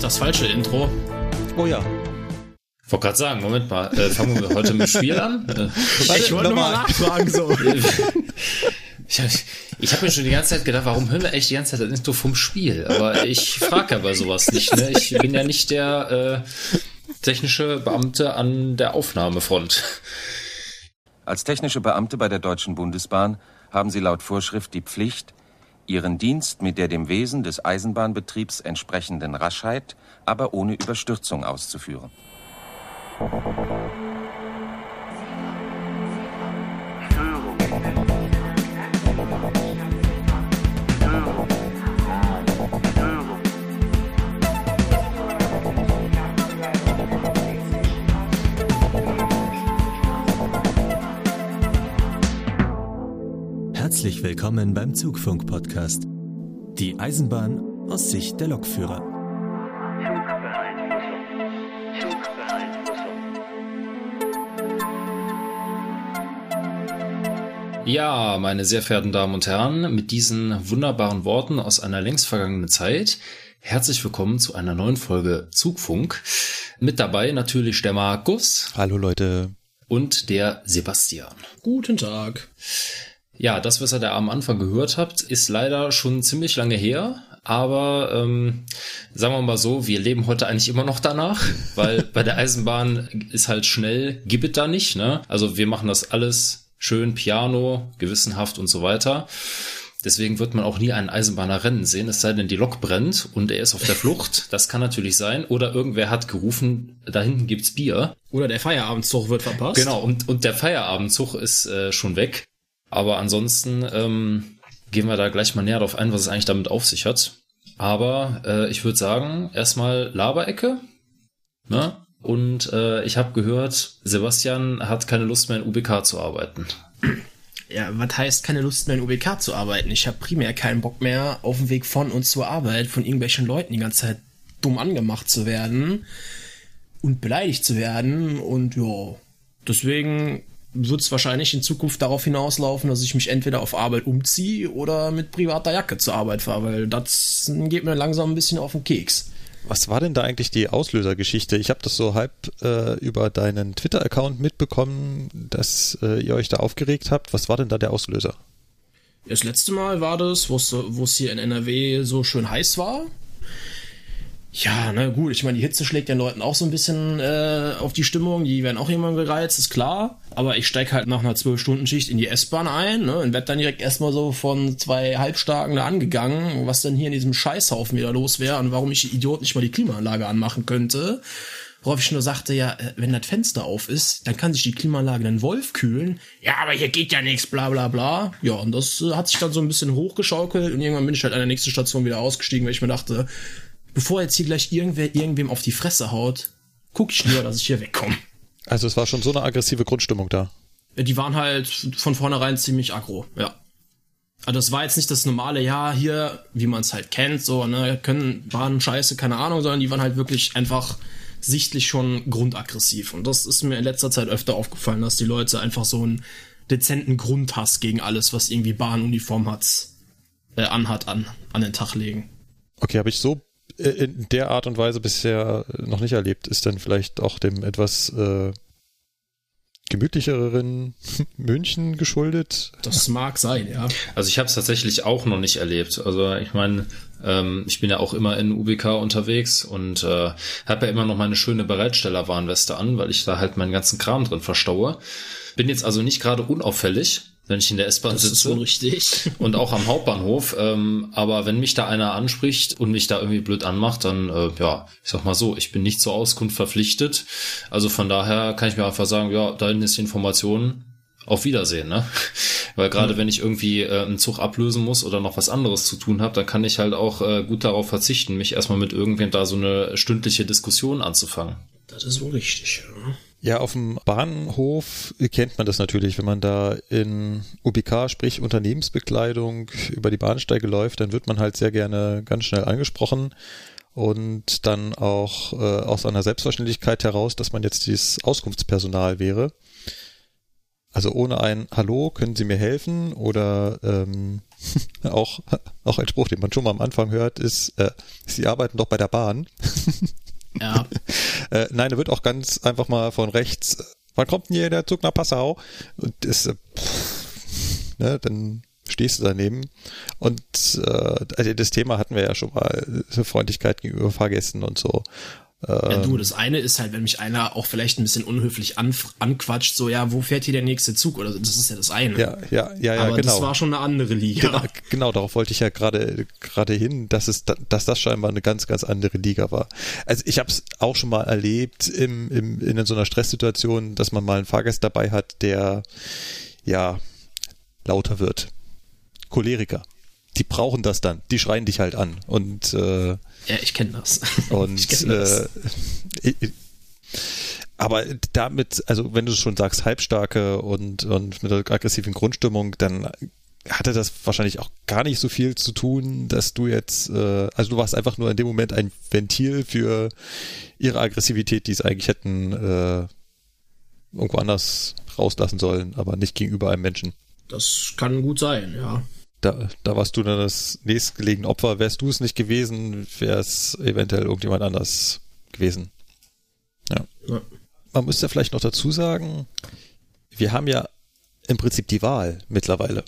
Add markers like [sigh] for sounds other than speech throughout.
nicht das falsche Intro? Oh ja. Ich wollte gerade sagen, Moment mal, äh, fangen wir heute mit dem Spiel an? [laughs] Äh, ich wollte nur mal nachfragen, [laughs] so. ich habe mir schon die ganze Zeit gedacht, warum hören wir echt die ganze Zeit das Intro vom Spiel? Aber ich frage ja bei sowas nicht. Ne? Ich bin ja nicht der äh, technische Beamte an der Aufnahmefront. Als technische Beamte bei der Deutschen Bundesbahn haben Sie laut Vorschrift die Pflicht, Ihren Dienst mit der dem Wesen des Eisenbahnbetriebs entsprechenden Raschheit, aber ohne Überstürzung auszuführen. Herzlich willkommen beim Zugfunk-Podcast. Die Eisenbahn aus Sicht der Lokführer. Ja, meine sehr verehrten Damen und Herren, mit diesen wunderbaren Worten aus einer längst vergangenen Zeit, herzlich willkommen zu einer neuen Folge Zugfunk. Mit dabei natürlich der Markus. Hallo Leute. Und der Sebastian. Guten Tag. Ja, das, was ihr da am Anfang gehört habt, ist leider schon ziemlich lange her. Aber ähm, sagen wir mal so, wir leben heute eigentlich immer noch danach, [laughs] weil bei der Eisenbahn ist halt schnell, gibt es da nicht. Ne? Also wir machen das alles schön Piano, gewissenhaft und so weiter. Deswegen wird man auch nie einen Eisenbahner rennen sehen, es sei denn, die Lok brennt und er ist auf der Flucht. [laughs] Das kann natürlich sein. Oder irgendwer hat gerufen, da hinten gibt's Bier. Oder der Feierabendzug wird verpasst. Genau, und, und der Feierabendzug ist äh, schon weg. Aber ansonsten ähm, gehen wir da gleich mal näher darauf ein, was es eigentlich damit auf sich hat. Aber äh, ich würde sagen, erstmal Laberecke. Ne? Und äh, ich habe gehört, Sebastian hat keine Lust mehr in UBK zu arbeiten. Ja, was heißt keine Lust mehr in UBK zu arbeiten? Ich habe primär keinen Bock mehr, auf dem Weg von und zur Arbeit von irgendwelchen Leuten die ganze Zeit dumm angemacht zu werden und beleidigt zu werden. Und ja, deswegen wird es wahrscheinlich in Zukunft darauf hinauslaufen, dass ich mich entweder auf Arbeit umziehe oder mit privater Jacke zur Arbeit fahre, weil das geht mir langsam ein bisschen auf den Keks. Was war denn da eigentlich die Auslösergeschichte? Ich habe das so halb äh, über deinen Twitter-Account mitbekommen, dass äh, ihr euch da aufgeregt habt. Was war denn da der Auslöser? Das letzte Mal war das, wo es hier in NRW so schön heiß war. Ja, na gut, ich meine, die Hitze schlägt den Leuten auch so ein bisschen äh, auf die Stimmung, die werden auch immer gereizt, ist klar. Aber ich steig halt nach einer 12-Stunden-Schicht in die S-Bahn ein ne, und werd dann direkt erstmal so von zwei Halbstarken da angegangen, was denn hier in diesem Scheißhaufen wieder los wäre und warum ich Idiot nicht mal die Klimaanlage anmachen könnte. Worauf ich nur sagte, ja, äh, wenn das Fenster auf ist, dann kann sich die Klimaanlage dann Wolf kühlen. Ja, aber hier geht ja nichts, bla bla bla. Ja, und das äh, hat sich dann so ein bisschen hochgeschaukelt und irgendwann bin ich halt an der nächsten Station wieder ausgestiegen, weil ich mir dachte, bevor jetzt hier gleich irgendwer irgendwem auf die Fresse haut, guck ich lieber, dass ich hier wegkomme. Also es war schon so eine aggressive Grundstimmung da. Die waren halt von vornherein ziemlich aggro, ja. Also das war jetzt nicht das normale, ja, hier, wie man es halt kennt, so, ne, können, waren scheiße, keine Ahnung, sondern die waren halt wirklich einfach sichtlich schon grundaggressiv. Und das ist mir in letzter Zeit öfter aufgefallen, dass die Leute einfach so einen dezenten Grundhass gegen alles, was irgendwie Bahnuniform hat, äh, anhat, an, an den Tag legen. Okay, habe ich so in der Art und Weise bisher noch nicht erlebt. Ist dann vielleicht auch dem etwas äh, gemütlicheren [laughs] München geschuldet? Das mag sein, ja. Also ich habe es tatsächlich auch noch nicht erlebt. Also ich meine, ähm, ich bin ja auch immer in UBK unterwegs und äh, habe ja immer noch meine schöne Bereitstellerwarnweste an, weil ich da halt meinen ganzen Kram drin verstaue. Bin jetzt also nicht gerade unauffällig, wenn ich in der S-Bahn sitze. Das ist so richtig. [laughs] Und auch am Hauptbahnhof. Ähm, aber wenn mich da einer anspricht und mich da irgendwie blöd anmacht, dann, äh, ja, ich sag mal so, ich bin nicht zur Auskunft verpflichtet. Also von daher kann ich mir einfach sagen, ja, da hinten ist die Information. Auf Wiedersehen, ne? [laughs] Weil gerade mhm. wenn ich irgendwie äh, einen Zug ablösen muss oder noch was anderes zu tun habe, dann kann ich halt auch äh, gut darauf verzichten, mich erstmal mit irgendwem da so eine stündliche Diskussion anzufangen. Das ist wohl richtig, ja. Ja, auf dem Bahnhof kennt man das natürlich. Wenn man da in UBK, sprich Unternehmensbekleidung, über die Bahnsteige läuft, dann wird man halt sehr gerne ganz schnell angesprochen und dann auch äh, aus einer Selbstverständlichkeit heraus, dass man jetzt dieses Auskunftspersonal wäre. Also ohne ein Hallo, können Sie mir helfen oder ähm, [laughs] auch, auch ein Spruch, den man schon mal am Anfang hört, ist, äh, sie arbeiten doch bei der Bahn. [laughs] Ja. [laughs] äh, nein, da wird auch ganz einfach mal von rechts, wann kommt denn hier der Zug nach Passau? Und ist, äh, ne, dann stehst du daneben. Und äh, also das Thema hatten wir ja schon mal, Freundlichkeit gegenüber Fahrgästen und so. Ja, du, das eine ist halt, wenn mich einer auch vielleicht ein bisschen unhöflich an, anquatscht, so, ja, wo fährt hier der nächste Zug? Oder so, das ist ja das eine. Ja, ja, ja, ja Aber genau. das war schon eine andere Liga. Genau, genau, darauf wollte ich ja gerade gerade hin, dass es dass das scheinbar eine ganz ganz andere Liga war. Also ich habe es auch schon mal erlebt im, im in so einer Stresssituation, dass man mal einen Fahrgast dabei hat, der ja lauter wird. Choleriker. Die brauchen das dann. Die schreien dich halt an und äh, Ja, ich kenne das. [laughs] und ich kenn das. äh, ich- ich- aber damit, also wenn du schon sagst, halbstarke und, und mit einer aggressiven Grundstimmung, dann hatte das wahrscheinlich auch gar nicht so viel zu tun, dass du jetzt, äh, also du warst einfach nur in dem Moment ein Ventil für ihre Aggressivität, die es eigentlich hätten äh, irgendwo anders rauslassen sollen, aber nicht gegenüber einem Menschen. Das kann gut sein, ja. Da, da warst du dann das nächstgelegene Opfer. Wärst du es nicht gewesen, wäre es eventuell irgendjemand anders gewesen. Ja. ja. Man müsste vielleicht noch dazu sagen, wir haben ja im Prinzip die Wahl mittlerweile.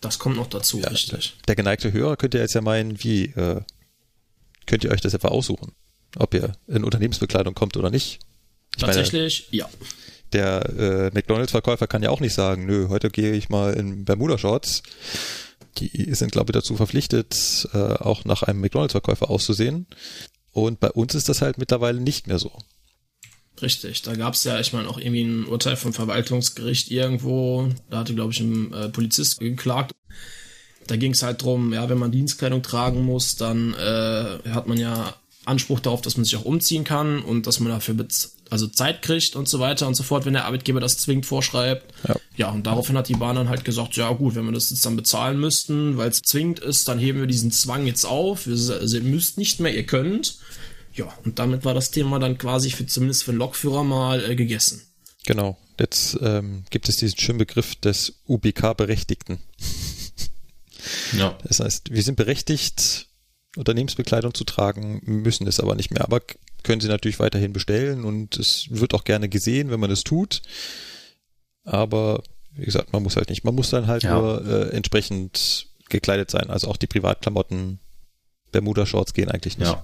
Das kommt noch dazu, Ja, richtig. Der geneigte Hörer könnte jetzt ja meinen, wie äh, könnt ihr euch das etwa aussuchen, ob ihr in Unternehmensbekleidung kommt oder nicht. Ich meine, Tatsächlich, ja. der äh, McDonalds-Verkäufer kann ja auch nicht sagen, nö, heute gehe ich mal in Bermuda-Shorts. Die sind, glaube ich, dazu verpflichtet, äh, auch nach einem McDonalds-Verkäufer auszusehen. Und bei uns ist das halt mittlerweile nicht mehr so. Richtig, da gab's ja, ich meine, auch irgendwie ein Urteil vom Verwaltungsgericht irgendwo. Da hatte, glaube ich, ein äh, Polizist geklagt. Da ging's halt drum, ja, wenn man Dienstkleidung tragen muss, dann äh, hat man ja Anspruch darauf, dass man sich auch umziehen kann und dass man dafür also Zeit kriegt und so weiter und so fort, wenn der Arbeitgeber das zwingend vorschreibt. Ja. ja, und daraufhin hat die Bahn dann halt gesagt, ja gut, wenn wir das jetzt dann bezahlen müssten, weil es zwingend ist, dann heben wir diesen Zwang jetzt auf. Wir, also ihr müsst nicht mehr, ihr könnt. Ja, und damit war das Thema dann quasi für zumindest für den Lokführer mal äh, gegessen. Genau. Jetzt ähm, gibt es diesen schönen Begriff des UBK-Berechtigten. Ja. Das heißt, wir sind berechtigt, Unternehmensbekleidung zu tragen, müssen es aber nicht mehr. Aber können sie natürlich weiterhin bestellen und es wird auch gerne gesehen, wenn man es tut. Aber wie gesagt, man muss halt nicht. Man muss dann halt Ja. nur äh, entsprechend gekleidet sein. Also auch die Privatklamotten, Bermuda-Shorts gehen eigentlich nicht. Ja,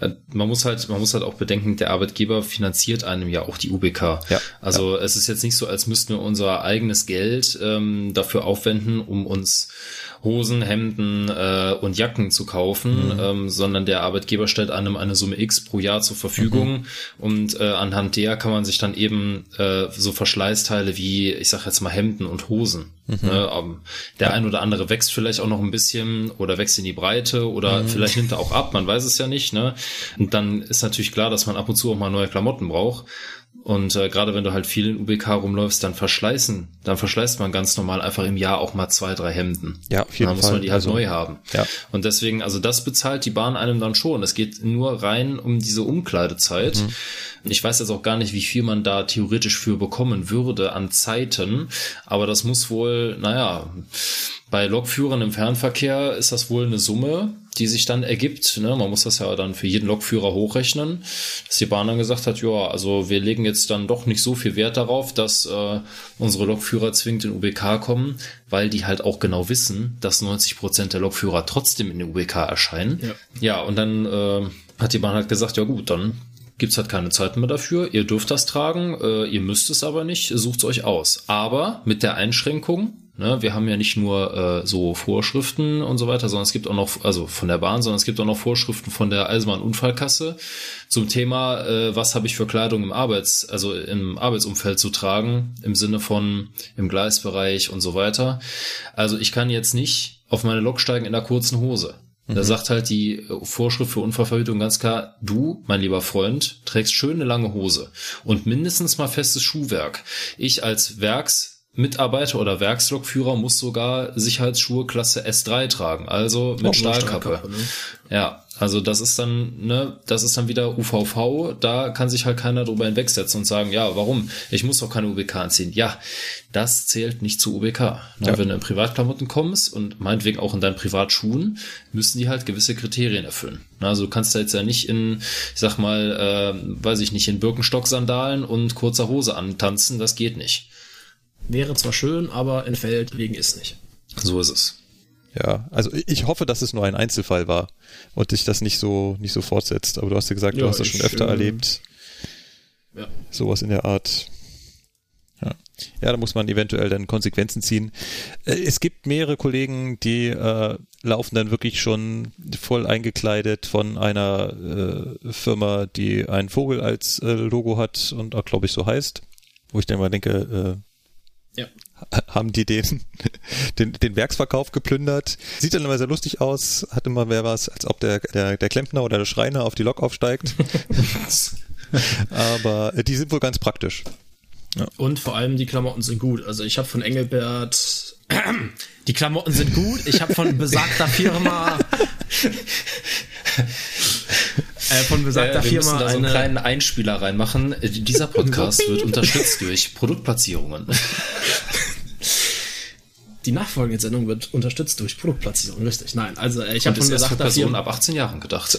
Äh, man muss halt, man muss halt auch bedenken, der Arbeitgeber finanziert einem ja auch die UBK. Ja, Also es ist jetzt nicht so, als müssten wir unser eigenes Geld ähm, dafür aufwenden, um uns Hosen, Hemden äh, und Jacken zu kaufen, Mhm. ähm, sondern der Arbeitgeber stellt einem eine Summe X pro Jahr zur Verfügung Mhm. und äh, anhand der kann man sich dann eben äh, so Verschleißteile wie, ich sag jetzt mal Hemden und Hosen. Mhm. Ne, ähm, der ein oder andere wächst vielleicht auch noch ein bisschen oder wächst in die Breite oder Mhm. vielleicht nimmt er auch ab, man weiß es ja nicht. Ne? Und dann ist natürlich klar, dass man ab und zu auch mal neue Klamotten braucht. Und äh, gerade wenn du halt viel in UBK rumläufst, dann verschleißen, dann verschleißt man ganz normal einfach im Jahr auch mal zwei, drei Hemden. Ja, auf jeden dann muss Fall. man die halt Also, neu haben. ja. Und deswegen, also das bezahlt die Bahn einem dann schon. Es geht nur rein um diese Umkleidezeit. Mhm. Ich weiß jetzt auch gar nicht, wie viel man da theoretisch für bekommen würde an Zeiten, aber das muss wohl, naja, bei Lokführern im Fernverkehr ist das wohl eine Summe, die sich dann ergibt. Ne? Man muss das ja dann für jeden Lokführer hochrechnen, dass die Bahn dann gesagt hat, ja, also wir legen jetzt dann doch nicht so viel Wert darauf, dass äh, unsere Lokführer zwingend in UBK kommen, weil die halt auch genau wissen, dass 90 Prozent der Lokführer trotzdem in der UBK erscheinen. Ja. ja und dann äh, hat die Bahn halt gesagt, ja gut, dann gibt's halt keine Zeit mehr dafür. Ihr dürft das tragen, äh, ihr müsst es aber nicht, sucht's euch aus. Aber mit der Einschränkung, ne, wir haben ja nicht nur äh, so Vorschriften und so weiter, sondern es gibt auch noch, also von der Bahn, sondern es gibt auch noch Vorschriften von der Eisenbahnunfallkasse zum Thema, äh, was habe ich für Kleidung im Arbeits, also im Arbeitsumfeld zu tragen, im Sinne von im Gleisbereich und so weiter. Also ich kann jetzt nicht auf meine Lok steigen in der kurzen Hose. Da sagt halt die Vorschrift für Unfallverhütung ganz klar, du, mein lieber Freund, trägst schön eine lange Hose und mindestens mal festes Schuhwerk. Ich als Werksmitarbeiter oder Werkslokführer muss sogar Sicherheitsschuhe Klasse S3 tragen, also mit Oh, Stahlkappe. Stahlkappe, ne? Ja, Also das ist dann, ne, das ist dann wieder UVV, da kann sich halt keiner drüber hinwegsetzen und sagen, ja, warum? Ich muss doch keine UBK anziehen. Ja, das zählt nicht zu UBK. Ne? Ja. Wenn du in Privatklamotten kommst und meinetwegen auch in deinen Privatschuhen, müssen die halt gewisse Kriterien erfüllen. Also du kannst da jetzt ja nicht in, ich sag mal, äh, weiß ich nicht, in Birkenstock-Sandalen und kurzer Hose antanzen, das geht nicht. Wäre zwar schön, aber entfällt wegen ist nicht. So ist es. Ja, also ich hoffe, dass es nur ein Einzelfall war und sich das nicht so nicht so fortsetzt. Aber du hast ja gesagt, ja, du hast das schon öfter äh, erlebt. Ja. Sowas in der Art. Ja. ja, da muss man eventuell dann Konsequenzen ziehen. Äh, es gibt mehrere Kollegen, die äh, laufen dann wirklich schon voll eingekleidet von einer äh, Firma, die einen Vogel als äh, Logo hat und auch, glaube ich, so heißt. Wo ich dann mal denke, äh, ja haben die den, [laughs] den, den Werksverkauf geplündert. Sieht dann immer sehr lustig aus, hat immer wer was, als ob der, der, der Klempner oder der Schreiner auf die Lok aufsteigt. [laughs] Aber die sind wohl ganz praktisch. Ja. Und vor allem die Klamotten sind gut. Also ich habe von Engelbert [clears throat] die Klamotten sind gut. Ich habe von besagter Firma [laughs] äh, von besagter ja, wir Firma da so einen kleinen Einspieler reinmachen. Dieser [laughs] Podcast [laughs] wird unterstützt durch Produktplatzierungen. Die nachfolgende Sendung wird unterstützt durch Produktplatzierung, richtig. Nein, also äh, ich habe von besagter Personen ab 18 Jahren gedacht.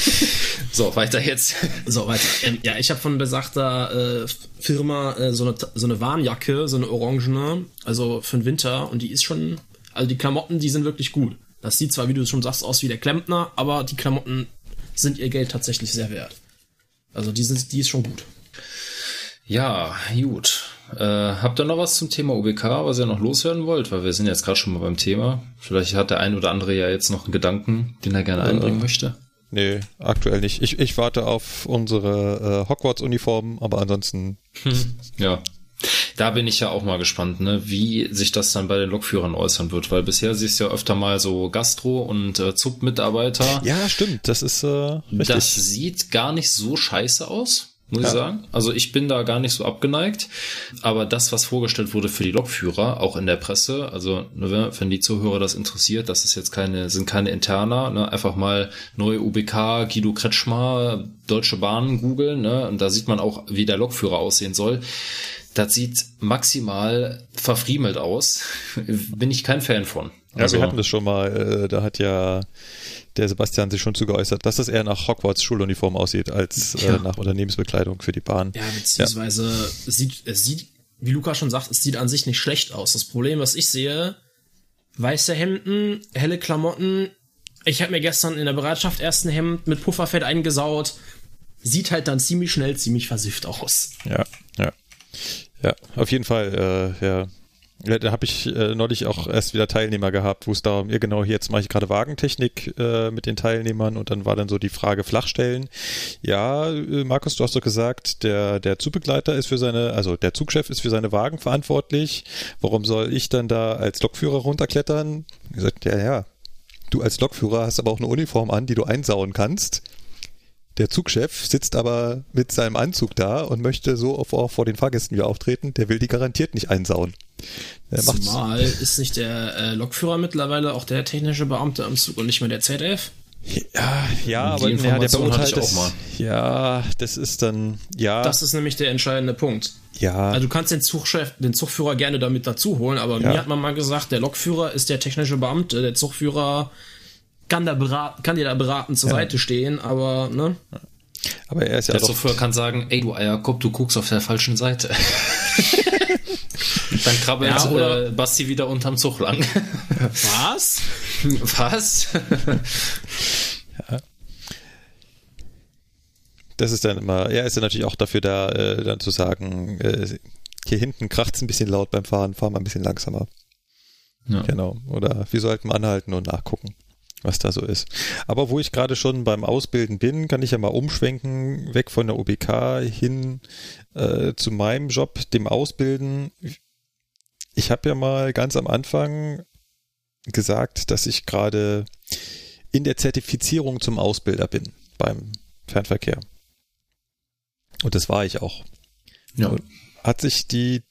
[laughs] so, weiter jetzt. So, weiter. Ähm, ja, ich habe von besagter äh, Firma äh, so, eine, so eine Warnjacke, so eine orangene, also für den Winter und die ist schon, also die Klamotten, die sind wirklich gut. Das sieht zwar, wie du schon sagst, aus wie der Klempner, aber die Klamotten sind ihr Geld tatsächlich sehr wert. Also die, sind, die ist schon gut. Ja, gut. Äh, habt ihr noch was zum Thema UBK, was ihr noch loswerden wollt? Weil wir sind jetzt gerade schon mal beim Thema. Vielleicht hat der ein oder andere ja jetzt noch einen Gedanken, den er gerne einbringen äh, möchte. Nee, aktuell nicht. Ich, ich warte auf unsere äh, Hogwarts-Uniformen, aber ansonsten. [laughs] ja. Da bin ich ja auch mal gespannt, ne, wie sich das dann bei den Lokführern äußern wird, weil bisher siehst du ja öfter mal so Gastro- und äh, ZUB-Mitarbeiter. Ja, stimmt, das ist äh, richtig. Das sieht gar nicht so scheiße aus muss ja. ich sagen. Also ich bin da gar nicht so abgeneigt. Aber das, was vorgestellt wurde für die Lokführer, auch in der Presse, also ne, wenn die Zuhörer das interessiert, das ist jetzt keine, sind keine Interna, ne, einfach mal neue UBK, Guido Kretschmer, Deutsche Bahn googeln, ne, und da sieht man auch, wie der Lokführer aussehen soll. Das sieht maximal verfriemelt aus. [laughs] Bin ich kein Fan von. Ja, also, wir hatten das schon mal, äh, da hat ja der Sebastian sich schon zu geäußert, dass das eher nach Hogwarts Schuluniform aussieht als äh, ja. äh, nach Unternehmensbekleidung für die Bahn. Ja, beziehungsweise ja. Es sieht, es sieht, wie Luca schon sagt, es sieht an sich nicht schlecht aus. Das Problem, was ich sehe, weiße Hemden, helle Klamotten. Ich habe mir gestern in der Bereitschaft erst ein Hemd mit Pufferfett eingesaut. Sieht halt dann ziemlich schnell ziemlich versifft aus. Ja, ja. Auf jeden Fall, äh, ja, ja, da habe ich äh, neulich auch erst wieder Teilnehmer gehabt, wo es darum, ja genau, jetzt mache ich gerade Wagentechnik äh, mit den Teilnehmern und dann war dann so die Frage Flachstellen. Ja, äh, Markus, du hast doch gesagt, der, der Zugbegleiter ist für seine, also der Zugchef ist für seine Wagen verantwortlich. Warum soll ich dann da als Lokführer runterklettern? Ich gesagt, ja, ja. Du als Lokführer hast aber auch eine Uniform an, die du einsauen kannst. Der Zugchef sitzt aber mit seinem Anzug da und möchte so auch vor den Fahrgästen wieder auftreten. Der will die garantiert nicht einsauen. Der Zumal ist nicht der äh, Lokführer mittlerweile auch der technische Beamte am Zug und nicht mehr der ZF? Ja, ja, aber ja, der beurteilt das, Ja, das ist dann, ja. Das ist nämlich der entscheidende Punkt. Ja. Also du kannst den Zugchef, den Zugführer gerne damit dazu holen, aber ja. mir hat man mal gesagt, der Lokführer ist der technische Beamte, der Zugführer kann, da beraten, kann dir da beraten zur ja. Seite stehen, aber, ne? Aber er ist ja Der Zugführer kann sagen, ey du Eierkopf, du guckst auf der falschen Seite. [laughs] Dann krabbelt ja, oder äh, Basti wieder unterm Zug lang. Was? [laughs] Was? ja. Das ist dann immer, er ist ja natürlich auch dafür da, äh, dann zu sagen, äh, hier hinten kracht es ein bisschen laut beim Fahren, fahr mal ein bisschen langsamer. Ja. Genau. Oder wir sollten anhalten und nachgucken, was da so ist. Aber wo ich gerade schon beim Ausbilden bin, kann ich ja mal umschwenken, weg von der OBK hin äh, zu meinem Job, dem Ausbilden ich habe ja mal ganz am Anfang gesagt, dass ich gerade in der Zertifizierung zum Ausbilder bin beim Fernverkehr. Und das war ich auch. Ja. Hat sich die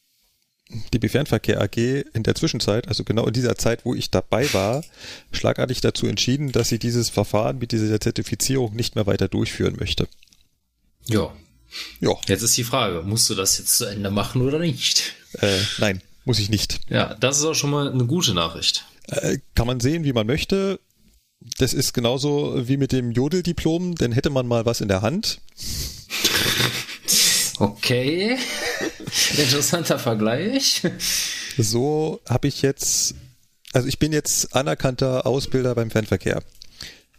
DB Fernverkehr AG in der Zwischenzeit, also genau in dieser Zeit, wo ich dabei war, schlagartig dazu entschieden, dass sie dieses Verfahren mit dieser Zertifizierung nicht mehr weiter durchführen möchte. Ja. Ja, Jetzt ist die Frage, musst du das jetzt zu Ende machen oder nicht? äh, nein, muss ich nicht. Ja, das ist auch schon mal eine gute Nachricht. Äh, kann man sehen, wie man möchte. Das ist genauso wie mit dem Jodeldiplom, denn hätte man mal was in der Hand. Okay. [laughs] [laughs] Interessanter Vergleich. So habe ich jetzt, also ich bin jetzt anerkannter Ausbilder beim Fernverkehr.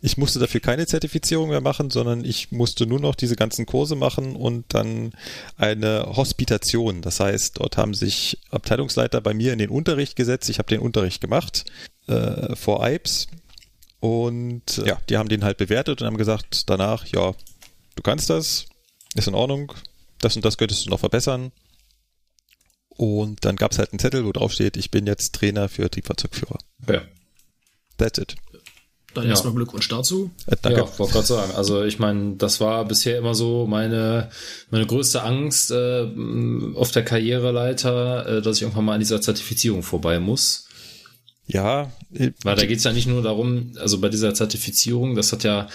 Ich musste dafür keine Zertifizierung mehr machen, sondern ich musste nur noch diese ganzen Kurse machen und dann eine Hospitation. Das heißt, dort haben sich Abteilungsleiter bei mir in den Unterricht gesetzt. Ich habe den Unterricht gemacht äh, vor IPS und äh, ja, die haben den halt bewertet und haben gesagt danach, ja, du kannst das, ist in Ordnung, das und das könntest du noch verbessern. Und dann gab es halt einen Zettel, wo drauf steht, ich bin jetzt Trainer für Triebfahrzeugführer. Ja. That's it. Dann Ja. erstmal Glückwunsch dazu. Äh, danke. Ja, wollte gerade sagen. Also ich meine, das war bisher immer so meine meine größte Angst äh, auf der Karriereleiter, äh, dass ich irgendwann mal an dieser Zertifizierung vorbei muss. Ja, äh, Weil da geht's ja nicht nur darum, also bei dieser Zertifizierung, das hat ja,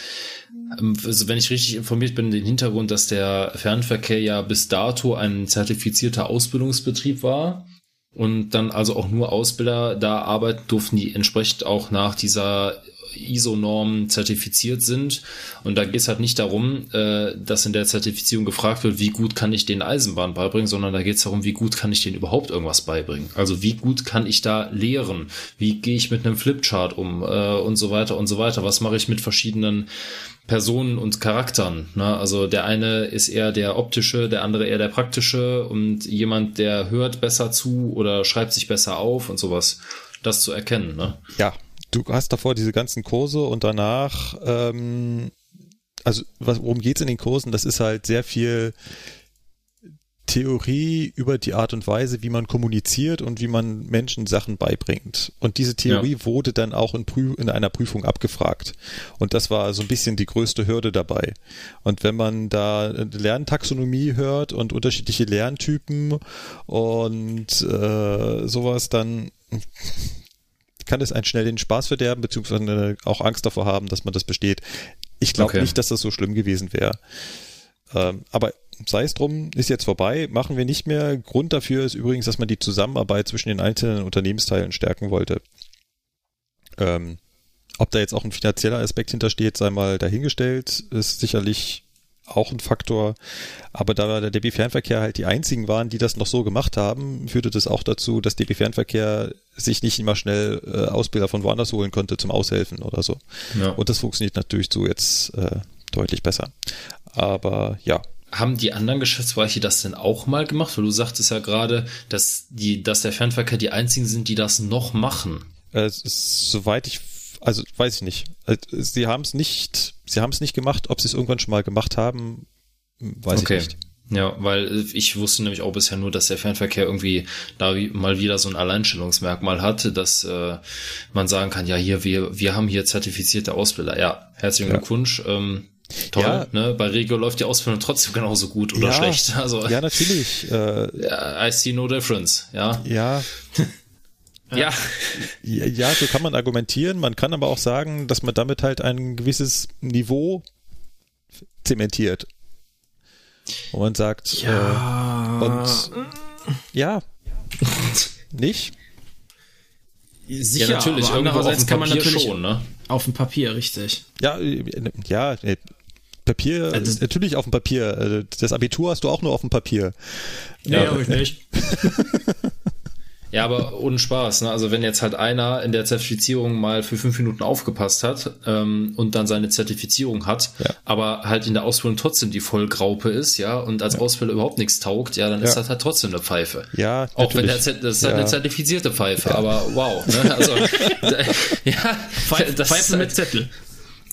ähm, also wenn ich richtig informiert bin, den Hintergrund, dass der Fernverkehr ja bis dato ein zertifizierter Ausbildungsbetrieb war und dann also auch nur Ausbilder da arbeiten durften, die entsprechend auch nach dieser ISO-Norm zertifiziert sind. Und da geht es halt nicht darum, äh, dass in der Zertifizierung gefragt wird, wie gut kann ich den Eisenbahn beibringen, sondern da geht es darum, wie gut kann ich denen überhaupt irgendwas beibringen. Also wie gut kann ich da lehren? Wie gehe ich mit einem Flipchart um äh, und so weiter und so weiter? Was mache ich mit verschiedenen Personen und Charakteren. Ne? Also der eine ist eher der optische, der andere eher der praktische und jemand, der hört besser zu oder schreibt sich besser auf und sowas. Das zu erkennen. Ne? ja, du hast davor diese ganzen Kurse und danach, ähm, also was, worum geht's in den Kursen? Das ist halt sehr viel Theorie über die Art und Weise, wie man kommuniziert und wie man Menschen Sachen beibringt. Und diese Theorie wurde dann auch in, in einer Prüfung abgefragt. Und das war so ein bisschen die größte Hürde dabei. Und wenn man da Lerntaxonomie hört und unterschiedliche Lerntypen und äh, sowas, dann kann es einen schnell den Spaß verderben, beziehungsweise auch Angst davor haben, dass man das besteht. Ich glaube Okay. nicht, dass das so schlimm gewesen wäre. Ähm, aber sei es drum, ist jetzt vorbei, machen wir nicht mehr. Grund dafür ist übrigens, dass man die Zusammenarbeit zwischen den einzelnen Unternehmensteilen stärken wollte. Ähm, ob da jetzt auch ein finanzieller Aspekt hintersteht, sei mal dahingestellt, ist sicherlich auch ein Faktor. Aber da der DB Fernverkehr halt die einzigen waren, die das noch so gemacht haben, führte das auch dazu, dass DB Fernverkehr sich nicht immer schnell äh, Ausbilder von woanders holen konnte zum Aushelfen oder so. Ja. Und das funktioniert natürlich so jetzt äh, deutlich besser. Aber ja, Haben die anderen Geschäftsbereiche das denn auch mal gemacht? Weil du sagtest ja gerade, dass die, dass der Fernverkehr die einzigen sind, die das noch machen. äh, soweit ich, also weiß ich nicht. Äh, Sie haben es nicht, sie haben es nicht gemacht. Ob sie es irgendwann schon mal gemacht haben, weiß ich nicht. Ja, weil äh, ich wusste nämlich auch bisher nur, dass der Fernverkehr irgendwie da mal wieder so ein Alleinstellungsmerkmal hat, dass äh, man sagen kann, ja, hier, wir, wir haben hier zertifizierte Ausbilder. Ja, herzlichen Ja. Glückwunsch. Ähm, toll, Ja. ne? Bei Regio läuft die Ausbildung trotzdem genauso gut oder ja, schlecht. [laughs] Also ja, natürlich. Äh, I see no difference. Ja. ja, [laughs] Ja. Ja, ja, so kann man argumentieren. Man kann aber auch sagen, dass man damit halt ein gewisses Niveau zementiert. Wo man sagt, Ja. äh, und ja, [laughs] nicht? Sicher, ja, natürlich. aber Irgendwo auf andererseits dem kann man Papier natürlich schon, ne? auf dem Papier, richtig. Ja, äh, ja, äh, Papier, Also- natürlich auf dem Papier. Äh, Das Abitur hast du auch nur auf dem Papier. Nee, Ja. hab ich nicht. [laughs] Ja, aber ohne Spaß. Ne? Also wenn jetzt halt einer in der Zertifizierung mal für fünf Minuten aufgepasst hat ähm, und dann seine Zertifizierung hat, Ja. aber halt in der Ausbildung trotzdem die Vollgraupe ist, ja, und als Ausbilder überhaupt nichts taugt, ja, dann ist Ja. das halt trotzdem eine Pfeife. Ja, Auch wenn der das ist halt Ja. eine zertifizierte Pfeife, aber wow. Ne? Also [laughs] [laughs] ja, das Pfeife ist mit halt, Zettel.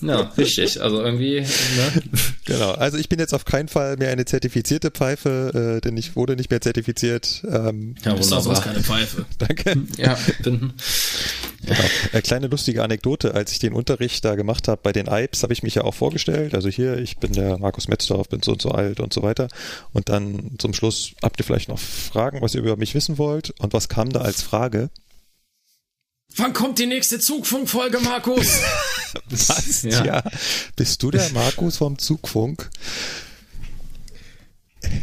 Ja, [laughs] richtig. Also irgendwie, ne? [laughs] Genau. Also ich bin jetzt auf keinen Fall mehr eine zertifizierte Pfeife, äh, denn ich wurde nicht mehr zertifiziert. Ähm, Ja, auch sonst wunderbar. keine Pfeife. [laughs] danke. Ja, bin, Genau. Äh, kleine lustige Anekdote, als ich den Unterricht da gemacht habe bei den IPs, habe ich mich ja auch vorgestellt. Also hier, ich bin der Markus Metzdorf, bin so und so alt und so weiter. Und dann zum Schluss habt ihr vielleicht noch Fragen, was ihr über mich wissen wollt. Und was kam da als Frage? Wann kommt die nächste Zugfunkfolge, Markus? [laughs] Was? Ja. ja. Bist du der Markus vom Zugfunk?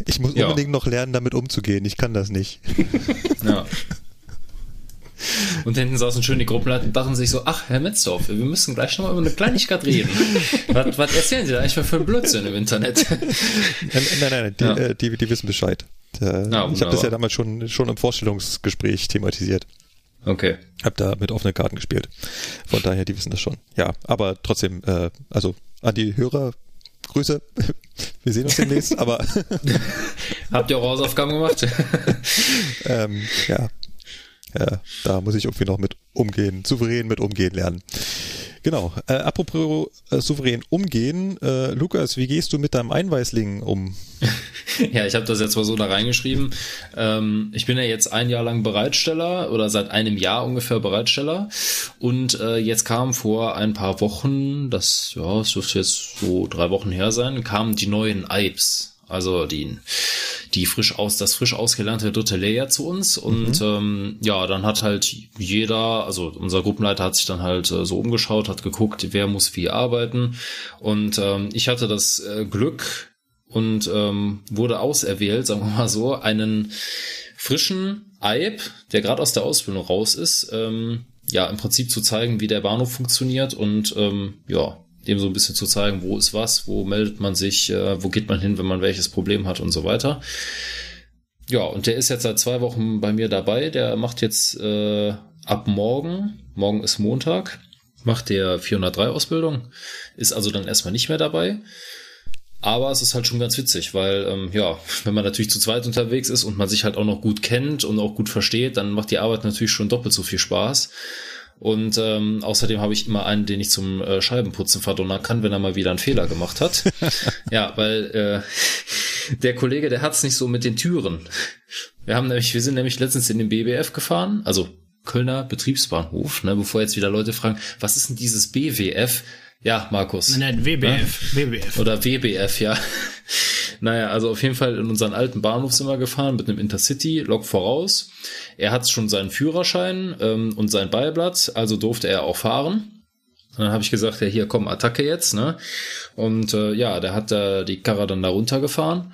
Ich muss ja. unbedingt noch lernen, damit umzugehen. Ich kann das nicht. [laughs] Ja. Und hinten saßen schön die Gruppenleiter und dachten sich so, ach, Herr Metzdorf, wir müssen gleich nochmal über eine Kleinigkeit reden. [laughs] was, was erzählen Sie da eigentlich für einen Blödsinn im Internet? nein, nein, nein, die, ja. äh, die, die wissen Bescheid. Äh, ja, ich habe das ja damals schon, schon im Vorstellungsgespräch thematisiert. Okay. Hab da mit offenen Karten gespielt. Von daher, die wissen das schon. Ja, aber trotzdem, äh, also an die Hörer, Grüße. [laughs] Wir sehen uns demnächst, aber. [laughs] Habt ihr auch Hausaufgaben gemacht? [laughs] ähm, ja. Ja. Da muss ich irgendwie noch mit umgehen, souverän mit umgehen lernen. Genau. Äh, apropos äh, souverän umgehen, äh, Lukas, wie gehst du mit deinem Einweisling um? [laughs] ja, ich habe das jetzt mal so da reingeschrieben. Ähm, ich bin ja jetzt ein Jahr lang Bereitsteller oder seit einem Jahr ungefähr Bereitsteller und äh, jetzt kam vor ein paar Wochen, das ja, es dürfte jetzt so drei Wochen her sein, kamen die neuen IPs also die, die frisch aus, das frisch ausgelernte dritte Layer zu uns. Und mhm. ähm, ja, dann hat halt jeder, also unser Gruppenleiter hat sich dann halt äh, so umgeschaut, hat geguckt, wer muss wie arbeiten. Und ähm, ich hatte das äh, Glück und ähm, wurde auserwählt, sagen wir mal so, einen frischen Eib, der gerade aus der Ausbildung raus ist, ähm, ja, im Prinzip zu zeigen, wie der Bahnhof funktioniert und ähm, ja, dem so ein bisschen zu zeigen, wo ist was, wo meldet man sich, äh, wo geht man hin, wenn man welches Problem hat und so weiter. Ja, und der ist jetzt seit zwei Wochen bei mir dabei. Der macht jetzt äh, ab morgen, morgen ist Montag, macht der 403 Ausbildung, ist also dann erstmal nicht mehr dabei. Aber es ist halt schon ganz witzig, weil ähm, ja, [laughs] wenn man natürlich zu zweit unterwegs ist und man sich halt auch noch gut kennt und auch gut versteht, dann macht die Arbeit natürlich schon doppelt so viel Spaß. Und ähm, außerdem habe ich immer einen, den ich zum äh, Scheibenputzen verdonnern kann, wenn er mal wieder einen Fehler gemacht hat. [laughs] ja, weil äh, der Kollege, der hat's nicht so mit den Türen. Wir haben nämlich, wir sind nämlich letztens in den BBF gefahren, also Kölner Betriebsbahnhof, ne, bevor jetzt wieder Leute fragen, was ist denn dieses BWF? Ja, Markus. Nein, WBF. Ne? WBF. Oder WBF, ja. [laughs] naja, also auf jeden Fall in unseren alten Bahnhof sind wir gefahren mit einem Intercity, Lok voraus. Er hat schon seinen Führerschein ähm, und sein Beiblatt, also durfte er auch fahren. dann habe ich gesagt, ja hier komm, Attacke jetzt, ne? Und äh, ja, der hat da die Karre dann da runtergefahren.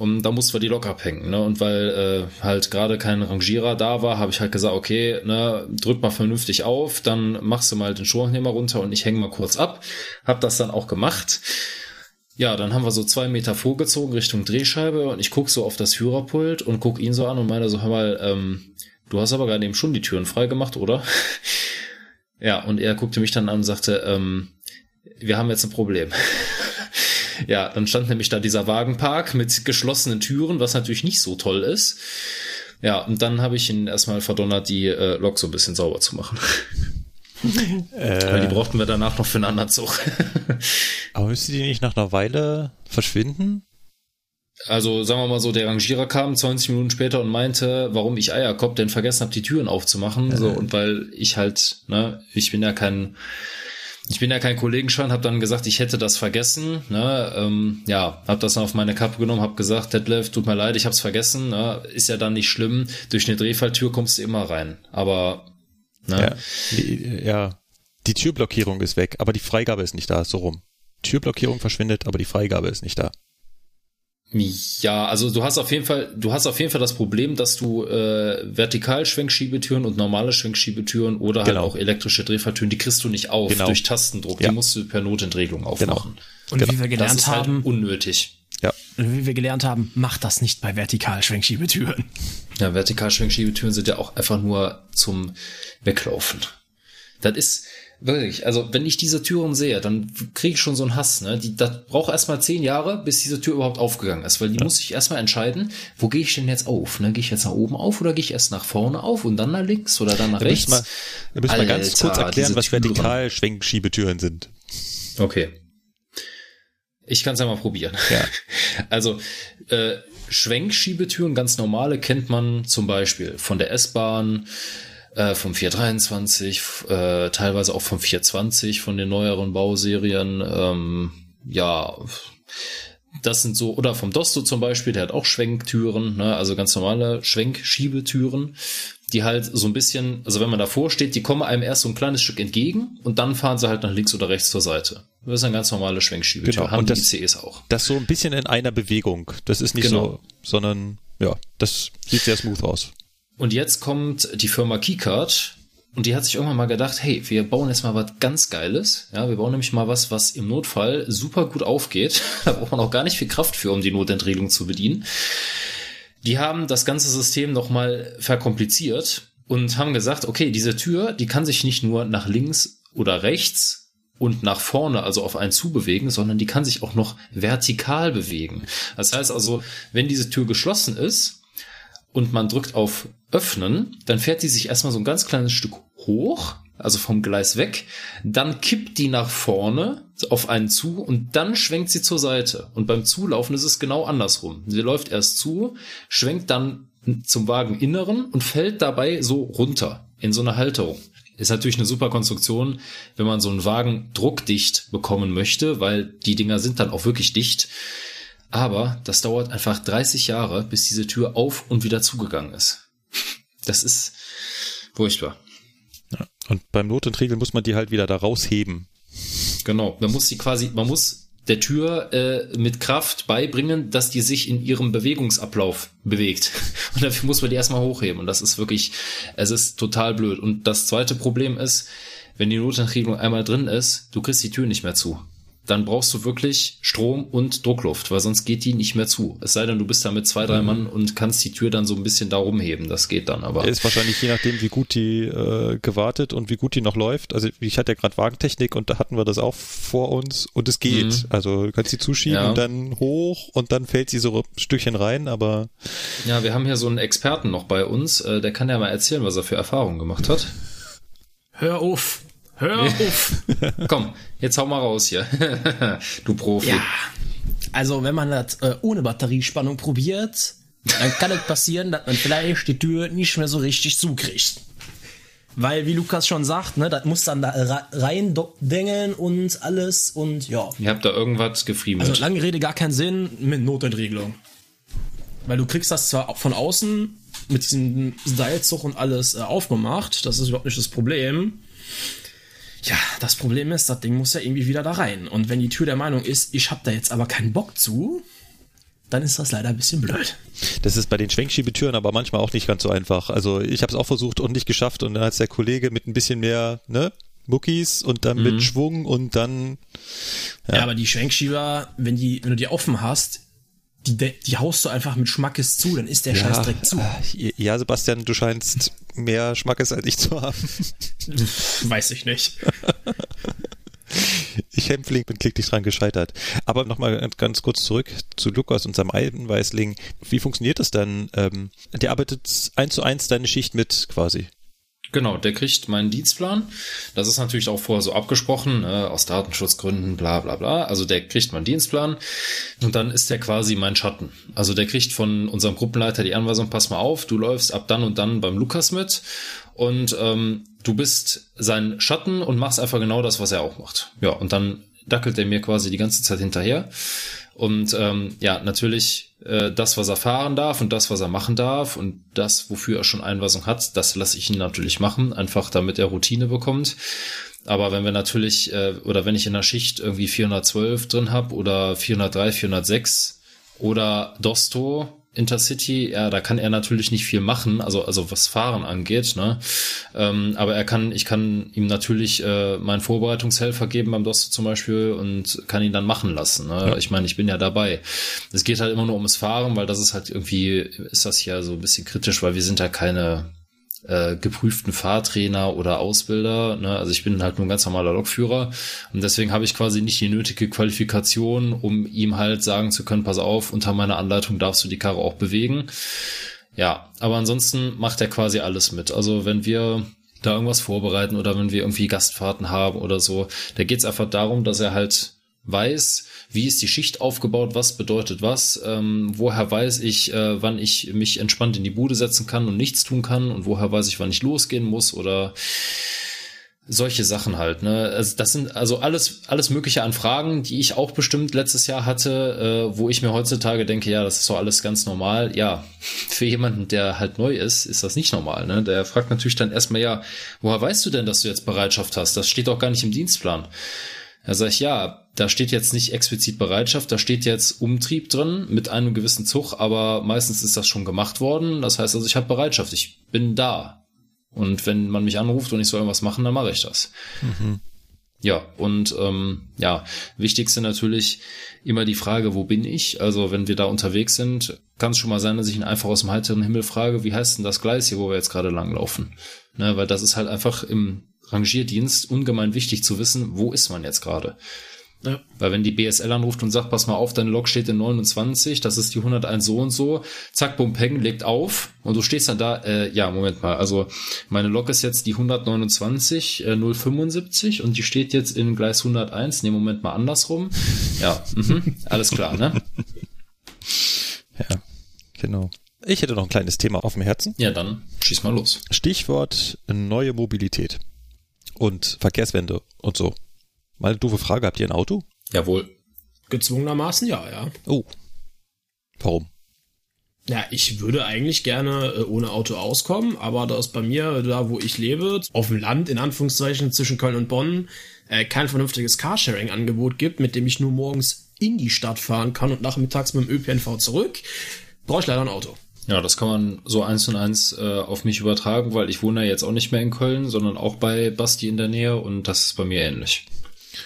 Und da mussten wir die Lok abhängen, ne? Und weil äh, halt gerade kein Rangierer da war, habe ich halt gesagt, okay, ne, drück mal vernünftig auf, dann machst du mal den Schuhannehmer runter und ich hänge mal kurz ab. Hab das dann auch gemacht. Ja, dann haben wir so zwei Meter vorgezogen Richtung Drehscheibe und ich guck so auf das Führerpult und guck ihn so an und meine so, hör mal, ähm, du hast aber gerade eben schon die Türen frei gemacht, oder? [laughs] ja, und er guckte mich dann an und sagte, ähm, wir haben jetzt ein Problem. [laughs] ja, dann stand nämlich da dieser Wagenpark mit geschlossenen Türen, was natürlich nicht so toll ist. Ja, und dann habe ich ihn erstmal verdonnert, die äh, Lok so ein bisschen sauber zu machen. [laughs] äh, Weil die brauchten wir danach noch für einen anderen Zug. [laughs] aber müsste die nicht nach einer Weile verschwinden? Also sagen wir mal so, der Rangierer kam 20 Minuten später und meinte, warum ich Eierkopf denn vergessen habe, die Türen aufzumachen. Äh. So, und weil ich halt, ne, ich bin ja kein, ich bin ja kein Kollegenschein, habe dann gesagt, ich hätte das vergessen. Ne, ähm, ja, habe das dann auf meine Kappe genommen, habe gesagt, Detlef, tut mir leid, ich habe es vergessen. Ne, ist ja dann nicht schlimm. Durch eine Drehfalltür kommst du immer rein. Aber Ne? Ja, ja, die Türblockierung ist weg, aber die Freigabe ist nicht da, so rum. Türblockierung verschwindet, aber die Freigabe ist nicht da. Ja, also du hast auf jeden Fall, du hast auf jeden Fall das Problem, dass du äh, Vertikalschwenkschiebetüren und normale Schwenkschiebetüren oder halt genau. halt auch elektrische Drehvertüren, die kriegst du nicht auf genau. durch Tastendruck. Ja. Die musst du per Notentriegelung genau. aufmachen. Genau. Und genau. wie wir gelernt das ist halt haben, halt unnötig. Ja. Und wie wir gelernt haben, mach das nicht bei Vertikalschwenkschiebetüren. Ja, Vertikalschwenkschiebetüren sind ja auch einfach nur zum Weglaufen. Das ist wirklich, also wenn ich diese Türen sehe, dann kriege ich schon so einen Hass. Ne? Die, das braucht erstmal zehn Jahre, bis diese Tür überhaupt aufgegangen ist, weil die ja. muss ich erstmal entscheiden, wo gehe ich denn jetzt auf? Ne? Gehe ich jetzt nach oben auf oder gehe ich erst nach vorne auf und dann nach links oder dann nach da rechts? Mal, da müssen wir ganz kurz erklären, was Vertikalschwenkschiebetüren sind. Okay. Ich kann es ja mal probieren. Ja. [laughs] Also äh, Schwenkschiebetüren, ganz normale, kennt man zum Beispiel von der S-Bahn, äh, vom 423, äh, teilweise auch vom 420 von den neueren Bauserien. Ähm, ja, das sind so, oder vom Dosto zum Beispiel, der hat auch Schwenktüren, ne, also ganz normale Schwenkschiebetüren, die halt so ein bisschen, also wenn man davor steht, die kommen einem erst so ein kleines Stück entgegen und dann fahren sie halt nach links oder rechts zur Seite. Das ist eine ganz normale Schwenkschiebetür, Genau, haben und die das- ICEs auch. Das so ein bisschen in einer Bewegung. Das ist nicht Genau. so, sondern ja, das sieht sehr smooth aus. Und jetzt kommt die Firma Keycard und die hat sich irgendwann mal gedacht, hey, wir bauen jetzt mal was ganz Geiles. Ja, wir bauen nämlich mal was, was im Notfall super gut aufgeht. [laughs] da braucht man auch gar nicht viel Kraft für, um die Notentriegelung zu bedienen. Die haben das ganze System nochmal verkompliziert und haben gesagt, okay, diese Tür, die kann sich nicht nur nach links oder rechts und nach vorne, also auf einen zubewegen, sondern die kann sich auch noch vertikal bewegen. Das heißt also, wenn diese Tür geschlossen ist, und man drückt auf Öffnen, dann fährt die sich erstmal so ein ganz kleines Stück hoch, also vom Gleis weg, dann kippt die nach vorne auf einen zu und dann schwenkt sie zur Seite. Und beim Zulaufen ist es genau andersrum. Sie läuft erst zu, schwenkt dann zum Wageninneren und fällt dabei so runter in so eine Halterung. Ist natürlich eine super Konstruktion, wenn man so einen Wagen druckdicht bekommen möchte, weil die Dinger sind dann auch wirklich dicht. Aber das dauert einfach 30 Jahre, bis diese Tür auf und wieder zugegangen ist. Das ist furchtbar. Und beim Notentriegel muss man die halt wieder da rausheben. Genau. Man muss sie quasi, man muss der Tür äh, mit Kraft beibringen, dass die sich in ihrem Bewegungsablauf bewegt. [laughs] Und dafür muss man die erstmal hochheben. Und das ist wirklich, es ist total blöd. Und das zweite Problem ist, wenn die Notentriegelung einmal drin ist, du kriegst die Tür nicht mehr zu. Dann brauchst du wirklich Strom und Druckluft, weil sonst geht die nicht mehr zu. Es sei denn, du bist da mit zwei, drei Mann und kannst die Tür dann so ein bisschen da rumheben. Das geht dann aber. Ist wahrscheinlich je nachdem, wie gut die äh, gewartet und wie gut die noch läuft. Also ich hatte ja gerade Wagentechnik und da hatten wir das auch vor uns und es geht. Mhm. Also du kannst sie zuschieben Ja. und dann hoch und dann fällt sie so ein Stückchen rein, aber Ja, wir haben hier so einen Experten noch bei uns, äh, der kann ja mal erzählen, was er für Erfahrungen gemacht hat. Hör auf. Hör auf. [laughs] Komm, jetzt hau mal raus hier. [laughs] du Profi. Ja. Also, wenn man das äh, ohne Batteriespannung probiert, dann kann es [laughs] passieren, dass man vielleicht die Tür nicht mehr so richtig zukriegt. Weil, wie Lukas schon sagt, ne, das muss dann da rein dengeln und alles und ja. Ihr habt da irgendwas gefriemelt. Also lange Rede gar keinen Sinn mit Notentriegelung. Weil du kriegst das zwar von außen mit diesem Seilzug und alles äh, aufgemacht, das ist überhaupt nicht das Problem. Ja, das Problem ist, das Ding muss ja irgendwie wieder da rein. Und wenn die Tür der Meinung ist, ich hab da jetzt aber keinen Bock zu, dann ist das leider ein bisschen blöd. das ist bei den Schwenkschiebetüren aber manchmal auch nicht ganz so einfach. Also ich habe es auch versucht und nicht geschafft und dann hat der Kollege mit ein bisschen mehr, ne, Muckis und dann mit Schwung und dann Ja. aber die Schwenkschieber, wenn die, wenn du die offen hast, die, die haust du einfach mit Schmackes zu, dann ist der Scheiß direkt zu. ja, Sebastian, du scheinst mehr Schmackes als ich zu haben. [laughs] Weiß ich nicht. [laughs] Ich Hämpfling bin kläglich dran gescheitert. Aber nochmal ganz kurz zurück zu Lukas und seinem Eisenweißling. Wie funktioniert das dann? Ähm, der arbeitet eins zu eins deine Schicht mit quasi. Genau, der kriegt meinen Dienstplan. Das ist natürlich auch vorher so abgesprochen, äh, aus Datenschutzgründen, bla bla bla. Also der kriegt meinen Dienstplan und dann ist der quasi mein Schatten. Also der kriegt von unserem Gruppenleiter die Anweisung, pass mal auf, du läufst ab dann und dann beim Lukas mit und ähm, du bist sein Schatten und machst einfach genau das, was er auch macht. Ja, und dann dackelt er mir quasi die ganze Zeit hinterher. Und ähm, ja, natürlich äh, das, was er fahren darf und das, was er machen darf und das, wofür er schon Einweisung hat, das lasse ich ihn natürlich machen, einfach damit er Routine bekommt. Aber wenn wir natürlich, äh, oder wenn ich in der Schicht irgendwie 412 drin habe oder 403, 406 oder Dosto, Intercity, ja, da kann er natürlich nicht viel machen, also also was Fahren angeht, ne? Ähm, aber er kann, ich kann ihm natürlich äh, meinen Vorbereitungshelfer geben beim Dosto zum Beispiel und kann ihn dann machen lassen. Ne? Ich meine, ich bin ja dabei. Es geht halt immer nur ums Fahren, weil das ist halt irgendwie, ist das ja so ein bisschen kritisch, weil wir sind ja keine äh, geprüften Fahrtrainer oder Ausbilder. Ne? Also ich bin halt nur ein ganz normaler Lokführer und deswegen habe ich quasi nicht die nötige Qualifikation, um ihm halt sagen zu können, pass auf, unter meiner Anleitung darfst du die Karre auch bewegen. Ja, aber ansonsten macht er quasi alles mit. Also wenn wir da irgendwas vorbereiten oder wenn wir irgendwie Gastfahrten haben oder so, da geht's einfach darum, dass er halt weiß, wie ist die Schicht aufgebaut, was bedeutet was, ähm, woher weiß ich, äh, wann ich mich entspannt in die Bude setzen kann und nichts tun kann und woher weiß ich, wann ich losgehen muss oder solche Sachen halt. Ne? Also das sind also alles alles mögliche an Fragen, die ich auch bestimmt letztes Jahr hatte, äh, wo ich mir heutzutage denke, ja, das ist so alles ganz normal. Ja, für jemanden, der halt neu ist, ist das nicht normal. Ne? Der fragt natürlich dann erstmal, ja, woher weißt du denn, dass du jetzt Bereitschaft hast? Das steht doch gar nicht im Dienstplan. Da sage ich, ja, da steht jetzt nicht explizit Bereitschaft, da steht jetzt Umtrieb drin mit einem gewissen Zug, aber meistens ist das schon gemacht worden. Das heißt also, ich habe Bereitschaft, ich bin da. Und wenn man mich anruft und ich soll irgendwas machen, dann mache ich das. Mhm. Ja, und ähm, ja, wichtigste natürlich immer die Frage, wo bin ich? Also wenn wir da unterwegs sind, kann es schon mal sein, dass ich ihn einfach aus dem heiteren Himmel frage, wie heißt denn das Gleis hier, wo wir jetzt gerade langlaufen? Ne, weil das ist halt einfach im Rangierdienst ungemein wichtig zu wissen, wo ist man jetzt gerade. Ja. Weil wenn die BSL anruft und sagt, pass mal auf, deine Lok steht in 29, das ist die 101 so und so, zack, bum, peng, legt auf und du stehst dann da, äh, ja, Moment mal, also meine Lok ist jetzt die 129 äh, 075 und die steht jetzt in Gleis 101, ne, Moment mal andersrum. Ja, mhm, alles klar, ne? [laughs] Ja, genau. Ich hätte noch ein kleines Thema auf dem Herzen. Ja, dann schieß mal los. Stichwort neue Mobilität und Verkehrswende und so. Mal eine doofe Frage, habt ihr ein Auto? Jawohl. Gezwungenermaßen ja, ja. Oh. Warum? Ja, ich würde eigentlich gerne äh, ohne Auto auskommen, aber da es bei mir, da wo ich lebe, auf dem Land, in Anführungszeichen, zwischen Köln und Bonn, äh, kein vernünftiges Carsharing-Angebot gibt, mit dem ich nur morgens in die Stadt fahren kann und nachmittags mit dem ÖPNV zurück, brauche ich leider ein Auto. Ja, das kann man so eins und eins äh, auf mich übertragen, weil ich wohne ja jetzt auch nicht mehr in Köln, sondern auch bei Basti in der Nähe und das ist bei mir ähnlich.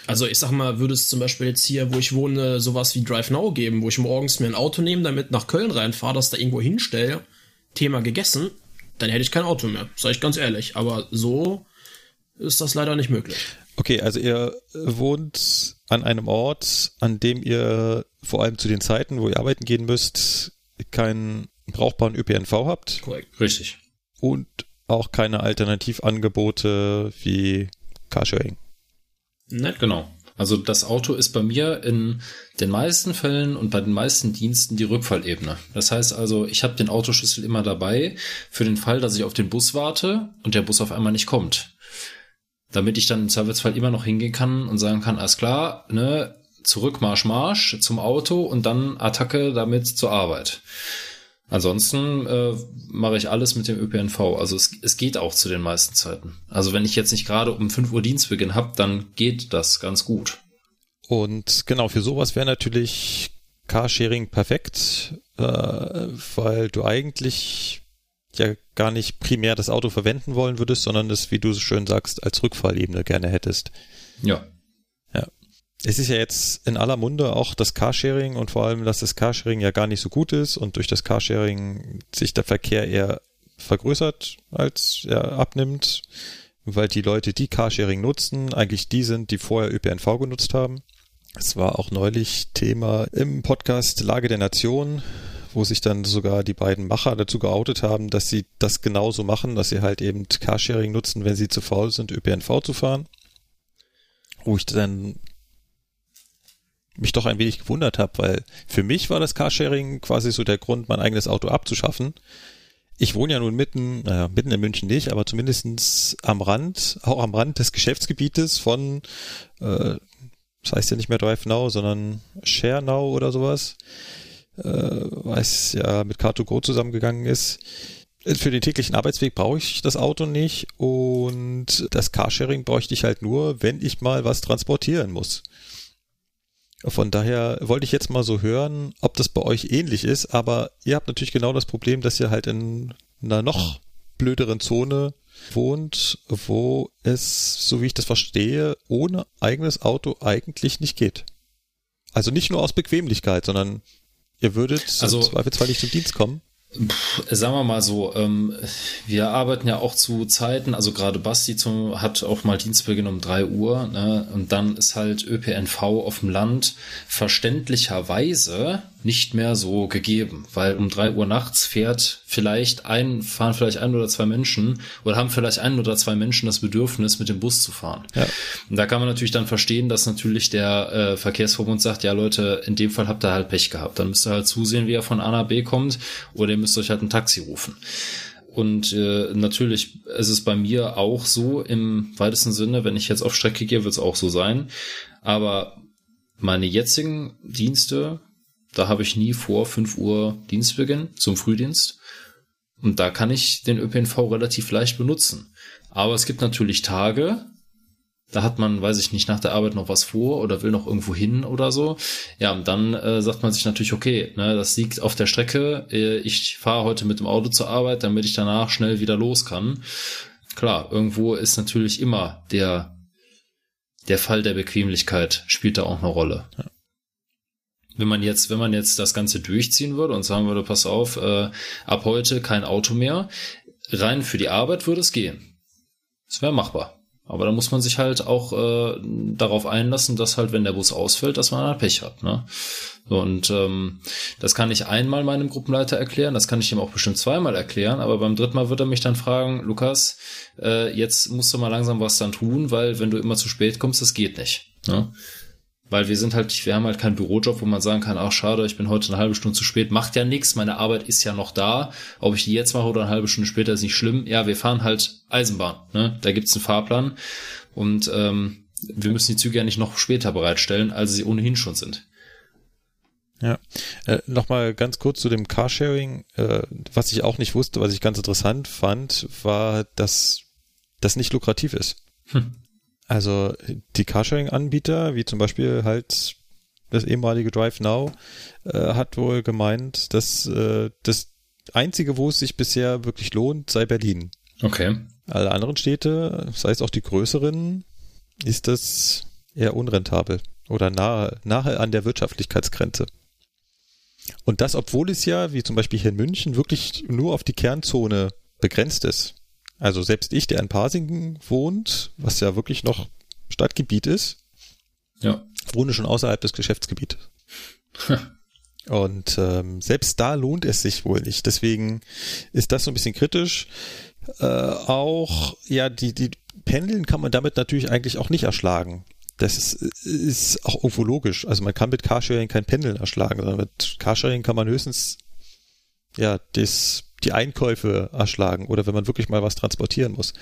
Also ich sag mal, würde es zum Beispiel jetzt hier, wo ich wohne, sowas wie Drive Now geben, wo ich morgens mir ein Auto nehme, damit nach Köln reinfahre, das da irgendwo hinstelle, Thema gegessen, dann hätte ich kein Auto mehr, sag ich ganz ehrlich. Aber so ist das leider nicht möglich. Okay, also ihr wohnt an einem Ort, an dem ihr vor allem zu den Zeiten, wo ihr arbeiten gehen müsst, keinen brauchbaren ÖPNV habt. Korrekt. Richtig. Und auch keine Alternativangebote wie Carsharing. Ne? Genau. Also das Auto ist bei mir in den meisten Fällen und bei den meisten Diensten die Rückfallebene. Das heißt also, ich habe den Autoschlüssel immer dabei für den Fall, dass ich auf den Bus warte und der Bus auf einmal nicht kommt. Damit ich dann im Zweifelsfall immer noch hingehen kann und sagen kann, alles klar, ne, zurück Marsch Marsch zum Auto und dann Attacke damit zur Arbeit. Ansonsten äh, mache ich alles mit dem ÖPNV. Also es, es geht auch zu den meisten Zeiten. Also wenn ich jetzt nicht gerade um 5 Uhr Dienstbeginn habe, dann geht das ganz gut. Und genau, für sowas wäre natürlich Carsharing perfekt, äh, weil du eigentlich ja gar nicht primär das Auto verwenden wollen würdest, sondern es, wie du so schön sagst, als Rückfallebene gerne hättest. Ja. Es ist ja jetzt in aller Munde auch das Carsharing und vor allem, dass das Carsharing ja gar nicht so gut ist und durch das Carsharing sich der Verkehr eher vergrößert als er abnimmt, weil die Leute, die Carsharing nutzen, eigentlich die sind, die vorher ÖPNV genutzt haben. Es war auch neulich Thema im Podcast Lage der Nation, wo sich dann sogar die beiden Macher dazu geoutet haben, dass sie das genauso machen, dass sie halt eben Carsharing nutzen, wenn sie zu faul sind, ÖPNV zu fahren. Wo ich dann mich doch ein wenig gewundert habe, weil für mich war das Carsharing quasi so der Grund, mein eigenes Auto abzuschaffen. Ich wohne ja nun mitten, naja, mitten in München nicht, aber zumindestens am Rand, auch am Rand des Geschäftsgebietes von, äh, das heißt ja nicht mehr Drive Now, sondern Share Now oder sowas, äh, was ja mit Car2Go zusammengegangen ist. Für den täglichen Arbeitsweg brauche ich das Auto nicht und das Carsharing bräuchte ich halt nur, wenn ich mal was transportieren muss. Von daher wollte ich jetzt mal so hören, ob das bei euch ähnlich ist, aber ihr habt natürlich genau das Problem, dass ihr halt in einer noch blöderen Zone wohnt, wo es, so wie ich das verstehe, ohne eigenes Auto eigentlich nicht geht. Also nicht nur aus Bequemlichkeit, sondern ihr würdet also, im Zweifelsfall nicht zum Dienst kommen. Puh, sagen wir mal so, ähm, wir arbeiten ja auch zu Zeiten, also gerade Basti zum, hat auch mal Dienstbeginn um drei Uhr, ne, und dann ist halt ÖPNV auf dem Land verständlicherweise nicht mehr so gegeben, weil um drei Uhr nachts fährt vielleicht ein, fahren vielleicht ein oder zwei Menschen oder haben vielleicht ein oder zwei Menschen das Bedürfnis, mit dem Bus zu fahren. Ja. Und da kann man natürlich dann verstehen, dass natürlich der äh, Verkehrsverbund sagt, ja Leute, in dem Fall habt ihr halt Pech gehabt. Dann müsst ihr halt zusehen, wie er von A nach B kommt oder ihr müsst euch halt ein Taxi rufen. Und äh, natürlich ist es bei mir auch so im weitesten Sinne, wenn ich jetzt auf Strecke gehe, wird es auch so sein. Aber meine jetzigen Dienste, da habe ich nie vor 5 Uhr Dienstbeginn zum Frühdienst. Und da kann ich den ÖPNV relativ leicht benutzen. Aber es gibt natürlich Tage, da hat man, weiß ich nicht, nach der Arbeit noch was vor oder will noch irgendwo hin oder so. Ja, und dann äh, sagt man sich natürlich, okay, ne, das liegt auf der Strecke. Äh, ich fahre heute mit dem Auto zur Arbeit, damit ich danach schnell wieder los kann. Klar, irgendwo ist natürlich immer der, der Fall der Bequemlichkeit spielt da auch eine Rolle. Ja. Wenn man jetzt, wenn man jetzt das Ganze durchziehen würde und sagen würde, pass auf, äh, ab heute kein Auto mehr, rein für die Arbeit würde es gehen. Es wäre machbar. Aber da muss man sich halt auch äh, darauf einlassen, dass halt, wenn der Bus ausfällt, dass man halt Pech hat. Ne? Und ähm, das kann ich einmal meinem Gruppenleiter erklären, das kann ich ihm auch bestimmt zweimal erklären, aber beim dritten Mal wird er mich dann fragen, Lukas, äh, jetzt musst du mal langsam was dann tun, weil wenn du immer zu spät kommst, das geht nicht. Ne? Weil wir sind halt, wir haben halt keinen Bürojob, wo man sagen kann, ach schade, ich bin heute eine halbe Stunde zu spät, macht ja nichts, meine Arbeit ist ja noch da. Ob ich die jetzt mache oder eine halbe Stunde später, ist nicht schlimm. Ja, wir fahren halt Eisenbahn, ne? Da gibt's einen Fahrplan und ähm, wir müssen die Züge ja nicht noch später bereitstellen, als sie ohnehin schon sind. Ja, äh, nochmal ganz kurz zu dem Carsharing. Äh, was ich auch nicht wusste, was ich ganz interessant fand, war, dass das nicht lukrativ ist. Hm. Also die Carsharing-Anbieter, wie zum Beispiel halt das ehemalige Drive Now, äh, hat wohl gemeint, dass äh, das einzige, wo es sich bisher wirklich lohnt, sei Berlin. Okay. Alle anderen Städte, sei es auch die größeren, ist das eher unrentabel oder nahe, nahe an der Wirtschaftlichkeitsgrenze. Und das, obwohl es ja, wie zum Beispiel hier in München, wirklich nur auf die Kernzone begrenzt ist. Also selbst ich, der in Pasingen wohnt, was ja wirklich noch Stadtgebiet ist, ja. wohne schon außerhalb des Geschäftsgebietes. [laughs] Und ähm, selbst da lohnt es sich wohl nicht. Deswegen ist das so ein bisschen kritisch. Äh, auch, ja, die, die Pendeln kann man damit natürlich eigentlich auch nicht erschlagen. Das ist, ist auch irgendwo logisch. Also man kann mit Carsharing kein Pendeln erschlagen, sondern mit Carsharing kann man höchstens ja das die Einkäufe erschlagen oder wenn man wirklich mal was transportieren muss.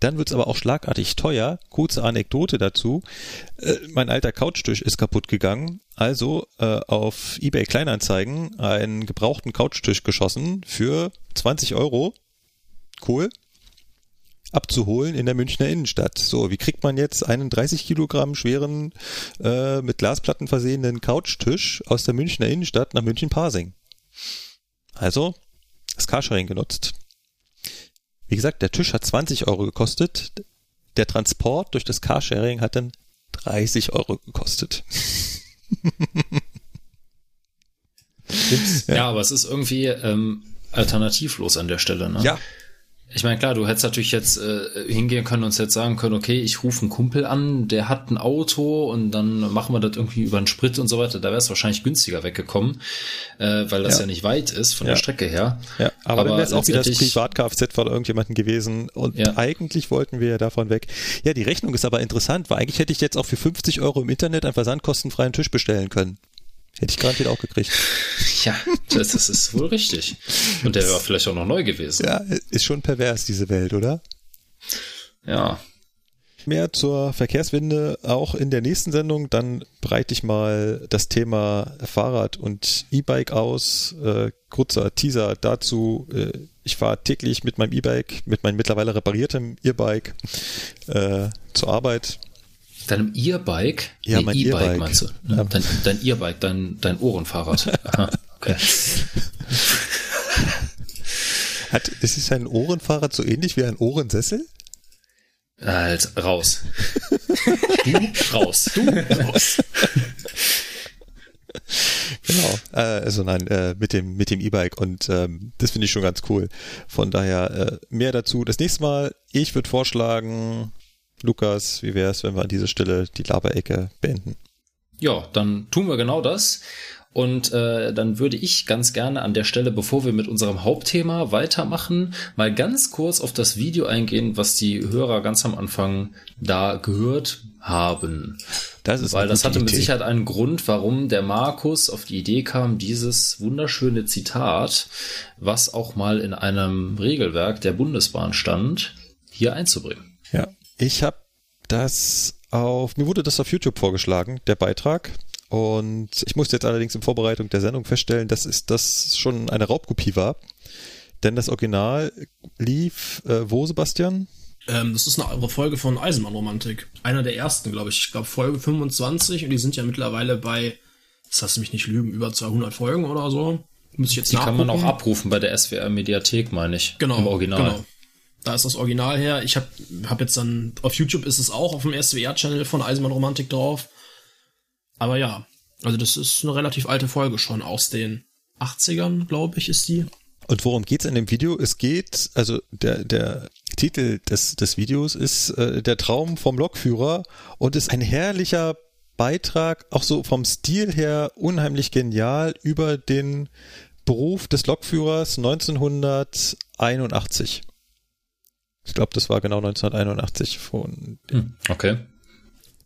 Dann wird's aber auch schlagartig teuer. Kurze Anekdote dazu. Äh, mein alter Couchtisch ist kaputt gegangen. Also äh, auf eBay Kleinanzeigen einen gebrauchten Couchtisch geschossen für 20 Euro. Cool. Abzuholen in der Münchner Innenstadt. So, wie kriegt man jetzt einen 30 Kilogramm schweren, äh, mit Glasplatten versehenen Couchtisch aus der Münchner Innenstadt nach München-Parsing? Also das Carsharing genutzt. Wie gesagt, der Tisch hat 20 Euro gekostet. Der Transport durch das Carsharing hat dann 30 Euro gekostet. [laughs] ja. ja, aber es ist irgendwie ähm, alternativlos an der Stelle. Ne? Ja, ich meine, klar, du hättest natürlich jetzt äh, hingehen können und jetzt sagen können, okay, ich rufe einen Kumpel an, der hat ein Auto und dann machen wir das irgendwie über einen Sprit und so weiter. Da wäre es wahrscheinlich günstiger weggekommen, äh, weil das ja. ja nicht weit ist von ja. der Strecke her. Ja, aber, aber dann wäre es auch wieder das Privat-Kfz von irgendjemandem gewesen und ja. eigentlich wollten wir ja davon weg. Ja, die Rechnung ist aber interessant, weil eigentlich hätte ich jetzt auch für 50 Euro im Internet einen versandkostenfreien Tisch bestellen können. Hätte ich garantiert auch gekriegt. Ja, das, das ist wohl richtig. Und der war vielleicht auch noch neu gewesen. Ja, ist schon pervers, diese Welt, oder? Ja. Mehr zur Verkehrswende auch in der nächsten Sendung. Dann breite ich mal das Thema Fahrrad und E-Bike aus. Äh, kurzer Teaser dazu. Äh, ich fahre täglich mit meinem E-Bike, mit meinem mittlerweile repariertem E-Bike äh, zur Arbeit Deinem E-Bike? Ja, mein E-Bike meinst du? Ja. Dein, dein E-Bike, dein, dein Ohrenfahrrad. [laughs] Aha, okay. Hat, ist es ein Ohrenfahrrad so ähnlich wie ein Ohrensessel? Halt, raus. [laughs] du raus. Du raus. Genau, äh, also nein, äh, mit dem mit dem E-Bike und ähm, das finde ich schon ganz cool. Von daher äh, mehr dazu. Das nächste Mal, ich würde vorschlagen, Lukas, wie wäre es, wenn wir an dieser Stelle die Laberecke beenden? Ja, dann tun wir genau das. Und äh, dann würde ich ganz gerne an der Stelle, bevor wir mit unserem Hauptthema weitermachen, mal ganz kurz auf das Video eingehen, was die Hörer ganz am Anfang da gehört haben. Das ist Weil das hatte mit. Sicherheit einen Grund, warum der Markus auf die Idee kam, dieses wunderschöne Zitat, was auch mal in einem Regelwerk der Bundesbahn stand, hier einzubringen. Ich habe das auf, mir wurde das auf YouTube vorgeschlagen, der Beitrag. Und ich musste jetzt allerdings in Vorbereitung der Sendung feststellen, dass es das schon eine Raubkopie war. Denn das Original lief, äh, wo, Sebastian? Ähm, das ist eine Folge von Eisenbahnromantik. Einer der ersten, glaube ich. Ich glaube Folge 25 und die sind ja mittlerweile bei, das lass mich nicht lügen, über 200 Folgen oder so. Muss ich jetzt Die kann man auch nachgucken. abrufen bei der SWR Mediathek, meine ich. Genau, Im Original. Genau. Da ist das Original her. Ich habe hab jetzt dann, auf YouTube ist es auch auf dem SWR-Channel von Eisenbahnromantik drauf. Aber ja, also das ist eine relativ alte Folge schon aus den 80ern, glaube ich, ist die. Und worum geht's in dem Video? Es geht, also der, der Titel des, des Videos ist äh, Der Traum vom Lokführer und ist ein herrlicher Beitrag, auch so vom Stil her unheimlich genial über den Beruf des Lokführers 1981. Ich glaube, das war genau 1981 von Hm, okay.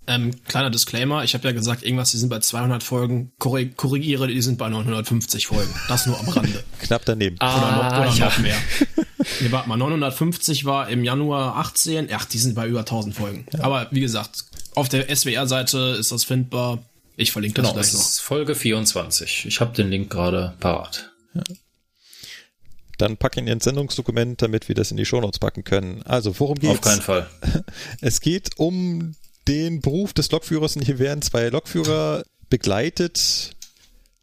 Ähm, kleiner Disclaimer, ich habe ja gesagt, irgendwas, die sind bei 200 Folgen, korri- korrigiere, die sind bei 950 Folgen. Das nur am Rande. [laughs] knapp daneben. Oder noch, oder ja. noch mehr. [laughs] Nee, warte mal, 950 war im Januar 18. Ach, die sind bei über 1000 Folgen. Aber wie gesagt, auf der SWR-Seite ist das findbar. Ich verlinke Genau, das gleich noch. ist Folge 24. Ich habe den Link gerade parat. Dann pack ihn ins Sendungsdokument, damit wir das in die Shownotes packen können. Also, worum geht's? Auf keinen Fall. [laughs] Es geht um den Beruf des Lokführers und hier werden zwei Lokführer begleitet.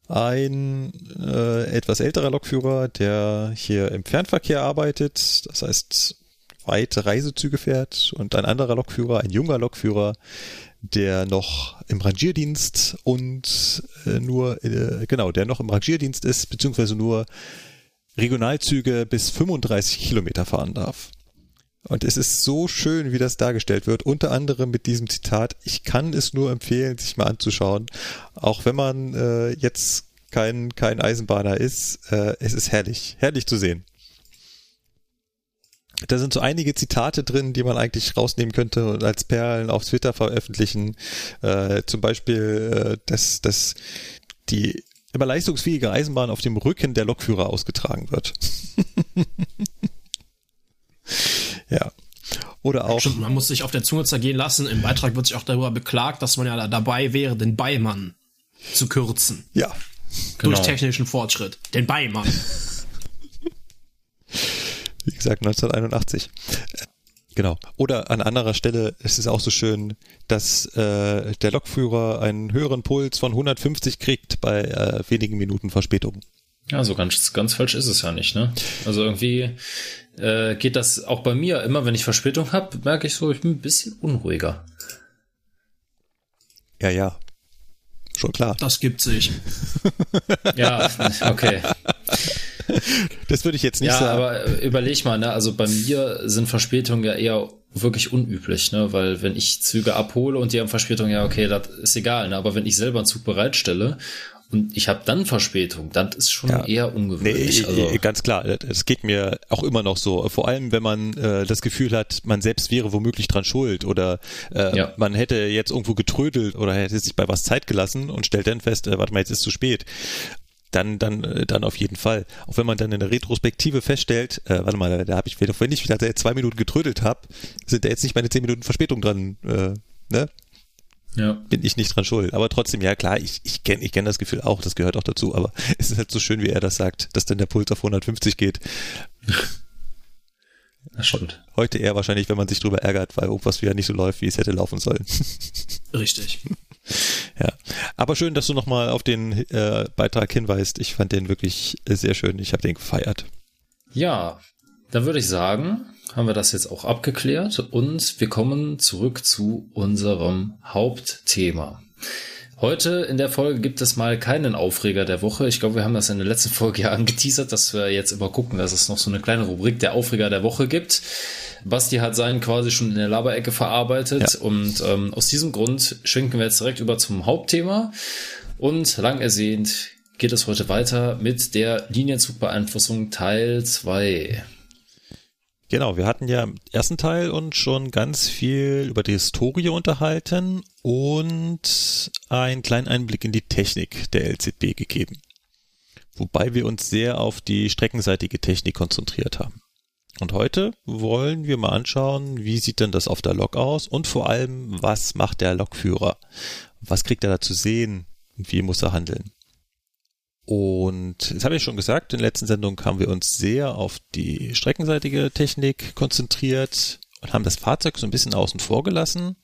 Ein äh, etwas älterer Lokführer, der hier im Fernverkehr arbeitet, das heißt weite Reisezüge fährt und ein anderer Lokführer, ein junger Lokführer, der noch im Rangierdienst und äh, nur, äh, genau, der noch im Rangierdienst ist, beziehungsweise nur Regionalzüge bis 35 Kilometer fahren darf. Und es ist so schön, wie das dargestellt wird, unter anderem mit diesem Zitat, ich kann es nur empfehlen, sich mal anzuschauen, auch wenn man äh, jetzt kein, kein Eisenbahner ist, äh, es ist herrlich, herrlich zu sehen. Da sind so einige Zitate drin, die man eigentlich rausnehmen könnte und als Perlen auf Twitter veröffentlichen. Äh, zum Beispiel, äh, dass, dass die immer leistungsfähige Eisenbahn auf dem Rücken der Lokführer ausgetragen wird. [laughs] ja. Oder auch. Stimmt, man muss sich auf der Zunge zergehen lassen. Im Beitrag wird sich auch darüber beklagt, dass man ja da dabei wäre, den Beimann zu kürzen. Ja. Genau. Durch technischen Fortschritt. Den Beimann. [laughs] Wie gesagt, 1981. Genau. Oder an anderer Stelle ist es auch so schön, dass äh, der Lokführer einen höheren Puls von 150 kriegt bei äh, wenigen Minuten Verspätung. Ja, so ganz, ganz falsch ist es ja nicht, ne? Also irgendwie äh, geht das auch bei mir immer, wenn ich Verspätung habe, merke ich so, ich bin ein bisschen unruhiger. Ja, ja. Schon klar. Das gibt sich. Ja, okay. Das würde ich jetzt nicht ja, sagen. aber äh, überleg mal, ne? Also bei mir sind Verspätungen ja eher wirklich unüblich, ne? Weil wenn ich Züge abhole und die haben Verspätung, ja, okay, das ist egal, ne? Aber wenn ich selber einen Zug bereitstelle und ich habe dann Verspätung, dann ist schon Ja. eher Nee, ungewöhnlich. also, äh, ganz klar, es geht mir auch immer noch so. Vor allem, wenn man äh, das Gefühl hat, man selbst wäre womöglich dran schuld oder äh, Ja. man hätte jetzt irgendwo getrödelt oder hätte sich bei was Zeit gelassen und stellt dann fest, äh, warte mal, jetzt ist zu spät. Dann, dann, äh, dann auf jeden Fall. Auch wenn man dann in der Retrospektive feststellt, äh, warte mal, da habe ich, wenn ich wieder zwei Minuten getrödelt habe, sind da jetzt nicht meine zehn Minuten Verspätung dran, äh, ne? ja. bin ich nicht dran schuld. Aber trotzdem, ja klar, ich, ich kenne ich kenn das Gefühl auch, das gehört auch dazu, aber [laughs] es ist halt so schön, wie er das sagt, dass dann der Puls auf 150 geht. [laughs] Das stimmt. Heute eher wahrscheinlich, wenn man sich drüber ärgert, weil irgendwas wieder nicht so läuft, wie es hätte laufen sollen. [laughs] Richtig. Ja. Aber schön, dass du nochmal auf den äh, Beitrag hinweist. Ich fand den wirklich äh, sehr schön. Ich habe den gefeiert. Ja, dann würde ich sagen, haben wir das jetzt auch abgeklärt und wir kommen zurück zu unserem Hauptthema. Heute in der Folge gibt es mal keinen Aufreger der Woche. Ich glaube, wir haben das in der letzten Folge [laughs] ja angeteasert, dass wir jetzt immer gucken, dass es noch so eine kleine Rubrik der Aufreger der Woche gibt. Basti hat seinen quasi schon in der Laberecke verarbeitet Ja. und ähm, aus diesem Grund schwenken wir jetzt direkt über zum Hauptthema. Und lang ersehnt geht es heute weiter mit der Linienzugbeeinflussung Teil 2. Genau, wir hatten ja im ersten Teil uns schon ganz viel über die Historie unterhalten und einen kleinen Einblick in die Technik der LZB gegeben. Wobei wir uns sehr auf die streckenseitige Technik konzentriert haben. Und heute wollen wir mal anschauen, wie sieht denn das auf der Lok aus und vor allem, was macht der Lokführer? Was kriegt er da zu sehen wie muss er handeln? Und das habe ich schon gesagt, in der letzten Sendung haben wir uns sehr auf die streckenseitige Technik konzentriert und haben das Fahrzeug so ein bisschen außen vor gelassen.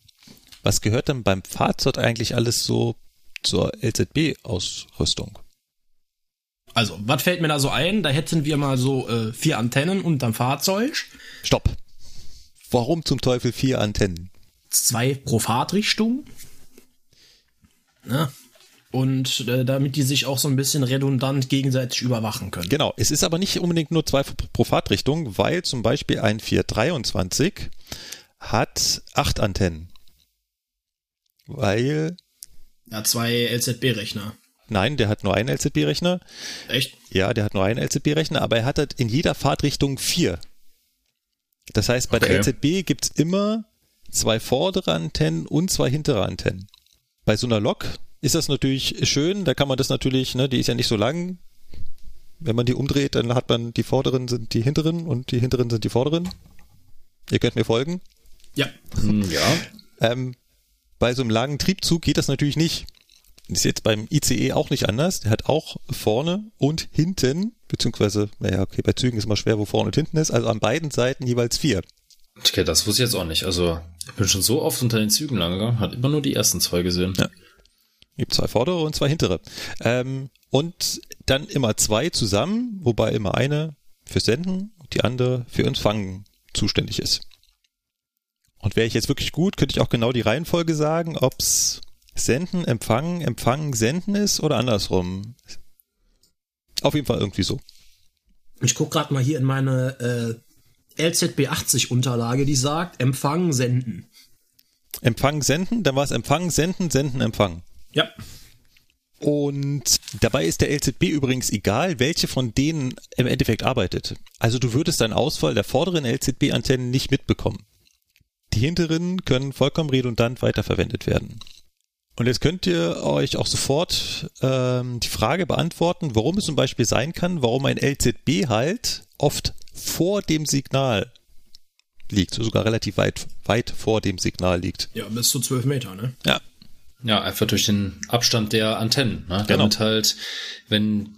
Was gehört denn beim Fahrzeug eigentlich alles so zur LZB-Ausrüstung? Also, was fällt mir da so ein? Da hätten wir mal so äh, vier Antennen unterm Fahrzeug. Stopp. Warum zum Teufel vier Antennen? Zwei pro Fahrtrichtung. Na, und äh, damit die sich auch so ein bisschen redundant gegenseitig überwachen können. Genau, es ist aber nicht unbedingt nur zwei pro Fahrtrichtung, weil zum Beispiel ein 423 hat acht Antennen. Weil. Ja, zwei LZB-Rechner. Nein, der hat nur einen LZB-Rechner. Echt? Ja, der hat nur einen LZB-Rechner, aber er hat halt in jeder Fahrtrichtung vier. Das heißt, bei okay. der LZB gibt's immer zwei vordere Antennen und zwei hintere Antennen. Bei so einer Lok ist das natürlich schön. Da kann man das natürlich, ne, die ist ja nicht so lang. Wenn man die umdreht, dann hat man die vorderen sind die hinteren und die hinteren sind die vorderen. Ihr könnt mir folgen. Ja. Hm, ja. Ähm, bei so einem langen Triebzug geht das natürlich nicht. Ist jetzt beim ICE auch nicht anders. Der hat auch vorne und hinten, beziehungsweise, naja, okay, bei Zügen ist immer schwer, wo vorne und hinten ist, also an beiden Seiten jeweils vier. Okay, das wusste ich jetzt auch nicht. Also, ich bin schon so oft unter den Zügen lang gegangen, hat immer nur die ersten zwei gesehen. Ja. Gibt zwei vordere und zwei hintere. Ähm, und dann immer zwei zusammen, wobei immer eine für Senden und die andere für Empfangen zuständig ist. Und wäre ich jetzt wirklich gut, könnte ich auch genau die Reihenfolge sagen, ob's Senden, Empfangen, Empfangen, Senden ist oder andersrum. Auf jeden Fall irgendwie so. Ich gucke gerade mal hier in meine äh, LZB 80 Unterlage, die sagt Empfangen, Senden. Empfangen, Senden, dann war es Empfangen, Senden, Senden, Empfangen. Ja. Und dabei ist der LZB übrigens egal, welche von denen im Endeffekt arbeitet. Also du würdest deinen Ausfall der vorderen LZB-Antennen nicht mitbekommen. Die hinteren können vollkommen redundant weiterverwendet werden. Und jetzt könnt ihr euch auch sofort ähm, die Frage beantworten, warum es zum Beispiel sein kann, warum ein LZB halt oft vor dem Signal liegt, sogar relativ weit, weit vor dem Signal liegt. Ja, bis zu zwölf Meter, ne? Ja, ja, einfach durch den Abstand der Antennen. Ne? Genau. Damit halt, wenn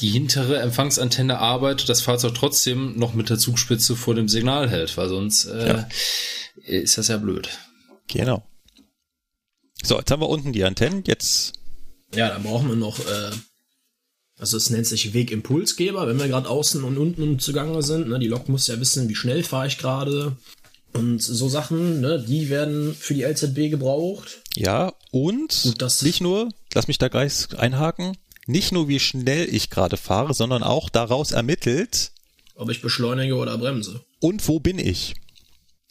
die hintere Empfangsantenne arbeitet, das Fahrzeug trotzdem noch mit der Zugspitze vor dem Signal hält, weil sonst äh, ja. ist das ja blöd. Genau. So, jetzt haben wir unten die Antennen, jetzt. Ja, da brauchen wir noch, äh, also es nennt sich Wegimpulsgeber, wenn wir gerade außen und unten zugange sind. Ne? Die Lok muss ja wissen, wie schnell fahre ich gerade. Und so Sachen, ne, die werden für die LZB gebraucht. Ja, und Gut, das nicht nur, lass mich da gleich einhaken, nicht nur wie schnell ich gerade fahre, sondern auch daraus ermittelt, ob ich beschleunige oder bremse. Und wo bin ich?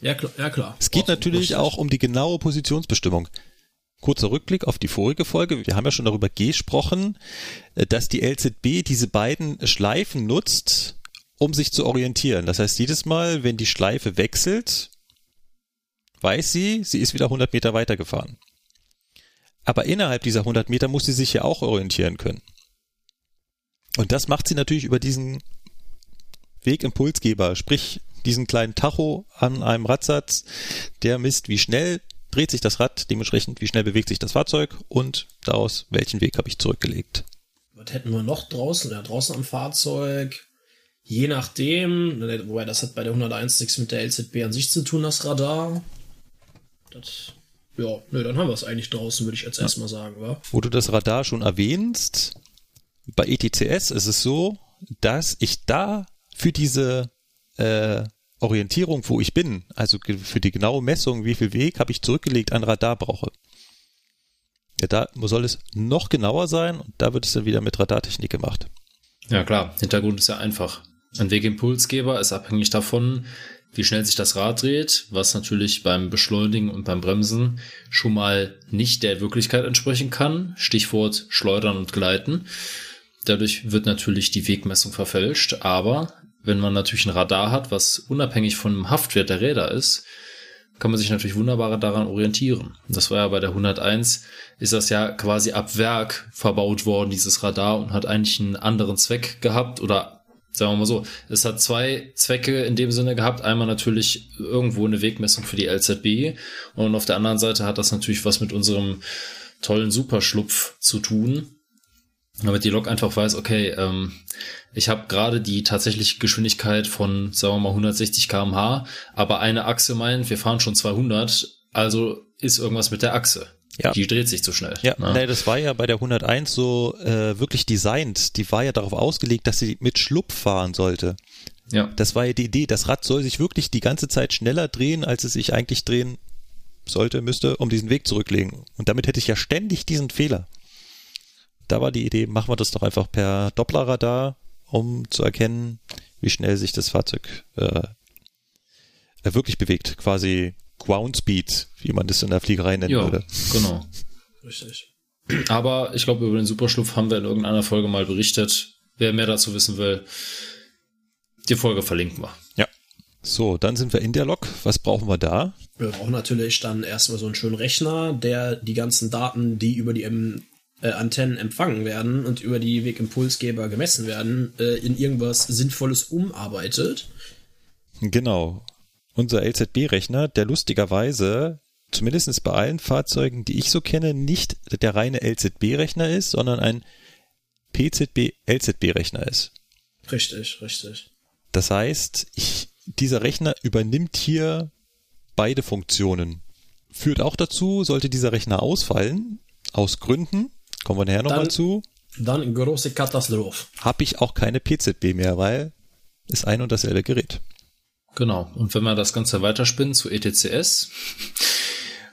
Ja, klar. Ja, klar. Es geht natürlich richtig. auch um die genaue Positionsbestimmung. Kurzer Rückblick auf die vorige Folge. Wir haben ja schon darüber gesprochen, äh, dass die LZB diese beiden Schleifen nutzt, um sich zu orientieren. Das heißt, jedes Mal, wenn die Schleife wechselt, weiß sie, sie ist wieder 100 Meter weitergefahren. Aber innerhalb dieser 100 Meter muss sie sich ja auch orientieren können. Und das macht sie natürlich über diesen Wegimpulsgeber, sprich diesen kleinen Tacho an einem Radsatz, der misst, wie schnell dreht sich das Rad, dementsprechend wie schnell bewegt sich das Fahrzeug und daraus, welchen Weg habe ich zurückgelegt. Was hätten wir noch draußen? Ja, draußen am Fahrzeug Je nachdem, ne, wobei das hat bei der 101 nichts mit der LZB an sich zu tun, das Radar. Das, ja, ne, dann haben wir es eigentlich draußen, würde ich jetzt ja. erstmal sagen, wa? Wo du das Radar schon erwähnst, bei ETCS ist es so, dass ich da für diese äh, Orientierung, wo ich bin, also für die genaue Messung, wie viel Weg habe ich zurückgelegt, ein Radar brauche. Ja, da soll es noch genauer sein und da wird es dann wieder mit Radartechnik gemacht. Ja klar, Hintergrund ist ja einfach. Ein Wegimpulsgeber ist abhängig davon, wie schnell sich das Rad dreht, was natürlich beim Beschleunigen und beim Bremsen schon mal nicht der Wirklichkeit entsprechen kann. Stichwort Schleudern und Gleiten. Dadurch wird natürlich die Wegmessung verfälscht, aber wenn man natürlich ein Radar hat, was unabhängig vom Haftwert der Räder ist, kann man sich natürlich wunderbar daran orientieren. Das war ja bei der 101, ist das ja quasi ab Werk verbaut worden, dieses Radar, und hat eigentlich einen anderen Zweck gehabt oder sagen wir mal so, es hat zwei Zwecke in dem Sinne gehabt. Einmal natürlich irgendwo eine Wegmessung für die LZB und auf der anderen Seite hat das natürlich was mit unserem tollen Superschlupf zu tun, damit die Lok einfach weiß, okay, ähm, ich habe gerade die tatsächliche Geschwindigkeit von, sagen wir mal, 160 kmh, aber eine Achse meint, wir fahren schon 200, also ist irgendwas mit der Achse. Ja. Die dreht sich zu schnell. Ja, ne? nee, das war ja bei der 101 so äh, wirklich designt. Die war ja darauf ausgelegt, dass sie mit Schlupf fahren sollte. Ja. Das war ja die Idee. Das Rad soll sich wirklich die ganze Zeit schneller drehen, als es sich eigentlich drehen sollte, müsste, um diesen Weg zurücklegen. Und damit hätte ich ja ständig diesen Fehler. Da war die Idee, machen wir das doch einfach per Dopplerradar um zu erkennen, wie schnell sich das Fahrzeug äh, wirklich bewegt. Quasi Ground Speed, wie man das in der Fliegerei nennen ja, würde. Genau. Richtig. Aber ich glaube, über den Superschlupf haben wir in irgendeiner Folge mal berichtet. Wer mehr dazu wissen will, die Folge verlinken wir. Ja. So, dann sind wir in der Lok. Was brauchen wir da? Wir brauchen natürlich dann erstmal so einen schönen Rechner, der die ganzen Daten, die über die äh, Antennen empfangen werden und über die Wegimpulsgeber gemessen werden, äh, in irgendwas Sinnvolles umarbeitet. Genau. Unser LZB-Rechner, der lustigerweise zumindest bei allen Fahrzeugen, die ich so kenne, nicht der reine LZB-Rechner ist, sondern ein PZB-LZB-Rechner ist. Richtig, richtig. Das heißt, ich, dieser Rechner übernimmt hier beide Funktionen. Führt auch dazu, sollte dieser Rechner ausfallen, aus Gründen, Kommen wir nachher nochmal zu. Dann große Katastrophe. Habe ich auch keine PZB mehr, weil ist ein und dasselbe Gerät. Genau. Und wenn wir das Ganze weiterspinnen zu ETCS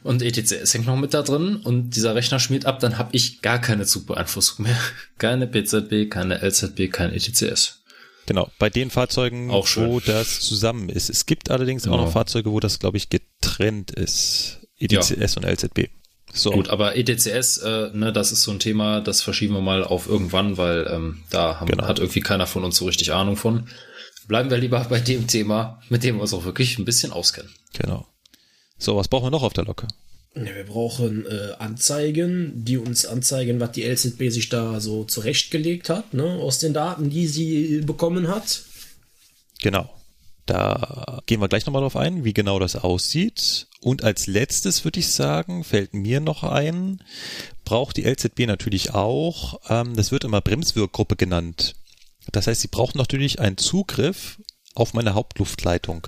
und ETCS hängt noch mit da drin und dieser Rechner schmiert ab, dann habe ich gar keine Zugbeeinflussung mehr. [laughs] Keine PZB, keine LZB, kein ETCS. Genau, bei den Fahrzeugen, auch wo das zusammen ist. Es gibt allerdings genau. auch noch genau. Fahrzeuge, wo das, glaube ich, getrennt ist. ETCS ja. und LZB. So. Gut, aber ETCS, äh, ne, das ist so ein Thema, das verschieben wir mal auf irgendwann, weil ähm, da haben, genau. hat irgendwie keiner von uns so richtig Ahnung von. Bleiben wir lieber bei dem Thema, mit dem wir uns auch wirklich ein bisschen auskennen. Genau. So, was brauchen wir noch auf der Locke? Ja, wir brauchen äh, Anzeigen, die uns anzeigen, was die LZB sich da so zurechtgelegt hat, ne, aus den Daten, die sie bekommen hat. Genau. Da gehen wir gleich nochmal drauf ein, wie genau das aussieht. Und als letztes würde ich sagen, fällt mir noch ein, braucht die LZB natürlich auch, ähm, das wird immer Bremswirkgruppe genannt. Das heißt, sie braucht natürlich einen Zugriff auf meine Hauptluftleitung.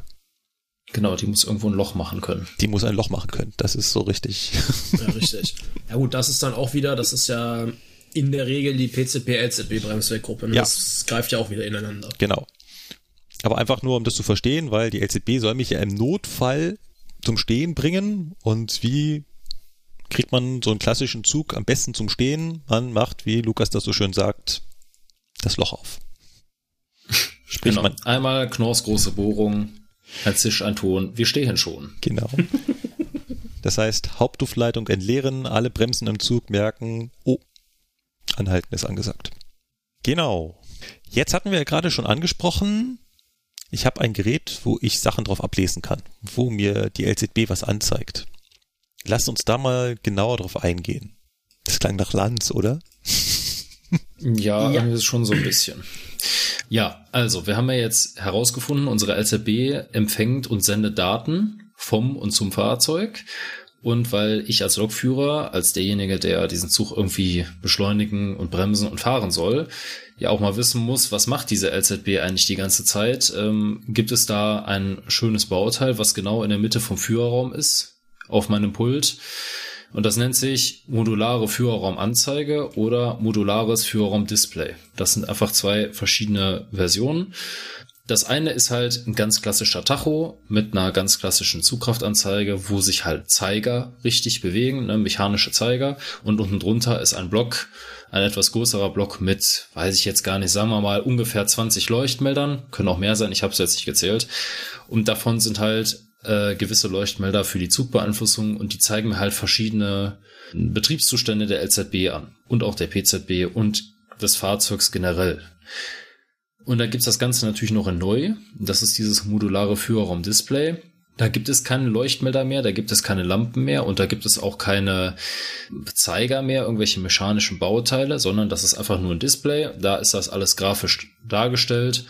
Genau, die muss irgendwo ein Loch machen können. Die muss ein Loch machen können, das ist so richtig. Ja, richtig. Ja gut, das ist dann auch wieder, das ist ja in der Regel die PCP-LZB-Bremswirkgruppe. Ne? Ja. Das greift ja auch wieder ineinander. Genau. Aber einfach nur, um das zu verstehen, weil die LZB soll mich ja im Notfall zum Stehen bringen. Und wie kriegt man so einen klassischen Zug am besten zum Stehen? Man macht, wie Lukas das so schön sagt, das Loch auf. [laughs] Sprich, genau. man einmal Knorrs große Bohrung, ein Zisch, ein Ton, wir stehen schon. Genau. Das heißt, Hauptduftleitung entleeren, alle Bremsen im Zug merken, oh, anhalten ist angesagt. Genau. Jetzt hatten wir ja gerade schon angesprochen, ich habe ein Gerät, wo ich Sachen drauf ablesen kann, wo mir die LZB was anzeigt. Lasst uns da mal genauer drauf eingehen. Das klang nach Lanz, oder? [laughs] Ja, ja. ist schon so ein bisschen. Ja, also wir haben ja jetzt herausgefunden, unsere LZB empfängt und sendet Daten vom und zum Fahrzeug. Und weil ich als Lokführer, als derjenige, der diesen Zug irgendwie beschleunigen und bremsen und fahren soll, ja auch mal wissen muss, was macht diese LZB eigentlich die ganze Zeit, ähm, gibt es da ein schönes Bauteil, was genau in der Mitte vom Führerraum ist, auf meinem Pult. Und das nennt sich modulare Führerraumanzeige oder modulares Führerraumdisplay. Das sind einfach zwei verschiedene Versionen. Das eine ist halt ein ganz klassischer Tacho mit einer ganz klassischen Zugkraftanzeige, wo sich halt Zeiger richtig bewegen, ne, mechanische Zeiger. Und unten drunter ist ein Block, ein etwas größerer Block mit, weiß ich jetzt gar nicht, sagen wir mal ungefähr 20 Leuchtmeldern, können auch mehr sein, ich habe es jetzt nicht gezählt. Und davon sind halt äh, gewisse Leuchtmelder für die Zugbeeinflussung und die zeigen mir halt verschiedene Betriebszustände der LZB an und auch der PZB und des Fahrzeugs generell. Und da gibt's das Ganze natürlich noch in neu. Das ist dieses modulare Führerraum-Display. Da gibt es keine Leuchtmelder mehr, da gibt es keine Lampen mehr und da gibt es auch keine Zeiger mehr, irgendwelche mechanischen Bauteile, sondern das ist einfach nur ein Display. Da ist das alles grafisch dargestellt.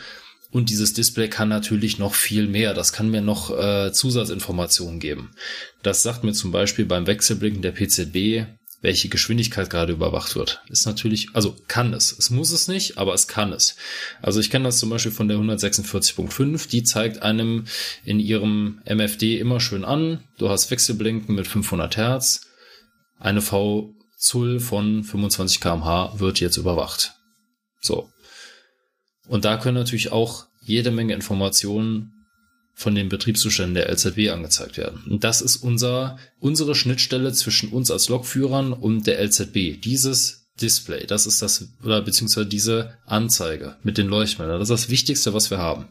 Und dieses Display kann natürlich noch viel mehr. Das kann mir noch äh, Zusatzinformationen geben. Das sagt mir zum Beispiel beim Wechselblicken der PCB, welche Geschwindigkeit gerade überwacht wird. Ist natürlich, also kann es. Es muss es nicht, aber es kann es. Also ich kenne das zum Beispiel von der 146.5, die zeigt einem in ihrem MFD immer schön an, du hast Wechselblinken mit 500 Hertz, eine V Zoll von 25 kmh wird jetzt überwacht. So. Und da können natürlich auch jede Menge Informationen von den Betriebszuständen der LZB angezeigt werden. Und das ist unser, unsere Schnittstelle zwischen uns als Lokführern und der LZB. Dieses Display, das ist das, oder beziehungsweise diese Anzeige mit den Leuchtmeldern. Das ist das Wichtigste, was wir haben.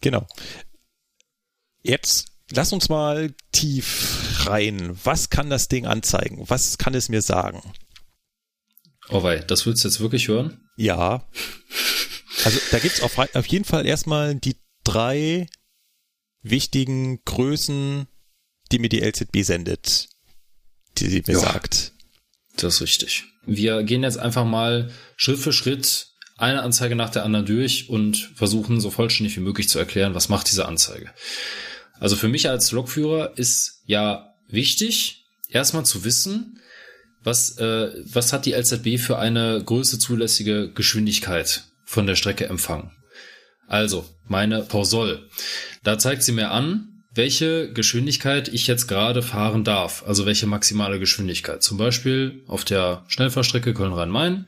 Genau. Jetzt lass uns mal tief rein. Was kann das Ding anzeigen? Was kann es mir sagen? Oh wei, das willst du jetzt wirklich hören? Ja. Also da gibt's auf, auf jeden Fall erstmal die drei wichtigen Größen, die mir die LZB sendet, die sie mir ja, sagt. Das ist richtig. Wir gehen jetzt einfach mal Schritt für Schritt eine Anzeige nach der anderen durch und versuchen so vollständig wie möglich zu erklären, was macht diese Anzeige. Also für mich als Lokführer ist ja wichtig, erstmal zu wissen, was, äh, was hat die LZB für eine größte zulässige Geschwindigkeit von der Strecke empfangen. Also, meine Pausol. Da zeigt sie mir an, welche Geschwindigkeit ich jetzt gerade fahren darf. Also welche maximale Geschwindigkeit. Zum Beispiel auf der Schnellfahrstrecke Köln-Rhein-Main.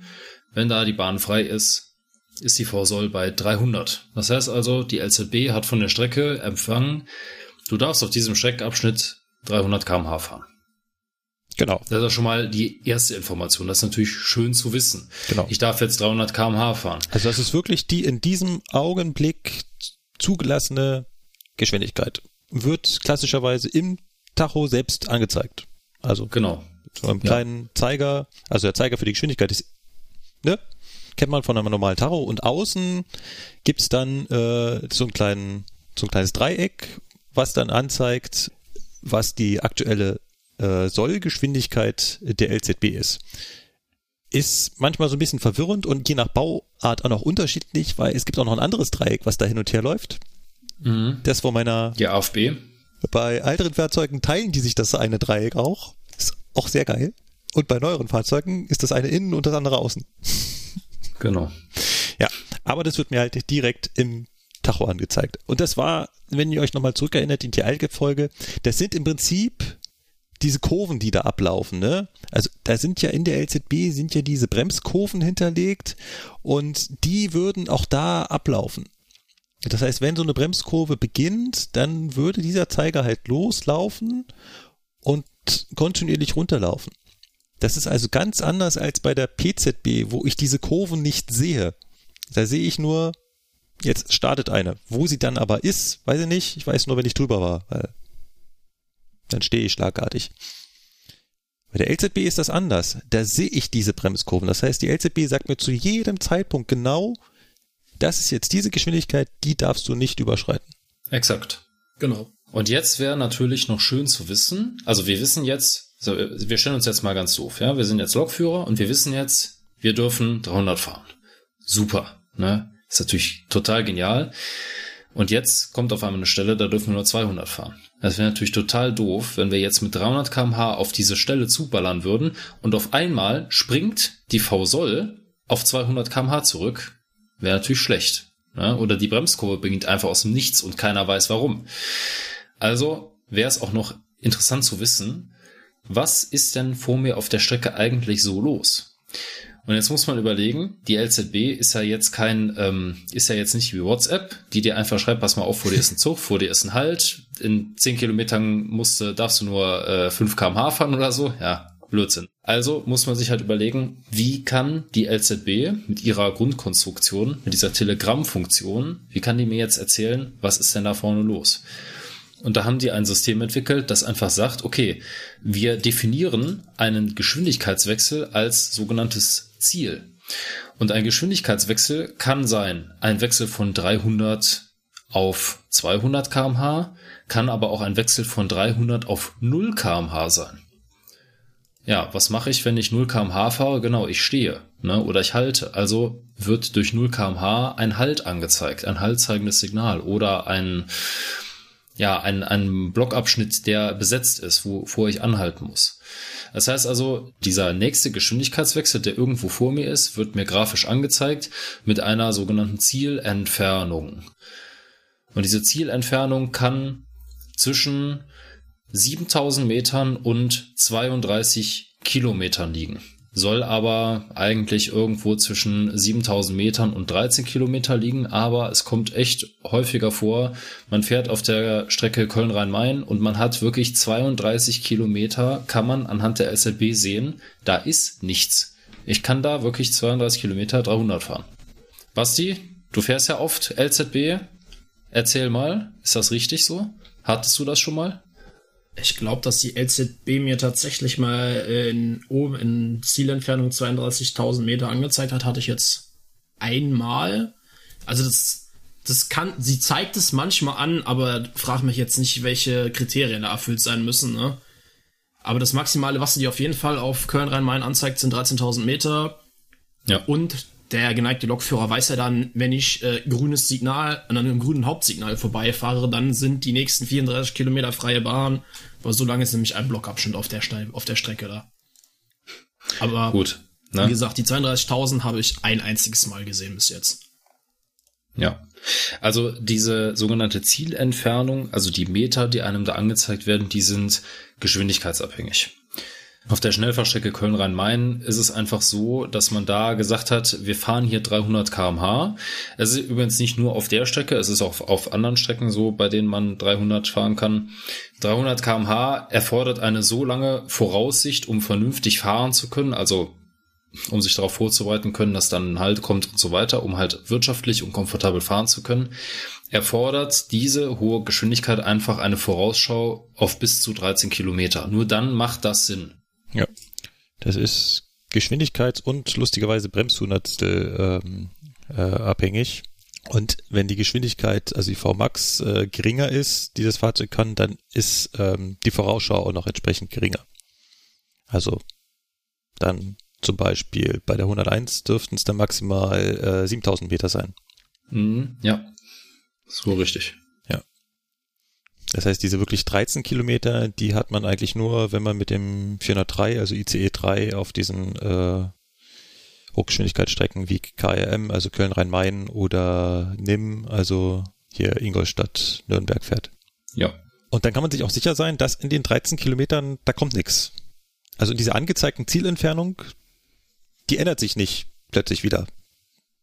Wenn da die Bahn frei ist, ist die Vorsoll bei 300. Das heißt also, die LZB hat von der Strecke empfangen, du darfst auf diesem Streckabschnitt 300 kmh fahren. Genau. Das ist ja schon mal die erste Information. Das ist natürlich schön zu wissen. Genau. Ich darf jetzt 300 kmh fahren. Also das ist wirklich die in diesem Augenblick zugelassene Geschwindigkeit. Wird klassischerweise im Tacho selbst angezeigt. Also genau. So einem kleinen ja. Zeiger, also der Zeiger für die Geschwindigkeit ist, ne? Kennt man von einem normalen Tacho und außen gibt's dann äh, so einen kleinen, so ein kleines Dreieck, was dann anzeigt, was die aktuelle äh, Sollgeschwindigkeit der LZB ist. Ist manchmal so ein bisschen verwirrend und je nach Bauart auch noch unterschiedlich, weil es gibt auch noch ein anderes Dreieck, was da hin und her läuft. Mhm. Das von meiner. Die AFB. Bei älteren Fahrzeugen teilen die sich das eine Dreieck auch. Ist auch sehr geil. Und bei neueren Fahrzeugen ist das eine innen und das andere außen. Genau. Ja, aber das wird mir halt direkt im Tacho angezeigt. Und das war, wenn ihr euch nochmal zurückerinnert in die Alge-Folge, das sind im Prinzip diese Kurven, die da ablaufen, ne? Also da sind ja in der LZB sind ja diese Bremskurven hinterlegt und die würden auch da ablaufen. Das heißt, wenn so eine Bremskurve beginnt, dann würde dieser Zeiger halt loslaufen und kontinuierlich runterlaufen. Das ist also ganz anders als bei der PZB, wo ich diese Kurven nicht sehe. Da sehe ich nur, jetzt startet eine. Wo sie dann aber ist, weiß ich nicht. Ich weiß nur, wenn ich drüber war, weil dann stehe ich schlagartig. Bei der LZB ist das anders. Da sehe ich diese Bremskurven. Das heißt, die LZB sagt mir zu jedem Zeitpunkt genau, das ist jetzt diese Geschwindigkeit, die darfst du nicht überschreiten. Exakt. Genau. Und jetzt wäre natürlich noch schön zu wissen, also wir wissen jetzt, wir stellen uns jetzt mal ganz doof, ja, wir sind jetzt Lokführer und wir wissen jetzt, wir dürfen 300 fahren. Super, ne? Ist natürlich total genial. Und jetzt kommt auf einmal eine Stelle, da dürfen wir nur 200 fahren. Das wäre natürlich total doof, wenn wir jetzt mit 300 kmh auf diese Stelle zuballern würden und auf einmal springt die V-Soll auf 200 kmh zurück. Wäre natürlich schlecht. Ne? Oder die Bremskurve beginnt einfach aus dem Nichts und keiner weiß warum. Also wäre es auch noch interessant zu wissen, was ist denn vor mir auf der Strecke eigentlich so los? Und jetzt muss man überlegen, die LZB ist ja jetzt kein, ähm, ist ja jetzt nicht wie WhatsApp, die dir einfach schreibt, pass mal auf, vor dir ist ein Zug, vor dir ist ein Halt, in 10 Kilometern musst, darfst du nur äh, 5 kmh fahren oder so. Ja, Blödsinn. Also muss man sich halt überlegen, wie kann die LZB mit ihrer Grundkonstruktion, mit dieser Telegrammfunktion, wie kann die mir jetzt erzählen, was ist denn da vorne los? Und da haben die ein System entwickelt, das einfach sagt, okay, wir definieren einen Geschwindigkeitswechsel als sogenanntes Ziel. Und ein Geschwindigkeitswechsel kann sein ein Wechsel von 300 auf 200 kmh, kann aber auch ein Wechsel von 300 auf 0 kmh sein. Ja, was mache ich, wenn ich 0 kmh fahre? Genau, ich stehe ne, oder ich halte. Also wird durch 0 kmh ein Halt angezeigt, ein haltzeigendes Signal oder ein ja, ein, ein Blockabschnitt, der besetzt ist, wovor ich anhalten muss. Das heißt also, dieser nächste Geschwindigkeitswechsel, der irgendwo vor mir ist, wird mir grafisch angezeigt mit einer sogenannten Zielentfernung. Und diese Zielentfernung kann zwischen 7000 Metern und 32 Kilometern liegen soll aber eigentlich irgendwo zwischen 7000 Metern und 13 Kilometer liegen, aber es kommt echt häufiger vor, man fährt auf der Strecke Köln-Rhein-Main und man hat wirklich 32 Kilometer, kann man anhand der SLB sehen, da ist nichts. Ich kann da wirklich 32 Kilometer 300 fahren. Basti, du fährst ja oft LZB. Erzähl mal, ist das richtig so? Hattest du das schon mal? Ich glaube, dass die LZB mir tatsächlich mal in, oben in Zielentfernung 32.000 Meter angezeigt hat, hatte ich jetzt einmal. Also das, das kann, sie zeigt es manchmal an, aber frag mich jetzt nicht, welche Kriterien da erfüllt sein müssen, ne? Aber das Maximale, was sie dir auf jeden Fall auf Köln-Rhein-Main anzeigt, sind 13.000 Meter. Ja. Und der geneigte Lokführer weiß ja dann, wenn ich äh, grünes Signal an einem grünen Hauptsignal vorbeifahre, dann sind die nächsten 34 Kilometer freie Bahn. Aber so lange ist nämlich ein Blockabschnitt auf der, Ste auf der Strecke da. Aber gut. Ne? Wie gesagt, die 32.000 habe ich ein einziges Mal gesehen bis jetzt. Ja. Also diese sogenannte Zielentfernung, also die Meter, die einem da angezeigt werden, die sind geschwindigkeitsabhängig. Auf der Schnellfahrstrecke Köln-Rhein-Main ist es einfach so, dass man da gesagt hat, wir fahren hier 300 kmh. Es ist übrigens nicht nur auf der Strecke, es ist auch auf anderen Strecken so, bei denen man 300 fahren kann. 300 kmh erfordert eine so lange Voraussicht, um vernünftig fahren zu können, also um sich darauf vorzubereiten können, dass dann ein Halt kommt und so weiter, um halt wirtschaftlich und komfortabel fahren zu können, erfordert diese hohe Geschwindigkeit einfach eine Vorausschau auf bis zu 13 Kilometer. Nur dann macht das Sinn. Ja, das ist Geschwindigkeits- und lustigerweise Bremshundertstel ähm, äh, abhängig. Und wenn die Geschwindigkeit, also die Vmax äh, geringer ist, die das Fahrzeug kann, dann ist ähm, die Vorausschau auch noch entsprechend geringer. Also dann zum Beispiel bei der 101 dürften es dann maximal äh, 7000 Meter sein. Mhm, ja, so richtig. Das heißt, diese wirklich 13 Kilometer, die hat man eigentlich nur, wenn man mit dem 403, also ICE 3 auf diesen äh, Hochgeschwindigkeitsstrecken wie KRM, also Köln-Rhein-Main oder NIM, also hier Ingolstadt, Nürnberg fährt. Ja. Und dann kann man sich auch sicher sein, dass in den 13 Kilometern, da kommt nichts. Also in dieser angezeigten Zielentfernung, die ändert sich nicht plötzlich wieder.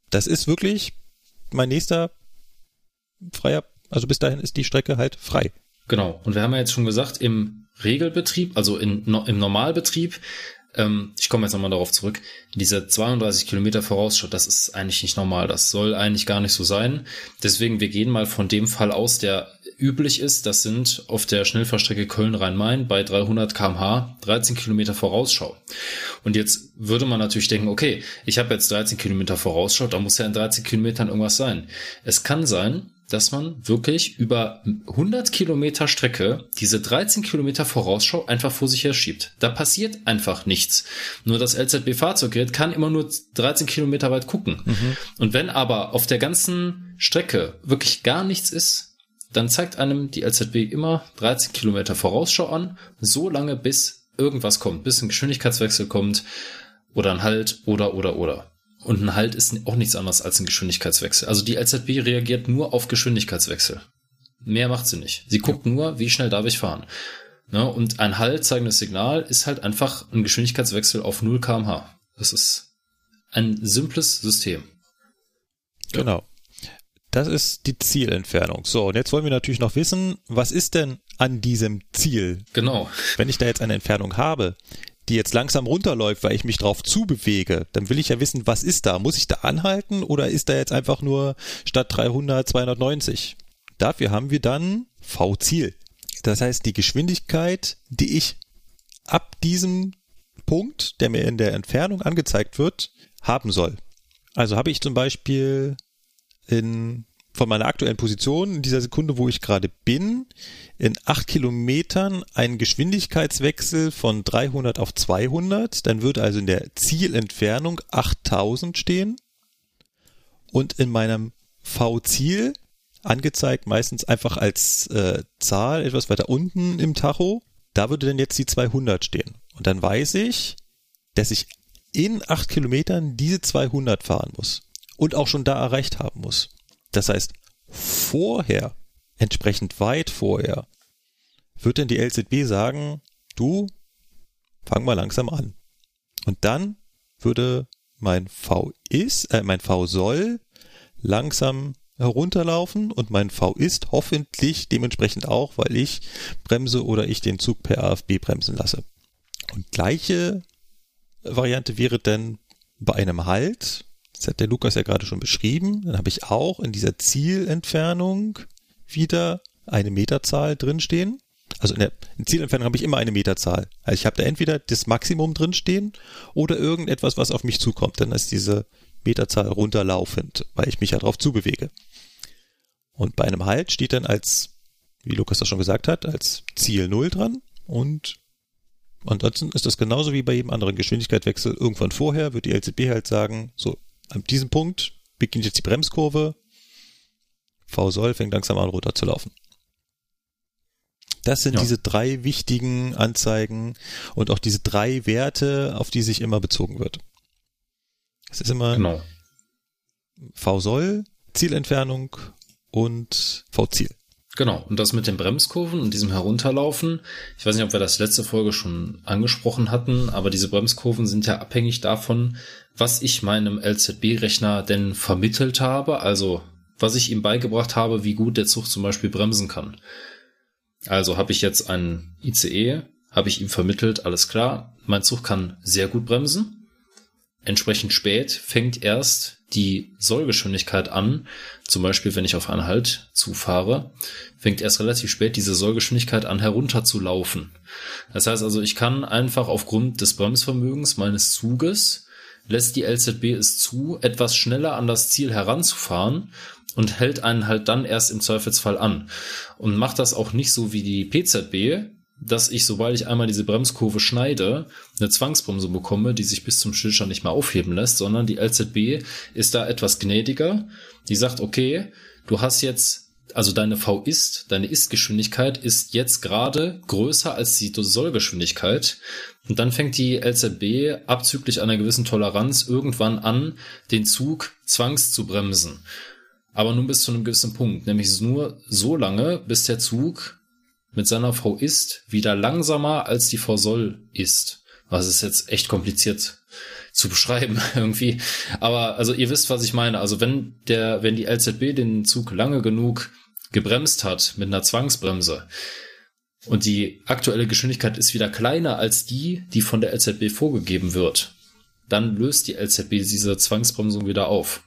Das ist wirklich mein nächster freier also bis dahin ist die Strecke halt frei. Genau. Und wir haben ja jetzt schon gesagt, im Regelbetrieb, also in, no, im Normalbetrieb, ähm, ich komme jetzt nochmal darauf zurück, diese 32 Kilometer Vorausschau, das ist eigentlich nicht normal. Das soll eigentlich gar nicht so sein. Deswegen, wir gehen mal von dem Fall aus, der üblich ist. Das sind auf der Schnellfahrstrecke Köln-Rhein-Main bei 300 kmh 13 Kilometer Vorausschau. Und jetzt würde man natürlich denken, okay, ich habe jetzt 13 Kilometer Vorausschau, da muss ja in 13 Kilometern irgendwas sein. Es kann sein, dass man wirklich über 100 Kilometer Strecke diese 13 Kilometer Vorausschau einfach vor sich her schiebt. Da passiert einfach nichts. Nur das LZB-Fahrzeuggerät kann immer nur 13 Kilometer weit gucken. Mhm. Und wenn aber auf der ganzen Strecke wirklich gar nichts ist, dann zeigt einem die LZB immer 13 Kilometer Vorausschau an, so lange bis irgendwas kommt, bis ein Geschwindigkeitswechsel kommt oder ein Halt oder oder oder. Und ein Halt ist auch nichts anderes als ein Geschwindigkeitswechsel. Also die LZB reagiert nur auf Geschwindigkeitswechsel. Mehr macht sie nicht. Sie guckt ja. nur, wie schnell darf ich fahren. Ne? Und ein Halt zeigendes Signal ist halt einfach ein Geschwindigkeitswechsel auf 0 kmh. Das ist ein simples System. Genau. Das ist die Zielentfernung. So, und jetzt wollen wir natürlich noch wissen, was ist denn an diesem Ziel? Genau. Wenn ich da jetzt eine Entfernung habe, die jetzt langsam runterläuft, weil ich mich drauf zubewege, dann will ich ja wissen, was ist da? Muss ich da anhalten oder ist da jetzt einfach nur statt 300 290? Dafür haben wir dann V-Ziel. Das heißt, die Geschwindigkeit, die ich ab diesem Punkt, der mir in der Entfernung angezeigt wird, haben soll. Also habe ich zum Beispiel in, von meiner aktuellen Position in dieser Sekunde, wo ich gerade bin, in acht Kilometern einen Geschwindigkeitswechsel von 300 auf 200, dann würde also in der Zielentfernung 8000 stehen und in meinem V-Ziel angezeigt, meistens einfach als äh, Zahl etwas weiter unten im Tacho, da würde dann jetzt die 200 stehen. Und dann weiß ich, dass ich in acht Kilometern diese 200 fahren muss und auch schon da erreicht haben muss. Das heißt, vorher, entsprechend weit vorher, wird denn die LZB sagen, du, fang mal langsam an. Und dann würde mein V ist, äh, mein V soll langsam herunterlaufen und mein V ist hoffentlich dementsprechend auch, weil ich bremse oder ich den Zug per AFB bremsen lasse. Und gleiche Variante wäre dann bei einem Halt, das hat der Lukas ja gerade schon beschrieben, dann habe ich auch in dieser Zielentfernung wieder eine Meterzahl drinstehen. Also in der Zielentfernung habe ich immer eine Meterzahl. Also ich habe da entweder das Maximum drinstehen oder irgendetwas, was auf mich zukommt. Dann ist diese Meterzahl runterlaufend, weil ich mich ja drauf zubewege. Und bei einem Halt steht dann als, wie Lukas das schon gesagt hat, als Ziel Null dran und ansonsten ist das genauso wie bei jedem anderen Geschwindigkeitswechsel. Irgendwann vorher wird die LZB halt sagen, so, an diesem Punkt beginnt jetzt die Bremskurve, V soll fängt langsam an runter zu laufen. Das sind ja. diese drei wichtigen Anzeigen und auch diese drei Werte, auf die sich immer bezogen wird. Es ist immer genau. V soll, Zielentfernung und V-Ziel. Genau, und das mit den Bremskurven und diesem Herunterlaufen, ich weiß nicht, ob wir das letzte Folge schon angesprochen hatten, aber diese Bremskurven sind ja abhängig davon, was ich meinem LZB-Rechner denn vermittelt habe, also was ich ihm beigebracht habe, wie gut der Zug zum Beispiel bremsen kann. Also habe ich jetzt einen ICE, habe ich ihm vermittelt, alles klar, mein Zug kann sehr gut bremsen. Entsprechend spät fängt erst die Sollgeschwindigkeit an. Zum Beispiel, wenn ich auf einen Halt zufahre, fängt erst relativ spät diese Sollgeschwindigkeit an herunterzulaufen. Das heißt also, ich kann einfach aufgrund des Bremsvermögens meines Zuges lässt die LZB es zu, etwas schneller an das Ziel heranzufahren und hält einen halt dann erst im Zweifelsfall an. Und macht das auch nicht so wie die PZB, dass ich, sobald ich einmal diese Bremskurve schneide, eine Zwangsbremse bekomme, die sich bis zum Stillstand nicht mehr aufheben lässt, sondern die LZB ist da etwas gnädiger. Die sagt, okay, du hast jetzt, also deine V ist, deine Ist-Geschwindigkeit ist jetzt gerade größer als die Sollgeschwindigkeit. Und dann fängt die LZB abzüglich einer gewissen Toleranz irgendwann an, den Zug zwangs zu bremsen. Aber nur bis zu einem gewissen Punkt, nämlich nur so lange, bis der Zug mit seiner V ist wieder langsamer als die V soll ist. Was ist jetzt echt kompliziert zu beschreiben [laughs] irgendwie. Aber also ihr wisst, was ich meine. Also wenn der, wenn die LZB den Zug lange genug gebremst hat mit einer Zwangsbremse und die aktuelle Geschwindigkeit ist wieder kleiner als die, die von der LZB vorgegeben wird, dann löst die LZB diese Zwangsbremsung wieder auf.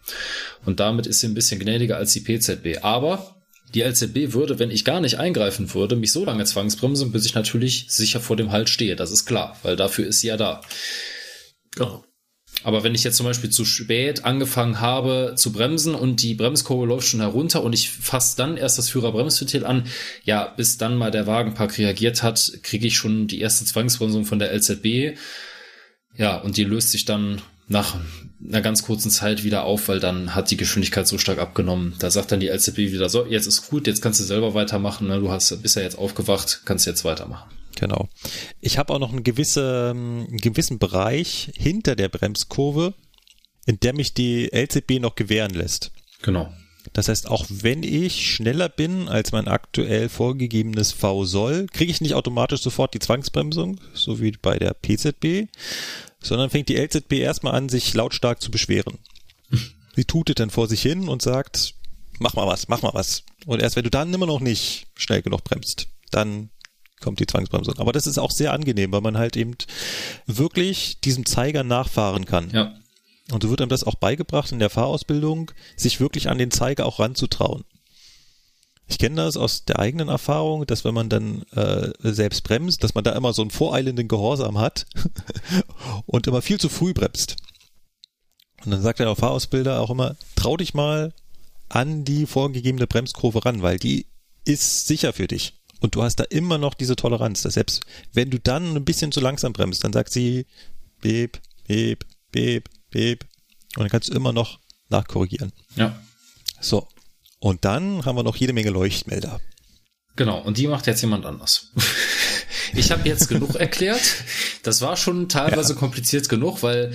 Und damit ist sie ein bisschen gnädiger als die PZB. Aber die LZB würde, wenn ich gar nicht eingreifen würde, mich so lange zwangsbremsen, bis ich natürlich sicher vor dem Halt stehe. Das ist klar, weil dafür ist sie ja da. Genau. Aber wenn ich jetzt zum Beispiel zu spät angefangen habe zu bremsen und die Bremskurve läuft schon herunter und ich fasse dann erst das Führerbremsventil an, ja, bis dann mal der Wagenpark reagiert hat, kriege ich schon die erste Zwangsbremsung von der LZB. Ja, und die löst sich dann nach einer ganz kurzen Zeit wieder auf, weil dann hat die Geschwindigkeit so stark abgenommen. Da sagt dann die LZB wieder, so, jetzt ist gut, jetzt kannst du selber weitermachen, ne? du hast, bist ja jetzt aufgewacht, kannst jetzt weitermachen. Genau. Ich habe auch noch einen, gewisse, einen gewissen Bereich hinter der Bremskurve, in der mich die LZB noch gewähren lässt. Genau. Das heißt, auch wenn ich schneller bin als mein aktuell vorgegebenes V soll, kriege ich nicht automatisch sofort die Zwangsbremsung, so wie bei der PZB, sondern fängt die LZB erstmal an, sich lautstark zu beschweren. [laughs] Sie tutet dann vor sich hin und sagt, mach mal was, mach mal was. Und erst wenn du dann immer noch nicht schnell genug bremst, dann kommt die Zwangsbremsung. Aber das ist auch sehr angenehm, weil man halt eben wirklich diesem Zeiger nachfahren kann. Ja. Und so wird einem das auch beigebracht in der Fahrausbildung, sich wirklich an den Zeiger auch ranzutrauen. Ich kenne das aus der eigenen Erfahrung, dass wenn man dann äh, selbst bremst, dass man da immer so einen voreilenden Gehorsam hat [laughs] und immer viel zu früh bremst. Und dann sagt der Fahrausbilder auch immer, trau dich mal an die vorgegebene Bremskurve ran, weil die ist sicher für dich. Und du hast da immer noch diese Toleranz, dass selbst wenn du dann ein bisschen zu langsam bremst, dann sagt sie, beep, beep, beep, beep. Und dann kannst du immer noch nachkorrigieren. Ja. So. Und dann haben wir noch jede Menge Leuchtmelder. Genau, und die macht jetzt jemand anders. Ich habe jetzt genug [laughs] erklärt. Das war schon teilweise ja. kompliziert genug, weil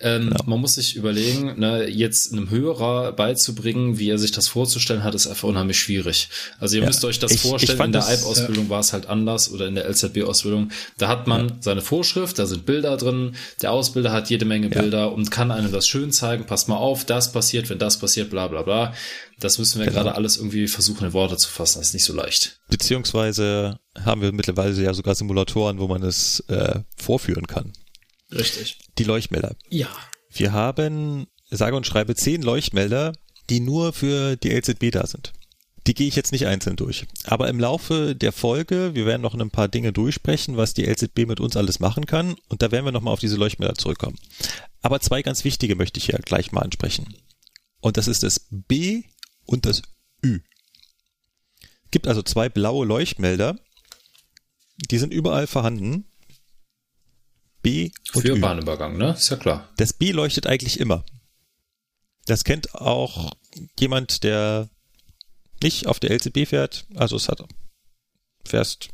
ähm, genau. man muss sich überlegen, ne, jetzt einem Hörer beizubringen, wie er sich das vorzustellen hat, ist einfach unheimlich schwierig. Also ihr ja. müsst euch das ich, vorstellen, ich in der Alp-Ausbildung ja. war es halt anders oder in der LZB-Ausbildung. Da hat man seine Vorschrift, da sind Bilder drin, der Ausbilder hat jede Menge Bilder und kann einem das schön zeigen, passt mal auf, das passiert, wenn das passiert, bla bla bla. Das müssen wir genau. gerade alles irgendwie versuchen, in Worte zu fassen. Das ist nicht so leicht. Beziehungsweise haben wir mittlerweile ja sogar Simulatoren, wo man es äh, vorführen kann. Richtig. Die Leuchtmelder. Ja. Wir haben, sage und schreibe, zehn Leuchtmelder, die nur für die LZB da sind. Die gehe ich jetzt nicht einzeln durch. Aber im Laufe der Folge, wir werden noch ein paar Dinge durchsprechen, was die LZB mit uns alles machen kann. Und da werden wir nochmal auf diese Leuchtmelder zurückkommen. Aber zwei ganz wichtige möchte ich ja gleich mal ansprechen. Und das ist das B und das Ü. Gibt also zwei blaue Leuchtmelder. Die sind überall vorhanden. B und Für Ü. Bahnübergang, ne? Ist ja klar. Das B leuchtet eigentlich immer. Das kennt auch jemand, der nicht auf der LCB fährt. Also es hat fährst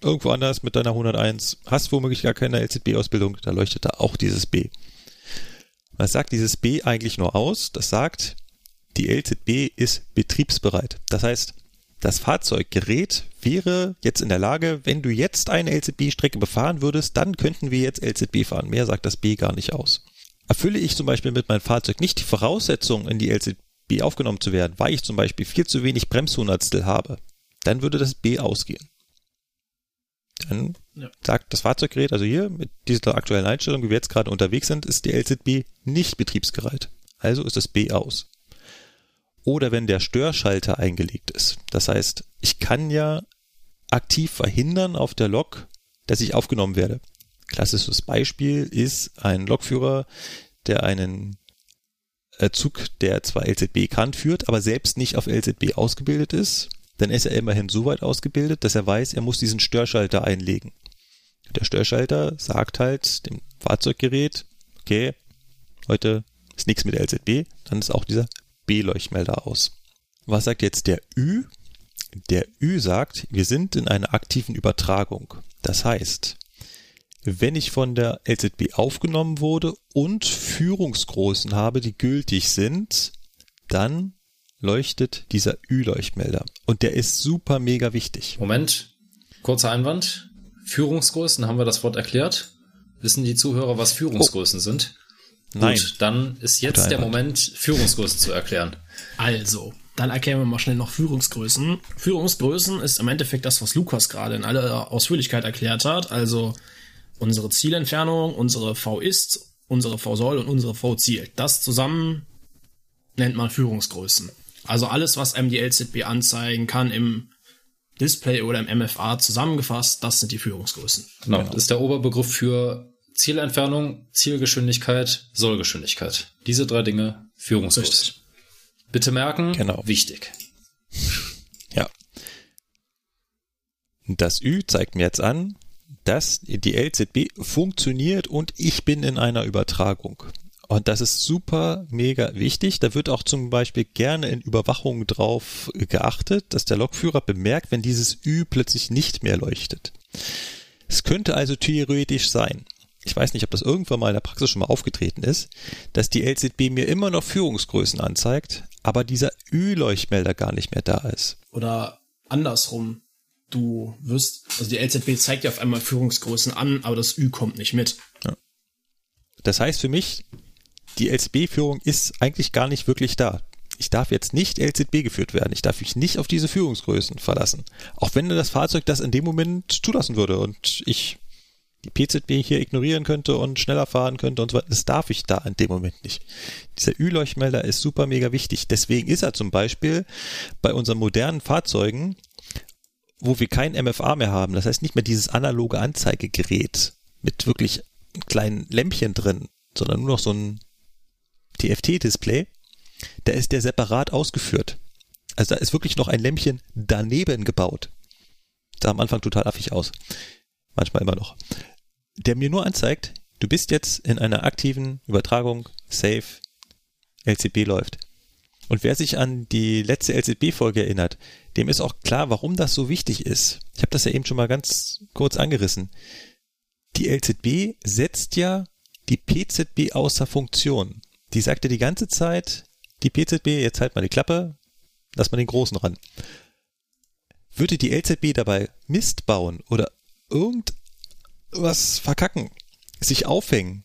irgendwo anders mit deiner 101, hast womöglich gar keine LZB-Ausbildung, da leuchtet da auch dieses B. Was sagt dieses B eigentlich nur aus? Das sagt, die LZB ist betriebsbereit. Das heißt, das Fahrzeuggerät wäre jetzt in der Lage, wenn du jetzt eine LZB-Strecke befahren würdest, dann könnten wir jetzt LZB fahren. Mehr sagt das B gar nicht aus. Erfülle ich zum Beispiel mit meinem Fahrzeug nicht die Voraussetzung, in die LZB aufgenommen zu werden, weil ich zum Beispiel viel zu wenig Bremshundertstel habe, dann würde das B ausgehen. Dann ja. sagt das Fahrzeuggerät, also hier mit dieser aktuellen Einstellung, wie wir jetzt gerade unterwegs sind, ist die LZB nicht betriebsbereit. Also ist das B aus oder wenn der Störschalter eingelegt ist. Das heißt, ich kann ja aktiv verhindern auf der Lok, dass ich aufgenommen werde. Klassisches Beispiel ist ein Lokführer, der einen äh, Zug, der zwar LZB kann, führt, aber selbst nicht auf LZB ausgebildet ist. Dann ist er immerhin so weit ausgebildet, dass er weiß, er muss diesen Störschalter einlegen. Der Störschalter sagt halt dem Fahrzeuggerät, okay, heute ist nichts mit LZB, dann ist auch dieser B-Leuchtmelder aus. Was sagt jetzt der Ü? Der Ü sagt, wir sind in einer aktiven Übertragung. Das heißt, wenn ich von der LZB aufgenommen wurde und Führungsgrößen habe, die gültig sind, dann leuchtet dieser Ü-Leuchtmelder. Und der ist super mega wichtig. Moment, kurzer Einwand. Führungsgrößen, haben wir das Wort erklärt? Wissen die Zuhörer, was Führungsgrößen oh. sind? Nein. Gut, dann ist jetzt der Moment, Führungsgrößen zu erklären. Also, dann erklären wir mal schnell noch Führungsgrößen. Führungsgrößen ist im Endeffekt das, was Lukas gerade in aller Ausführlichkeit erklärt hat. Also unsere Zielentfernung, unsere V ist, unsere V soll und unsere V zielt. Das zusammen nennt man Führungsgrößen. Also alles, was einem die LZB anzeigen kann im Display oder im MFA zusammengefasst, das sind die Führungsgrößen. Genau, genau. das ist der Oberbegriff für Zielentfernung, Zielgeschwindigkeit, Sollgeschwindigkeit. Diese drei Dinge Führungskurs. Bitte merken, genau. wichtig. Ja. Das Ü zeigt mir jetzt an, dass die LZB funktioniert und ich bin in einer Übertragung. Und das ist super mega wichtig. Da wird auch zum Beispiel gerne in Überwachung drauf geachtet, dass der Lokführer bemerkt, wenn dieses Ü plötzlich nicht mehr leuchtet. Es könnte also theoretisch sein, ich weiß nicht, ob das irgendwann mal in der Praxis schon mal aufgetreten ist, dass die LZB mir immer noch Führungsgrößen anzeigt, aber dieser Ü-Leuchtmelder gar nicht mehr da ist. Oder andersrum. Du wirst, also die LZB zeigt ja auf einmal Führungsgrößen an, aber das Ü kommt nicht mit. Das heißt für mich, die LZB-Führung ist eigentlich gar nicht wirklich da. Ich darf jetzt nicht LZB geführt werden. Ich darf mich nicht auf diese Führungsgrößen verlassen. Auch wenn das Fahrzeug das in dem Moment zulassen würde und ich die PZB hier ignorieren könnte und schneller fahren könnte und so weiter. Das darf ich da in dem Moment nicht. Dieser Ü-Leuchtmelder ist super mega wichtig. Deswegen ist er zum Beispiel bei unseren modernen Fahrzeugen, wo wir kein MFA mehr haben, das heißt nicht mehr dieses analoge Anzeigegerät mit wirklich kleinen Lämpchen drin, sondern nur noch so ein TFT-Display, da ist der separat ausgeführt. Also da ist wirklich noch ein Lämpchen daneben gebaut. Sah am Anfang total affig aus. Manchmal immer noch. Der mir nur anzeigt, du bist jetzt in einer aktiven Übertragung, safe, LCB läuft. Und wer sich an die letzte LCB-Folge erinnert, dem ist auch klar, warum das so wichtig ist. Ich habe das ja eben schon mal ganz kurz angerissen. Die LZB setzt ja die PZB außer Funktion. Die sagte die ganze Zeit, die PZB, jetzt halt mal die Klappe, lass mal den Großen ran. Würde die LZB dabei Mist bauen oder irgendwas verkacken, sich aufhängen,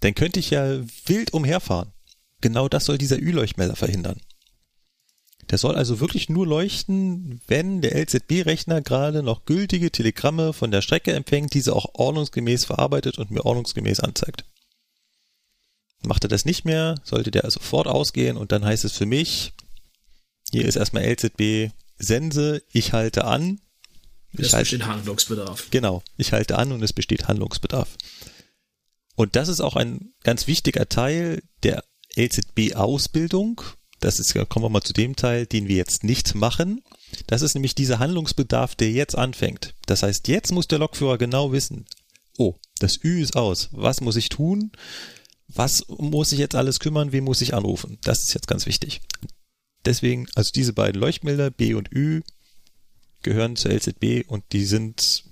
dann könnte ich ja wild umherfahren. Genau das soll dieser Ü-Leuchtmelder verhindern. Der soll also wirklich nur leuchten, wenn der LZB-Rechner gerade noch gültige Telegramme von der Strecke empfängt, diese auch ordnungsgemäß verarbeitet und mir ordnungsgemäß anzeigt. Macht er das nicht mehr, sollte der sofort ausgehen und dann heißt es für mich, hier ist erstmal LZB Sense, ich halte an. Es Ich halte, besteht Handlungsbedarf. genau, ich halte an und es besteht Handlungsbedarf. Und das ist auch ein ganz wichtiger Teil der LZB-Ausbildung. Das ist, kommen wir mal zu dem Teil, den wir jetzt nicht machen. Das ist nämlich dieser Handlungsbedarf, der jetzt anfängt. Das heißt, jetzt muss der Lokführer genau wissen, oh, das Ü ist aus. Was muss ich tun? Was muss ich jetzt alles kümmern? Wen muss ich anrufen? Das ist jetzt ganz wichtig. Deswegen, also diese beiden Leuchtmelder, B und Ü, gehören zur LZB und die sind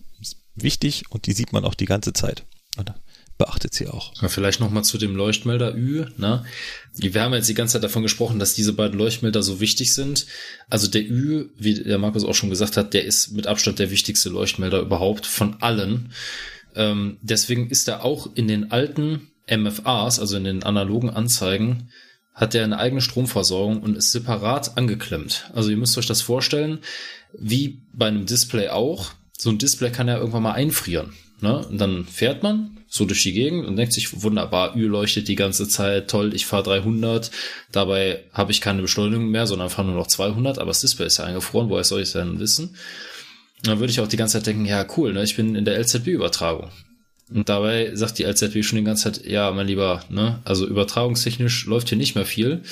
wichtig und die sieht man auch die ganze Zeit. Und beachtet sie auch. Vielleicht nochmal zu dem Leuchtmelder Ü. Ne? Wir haben jetzt die ganze Zeit davon gesprochen, dass diese beiden Leuchtmelder so wichtig sind. Also der Ü, wie der Markus auch schon gesagt hat, der ist mit Abstand der wichtigste Leuchtmelder überhaupt von allen. Ähm, deswegen ist er auch in den alten MFAs, also in den analogen Anzeigen, hat er eine eigene Stromversorgung und ist separat angeklemmt. Also ihr müsst euch das vorstellen, wie bei einem Display auch. So ein Display kann ja irgendwann mal einfrieren. Ne? Und dann fährt man so durch die Gegend und denkt sich, wunderbar, Ü leuchtet die ganze Zeit, toll, ich fahre 300, dabei habe ich keine Beschleunigung mehr, sondern fahre nur noch 200, aber das Display ist ja eingefroren, woher soll ich es denn wissen? Und dann würde ich auch die ganze Zeit denken, ja cool, ne, ich bin in der LZB-Übertragung. Und dabei sagt die LZB schon die ganze Zeit, ja, mein Lieber, ne, also übertragungstechnisch läuft hier nicht mehr viel.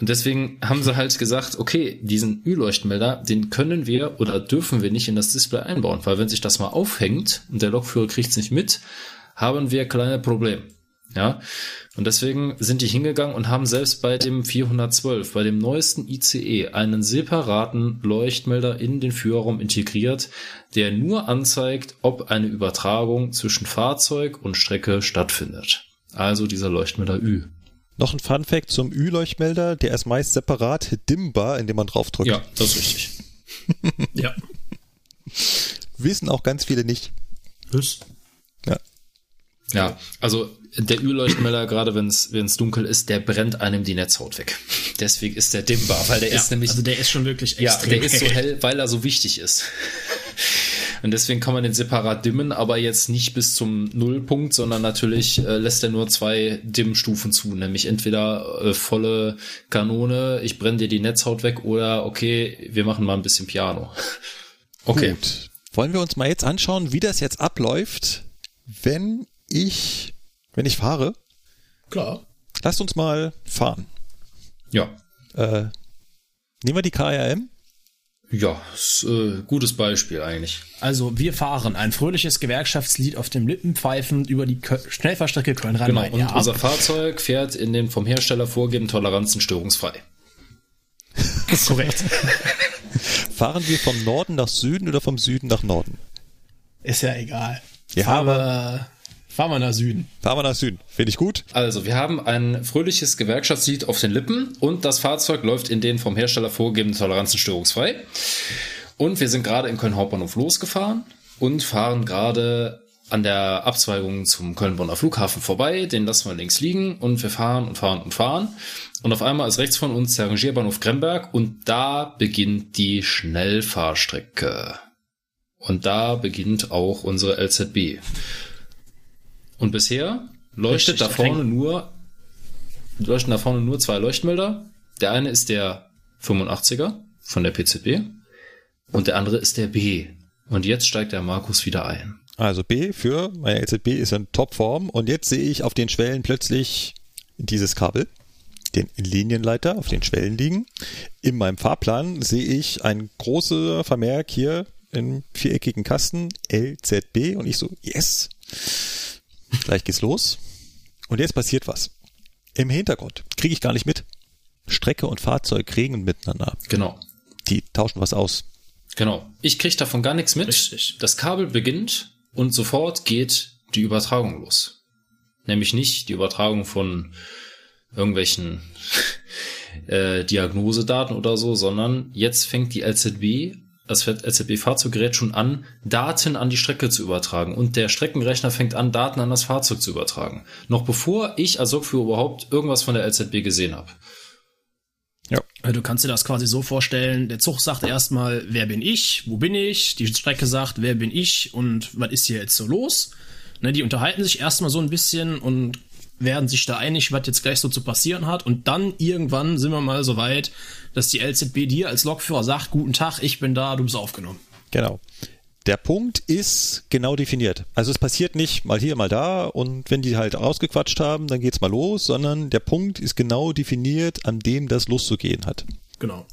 Und deswegen haben sie halt gesagt, okay, diesen Ü-Leuchtmelder, den können wir oder dürfen wir nicht in das Display einbauen, weil wenn sich das mal aufhängt und der Lokführer kriegt es nicht mit, haben wir kleine Probleme. Ja, und deswegen sind die hingegangen und haben selbst bei dem 412, bei dem neuesten ICE, einen separaten Leuchtmelder in den Führerraum integriert, der nur anzeigt, ob eine Übertragung zwischen Fahrzeug und Strecke stattfindet. Also dieser Leuchtmelder Ü. Noch ein Fun Fact zum Ü-Leuchtmelder, der ist meist separat dimmbar, indem man draufdrückt. Ja, das ist richtig. [laughs] Ja. Wissen auch ganz viele nicht. Tschüss. Ja. Ja, also der Ü-Leuchtmelder, gerade wenn es dunkel ist, der brennt einem die Netzhaut weg. Deswegen ist der dimmbar, weil der Ja, ist nämlich also der ist schon wirklich ja, extrem der ist so hell. hell, weil er so wichtig ist. Und deswegen kann man den separat dimmen, aber jetzt nicht bis zum Nullpunkt, sondern natürlich äh, lässt er nur zwei Dimmstufen zu, nämlich entweder äh, volle Kanone, ich brenne dir die Netzhaut weg, oder okay, wir machen mal ein bisschen Piano. [laughs] Okay. Gut. Wollen wir uns mal jetzt anschauen, wie das jetzt abläuft, wenn ich, wenn ich fahre? Klar. Lasst uns mal fahren. Ja. Äh, nehmen wir die KRM. Ja, ist, äh, gutes Beispiel eigentlich. Also wir fahren ein fröhliches Gewerkschaftslied auf dem Lippenpfeifen über die Kö Schnellfahrstrecke Genau. Köln-Rhein-Main. Und ja, unser Fahrzeug fährt in den vom Hersteller vorgegebenen Toleranzen störungsfrei. [laughs] korrekt. [laughs] Fahren wir vom Norden nach Süden oder vom Süden nach Norden? Ist ja egal. Ja, Fahre Fahren wir nach Süden. Fahren wir nach Süden. Finde ich gut. Also, wir haben ein fröhliches Gewerkschaftslied auf den Lippen und das Fahrzeug läuft in den vom Hersteller vorgegebenen Toleranzen störungsfrei. Und wir sind gerade in Köln Hauptbahnhof losgefahren und fahren gerade an der Abzweigung zum Köln-Bonner Flughafen vorbei. Den lassen wir links liegen und wir fahren und fahren und fahren. Und auf einmal ist rechts von uns der Rangierbahnhof Gremberg und da beginnt die Schnellfahrstrecke. Und da beginnt auch unsere LZB. Und bisher leuchtet da vorne nur, leuchten da vorne nur zwei Leuchtmelder. Der eine ist der 85er von der PZB und der andere ist der B. Und jetzt steigt der Markus wieder ein. Also B für meine LZB ist in Topform und jetzt sehe ich auf den Schwellen plötzlich dieses Kabel, den Linienleiter auf den Schwellen liegen. In meinem Fahrplan sehe ich ein großer Vermerk hier im viereckigen Kasten LZB und ich so, yes, gleich geht's los. Und jetzt passiert was. Im Hintergrund kriege ich gar nicht mit. Strecke und Fahrzeug regen miteinander. Genau. Die tauschen was aus. Genau. Ich krieg davon gar nichts mit. Richtig. Das Kabel beginnt und sofort geht die Übertragung los. Nämlich nicht die Übertragung von irgendwelchen [laughs] äh, Diagnosedaten oder so, sondern jetzt fängt die LZB, das LZB-Fahrzeuggerät schon an, Daten an die Strecke zu übertragen. Und der Streckenrechner fängt an, Daten an das Fahrzeug zu übertragen. Noch bevor ich als Lokführer überhaupt irgendwas von der LZB gesehen habe. Ja. Du kannst dir das quasi so vorstellen, der Zug sagt erstmal, wer bin ich, wo bin ich, die Strecke sagt, wer bin ich und was ist hier jetzt so los. Ne, die unterhalten sich erstmal so ein bisschen und werden sich da einig, was jetzt gleich so zu passieren hat. Und dann irgendwann sind wir mal so weit, dass die LZB dir als Lokführer sagt, guten Tag, ich bin da, du bist aufgenommen. Genau. Der Punkt ist genau definiert. Also es passiert nicht mal hier, mal da und wenn die halt ausgequatscht haben, dann geht's mal los, sondern der Punkt ist genau definiert, an dem das loszugehen hat. Genau.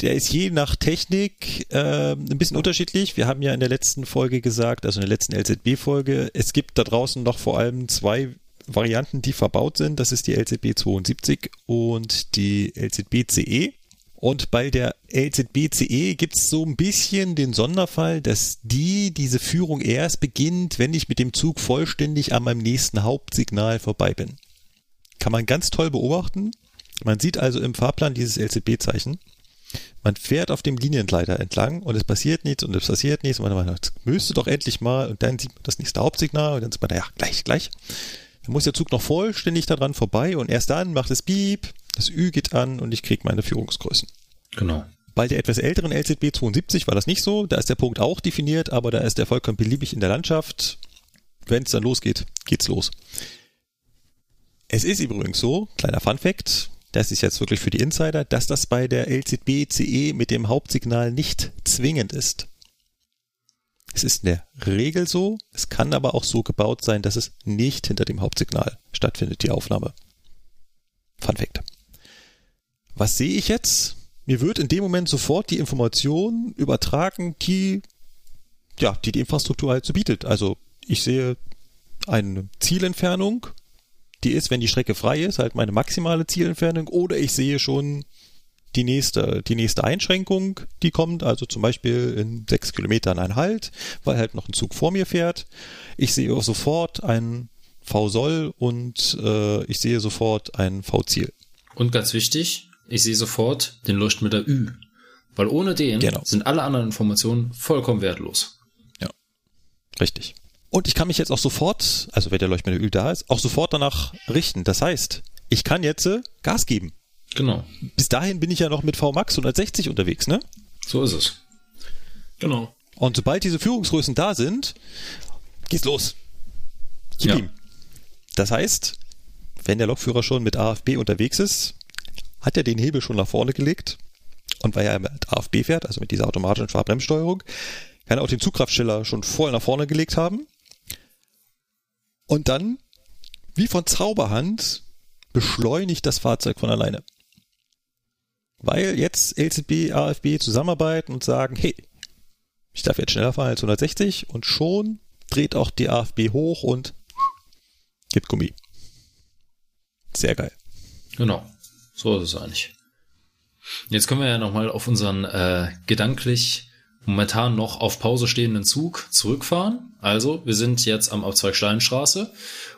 Der ist je nach Technik äh, ein bisschen unterschiedlich. Wir haben ja in der letzten Folge gesagt, also in der letzten LZB-Folge, es gibt da draußen noch vor allem zwei Varianten, die verbaut sind. Das ist die LZB 72 und die LZB CE. Und bei der LZB-CE gibt es so ein bisschen den Sonderfall, dass die, diese Führung erst beginnt, wenn ich mit dem Zug vollständig an meinem nächsten Hauptsignal vorbei bin. Kann man ganz toll beobachten. Man sieht also im Fahrplan dieses LZB-Zeichen. Man fährt auf dem Linienleiter entlang und es passiert nichts und es passiert nichts und man sagt, müsste doch endlich mal und dann sieht man das nächste Hauptsignal und dann sieht man, ja, gleich, gleich. Dann muss der Zug noch vollständig daran vorbei und erst dann macht es Piep, das Ü geht an und ich kriege meine Führungsgrößen. Genau. Bei der etwas älteren LZB 72 war das nicht so. Da ist der Punkt auch definiert, aber da ist der vollkommen beliebig in der Landschaft. Wenn es dann losgeht, geht's los. Es ist übrigens so, kleiner Fun Fact, das ist jetzt wirklich für die Insider, dass das bei der LZB CE mit dem Hauptsignal nicht zwingend ist. Es ist in der Regel so, es kann aber auch so gebaut sein, dass es nicht hinter dem Hauptsignal stattfindet, die Aufnahme. Fun Fact. Was sehe ich jetzt? Mir wird in dem Moment sofort die Information übertragen, die, ja, die die Infrastruktur halt so bietet. Also ich sehe eine Zielentfernung, die ist, wenn die Strecke frei ist, halt meine maximale Zielentfernung, oder ich sehe schon die nächste, die nächste Einschränkung, die kommt, also zum Beispiel in sechs Kilometern ein Halt, weil halt noch ein Zug vor mir fährt. Ich sehe auch sofort ein V-Soll und äh, ich sehe sofort ein V-Ziel. Und ganz wichtig, ich sehe sofort den Leuchtmelder Ü. Weil ohne den Genau. sind alle anderen Informationen vollkommen wertlos. Richtig. Und ich kann mich jetzt auch sofort, also wenn der Leuchtmelder Öl da ist, auch sofort danach richten. Das heißt, ich kann jetzt äh, Gas geben. Genau. Bis dahin bin ich ja noch mit VMAX 160 unterwegs, ne? So ist es. Genau. Und sobald diese Führungsgrößen da sind, geht's los. Gib Ja. ihm. Das heißt, wenn der Lokführer schon mit AFB unterwegs ist, hat er den Hebel schon nach vorne gelegt. Und weil er mit AFB fährt, also mit dieser automatischen Fahrbremssteuerung, kann er auch den Zugkraftsteller schon voll nach vorne gelegt haben. Und dann, wie von Zauberhand, beschleunigt das Fahrzeug von alleine. Weil jetzt LZB, AFB zusammenarbeiten und sagen, hey, ich darf jetzt schneller fahren als 160 und schon dreht auch die AFB hoch und gibt Gummi. Sehr geil. Genau. So ist es eigentlich. Jetzt können wir ja nochmal auf unseren äh, gedanklich momentan noch auf Pause stehenden Zug zurückfahren. Also, wir sind jetzt am Abzweig Steinstraße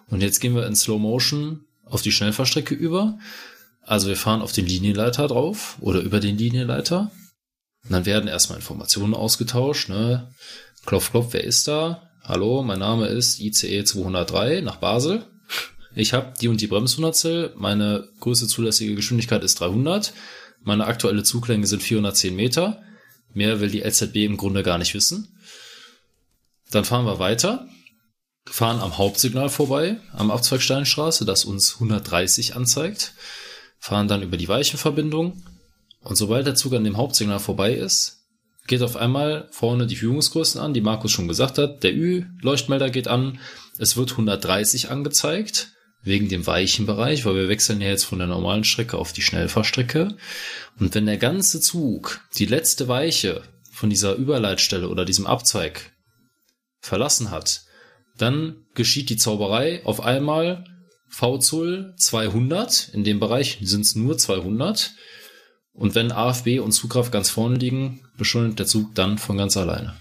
und jetzt gehen wir in Slow Motion auf die Schnellfahrstrecke über. Also wir fahren auf den Linienleiter drauf oder über den Linienleiter. Und dann werden erstmal Informationen ausgetauscht. Ne? Klopf, klopf, wer ist da? Hallo, mein Name ist ICE 203 nach Basel. Ich habe die und die Bremshundertstel. Meine größte zulässige Geschwindigkeit ist 300. Meine aktuelle Zuglänge sind 410 Meter. Mehr will die LZB im Grunde gar nicht wissen. Dann fahren wir weiter, fahren am Hauptsignal vorbei, am Abzweig Steinstraße, das uns 130 anzeigt, fahren dann über die Weichenverbindung und sobald der Zug an dem Hauptsignal vorbei ist, geht auf einmal vorne die Führungsgrößen an, die Markus schon gesagt hat. Der Ü-Leuchtmelder geht an. Es wird 130 angezeigt, wegen dem weichen Bereich, weil wir wechseln ja jetzt von der normalen Strecke auf die Schnellfahrstrecke. Und wenn der ganze Zug die letzte Weiche von dieser Überleitstelle oder diesem Abzweig verlassen hat, dann geschieht die Zauberei auf einmal V-Zoll 200. In dem Bereich sind es nur 200. Und wenn AFB und Zugkraft ganz vorne liegen, beschleunigt der Zug dann von ganz alleine.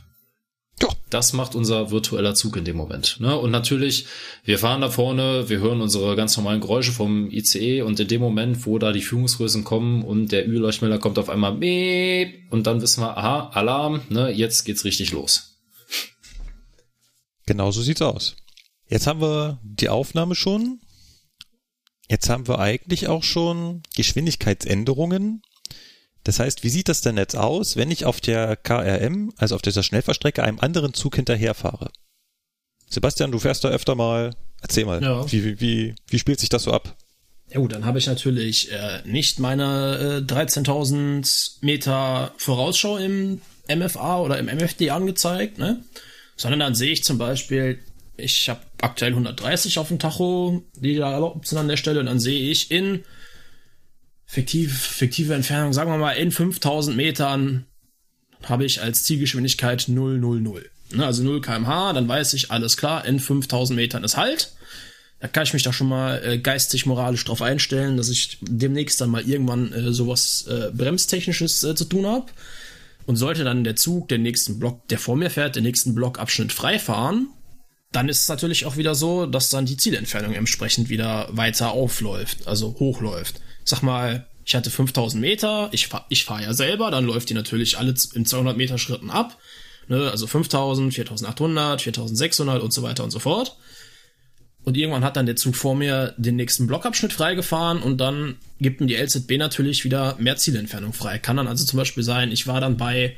Ja. Das macht unser virtueller Zug in dem Moment. Ne? Und natürlich, wir fahren da vorne, wir hören unsere ganz normalen Geräusche vom ICE und in dem Moment, wo da die Führungsgrößen kommen und der Ü-Leuchtmelder kommt auf einmal Beep, und dann wissen wir, aha, Alarm, ne, jetzt geht's richtig los. Genau so sieht's aus. Jetzt haben wir die Aufnahme schon. Jetzt haben wir eigentlich auch schon Geschwindigkeitsänderungen das heißt, wie sieht das denn jetzt aus, wenn ich auf der KRM, also auf dieser Schnellfahrstrecke, einem anderen Zug hinterherfahre? Sebastian, du fährst da öfter mal. Erzähl mal, Ja. wie, wie, wie, wie spielt sich das so ab? Ja gut, dann habe ich natürlich äh, nicht meine äh, 13.000 Meter Vorausschau im MFA oder im MFD angezeigt, ne? Sondern dann sehe ich zum Beispiel, ich habe aktuell 130 auf dem Tacho, die da erlaubt sind an der Stelle, und dann sehe ich in fiktiv, fiktive Entfernung, sagen wir mal in 5000 Metern habe ich als Zielgeschwindigkeit 000. Ne, also 0 kmh, dann weiß ich, alles klar, in 5000 Metern ist Halt. Da kann ich mich da schon mal äh, geistig, moralisch drauf einstellen, dass ich demnächst dann mal irgendwann äh, sowas äh, Bremstechnisches äh, zu tun habe. Und sollte dann der Zug den nächsten Block, der vor mir fährt, den nächsten Blockabschnitt freifahren, dann ist es natürlich auch wieder so, dass dann die Zielentfernung entsprechend wieder weiter aufläuft, also hochläuft. Sag mal, ich hatte 5000 Meter, ich fahre ich fahr ja selber, dann läuft die natürlich alle in 200 Meter Schritten ab. Ne, also 5000, 4800, 4600 und so weiter und so fort. Und irgendwann hat dann der Zug vor mir den nächsten Blockabschnitt freigefahren und dann gibt mir die LZB natürlich wieder mehr Zielentfernung frei. Kann dann also zum Beispiel sein, ich war dann bei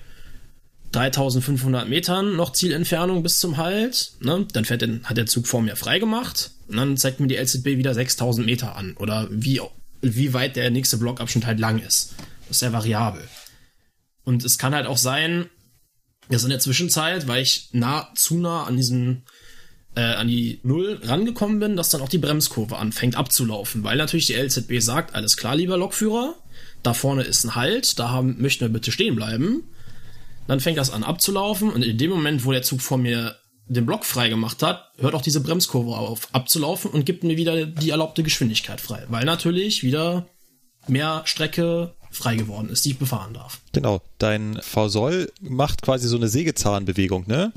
3500 Metern noch Zielentfernung bis zum Halt. Ne? Dann fährt den, hat der Zug vor mir freigemacht und dann zeigt mir die LZB wieder 6000 Meter an oder wie, wie weit der nächste Blockabschnitt halt lang ist. Das ist sehr variabel. Und es kann halt auch sein, dass in der Zwischenzeit, weil ich nah, zu nah an diesen äh, an die Null rangekommen bin, dass dann auch die Bremskurve anfängt abzulaufen, weil natürlich die LZB sagt, alles klar, lieber Lokführer, da vorne ist ein Halt, da haben, möchten wir bitte stehen bleiben. Dann fängt das an abzulaufen und in dem Moment, wo der Zug vor mir den Block frei gemacht hat, hört auch diese Bremskurve auf abzulaufen und gibt mir wieder die erlaubte Geschwindigkeit frei, weil natürlich wieder mehr Strecke frei geworden ist, die ich befahren darf. Genau, dein V-Soll macht quasi so eine Sägezahnbewegung, ne?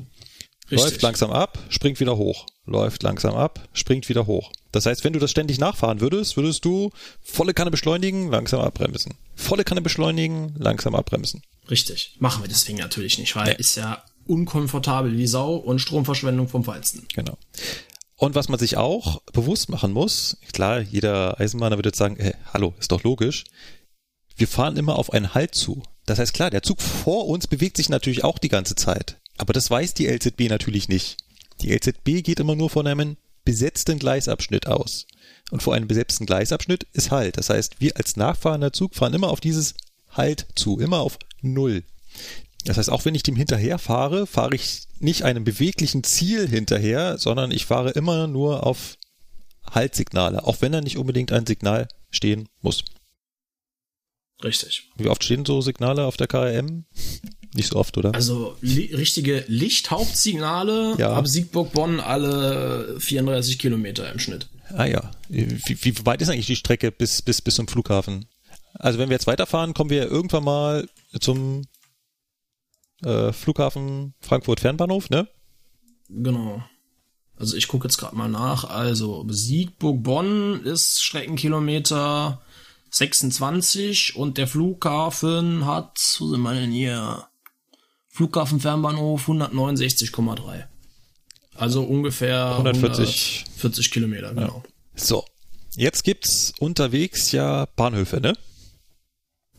Läuft langsam ab, springt wieder hoch. Läuft langsam ab, springt wieder hoch. Das heißt, wenn du das ständig nachfahren würdest, würdest du volle Kanne beschleunigen, langsam abbremsen. Volle Kanne beschleunigen, langsam abbremsen. Richtig. Machen wir deswegen natürlich nicht, weil Nee. ist ja unkomfortabel wie Sau und Stromverschwendung vom Feinsten. Genau. Und was man sich auch bewusst machen muss, klar, jeder Eisenbahner würde jetzt sagen, äh, hallo, ist doch logisch. Wir fahren immer auf einen Halt zu. Das heißt, klar, der Zug vor uns bewegt sich natürlich auch die ganze Zeit. Aber das weiß die LZB natürlich nicht. Die LZB geht immer nur von einem besetzten Gleisabschnitt aus. Und vor einem besetzten Gleisabschnitt ist Halt. Das heißt, wir als nachfahrender Zug fahren immer auf dieses Halt zu, immer auf Null. Das heißt, auch wenn ich dem hinterher fahre, fahre ich nicht einem beweglichen Ziel hinterher, sondern ich fahre immer nur auf Haltsignale, auch wenn da nicht unbedingt ein Signal stehen muss. Richtig. Wie oft stehen so Signale auf der KRM? Nicht so oft, oder? Also li richtige Lichthauptsignale Ja. ab Siegburg-Bonn alle 34 Kilometer im Schnitt. Ah ja. Wie, wie weit ist eigentlich die Strecke bis, bis, bis zum Flughafen? Also wenn wir jetzt weiterfahren, kommen wir irgendwann mal zum äh, Flughafen Frankfurt Fernbahnhof, ne? Genau. Also ich gucke jetzt gerade mal nach. Also Siegburg-Bonn ist Streckenkilometer 26 und der Flughafen hat, wo sind wir denn hier? Flughafen Fernbahnhof 169,3. Also ungefähr 140. 140 Kilometer, genau. So. Jetzt gibt's unterwegs ja Bahnhöfe, ne?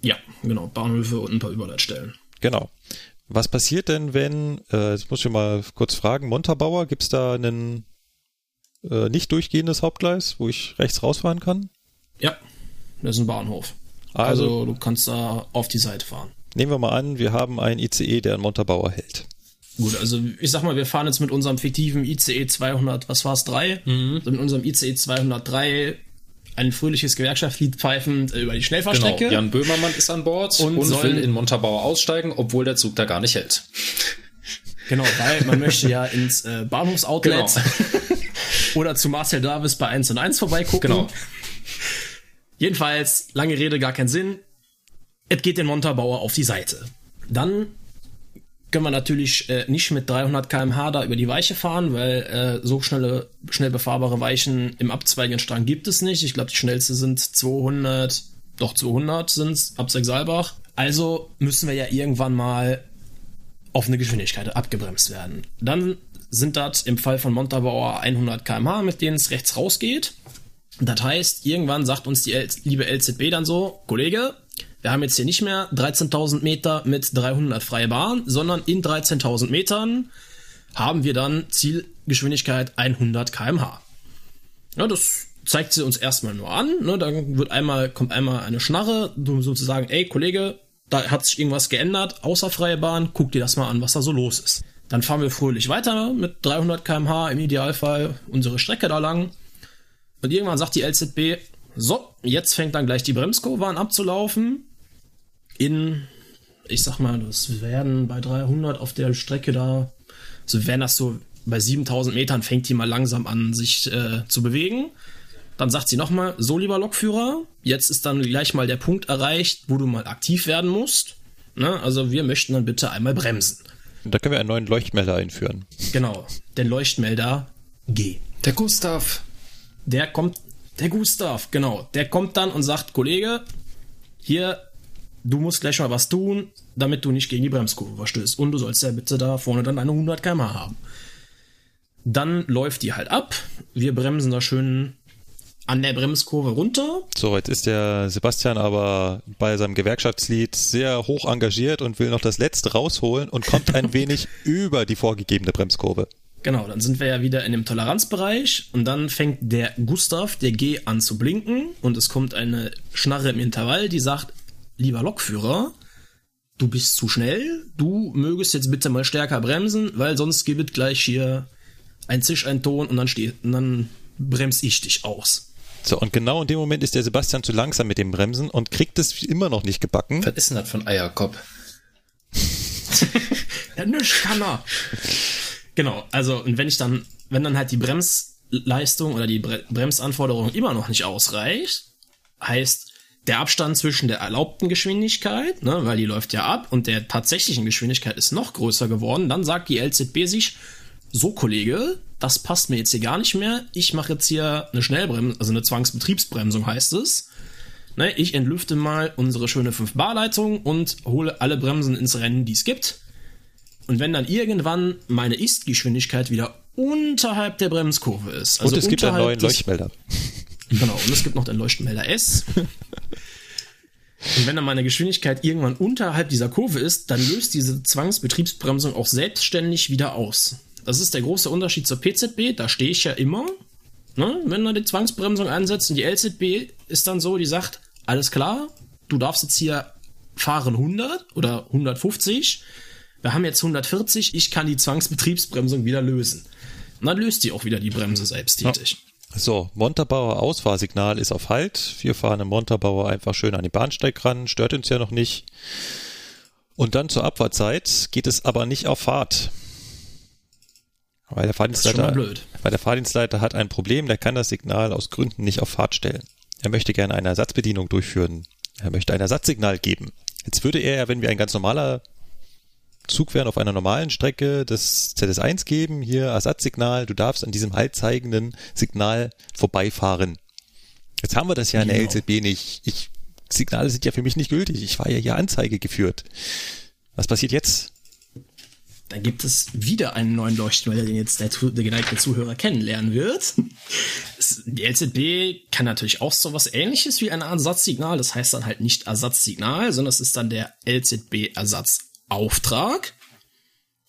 Ja, genau. Bahnhöfe und ein paar Überleitstellen. Genau. Was passiert denn, wenn, äh, jetzt muss ich mal kurz fragen, Montabaur, gibt's da ein äh, nicht durchgehendes Hauptgleis, wo ich rechts rausfahren kann? Ja, das ist ein Bahnhof. Also- Also, du kannst da auf die Seite fahren. Nehmen wir mal an, wir haben einen ICE, der in Montabaur hält. Gut, also ich sag mal, wir fahren jetzt mit unserem fiktiven ICE 200, was war's, 3? Also mit unserem ICE 203 ein fröhliches Gewerkschaftslied pfeifend äh, über die Genau. Schnellfahrstrecke. Jan Böhmermann ist an Bord Und und, will in Montabaur aussteigen, obwohl der Zug da gar nicht hält. Genau, weil man möchte ja [laughs] ins äh, Bahnhofsoutlet Genau. [laughs] oder zu Marcel Davis bei 1 und 1 vorbeigucken. Genau. Jedenfalls, lange Rede, gar keinen Sinn. Es geht den Montabauer auf die Seite. Dann können wir natürlich äh, nicht mit 300 km/h da über die Weiche fahren, weil äh, so schnelle, schnell befahrbare Weichen im abzweigenden Strang gibt es nicht. Ich glaube, die schnellste sind 200, doch 200 sind's ab Sechsalbach. Also müssen wir ja irgendwann mal auf eine Geschwindigkeit abgebremst werden. Dann sind das im Fall von Montabaur 100 km/h, mit denen es rechts rausgeht. Das heißt, irgendwann sagt uns die L liebe LZB dann so, Kollege, wir haben jetzt hier nicht mehr 13.000 Meter mit 300 freie Bahn, sondern in 13.000 Metern haben wir dann Zielgeschwindigkeit 100 km/h. Ja, das zeigt sie uns erstmal nur an. Ne? Dann wird einmal, kommt einmal eine Schnarre, du sozusagen, ey Kollege, da hat sich irgendwas geändert, außer freie Bahn, guck dir das mal an, was da so los ist. Dann fahren wir fröhlich weiter mit 300 km/h im Idealfall unsere Strecke da lang. Und irgendwann sagt die LZB, so, jetzt fängt dann gleich die Bremskurve an abzulaufen. In, ich sag mal, das werden bei 300 auf der Strecke da, so wären das so bei 7000 Metern fängt die mal langsam an, sich äh, zu bewegen. Dann sagt sie nochmal, so lieber Lokführer, jetzt ist dann gleich mal der Punkt erreicht, wo du mal aktiv werden musst. Ne? Also wir möchten dann bitte einmal bremsen. Da können wir einen neuen Leuchtmelder einführen. Genau, den Leuchtmelder G. Der Gustav. Der kommt, der Gustav, genau, der kommt dann und sagt, Kollege, hier, du musst gleich mal was tun, damit du nicht gegen die Bremskurve verstößt. Und du sollst ja bitte da vorne dann eine 100 km haben. Dann läuft die halt ab. Wir bremsen da schön an der Bremskurve runter. So, jetzt ist der Sebastian aber bei seinem Gewerkschaftslied sehr hoch engagiert und will noch das letzte rausholen und kommt ein [laughs] wenig über die vorgegebene Bremskurve. Genau, dann sind wir ja wieder in dem Toleranzbereich und dann fängt der Gustav, der G, an zu blinken und es kommt eine Schnarre im Intervall, die sagt, lieber Lokführer, du bist zu schnell, du mögest jetzt bitte mal stärker bremsen, weil sonst gibt es gleich hier ein Zisch, ein Ton und dann steht, und dann bremse ich dich aus. So, und genau in dem Moment ist der Sebastian zu langsam mit dem Bremsen und kriegt es immer noch nicht gebacken. Was ist denn das für ein Eierkopf? [laughs] Ja, nisch kann er. Genau, also und wenn ich dann, wenn dann halt die Bremsleistung oder die Bre Bremsanforderung immer noch nicht ausreicht, heißt der Abstand zwischen der erlaubten Geschwindigkeit, ne, weil die läuft ja ab, und der tatsächlichen Geschwindigkeit ist noch größer geworden, dann sagt die LZB sich, so Kollege, das passt mir jetzt hier gar nicht mehr, ich mache jetzt hier eine Schnellbremsung, also eine Zwangsbetriebsbremsung heißt es. Ne, ich entlüfte mal unsere schöne 5-Bar-Leitung und hole alle Bremsen ins Rennen, die es gibt. Und wenn dann irgendwann meine Ist-Geschwindigkeit wieder unterhalb der Bremskurve ist. Also und es gibt einen neuen Leuchtmelder. Genau, und es gibt noch den Leuchtmelder S. und wenn dann meine Geschwindigkeit irgendwann unterhalb dieser Kurve ist, dann löst diese Zwangsbetriebsbremsung auch selbstständig wieder aus. Das ist der große Unterschied zur PZB, da stehe ich ja immer, ne, wenn man die Zwangsbremsung einsetzt und die LZB ist dann so, die sagt, alles klar, du darfst jetzt hier fahren 100 oder 150, wir haben jetzt 140, ich kann die Zwangsbetriebsbremsung wieder lösen. Und dann löst die auch wieder die Bremse selbsttätig. So, Montabaur Ausfahrsignal ist auf Halt. Wir fahren im Montabaur einfach schön an den Bahnsteig ran, stört uns ja noch nicht. Und dann zur Abfahrtzeit geht es aber nicht auf Fahrt. Weil der, Fahrdienstleiter, weil der Fahrdienstleiter hat ein Problem, der kann das Signal aus Gründen nicht auf Fahrt stellen. Er möchte gerne eine Ersatzbedienung durchführen. Er möchte ein Ersatzsignal geben. Jetzt würde er ja, wenn wir ein ganz normaler Zug werden auf einer normalen Strecke das ZS1 geben, hier Ersatzsignal, du darfst an diesem halt zeigenden Signal vorbeifahren. Jetzt haben wir das ja in der Genau. LZB nicht. Ich, Signale sind ja für mich nicht gültig. Ich war ja hier Anzeige geführt. Was passiert jetzt? Dann gibt es wieder einen neuen Leuchtmelder, den jetzt der, der geneigte Zuhörer kennenlernen wird. Die LZB kann natürlich auch so was ähnliches wie ein Ersatzsignal. Das heißt dann halt nicht Ersatzsignal, sondern es ist dann der LZB-Ersatzauftrag.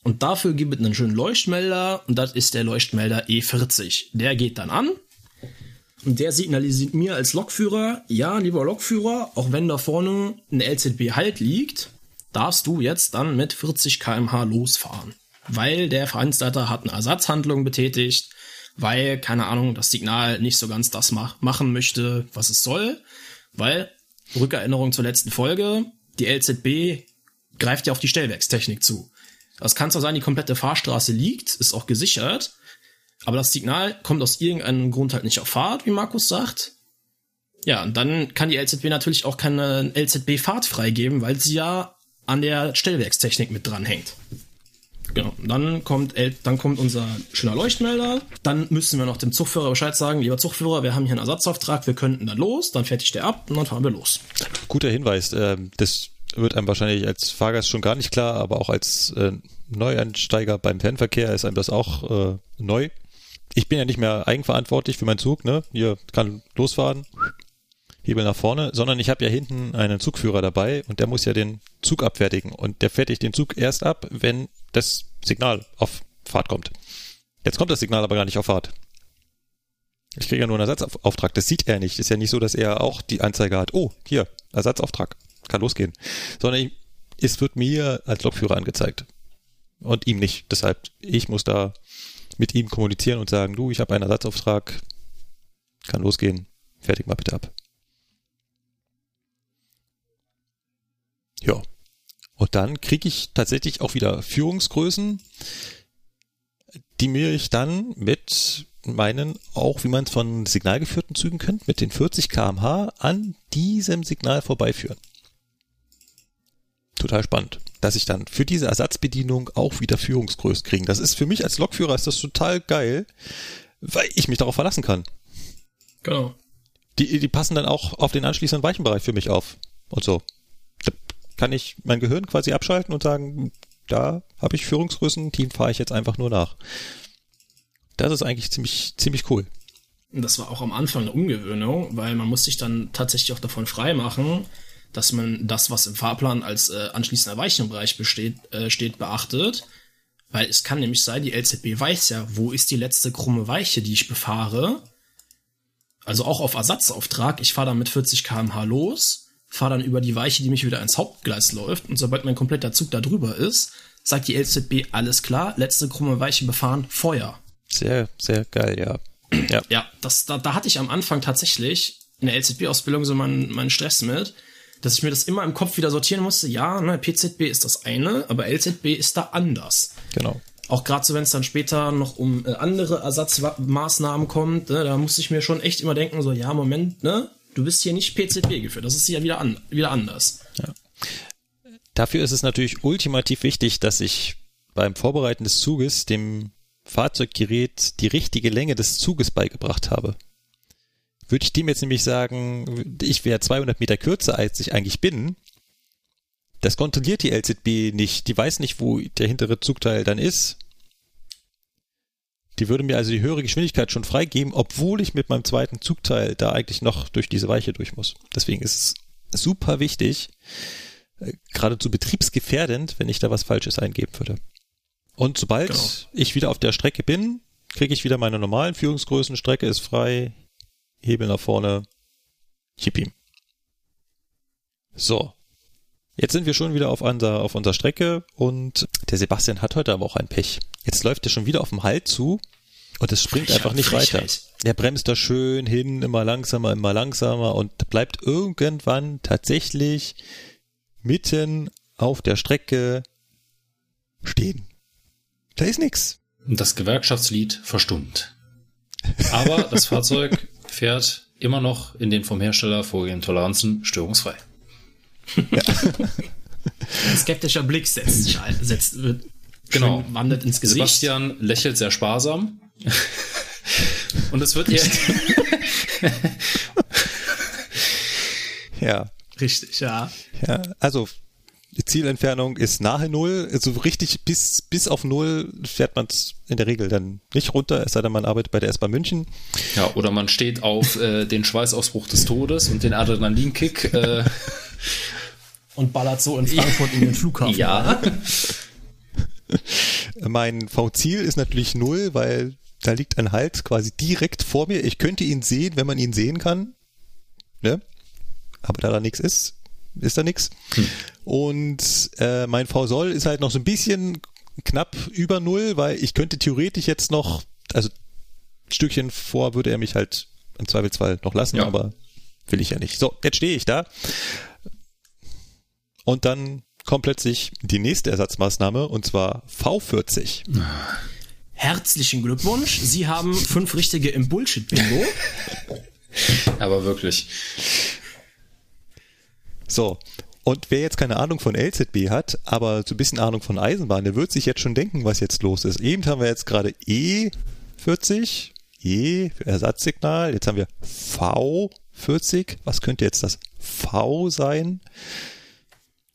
Und dafür gibt es einen schönen Leuchtmelder und das ist der Leuchtmelder E40. Der geht dann an und der signalisiert mir als Lokführer, ja, lieber Lokführer, auch wenn da vorne ein LZB-Halt liegt, darfst du jetzt dann mit 40 km/h losfahren. Weil der Veranstalter hat eine Ersatzhandlung betätigt, weil, keine Ahnung, das Signal nicht so ganz das mach machen möchte, was es soll. Weil, Rückerinnerung zur letzten Folge, die LZB greift ja auf die Stellwerkstechnik zu. Das kann zwar sein, die komplette Fahrstraße liegt, ist auch gesichert, aber das Signal kommt aus irgendeinem Grund halt nicht auf Fahrt, wie Markus sagt. Ja, und dann kann die LZB natürlich auch keine LZB-Fahrt freigeben, weil sie ja an der Stellwerkstechnik mit dran hängt. Genau. Dann kommt, dann kommt unser schöner Leuchtmelder. Dann müssen wir noch dem Zugführer Bescheid sagen, lieber Zugführer, wir haben hier einen Ersatzauftrag, wir könnten dann los. Dann fertigt der ab und dann fahren wir los. Guter Hinweis. Ähm, das wird einem wahrscheinlich als Fahrgast schon gar nicht klar, aber auch als äh, Neueinsteiger beim Fernverkehr ist einem das auch äh, neu. Ich bin ja nicht mehr eigenverantwortlich für meinen Zug, ne? Hier kann losfahren, Hebel nach vorne, sondern ich habe ja hinten einen Zugführer dabei und der muss ja den Zug abfertigen und der fertigt den Zug erst ab, wenn das Signal auf Fahrt kommt. Jetzt kommt das Signal aber gar nicht auf Fahrt. Ich kriege ja nur einen Ersatzauftrag. Das sieht er nicht. Ist ja nicht so, dass er auch die Anzeige hat. Oh, hier, Ersatzauftrag. Kann losgehen. Sondern ich, es wird mir als Lokführer angezeigt. Und ihm nicht. Deshalb, ich muss da mit ihm kommunizieren und sagen, du, ich habe einen Ersatzauftrag. Kann losgehen. Fertig mal bitte ab. Ja. Und dann kriege ich tatsächlich auch wieder Führungsgrößen, die mir ich dann mit meinen, auch wie man es von signalgeführten Zügen kennt, mit den 40 kmh an diesem Signal vorbeiführen. Total spannend, dass ich dann für diese Ersatzbedienung auch wieder Führungsgrößen kriege. Das ist für mich als Lokführer ist das total geil, weil ich mich darauf verlassen kann. Genau. Die, die passen dann auch auf den anschließenden Weichenbereich für mich auf und so. Da kann ich mein Gehirn quasi abschalten und sagen, da habe ich Führungsgrößen, Team fahre ich jetzt einfach nur nach. Das ist eigentlich ziemlich, ziemlich cool. Das war auch am Anfang eine Umgewöhnung, weil man muss sich dann tatsächlich auch davon freimachen, dass man das, was im Fahrplan als äh, anschließender Weichenbereich besteht, äh, steht, beachtet. Weil es kann nämlich sein, die LZB weiß ja, wo ist die letzte krumme Weiche, die ich befahre. Also auch auf Ersatzauftrag. Ich fahre dann mit 40 km/h los, fahre dann über die Weiche, die mich wieder ins Hauptgleis läuft. Und sobald mein kompletter Zug da drüber ist, sagt die LZB, alles klar, letzte krumme Weiche befahren, Feuer. Sehr, sehr geil, ja. Ja, Ja, das, da, da hatte ich am Anfang tatsächlich in der LZB-Ausbildung so meinen, meinen Stress mit, dass ich mir das immer im Kopf wieder sortieren musste. Ja, ne, PZB ist das eine, aber LZB ist da anders. genau. Auch gerade so, wenn es dann später noch um äh, andere Ersatzmaßnahmen kommt, ne, da musste ich mir schon echt immer denken, so, ja, Moment, ne, du bist hier nicht PZB geführt, das ist ja wieder, an, wieder anders. Dafür ist es natürlich ultimativ wichtig, dass ich beim Vorbereiten des Zuges dem Fahrzeuggerät die richtige Länge des Zuges beigebracht habe. Würde ich dem jetzt nämlich sagen, ich wäre 200 Meter kürzer, als ich eigentlich bin, das kontrolliert die LZB nicht. Die weiß nicht, wo der hintere Zugteil dann ist. Die würde mir also die höhere Geschwindigkeit schon freigeben, obwohl ich mit meinem zweiten Zugteil da eigentlich noch durch diese Weiche durch muss. Deswegen ist es super wichtig, äh, geradezu betriebsgefährdend, wenn ich da was Falsches eingeben würde. Und sobald Genau. ich wieder auf der Strecke bin, kriege ich wieder meine normalen Führungsgrößen, Strecke ist frei, Hebel nach vorne, Chippim. So. Jetzt sind wir schon wieder auf unserer, auf unserer Strecke und der Sebastian hat heute aber auch ein Pech. Jetzt läuft er schon wieder auf dem Halt zu und es springt einfach nicht weiter. Er bremst da schön hin, immer langsamer, immer langsamer und bleibt irgendwann tatsächlich mitten auf der Strecke stehen. Da ist. Und das Gewerkschaftslied verstummt. Aber das Fahrzeug [laughs] fährt immer noch in den vom Hersteller vorgegebenen Toleranzen störungsfrei. Ein skeptischer Blick setzt setzt, wird, Genau. wandert ins Gesicht. Sebastian lächelt sehr sparsam. Und es wird hier. Ja. Richtig, ja. Ja, also Zielentfernung ist nahe Null. Also richtig bis, bis auf Null fährt man es in der Regel dann nicht runter, es sei denn, man arbeitet bei der S-Bahn München. Ja, oder man steht auf äh, den Schweißausbruch des Todes und den Adrenalinkick. Äh, [laughs] Und ballert so in Frankfurt in den Flughafen. ja. [laughs] Mein V-Ziel ist natürlich Null, weil da liegt ein Halt quasi direkt vor mir. Ich könnte ihn sehen, wenn man ihn sehen kann. Ne? Aber da da nichts ist, ist da nichts. Und äh, mein V-Soll ist halt noch so ein bisschen knapp über Null, weil ich könnte theoretisch jetzt noch, also ein Stückchen vor würde er mich halt im Zweifelsfall noch lassen, Ja. aber will ich ja nicht. So, jetzt stehe ich da. Und dann kommt plötzlich die nächste Ersatzmaßnahme und zwar V40. Herzlichen Glückwunsch. Sie haben fünf richtige im Bullshit-Bingo. [laughs] Aber wirklich. So. Und wer jetzt keine Ahnung von LZB hat, aber so ein bisschen Ahnung von Eisenbahn, der wird sich jetzt schon denken, was jetzt los ist. Eben haben wir jetzt gerade E40, E für Ersatzsignal, jetzt haben wir V40. Was könnte jetzt das V sein?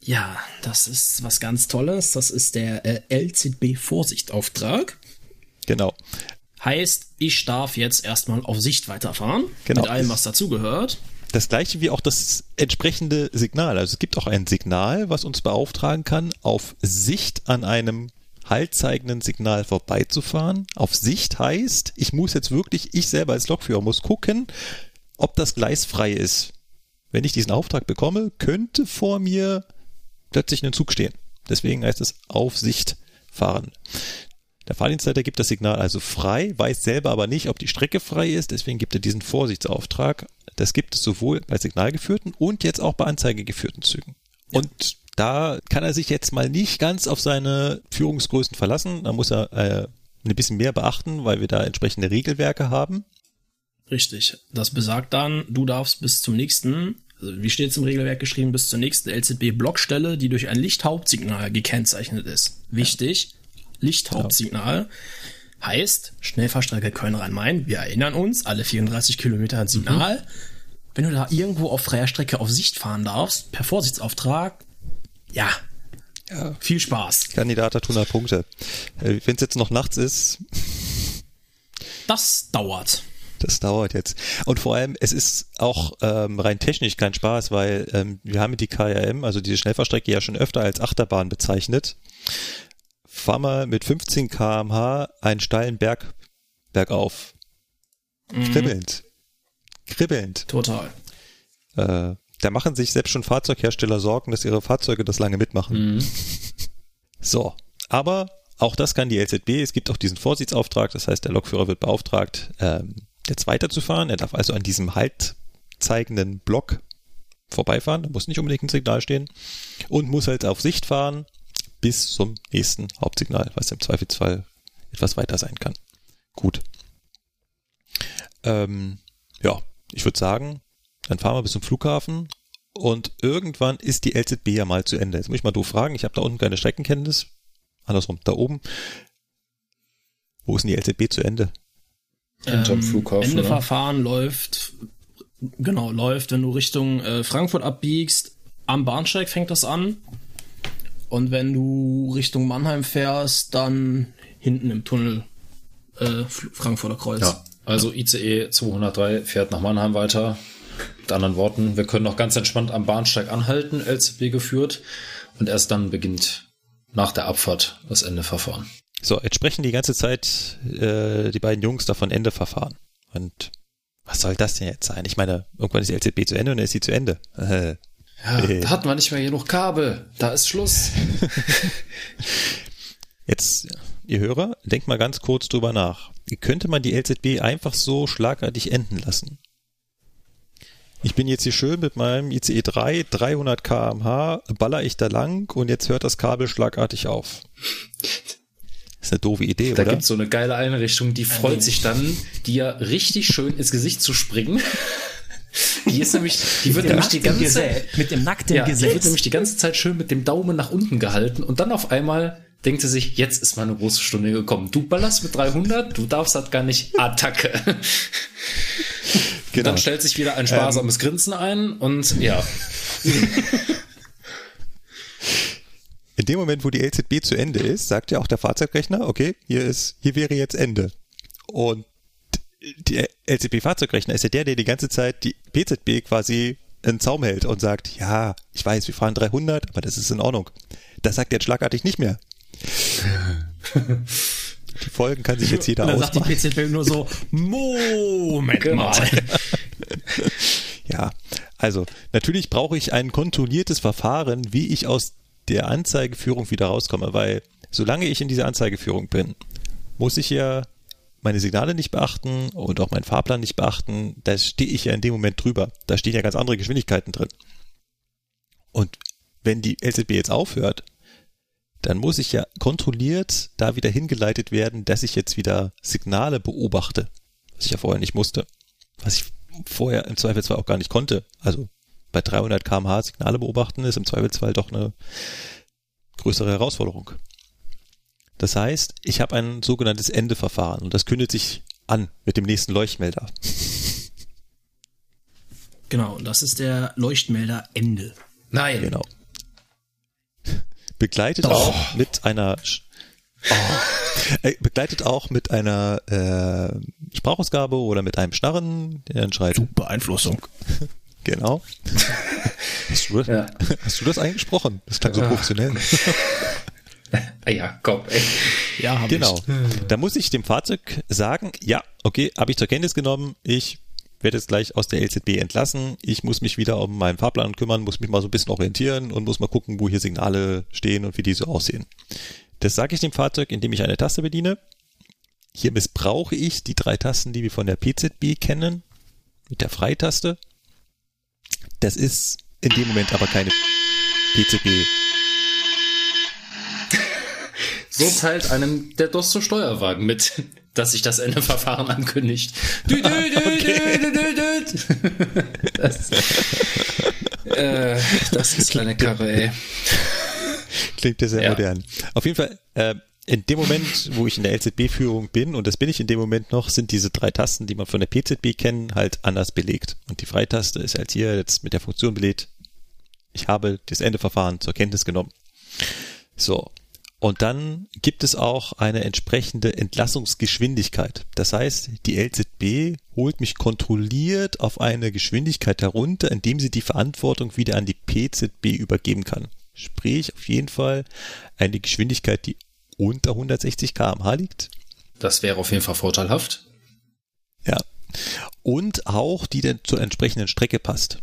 Ja, das ist was ganz Tolles. Das ist der äh, LZB-Vorsichtauftrag. Genau. Heißt, ich darf jetzt erstmal auf Sicht weiterfahren. Genau. Mit allem, was dazugehört. Das gleiche wie auch das entsprechende Signal. Also es gibt auch ein Signal, was uns beauftragen kann, auf Sicht an einem haltzeigenden Signal vorbeizufahren. Auf Sicht heißt, ich muss jetzt wirklich, ich selber als Lokführer muss gucken, ob das Gleis frei ist. Wenn ich diesen Auftrag bekomme, könnte vor mir plötzlich ein Zug stehen. Deswegen heißt es auf Sicht fahren. Der Fahrdienstleiter gibt das Signal also frei, weiß selber aber nicht, ob die Strecke frei ist, deswegen gibt er diesen Vorsichtsauftrag. Das gibt es sowohl bei signalgeführten und jetzt auch bei anzeigegeführten Zügen. Und da kann er sich jetzt mal nicht ganz auf seine Führungsgrößen verlassen. Da muss er äh, ein bisschen mehr beachten, weil wir da entsprechende Regelwerke haben. Richtig. Das besagt dann, du darfst bis zum nächsten, also wie steht es im Regelwerk geschrieben, bis zur nächsten LZB-Blockstelle, die durch ein Lichthauptsignal gekennzeichnet ist. Wichtig, Lichthauptsignal heißt Schnellfahrstrecke Köln-Rhein-Main. Wir erinnern uns, alle 34 Kilometer ein Signal. Wenn du da irgendwo auf freier Strecke auf Sicht fahren darfst, per Vorsichtsauftrag, ja, viel Spaß. Kandidat hat 100 Punkte. Äh, Wenn es jetzt noch nachts ist, Das dauert. Das dauert jetzt. Und vor allem, es ist auch ähm, rein technisch kein Spaß, weil ähm, wir haben die KRM, also diese Schnellfahrstrecke, ja schon öfter als Achterbahn bezeichnet. Fahr mal mit 15 kmh einen steilen Berg bergauf. Kribbelnd. Kribbelnd. Total. Äh, da machen sich selbst schon Fahrzeughersteller Sorgen, dass ihre Fahrzeuge das lange mitmachen. [laughs] So, aber auch das kann die LZB. Es gibt auch diesen Vorsichtsauftrag, das heißt, der Lokführer wird beauftragt, ähm, jetzt weiterzufahren. Er darf also an diesem halt zeigenden Block vorbeifahren, da muss nicht unbedingt ein Signal stehen und muss halt auf Sicht fahren bis zum nächsten Hauptsignal, was im Zweifelsfall etwas weiter sein kann. Gut. Ähm, ja, ich würde sagen, dann fahren wir bis zum Flughafen und irgendwann ist die LZB ja mal zu Ende. Jetzt muss ich mal doof fragen, ich habe da unten keine Streckenkenntnis. Andersrum, da oben. Wo ist denn die LZB zu Ende? Hinterm Flughafen, Ende ne? Verfahren läuft, genau, läuft, wenn du Richtung äh, Frankfurt abbiegst, am Bahnsteig fängt das an. Und wenn du Richtung Mannheim fährst, dann hinten im Tunnel äh, Frankfurter Kreuz. Ja, also ICE 203 fährt nach Mannheim weiter. Mit anderen Worten, wir können noch ganz entspannt am Bahnsteig anhalten, LZB geführt, und erst dann beginnt nach der Abfahrt das Endeverfahren. So, jetzt sprechen die ganze Zeit äh, die beiden Jungs davon Ende verfahren. Und was soll das denn jetzt sein? Ich meine, irgendwann ist die LZB zu Ende und dann ist sie zu Ende. Äh, [laughs] Ja, Äh. da hat man nicht mehr genug Kabel. Da ist Schluss. [laughs] Jetzt, ihr Hörer, denkt mal ganz kurz drüber nach. Wie könnte man die LZB einfach so schlagartig enden lassen? Ich bin jetzt hier schön mit meinem ICE 3, 300 kmh, baller ich da lang und jetzt hört das Kabel schlagartig auf. Ist eine doofe Idee, Da oder? gibt's so eine geile Einrichtung, die freut sich dann, dir richtig schön ins Gesicht zu springen. Die ist nämlich, die wird nämlich die ganze Zeit, mit dem nackten ja, die wird Gesetz. nämlich die ganze Zeit schön mit dem Daumen nach unten gehalten und dann auf einmal denkt sie sich, jetzt ist meine große Stunde gekommen. Du ballerst mit 300, du darfst halt gar nicht Attacke. Genau. Dann stellt sich wieder ein sparsames Grinsen ein und ja, In dem Moment, wo die LZB zu Ende ist, sagt ja auch der Fahrzeugrechner, okay, hier ist, hier wäre jetzt Ende. Und der LZB-Fahrzeugrechner ist ja der, der die ganze Zeit die PZB quasi in Zaum hält und sagt, ja, ich weiß, wir fahren 300, aber das ist in Ordnung. Das sagt er jetzt schlagartig nicht mehr. [laughs] Die Folgen kann sich jetzt jeder Und dann sagt die. PZB nur so, Moment Genau. mal. [laughs] Ja, also natürlich brauche ich ein kontrolliertes Verfahren, wie ich aus der Anzeigeführung wieder rauskomme, weil solange ich in dieser Anzeigeführung bin, muss ich ja meine Signale nicht beachten und auch meinen Fahrplan nicht beachten. Da stehe ich ja in dem Moment drüber. Da stehen ja ganz andere Geschwindigkeiten drin. Und wenn die LZB jetzt aufhört, dann muss ich ja kontrolliert da wieder hingeleitet werden, dass ich jetzt wieder Signale beobachte, was ich ja vorher nicht musste. Was ich vorher im Zweifelsfall auch gar nicht konnte. Also bei 300 kmh Signale beobachten ist im Zweifelsfall doch eine größere Herausforderung. Das heißt, ich habe ein sogenanntes Endeverfahren und das kündet sich an mit dem nächsten Leuchtmelder. Genau, und das ist der Leuchtmelder Ende. nein. Genau. Begleitet auch mit einer oh, äh, begleitet auch mit einer äh, Sprachausgabe oder mit einem Schnarren, der dann schreit. Beeinflussung. [laughs] Genau. [laughs] Hast du, das, Ja. hast du das eingesprochen? Das klang so professionell. [laughs] Ah ja, komm, ey. Ja, hab Genau. ich. Da muss ich dem Fahrzeug sagen, ja, okay, habe ich zur Kenntnis genommen, ich werde jetzt gleich aus der LZB entlassen, ich muss mich wieder um meinen Fahrplan kümmern, muss mich mal so ein bisschen orientieren und muss mal gucken, wo hier Signale stehen und wie die so aussehen. Das sage ich dem Fahrzeug, indem ich eine Taste bediene. Hier missbrauche ich die drei Tasten, die wir von der PZB kennen, mit der Freitaste. Das ist in dem Moment aber keine PZB. So teilt einem der DOS zu Steuerwagen mit, [laughs] dass sich das Endeverfahren ankündigt. Dü, dü, dü, dü, dü, dü, dü. Das, äh, das ist eine Karre, ey. Klingt ja sehr Ja. modern. Auf jeden Fall, äh, in dem Moment, wo ich in der LZB-Führung bin, und das bin ich in dem Moment noch, sind diese drei Tasten, die man von der PZB kennen, halt anders belegt. Und die Freitaste ist halt hier jetzt mit der Funktion belegt, ich habe das Endeverfahren zur Kenntnis genommen. So. Und dann gibt es auch eine entsprechende Entlassungsgeschwindigkeit. Das heißt, die LZB holt mich kontrolliert auf eine Geschwindigkeit herunter, indem sie die Verantwortung wieder an die PZB übergeben kann. Sprich, auf jeden Fall eine Geschwindigkeit, die unter 160 km/h liegt. Das wäre auf jeden Fall vorteilhaft. Ja. Und auch die dann zur entsprechenden Strecke passt.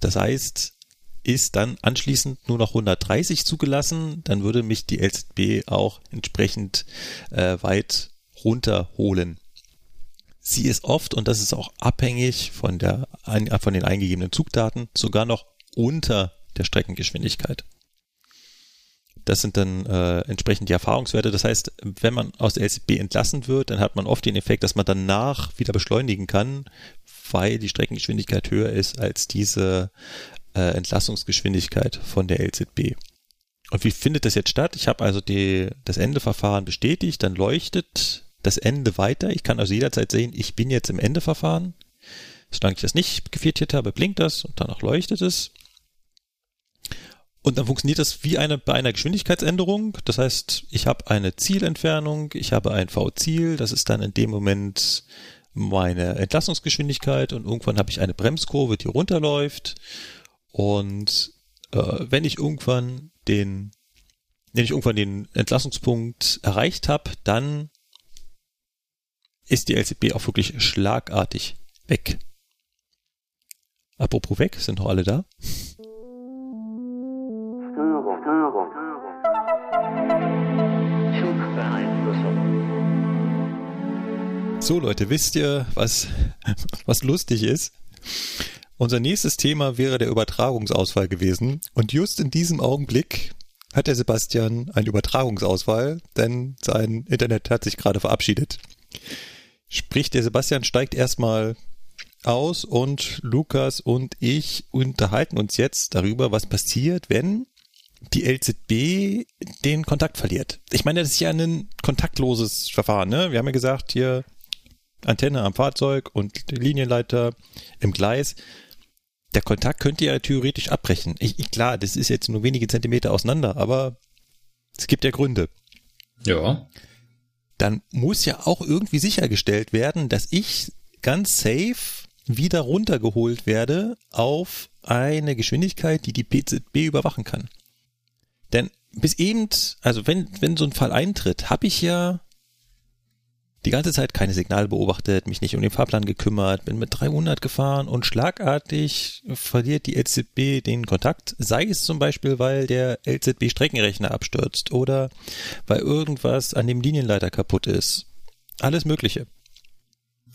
Das heißt, ist dann anschließend nur noch 130 zugelassen, dann würde mich die LZB auch entsprechend äh, weit runterholen. Sie ist oft, und das ist auch abhängig von, der, ein- von den eingegebenen Zugdaten, sogar noch unter der Streckengeschwindigkeit. Das sind dann äh, entsprechend die Erfahrungswerte. Das heißt, wenn man aus der LZB entlassen wird, dann hat man oft den Effekt, dass man danach wieder beschleunigen kann, weil die Streckengeschwindigkeit höher ist als diese äh, Entlassungsgeschwindigkeit von der LZB. Und wie findet das jetzt statt? Ich habe also die, das Endeverfahren bestätigt, dann leuchtet das Ende weiter. Ich kann also jederzeit sehen, ich bin jetzt im Endeverfahren. Solange ich das nicht geviertiert habe, blinkt das und danach leuchtet es. Und dann funktioniert das wie eine, bei einer Geschwindigkeitsänderung. Das heißt, ich habe eine Zielentfernung, ich habe ein V-Ziel, das ist dann in dem Moment meine Entlassungsgeschwindigkeit und irgendwann habe ich eine Bremskurve, die runterläuft. Und äh, wenn ich irgendwann den, wenn ich irgendwann den Entlassungspunkt erreicht habe, dann ist die LCB auch wirklich schlagartig weg. Apropos weg, sind noch alle da? So Leute, wisst ihr, was, [laughs] was lustig ist? Unser nächstes Thema wäre der Übertragungsausfall gewesen. Und just in diesem Augenblick hat der Sebastian einen Übertragungsausfall, denn sein Internet hat sich gerade verabschiedet. Sprich, der Sebastian steigt erstmal aus und Lukas und ich unterhalten uns jetzt darüber, was passiert, wenn die LZB den Kontakt verliert. Ich meine, das ist ja ein kontaktloses Verfahren. Ne? Wir haben ja gesagt, hier Antenne am Fahrzeug und Linienleiter im Gleis. Der Kontakt könnte ja theoretisch abbrechen. Ich, ich, klar, das ist jetzt nur wenige Zentimeter auseinander, aber es gibt ja Gründe. Ja. Dann muss ja auch irgendwie sichergestellt werden, dass ich ganz safe wieder runtergeholt werde auf eine Geschwindigkeit, die die PZB überwachen kann. Denn bis eben, also wenn, wenn so ein Fall eintritt, habe ich ja die ganze Zeit keine Signale beobachtet, mich nicht um den Fahrplan gekümmert, bin mit 300 gefahren und schlagartig verliert die LZB den Kontakt, sei es zum Beispiel, weil der LZB-Streckenrechner abstürzt oder weil irgendwas an dem Linienleiter kaputt ist. Alles Mögliche.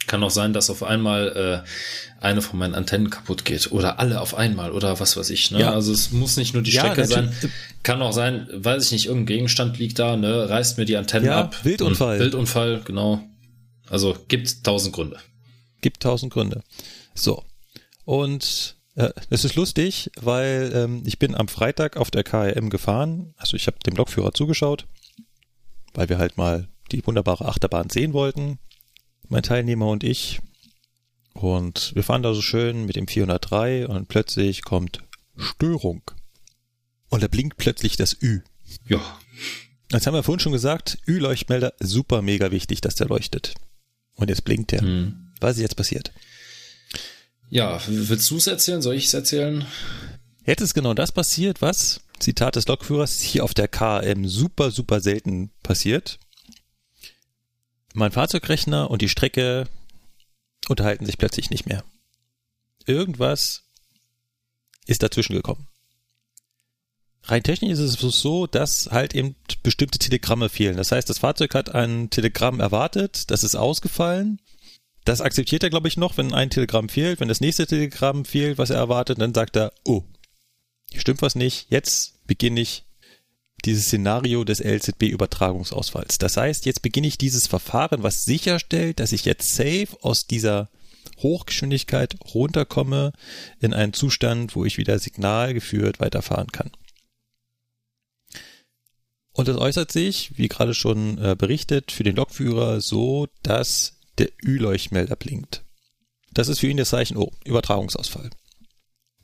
Kann auch sein, dass auf einmal äh, eine von meinen Antennen kaputt geht oder alle auf einmal oder was weiß ich. Ne? Ja. Also es muss nicht nur die Strecke ja, sein. Kann auch sein, weiß ich nicht, irgendein Gegenstand liegt da, ne, reißt mir die Antennen ja, ab. Wildunfall. Wildunfall, genau. Also gibt tausend Gründe. Gibt tausend Gründe. So. Und äh, es ist lustig, weil ähm, ich bin am Freitag auf der KRM gefahren. Also ich habe dem Lokführer zugeschaut, weil wir halt mal die wunderbare Achterbahn sehen wollten mein Teilnehmer und ich. Und wir fahren da so schön mit dem 403 und plötzlich kommt Störung. Und da blinkt plötzlich das Ü. Ja. Jetzt haben wir vorhin schon gesagt, Ü-Leuchtmelder, super mega wichtig, dass der leuchtet. Und jetzt blinkt der. Hm. Was ist jetzt passiert? Ja, willst du es erzählen? Soll ich es erzählen? Jetzt ist genau das passiert, was, Zitat des Lokführers, hier auf der KM super, super selten passiert mein Fahrzeugrechner und die Strecke unterhalten sich plötzlich nicht mehr. Irgendwas ist dazwischen gekommen. Rein technisch ist es so, dass halt eben bestimmte Telegramme fehlen. Das heißt, das Fahrzeug hat ein Telegramm erwartet, das ist ausgefallen. Das akzeptiert er, glaube ich, noch, wenn ein Telegramm fehlt. Wenn das nächste Telegramm fehlt, was er erwartet, dann sagt er, oh, hier stimmt was nicht, jetzt beginne ich dieses Szenario des LZB-Übertragungsausfalls. Das heißt, jetzt beginne ich dieses Verfahren, was sicherstellt, dass ich jetzt safe aus dieser Hochgeschwindigkeit runterkomme in einen Zustand, wo ich wieder signalgeführt weiterfahren kann. Und das äußert sich, wie gerade schon äh, berichtet, für den Lokführer so, dass der Ü-Leuchtmelder blinkt. Das ist für ihn das Zeichen, oh, Übertragungsausfall.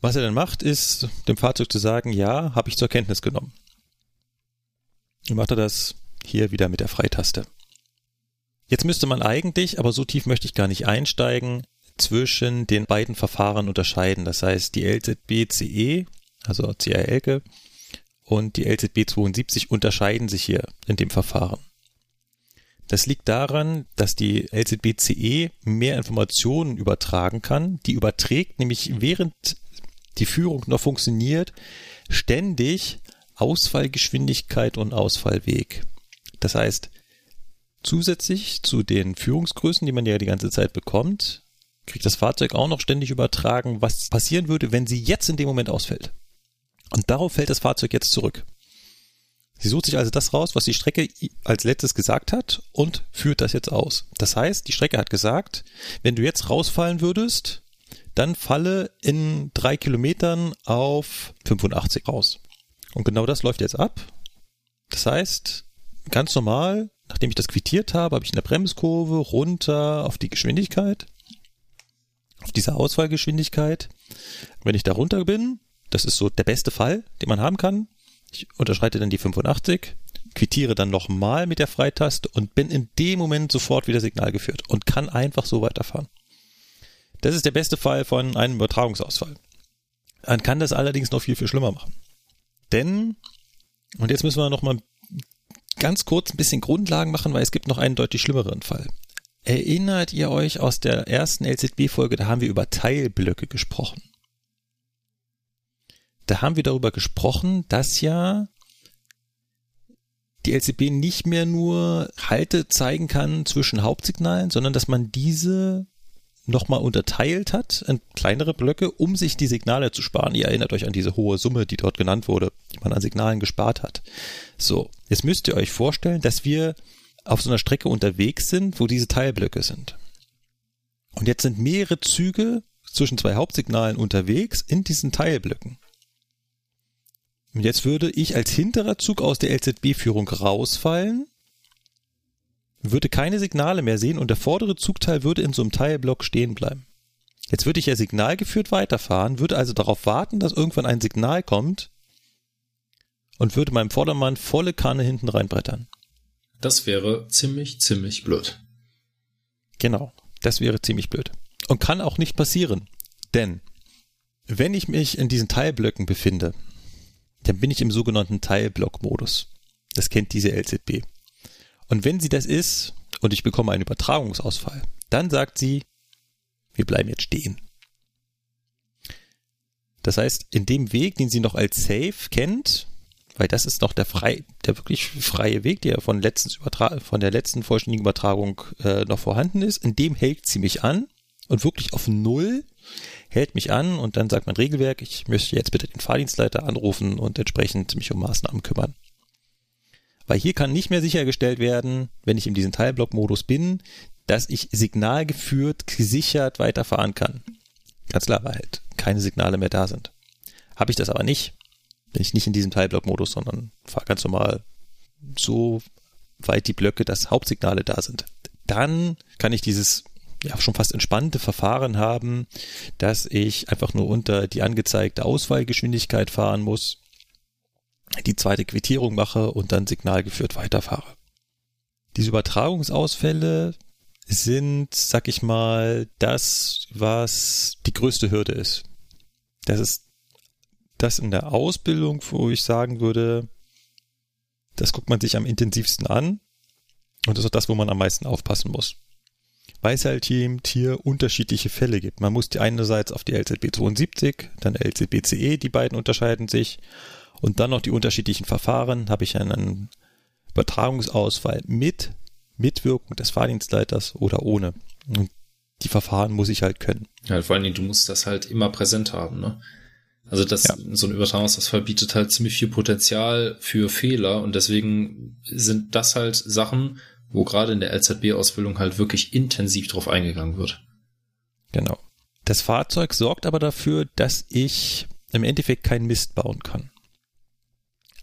Was er dann macht, ist dem Fahrzeug zu sagen, ja, habe ich zur Kenntnis genommen. Wie macht er das? Hier wieder mit der Freitaste. Jetzt müsste man eigentlich, aber so tief möchte ich gar nicht einsteigen, zwischen den beiden Verfahren unterscheiden. Das heißt, die LZB CE, also CR Elke, und die LZB 72 unterscheiden sich hier in dem Verfahren. Das liegt daran, dass die LZB CE mehr Informationen übertragen kann. Die überträgt nämlich während die Führung noch funktioniert, ständig Ausfallgeschwindigkeit und Ausfallweg. Das heißt, zusätzlich zu den Führungsgrößen, die man ja die ganze Zeit bekommt, kriegt das Fahrzeug auch noch ständig übertragen, was passieren würde, wenn sie jetzt in dem Moment ausfällt. Und darauf fällt das Fahrzeug jetzt zurück. Sie sucht sich also das raus, was die Strecke als letztes gesagt hat und führt das jetzt aus. Das heißt, die Strecke hat gesagt, wenn du jetzt rausfallen würdest, dann falle in drei Kilometern auf 85 raus. Und genau das läuft jetzt ab. Das heißt, ganz normal, nachdem ich das quittiert habe, habe ich eine Bremskurve runter auf die Geschwindigkeit, auf diese Ausfallgeschwindigkeit. Wenn ich da runter bin, das ist so der beste Fall, den man haben kann. Ich unterschreite dann die 85, quittiere dann nochmal mit der Freitaste und bin in dem Moment sofort wieder Signal geführt und kann einfach so weiterfahren. Das ist der beste Fall von einem Übertragungsausfall. Man kann das allerdings noch viel, viel schlimmer machen. Denn, und jetzt müssen wir noch mal ganz kurz ein bisschen Grundlagen machen, weil es gibt noch einen deutlich schlimmeren Fall. Erinnert ihr euch aus der ersten LZB-Folge, da haben wir über Teilblöcke gesprochen. Da haben wir darüber gesprochen, dass ja die LCB nicht mehr nur Halte zeigen kann zwischen Hauptsignalen, sondern dass man diese nochmal unterteilt hat in kleinere Blöcke, um sich die Signale zu sparen. Ihr erinnert euch an diese hohe Summe, die dort genannt wurde, die man an Signalen gespart hat. So, jetzt müsst ihr euch vorstellen, dass wir auf so einer Strecke unterwegs sind, wo diese Teilblöcke sind. Und jetzt sind mehrere Züge zwischen zwei Hauptsignalen unterwegs in diesen Teilblöcken. Und jetzt würde ich als hinterer Zug aus der LZB-Führung rausfallen, würde keine Signale mehr sehen und der vordere Zugteil würde in so einem Teilblock stehen bleiben. Jetzt würde ich ja signalgeführt weiterfahren, würde also darauf warten, dass irgendwann ein Signal kommt und würde meinem Vordermann volle Kanne hinten reinbrettern. Das wäre ziemlich, ziemlich blöd. Genau, das wäre ziemlich blöd. Und kann auch nicht passieren. Denn wenn ich mich in diesen Teilblöcken befinde, dann bin ich im sogenannten Teilblock-Modus. Das kennt diese LZB. Und wenn sie das ist und ich bekomme einen Übertragungsausfall, dann sagt sie, wir bleiben jetzt stehen. Das heißt, in dem Weg, den sie noch als Safe kennt, weil das ist noch der frei, der wirklich freie Weg, der von, letztens von der letzten vollständigen Übertragung äh, noch vorhanden ist, in dem hält sie mich an und wirklich auf Null hält mich an und dann sagt mein Regelwerk, ich möchte jetzt bitte den Fahrdienstleiter anrufen und entsprechend mich um Maßnahmen kümmern. Weil hier kann nicht mehr sichergestellt werden, wenn ich in diesem Teilblock-Modus bin, dass ich signalgeführt, gesichert weiterfahren kann. Ganz klar, weil halt keine Signale mehr da sind. Habe ich das aber nicht, bin ich nicht in diesem Teilblock-Modus, sondern fahre ganz normal so weit die Blöcke, dass Hauptsignale da sind. Dann kann ich dieses ja schon fast entspannte Verfahren haben, dass ich einfach nur unter die angezeigte Auswahlgeschwindigkeit fahren muss, die zweite Quittierung mache und dann signalgeführt weiterfahre. Diese Übertragungsausfälle sind, sag ich mal, das, was die größte Hürde ist. Das ist das in der Ausbildung, wo ich sagen würde, das guckt man sich am intensivsten an und das ist auch das, wo man am meisten aufpassen muss. Weil es halt hier unterschiedliche Fälle gibt. Man muss die einerseits auf die LZB 72, dann LZB CE, die beiden unterscheiden sich und dann noch die unterschiedlichen Verfahren, habe ich einen Übertragungsausfall mit Mitwirkung des Fahrdienstleiters oder ohne. Und die Verfahren muss ich halt können. Ja, vor allen Dingen, du musst das halt immer präsent haben, ne? Also das, ja. so ein Übertragungsausfall bietet halt ziemlich viel Potenzial für Fehler und deswegen sind das halt Sachen, wo gerade in der LZB-Ausbildung halt wirklich intensiv drauf eingegangen wird. Genau. Das Fahrzeug sorgt aber dafür, dass ich im Endeffekt keinen Mist bauen kann.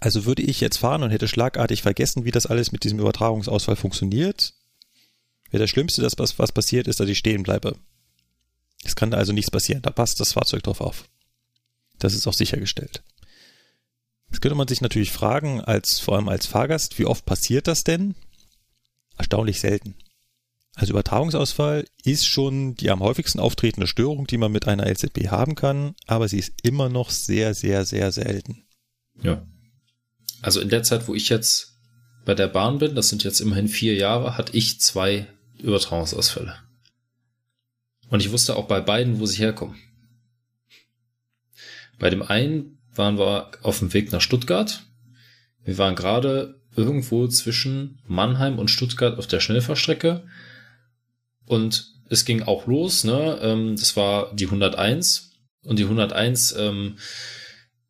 Also würde ich jetzt fahren und hätte schlagartig vergessen, wie das alles mit diesem Übertragungsausfall funktioniert, wäre das Schlimmste, dass was, was passiert ist, dass ich stehen bleibe. Es kann also nichts passieren, da passt das Fahrzeug drauf auf. Das ist auch sichergestellt. Jetzt könnte man sich natürlich fragen, als, vor allem als Fahrgast, wie oft passiert das denn? Erstaunlich selten. Also Übertragungsausfall ist schon die am häufigsten auftretende Störung, die man mit einer LZB haben kann, aber sie ist immer noch sehr, sehr, sehr selten. Ja, also in der Zeit, wo ich jetzt bei der Bahn bin, das sind jetzt immerhin vier Jahre, hatte ich zwei Übertragungsausfälle. Und ich wusste auch bei beiden, wo sie herkommen. Bei dem einen waren wir auf dem Weg nach Stuttgart. Wir waren gerade irgendwo zwischen Mannheim und Stuttgart auf der Schnellfahrstrecke. Und es ging auch los, ne? Ähm, das war die 101. Und die 101 ähm,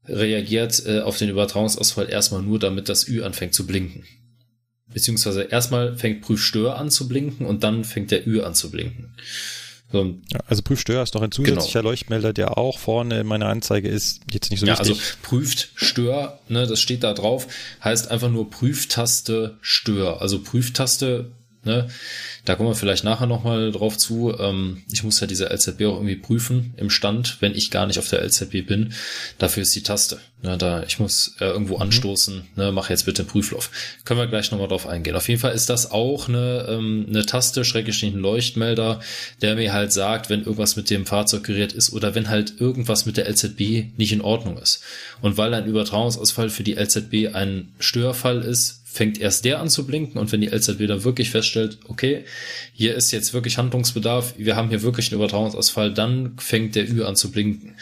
reagiert äh, auf den Übertragungsausfall erstmal nur, damit das Ü anfängt zu blinken. Beziehungsweise erstmal fängt Prüfstör an zu blinken und dann fängt der Ü an zu blinken. So, also Prüfstör ist doch ein zusätzlicher genau. Leuchtmelder, der auch vorne in meiner Anzeige ist, jetzt nicht so ja, wichtig. Ja, also prüft Stör, ne, das steht da drauf, heißt einfach nur Prüftaste Stör. Also Prüftaste Ne? Da kommen wir vielleicht nachher nochmal drauf zu. Ähm, ich muss ja diese LZB auch irgendwie prüfen im Stand, wenn ich gar nicht auf der LZB bin. Dafür ist die Taste. Ne? Da, ich muss äh, irgendwo mhm. anstoßen, ne? mach jetzt bitte einen Prüflauf. Können wir gleich nochmal drauf eingehen. Auf jeden Fall ist das auch eine, ähm, eine Taste, schrecklich ein Leuchtmelder, der mir halt sagt, wenn irgendwas mit dem Fahrzeuggerät ist oder wenn halt irgendwas mit der LZB nicht in Ordnung ist. Und weil ein Übertragungsausfall für die LZB ein Störfall ist, fängt erst der an zu blinken und wenn die LZB dann wirklich feststellt, okay, hier ist jetzt wirklich Handlungsbedarf, wir haben hier wirklich einen Übertragungsausfall, dann fängt der Ü an zu blinken.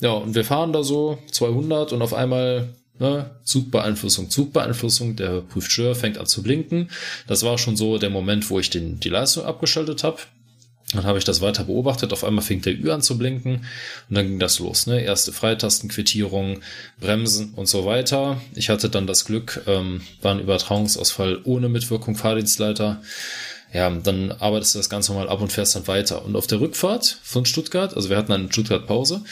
Ja, und wir fahren da so 200 und auf einmal ne, Zugbeeinflussung, Zugbeeinflussung, der Prüfstör fängt an zu blinken. Das war schon so der Moment, wo ich den, die Leistung abgeschaltet habe. Dann habe ich das weiter beobachtet. Auf einmal fing der Ü an zu blinken und dann ging das los. Ne? Erste Freitastenquittierung, Bremsen und so weiter. Ich hatte dann das Glück, ähm, war ein Übertragungsausfall ohne Mitwirkung Fahrdienstleiter. ja, dann arbeitest du das Ganze mal ab und fährst dann weiter. Und auf der Rückfahrt von Stuttgart, also wir hatten dann in Stuttgart Pause,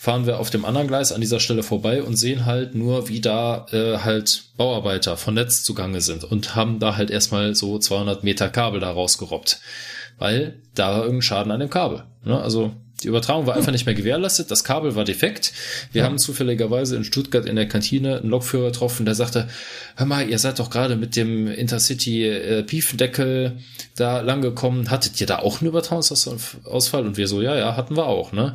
fahren wir auf dem anderen Gleis an dieser Stelle vorbei und sehen halt nur, wie da äh, halt Bauarbeiter von Netz zugange sind und haben da halt erstmal so 200 Meter Kabel da rausgerobbt, weil da war irgendein Schaden an dem Kabel. Ne? Also die Übertragung war einfach nicht mehr gewährleistet, das Kabel war defekt. Wir ja. haben zufälligerweise in Stuttgart in der Kantine einen Lokführer getroffen, der sagte, hör mal, ihr seid doch gerade mit dem Intercity äh, Piefendeckel da lang gekommen. Hattet ihr da auch einen Übertragungsausfall? Und wir so, ja, ja, hatten wir auch, ne?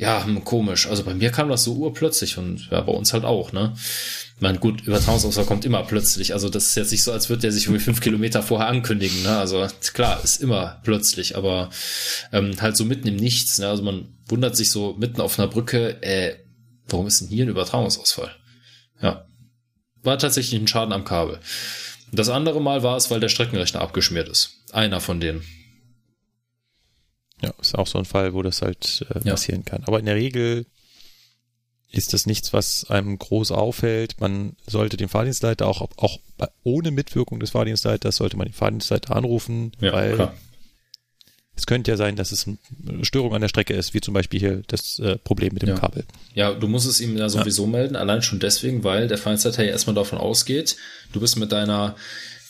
Ja, hm, komisch. Also bei mir kam das so urplötzlich und ja, bei uns halt auch, ne? Man gut, Übertragungsausfall kommt immer plötzlich. Also das ist jetzt nicht so, als würde der sich irgendwie fünf Kilometer vorher ankündigen. Ne? Also klar, ist immer plötzlich, aber ähm, halt so mitten im Nichts. Ne? Also man wundert sich so mitten auf einer Brücke, äh, warum ist denn hier ein Übertragungsausfall? Ja, war tatsächlich ein Schaden am Kabel. Das andere Mal war es, weil der Streckenrechner abgeschmiert ist. Einer von denen. Ja, ist auch so ein Fall, wo das halt äh, passieren ja. kann. Aber in der Regel ist das nichts, was einem groß auffällt. Man sollte den Fahrdienstleiter auch, auch ohne Mitwirkung des Fahrdienstleiters sollte man den Fahrdienstleiter anrufen, ja, weil klar. es könnte ja sein, dass es eine Störung an der Strecke ist, wie zum Beispiel hier das äh, Problem mit dem ja. Kabel. Ja, du musst es ihm ja sowieso ja. melden, allein schon deswegen, weil der Fahrdienstleiter ja erstmal davon ausgeht, du bist mit deiner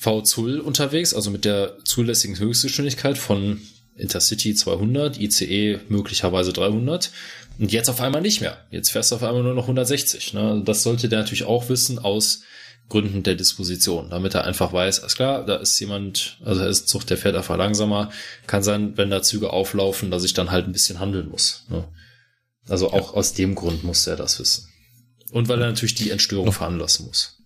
V-Zull unterwegs, also mit der zulässigen Höchstgeschwindigkeit von Intercity 200, ICE möglicherweise 300 und jetzt auf einmal nicht mehr. Jetzt fährst du auf einmal nur noch 160. Ne? Also das sollte der natürlich auch wissen aus Gründen der Disposition, damit er einfach weiß, alles klar, da ist jemand, also er ist Zug, der fährt einfach langsamer. Kann sein, wenn da Züge auflaufen, dass ich dann halt ein bisschen handeln muss. Ne? Also auch ja. aus dem Grund muss er das wissen. Und weil er natürlich die Entstörung veranlassen muss.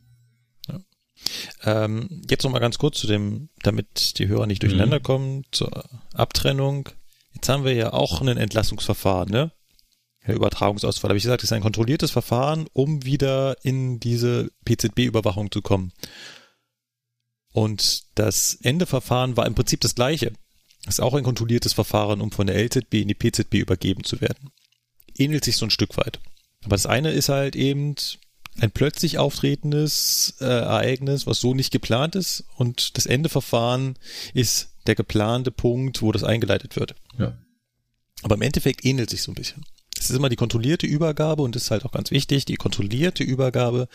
Ähm, jetzt noch mal ganz kurz zu dem, damit die Hörer nicht durcheinander mhm. kommen, zur Abtrennung. Jetzt haben wir ja auch ein Entlassungsverfahren, ne? Der Übertragungsausfall, habe ich gesagt, ist ein kontrolliertes Verfahren, um wieder in diese PZB-Überwachung zu kommen. Und das Endeverfahren war im Prinzip das gleiche. Das ist auch ein kontrolliertes Verfahren, um von der LZB in die PZB übergeben zu werden. Ähnelt sich so ein Stück weit. Aber das eine ist halt eben ein plötzlich auftretendes äh, Ereignis, was so nicht geplant ist. Und das Endeverfahren ist der geplante Punkt, wo das eingeleitet wird. Ja. Aber im Endeffekt ähnelt sich so ein bisschen. Es ist immer die kontrollierte Übergabe und das ist halt auch ganz wichtig, die kontrollierte Übergabe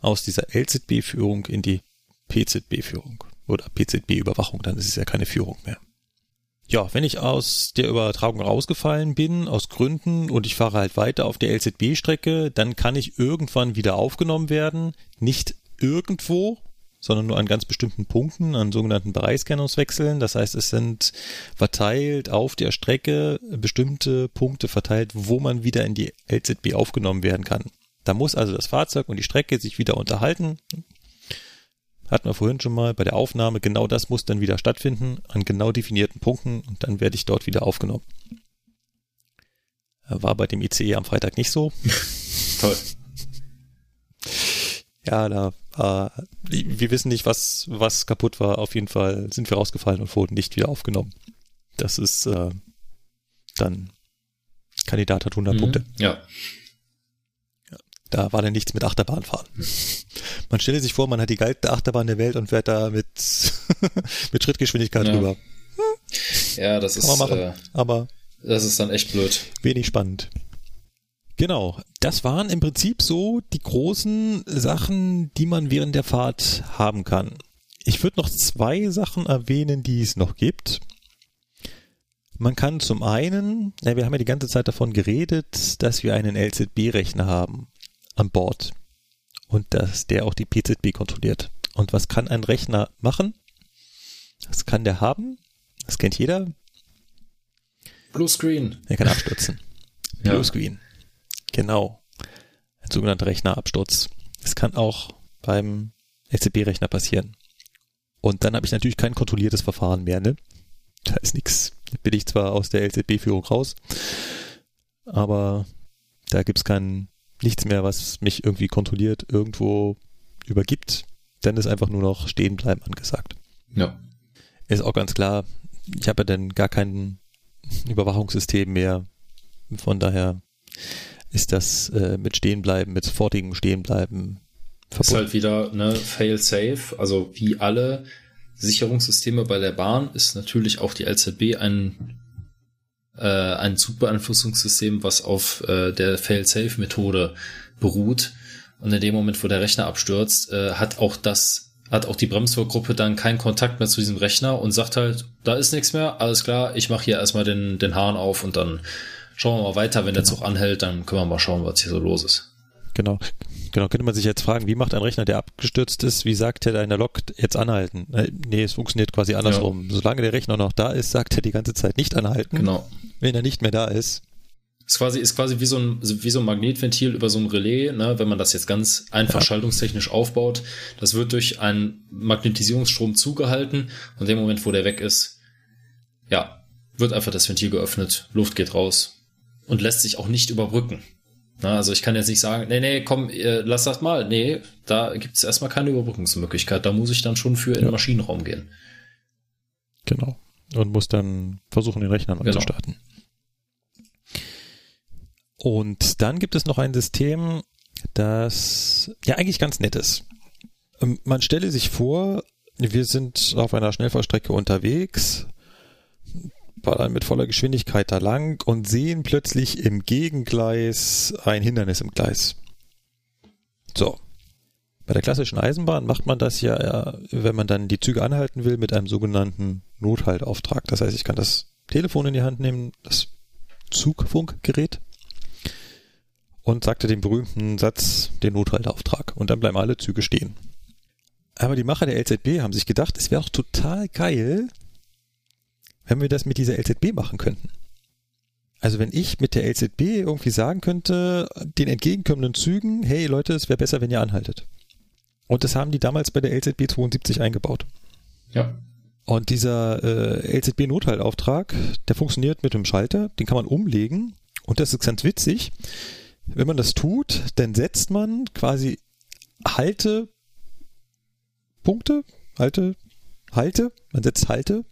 aus dieser LZB-Führung in die PZB-Führung oder PZB-Überwachung, dann ist es ja keine Führung mehr. Ja, wenn ich aus der Übertragung rausgefallen bin, aus Gründen, und ich fahre halt weiter auf der LZB-Strecke, dann kann ich irgendwann wieder aufgenommen werden. Nicht irgendwo, sondern nur an ganz bestimmten Punkten, an sogenannten Bereichskennungswechseln. Das heißt, es sind verteilt auf der Strecke bestimmte Punkte verteilt, wo man wieder in die LZB aufgenommen werden kann. Da muss also das Fahrzeug und die Strecke sich wieder unterhalten. Hatten wir vorhin schon mal bei der Aufnahme. Genau das muss dann wieder stattfinden an genau definierten Punkten und dann werde ich dort wieder aufgenommen. War bei dem ICE am Freitag nicht so. [laughs] Toll. Ja, da äh, wir wissen nicht, was, was kaputt war. Auf jeden Fall sind wir rausgefallen und wurden nicht wieder aufgenommen. Das ist äh, dann Kandidat hat 100 mhm. Punkte. Ja. Da war dann nichts mit Achterbahnfahren. [laughs] Man stelle sich vor, man hat die geilste Achterbahn der Welt und fährt da mit, [laughs] mit Schrittgeschwindigkeit ja. drüber. Ja, das ist, äh, aber das ist dann echt blöd. Wenig spannend. Genau, das waren im Prinzip so die großen Sachen, die man während der Fahrt haben kann. Ich würde noch zwei Sachen erwähnen, die es noch gibt. Man kann zum einen, ja, wir haben ja die ganze Zeit davon geredet, dass wir einen LZB-Rechner haben an Bord und dass der auch die PZB kontrolliert. Und was kann ein Rechner machen? Was kann der haben? Das kennt jeder. Blue Screen. Er kann abstürzen. [laughs] Blue ja. Screen. Genau. Ein sogenannter Rechnerabsturz. Es kann auch beim SCP-Rechner passieren. Und dann habe ich natürlich kein kontrolliertes Verfahren mehr, ne? Da ist nichts. Bin ich zwar aus der LZB-Führung raus, aber da gibt's kein nichts mehr, was mich irgendwie kontrolliert, irgendwo übergibt. Dann ist einfach nur noch stehen bleiben angesagt. Ja. Ist auch ganz klar, ich habe ja dann gar kein Überwachungssystem mehr. Von daher ist das äh, mit Stehenbleiben, mit sofortigem Stehenbleiben verbunden. Ist halt wieder ne, fail safe, also wie alle Sicherungssysteme bei der Bahn ist natürlich auch die LZB ein, äh, ein Zugbeeinflussungssystem, was auf äh, der Fail-Safe-Methode beruht. Und in dem Moment, wo der Rechner abstürzt, äh, hat auch das hat auch die Bremswurgruppe dann keinen Kontakt mehr zu diesem Rechner und sagt halt, da ist nichts mehr, alles klar, ich mache hier erstmal den, den Hahn auf und dann schauen wir mal weiter. Wenn der Zug anhält, dann können wir mal schauen, was hier so los ist. Genau. Genau, könnte man sich jetzt fragen, wie macht ein Rechner, der abgestürzt ist, wie sagt er in der Lok jetzt anhalten? Äh, nee, es funktioniert quasi andersrum. Ja. Solange der Rechner noch da ist, sagt er die ganze Zeit nicht anhalten. Genau. Wenn er nicht mehr da ist. Ist quasi, ist quasi wie so ein, wie so ein Magnetventil über so ein Relais, ne, wenn man das jetzt ganz einfach ja. schaltungstechnisch aufbaut. Das wird durch einen Magnetisierungsstrom zugehalten und in dem Moment, wo der weg ist, ja, wird einfach das Ventil geöffnet, Luft geht raus und lässt sich auch nicht überbrücken. Na, also ich kann jetzt nicht sagen, nee, nee, komm, äh, lass das mal. Nee, da gibt es erstmal keine Überbrückungsmöglichkeit. Da muss ich dann schon für in den Maschinenraum gehen. Genau. Und muss dann versuchen, den Rechner genau. zu starten. Und dann gibt es noch ein System, das ja eigentlich ganz nett ist. Ähm, man stelle sich vor, wir sind auf einer Schnellfahrstrecke unterwegs ballern mit voller Geschwindigkeit da lang und sehen plötzlich im Gegengleis ein Hindernis im Gleis. So. Bei der klassischen Eisenbahn macht man das ja, wenn man dann die Züge anhalten will, mit einem sogenannten Nothaltauftrag. Das heißt, ich kann das Telefon in die Hand nehmen, das Zugfunkgerät und sagte den berühmten Satz, den Nothaltauftrag. Und dann bleiben alle Züge stehen. Aber die Macher der LZB haben sich gedacht, es wäre auch total geil, wenn wir das mit dieser LZB machen könnten. Also wenn ich mit der LZB irgendwie sagen könnte, den entgegenkommenden Zügen, hey Leute, es wäre besser, wenn ihr anhaltet. Und das haben die damals bei der LZB 72 eingebaut. Ja. Und dieser äh, LZB-Nothaltauftrag, der funktioniert mit dem Schalter, den kann man umlegen. Und das ist ganz witzig. Wenn man das tut, dann setzt man quasi Halte Punkte, Halte, Halte, man setzt Halte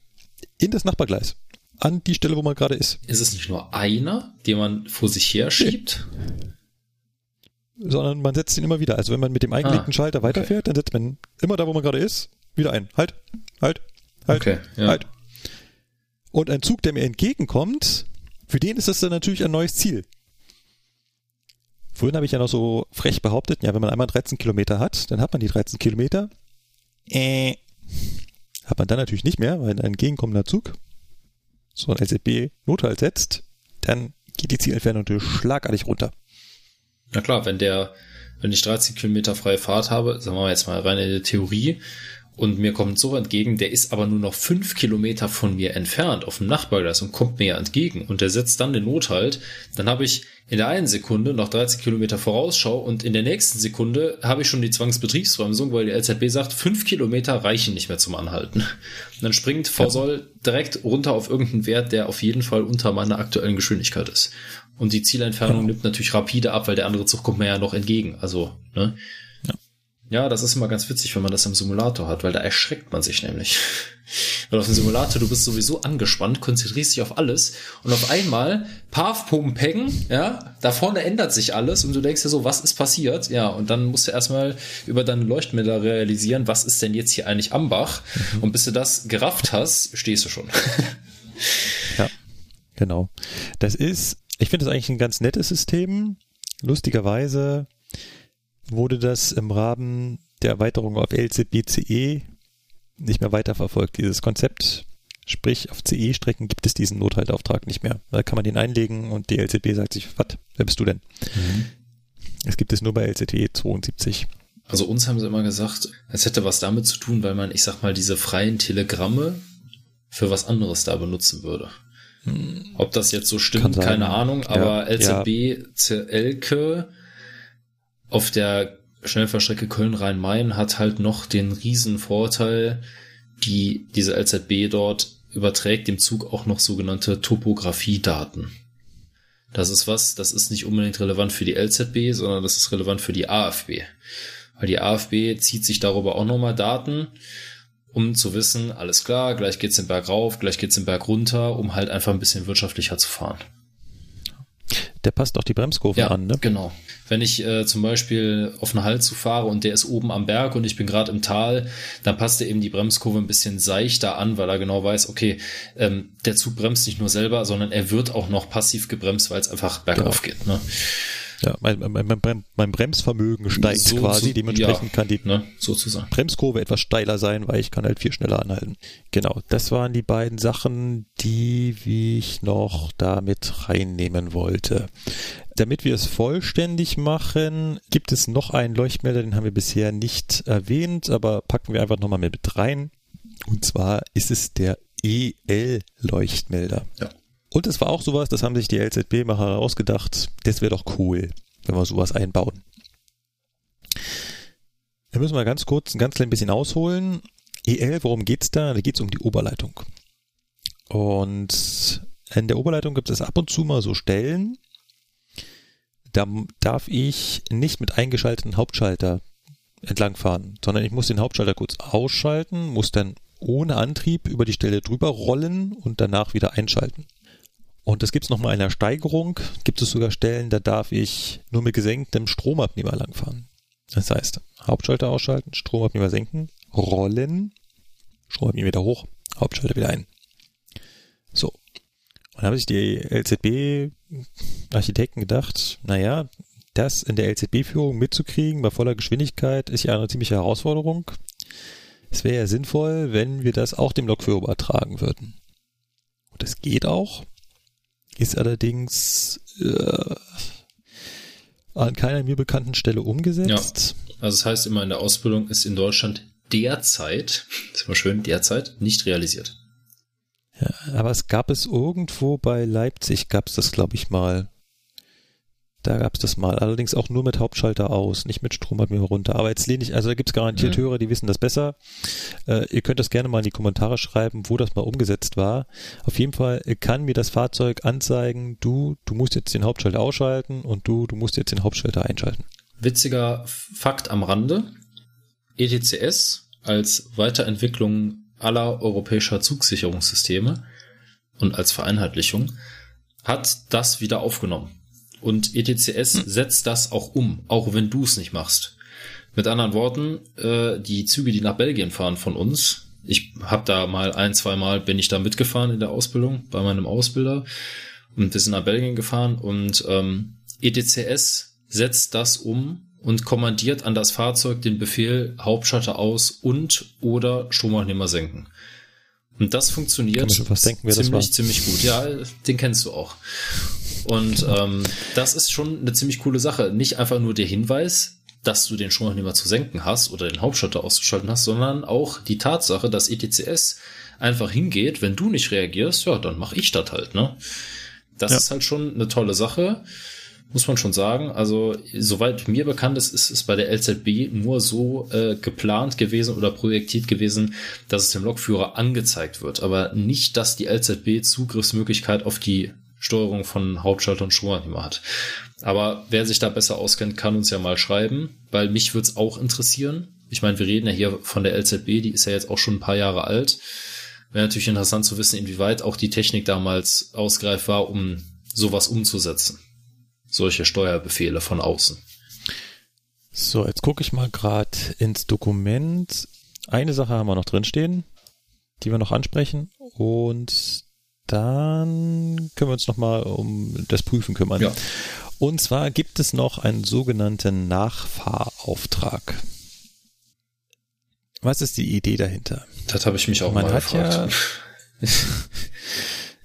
in das Nachbargleis. An die Stelle, wo man gerade ist. Ist es nicht nur einer, den man vor sich her schiebt? Nee. Sondern man setzt ihn immer wieder. Also wenn man mit dem eingelegten ah, Schalter weiterfährt, okay. dann setzt man immer da, wo man gerade ist, wieder ein. Halt, halt, halt, okay, ja. halt. Und ein Zug, der mir entgegenkommt, für den ist das dann natürlich ein neues Ziel. Vorhin habe ich ja noch so frech behauptet, ja, wenn man einmal 13 Kilometer hat, dann hat man die 13 Kilometer. Äh, hat man dann natürlich nicht mehr, weil ein entgegenkommender Zug so ein LZB-Nothalt setzt, dann geht die Zielentfernung natürlich schlagartig runter. Na klar, wenn der, wenn ich 13 Kilometer freie Fahrt habe, sagen wir jetzt mal rein in der Theorie, und mir kommt so entgegen, der ist aber nur noch fünf Kilometer von mir entfernt auf dem Nachbargleis und kommt mir entgegen und der setzt dann den Nothalt, dann habe ich in der einen Sekunde noch 13 Kilometer Vorausschau und in der nächsten Sekunde habe ich schon die Zwangsbetriebsbremsung, weil die LZB sagt, fünf Kilometer reichen nicht mehr zum Anhalten. Und dann springt VSOL direkt runter auf irgendeinen Wert, der auf jeden Fall unter meiner aktuellen Geschwindigkeit ist. Und die Zielentfernung ja. nimmt natürlich rapide ab, weil der andere Zug kommt mir ja noch entgegen. Also, ne? Ja, das ist immer ganz witzig, wenn man das im Simulator hat, weil da erschreckt man sich nämlich. [laughs] Weil auf dem Simulator, du bist sowieso angespannt, konzentrierst dich auf alles und auf einmal, paf, pum, peng, ja, da vorne ändert sich alles und du denkst dir so, was ist passiert? Ja, und dann musst du erstmal über deine Leuchtmelder realisieren, was ist denn jetzt hier eigentlich am Bach? Mhm. Und bis du das gerafft hast, stehst du schon. [laughs] ja, genau. Das ist, ich finde das eigentlich ein ganz nettes System. Lustigerweise wurde das im Rahmen der Erweiterung auf LZBCE nicht mehr weiterverfolgt, dieses Konzept. Sprich, auf CE-Strecken gibt es diesen Nothaltauftrag nicht mehr. Da kann man den einlegen und die LZB sagt sich, was, wer bist du denn? Mhm. Es gibt es nur bei LZE 72. Also uns haben sie immer gesagt, es hätte was damit zu tun, weil man, ich sag mal, diese freien Telegramme für was anderes da benutzen würde. Hm. Ob das jetzt so stimmt, keine Ahnung, aber ja, LZB, ja. Elke auf der Schnellfahrstrecke Köln-Rhein-Main hat halt noch den riesen Vorteil, die diese LZB dort überträgt dem Zug auch noch sogenannte Topografiedaten. Das ist was, das ist nicht unbedingt relevant für die LZB, sondern das ist relevant für die AFB. Weil die AFB zieht sich darüber auch nochmal Daten, um zu wissen, alles klar, gleich geht's den Berg rauf, gleich geht's den Berg runter, um halt einfach ein bisschen wirtschaftlicher zu fahren. Der passt auch die Bremskurven Ja, an, ne? genau. Wenn ich äh, zum Beispiel auf einen zu fahre und der ist oben am Berg und ich bin gerade im Tal, dann passt er eben die Bremskurve ein bisschen seichter an, weil er genau weiß, okay, ähm, der Zug bremst nicht nur selber, sondern er wird auch noch passiv gebremst, weil es einfach bergauf geht. Ne? Ja, mein, mein, mein, mein Bremsvermögen steigt So quasi, zu- dementsprechend ja, kann die Ne? Sozusagen. Bremskurve etwas steiler sein, weil ich kann halt viel schneller anhalten. Genau, das waren die beiden Sachen, die ich noch damit reinnehmen wollte. Damit wir es vollständig machen, gibt es noch einen Leuchtmelder, den haben wir bisher nicht erwähnt, aber packen wir einfach nochmal mit rein. Und zwar ist es der EL-Leuchtmelder. Ja. Und es war auch sowas, das haben sich die LZB-Macher ausgedacht, das wäre doch cool, wenn wir sowas einbauen. Da müssen wir ganz kurz ein ganz klein bisschen ausholen. EL, worum geht's da? Da geht's um die Oberleitung. Und in der Oberleitung gibt es ab und zu mal so Stellen, da darf ich nicht mit eingeschalteten Hauptschalter entlangfahren, sondern ich muss den Hauptschalter kurz ausschalten, muss dann ohne Antrieb über die Stelle drüber rollen und danach wieder einschalten. Und das gibt's noch mal in der Steigerung, gibt es sogar Stellen, da darf ich nur mit gesenktem Stromabnehmer langfahren. Das heißt, Hauptschalter ausschalten, Stromabnehmer senken, rollen, Stromabnehmer wieder hoch, Hauptschalter wieder ein. So. Und dann haben sich die LZB-Architekten gedacht, naja, das in der LZB-Führung mitzukriegen bei voller Geschwindigkeit ist ja eine ziemliche Herausforderung. Es wäre ja sinnvoll, wenn wir das auch dem Lokführer übertragen würden. Und das geht auch, ist allerdings äh, an keiner mir bekannten Stelle umgesetzt. Also das heißt immer in der Ausbildung ist in Deutschland derzeit, das ist immer schön, derzeit nicht realisiert. Ja, aber es gab es irgendwo bei Leipzig, gab es das, glaube ich, mal. Da gab es das mal. Allerdings auch nur mit Hauptschalter aus, nicht mit Stromabnehmer runter. Aber jetzt lehne ich, also da gibt es garantiert Mhm. Hörer, die wissen das besser. Äh, ihr könnt das gerne mal in die Kommentare schreiben, wo das mal umgesetzt war. Auf jeden Fall kann mir das Fahrzeug anzeigen, du, du musst jetzt den Hauptschalter ausschalten und du, du musst jetzt den Hauptschalter einschalten. Witziger Fakt am Rande. ETCS als Weiterentwicklung aller europäischer Zugsicherungssysteme und als Vereinheitlichung hat das wieder aufgenommen. Und ETCS setzt das auch um, auch wenn du es nicht machst. Mit anderen Worten, äh, die Züge, die nach Belgien fahren von uns, ich habe da mal ein, zwei Mal bin ich da mitgefahren in der Ausbildung bei meinem Ausbilder und wir sind nach Belgien gefahren und ähm, ETCS setzt das um und kommandiert an das Fahrzeug den Befehl Hauptschalter aus und oder Stromabnehmer senken. Und das funktioniert ziemlich, ziemlich gut. Ja, den kennst du auch. Und ähm, das ist schon eine ziemlich coole Sache. Nicht einfach nur der Hinweis, dass du den Stromabnehmer zu senken hast oder den Hauptschalter auszuschalten hast, sondern auch die Tatsache, dass ETCS einfach hingeht, wenn du nicht reagierst, ja, dann mach ich das halt, ne? Das Ja. ist halt schon eine tolle Sache, muss man schon sagen. Also, soweit mir bekannt ist, ist es bei der LZB nur so äh, geplant gewesen oder projektiert gewesen, dass es dem Lokführer angezeigt wird, aber nicht, dass die LZB Zugriffsmöglichkeit auf die Steuerung von Hauptschalter und Stromabnehmer hat. Aber wer sich da besser auskennt, kann uns ja mal schreiben, weil mich würde es auch interessieren. Ich meine, wir reden ja hier von der LZB, die ist ja jetzt auch schon ein paar Jahre alt. Wäre natürlich interessant zu wissen, inwieweit auch die Technik damals ausgereift war, um sowas umzusetzen. Solche Steuerbefehle von außen. So, jetzt gucke ich mal gerade ins Dokument. Eine Sache haben wir noch drinstehen, die wir noch ansprechen. Und dann können wir uns nochmal um das Prüfen kümmern. Ja. Und zwar gibt es noch einen sogenannten Nachfahrauftrag. Was ist die Idee dahinter? Das habe ich mich auch Man mal hat gefragt. [laughs]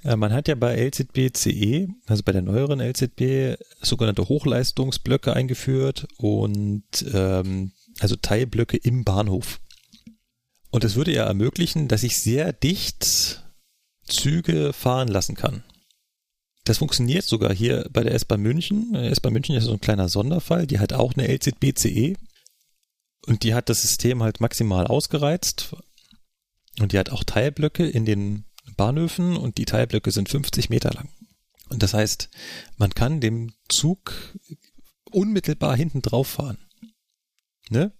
Äh, Man hat ja bei LZB CE, also bei der neueren LZB, sogenannte Hochleistungsblöcke eingeführt und ähm, also Teilblöcke im Bahnhof. Und das würde ja ermöglichen, dass ich sehr dicht Züge fahren lassen kann. Das funktioniert sogar hier bei der S-Bahn München. Äh, S-Bahn München ist so ein kleiner Sonderfall. Die hat auch eine LZB CE. Und die hat das System halt maximal ausgereizt. Und die hat auch Teilblöcke in den Bahnhöfen und die Teilblöcke sind 50 Meter lang. Und das heißt, man kann dem Zug unmittelbar hinten drauf fahren. Ne?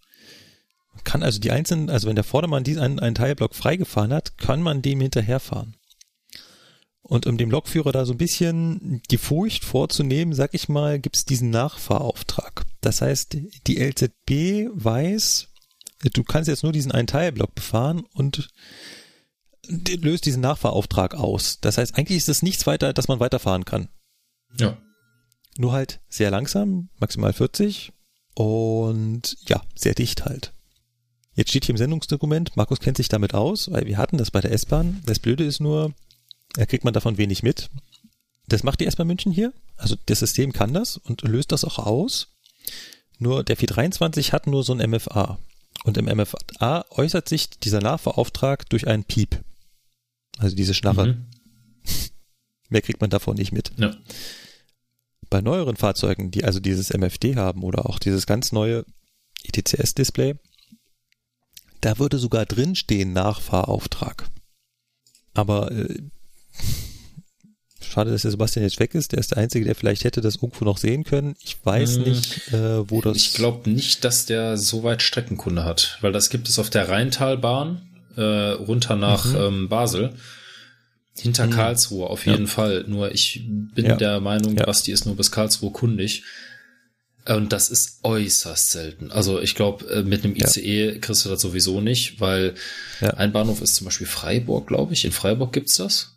Man kann also die einzelnen, also wenn der Vordermann diesen einen, einen Teilblock freigefahren hat, kann man dem hinterherfahren. Und um dem Lokführer da so ein bisschen die Furcht vorzunehmen, sag ich mal, gibt's diesen Nachfahrauftrag. Das heißt, die LZB weiß, du kannst jetzt nur diesen einen Teilblock befahren und löst diesen Nachfahrauftrag aus. Das heißt, eigentlich ist es nichts weiter, dass man weiterfahren kann. Ja. Nur halt sehr langsam, maximal 40 und ja, sehr dicht halt. Jetzt steht hier im Sendungsdokument, Markus kennt sich damit aus, weil wir hatten das bei der S-Bahn. Das Blöde ist nur, da kriegt man davon wenig mit. Das macht die S-Bahn München hier. Also das System kann das und löst das auch aus. Nur der 423 hat nur so ein MFA. Und im MFA äußert sich dieser Nachfahrauftrag durch einen Piep. Also diese Schnarre. Mhm. [laughs] Mehr kriegt man davon nicht mit. Ja. Bei neueren Fahrzeugen, die also dieses MFD haben oder auch dieses ganz neue ETCS-Display, da würde sogar drinstehen Nachfahrauftrag. Aber äh, schade, dass der Sebastian jetzt weg ist. Der ist der Einzige, der vielleicht hätte das irgendwo noch sehen können. Ich weiß hm, nicht, äh, wo das. Ich glaube nicht, dass der so weit Streckenkunde hat, weil das gibt es auf der Rheintalbahn äh, runter nach mhm. ähm, Basel. Hinter mhm. Karlsruhe auf jeden ja. Fall. Nur ich bin ja. der Meinung, ja. Basti ist nur bis Karlsruhe kundig. Und das ist äußerst selten. Also ich glaube, äh, mit einem ICE ja. kriegst du das sowieso nicht, weil ein Bahnhof ist zum Beispiel Freiburg, glaube ich. In Freiburg gibt's das.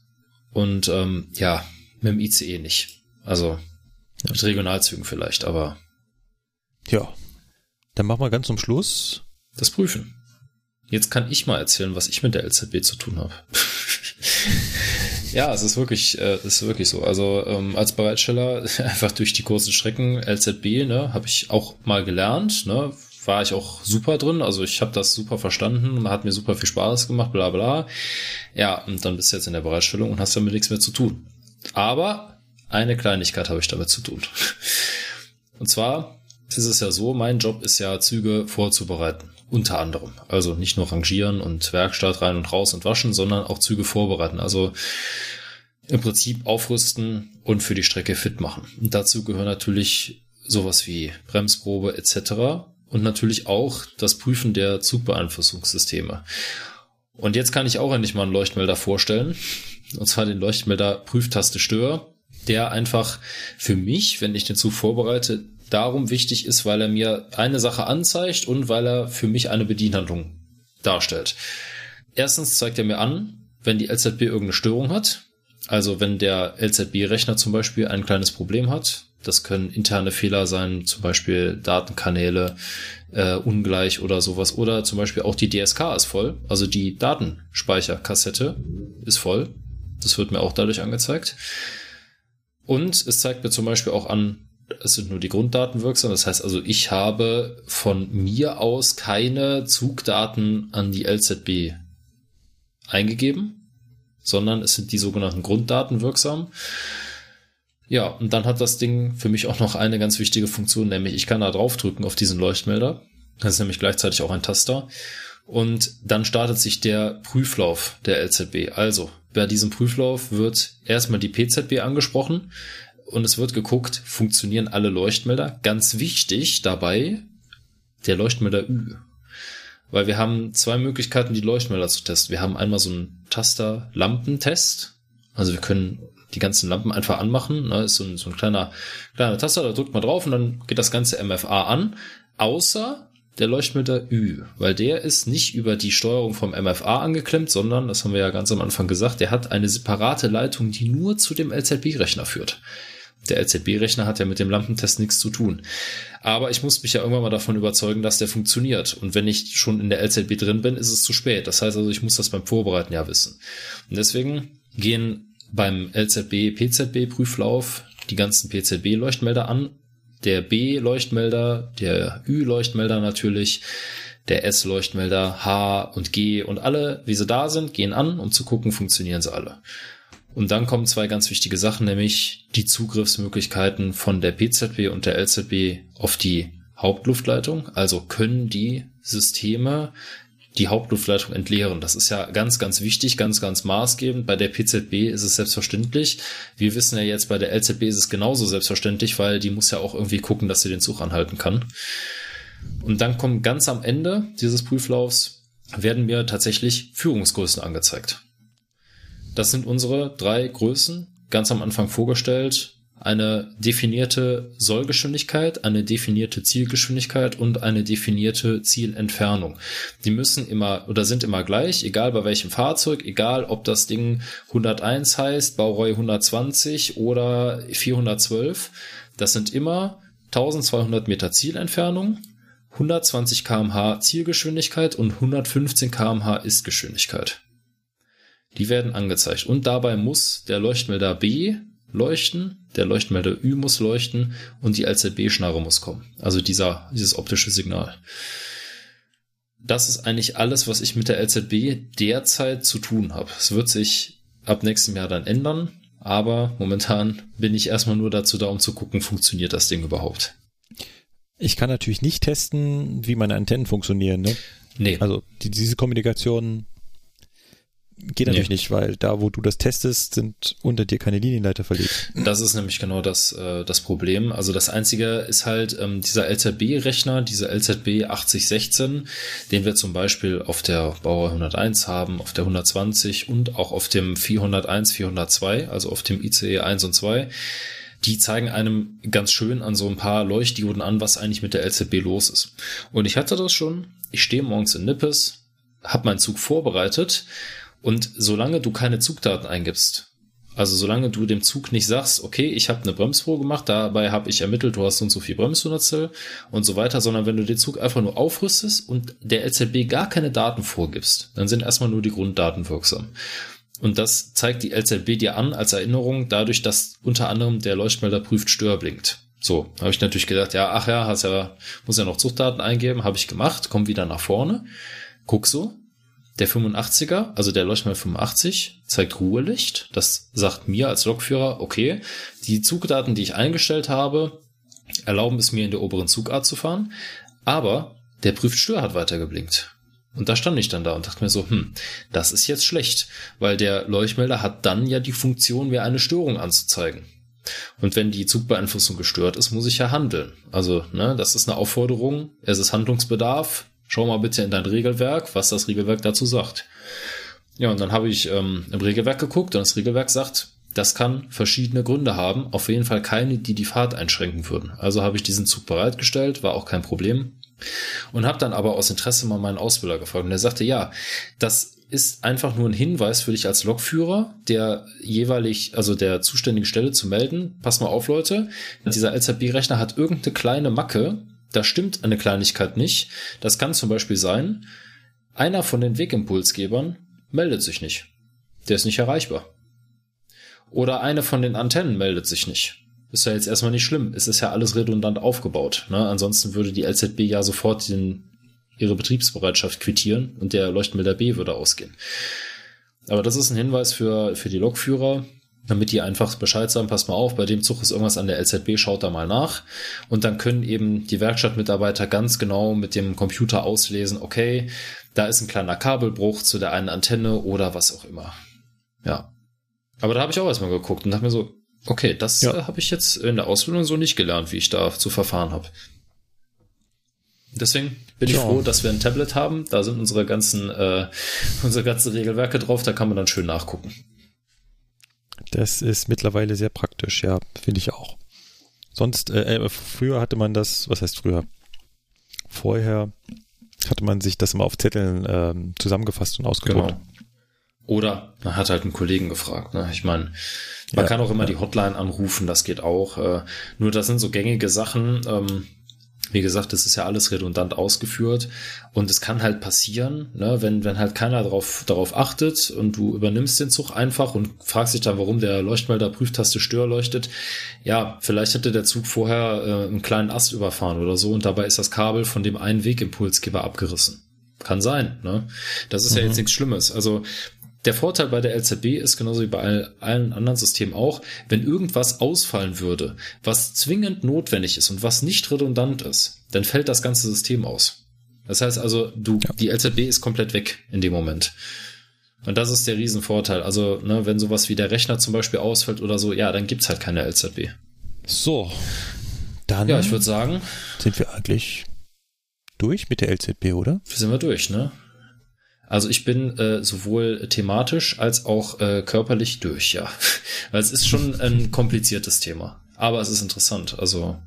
Und ähm, ja, mit dem ICE nicht. Also ja. mit Regionalzügen vielleicht, aber. Ja. Dann machen wir ganz zum Schluss. Das Prüfen. Jetzt kann ich mal erzählen, was ich mit der LZB zu tun habe. [laughs] Ja, es ist wirklich, äh, ist wirklich so. Also ähm, als Bereitsteller [laughs] einfach durch die kurzen Strecken LZB, ne, habe ich auch mal gelernt, ne, war ich auch super drin. Also ich habe das super verstanden, hat mir super viel Spaß gemacht, bla bla. Ja, und dann bist du jetzt in der Bereitstellung und hast damit nichts mehr zu tun. Aber eine Kleinigkeit habe ich damit zu tun. [laughs] Und zwar ist es ja so, mein Job ist ja, Züge vorzubereiten. Unter anderem. Also nicht nur rangieren und Werkstatt rein und raus und waschen, sondern auch Züge vorbereiten. Also im Prinzip aufrüsten und für die Strecke fit machen. Und dazu gehören natürlich sowas wie Bremsprobe etc. Und natürlich auch das Prüfen der Zugbeeinflussungssysteme. Und jetzt kann ich auch endlich mal einen Leuchtmelder vorstellen. Und zwar den Leuchtmelder Prüftaste Stör, der einfach für mich, wenn ich den Zug vorbereite, darum wichtig ist, weil er mir eine Sache anzeigt und weil er für mich eine Bedienhandlung darstellt. Erstens zeigt er mir an, wenn die LZB irgendeine Störung hat. Also wenn der LZB-Rechner zum Beispiel ein kleines Problem hat. Das können interne Fehler sein, zum Beispiel Datenkanäle äh, ungleich oder sowas. Oder zum Beispiel auch die DSK ist voll. Also die Datenspeicherkassette ist voll. Das wird mir auch dadurch angezeigt. Und es zeigt mir zum Beispiel auch an, es sind nur die Grunddaten wirksam. Das heißt also, ich habe von mir aus keine Zugdaten an die LZB eingegeben, sondern es sind die sogenannten Grunddaten wirksam. Ja, und dann hat das Ding für mich auch noch eine ganz wichtige Funktion, nämlich ich kann da draufdrücken auf diesen Leuchtmelder. Das ist nämlich gleichzeitig auch ein Taster. Und dann startet sich der Prüflauf der LZB. Also, bei diesem Prüflauf wird erstmal die PZB angesprochen und es wird geguckt, funktionieren alle Leuchtmelder. Ganz wichtig dabei, der Leuchtmelder Ü. Weil wir haben zwei Möglichkeiten, die Leuchtmelder zu testen. Wir haben einmal so einen Taster-Lampentest. Also wir können die ganzen Lampen einfach anmachen. Ne? Ist so ein, so ein kleiner, kleiner Taster, da drückt man drauf und dann geht das ganze MFA an. Außer der Leuchtmelder Ü, weil der ist nicht über die Steuerung vom MFA angeklemmt, sondern, das haben wir ja ganz am Anfang gesagt, der hat eine separate Leitung, die nur zu dem LZB-Rechner führt. Der LZB-Rechner hat ja mit dem Lampentest nichts zu tun. Aber ich muss mich ja irgendwann mal davon überzeugen, dass der funktioniert. Und wenn ich schon in der LZB drin bin, ist es zu spät. Das heißt also, ich muss das beim Vorbereiten ja wissen. Und deswegen gehen beim LZB-PZB-Prüflauf die ganzen PZB-Leuchtmelder an. Der B-Leuchtmelder, der Ü-Leuchtmelder natürlich, der S-Leuchtmelder, H und G und alle, wie sie da sind, gehen an, um zu gucken, funktionieren sie alle. Und dann kommen zwei ganz wichtige Sachen, nämlich die Zugriffsmöglichkeiten von der PZB und der LZB auf die Hauptluftleitung. Also können die Systeme die Hauptluftleitung entleeren. Das ist ja ganz, ganz wichtig, ganz, ganz maßgebend. Bei der PZB ist es selbstverständlich. Wir wissen ja jetzt, bei der LZB ist es genauso selbstverständlich, weil die muss ja auch irgendwie gucken, dass sie den Zug anhalten kann. Und dann kommen ganz am Ende dieses Prüflaufs werden mir tatsächlich Führungsgrößen angezeigt. das sind unsere drei Größen, ganz am Anfang vorgestellt. Eine definierte Sollgeschwindigkeit, eine definierte Zielgeschwindigkeit und eine definierte Zielentfernung. Die müssen immer oder sind immer gleich, egal bei welchem Fahrzeug, egal ob das Ding 101 heißt, Baureihe 120 oder 412. Das sind immer 1200 Meter Zielentfernung 120 kmh Zielgeschwindigkeit und 115 kmh Istgeschwindigkeit. Die werden angezeigt. Und dabei muss der Leuchtmelder B leuchten, der Leuchtmelder Ü muss leuchten und die LZB-Schnarre muss kommen. Also dieser, dieses optische Signal. Das ist eigentlich alles, was ich mit der LZB derzeit zu tun habe. Es wird sich ab nächstem Jahr dann ändern, aber momentan bin ich erstmal nur dazu da, um zu gucken, funktioniert das Ding überhaupt. Ich kann natürlich nicht testen, wie meine Antennen funktionieren. Ne? Nee. Also die, diese Kommunikation geht natürlich nee. nicht, weil da, wo du das testest, sind unter dir keine Linienleiter verlegt. Das ist nämlich genau das, äh, das Problem. Also das Einzige ist halt ähm, dieser LZB-Rechner, dieser LZB 8016, den wir zum Beispiel auf der Bauer 101 haben, auf der 120 und auch auf dem 401, 402, also auf dem ICE 1 und 2 die zeigen einem ganz schön an so ein paar Leuchtdioden an, was eigentlich mit der LZB los ist. Und ich hatte das schon. Ich stehe morgens in Nippes, habe meinen Zug vorbereitet und solange du keine Zugdaten eingibst, also solange du dem Zug nicht sagst, okay, ich habe eine Bremsprobe gemacht, dabei habe ich ermittelt, du hast so und so viel Bremshundertstel und so weiter, sondern wenn du den Zug einfach nur aufrüstest und der LZB gar keine Daten vorgibst, dann sind erstmal nur die Grunddaten wirksam. Und das zeigt die LZB dir an als Erinnerung dadurch, dass unter anderem der Leuchtmelder prüft Stör blinkt. So, habe ich natürlich gedacht, ja, ach ja, hast ja, muss ja noch Zuchtdaten eingeben, habe ich gemacht, komm wieder nach vorne, guck so, der 85er, also der Leuchtmelder 85, zeigt Ruhelicht. Das sagt mir als Lokführer, okay, die Zugdaten, die ich eingestellt habe, erlauben es mir in der oberen Zugart zu fahren, aber der prüft Stör hat weiter geblinkt. Und da stand ich dann da und dachte mir so, hm, das ist jetzt schlecht, weil der Leuchtmelder hat dann ja die Funktion, mir eine Störung anzuzeigen. Und wenn die Zugbeeinflussung gestört ist, muss ich ja handeln. Also, ne, das ist eine Aufforderung, es ist Handlungsbedarf. Schau mal bitte in dein Regelwerk, was das Regelwerk dazu sagt. Ja, und dann habe ich ähm, im Regelwerk geguckt und das Regelwerk sagt, das kann verschiedene Gründe haben, auf jeden Fall keine, die die Fahrt einschränken würden. Also habe ich diesen Zug bereitgestellt, war auch kein Problem. Und habe dann aber aus Interesse mal meinen Ausbilder gefragt und der sagte, ja, das ist einfach nur ein Hinweis für dich als Lokführer, der jeweilig, also der zuständigen Stelle zu melden. Pass mal auf, Leute, dieser LZB-Rechner hat irgendeine kleine Macke, da stimmt eine Kleinigkeit nicht. Das kann zum Beispiel sein, einer von den Wegimpulsgebern meldet sich nicht. Der ist nicht erreichbar. Oder eine von den Antennen meldet sich nicht. Ist ja jetzt erstmal nicht schlimm. Es ist ja alles redundant aufgebaut. Ne? Ansonsten würde die LZB ja sofort den, ihre Betriebsbereitschaft quittieren und der Leuchtmelder B würde ausgehen. Aber das ist ein Hinweis für, für die Lokführer, damit die einfach Bescheid sagen, pass mal auf, bei dem Zug ist irgendwas an der LZB, schaut da mal nach. Und dann können eben die Werkstattmitarbeiter ganz genau mit dem Computer auslesen, okay, da ist ein kleiner Kabelbruch zu der einen Antenne oder was auch immer. Ja. Aber da habe ich auch erstmal geguckt und dachte mir so, Okay, das ja. äh, habe ich jetzt in der Ausbildung so nicht gelernt, wie ich da zu verfahren habe. Deswegen bin ich ja. froh, dass wir ein Tablet haben. Da sind unsere ganzen, äh, [laughs] unsere ganzen Regelwerke drauf. Da kann man dann schön nachgucken. Das ist mittlerweile sehr praktisch, ja, finde ich auch. Sonst, äh, äh, früher hatte man das, was heißt früher? Vorher hatte man sich das immer auf Zetteln äh, zusammengefasst und ausgedruckt. Genau. Oder man hat halt einen Kollegen gefragt. Ne? Ich meine, man ja, kann auch immer ja. die Hotline anrufen, das geht auch. Äh, nur das sind so gängige Sachen. Ähm, wie gesagt, das ist ja alles redundant ausgeführt und es kann halt passieren, ne, wenn, wenn halt keiner darauf, darauf achtet und du übernimmst den Zug einfach und fragst dich dann, warum der Leuchtmelder Prüftaste Stör leuchtet. Ja, vielleicht hätte der Zug vorher äh, einen kleinen Ast überfahren oder so und dabei ist das Kabel von dem einen Wegimpulsgeber abgerissen. Kann sein, ne? Das ist mhm. ja jetzt nichts Schlimmes. Also der Vorteil bei der LZB ist genauso wie bei allen anderen Systemen auch, wenn irgendwas ausfallen würde, was zwingend notwendig ist und was nicht redundant ist, dann fällt das ganze System aus. Das heißt also, du, ja. die LZB ist komplett weg in dem Moment. Und das ist der Riesenvorteil. Also, ne, wenn sowas wie der Rechner zum Beispiel ausfällt oder so, ja, dann gibt's halt keine LZB. So. Dann. Ja, ich würde sagen. Sind wir eigentlich durch mit der LZB, oder? Sind wir durch, ne? Also ich bin äh, sowohl thematisch als auch äh, körperlich durch, ja. Weil [laughs] es ist schon ein kompliziertes Thema. Aber es ist interessant. Also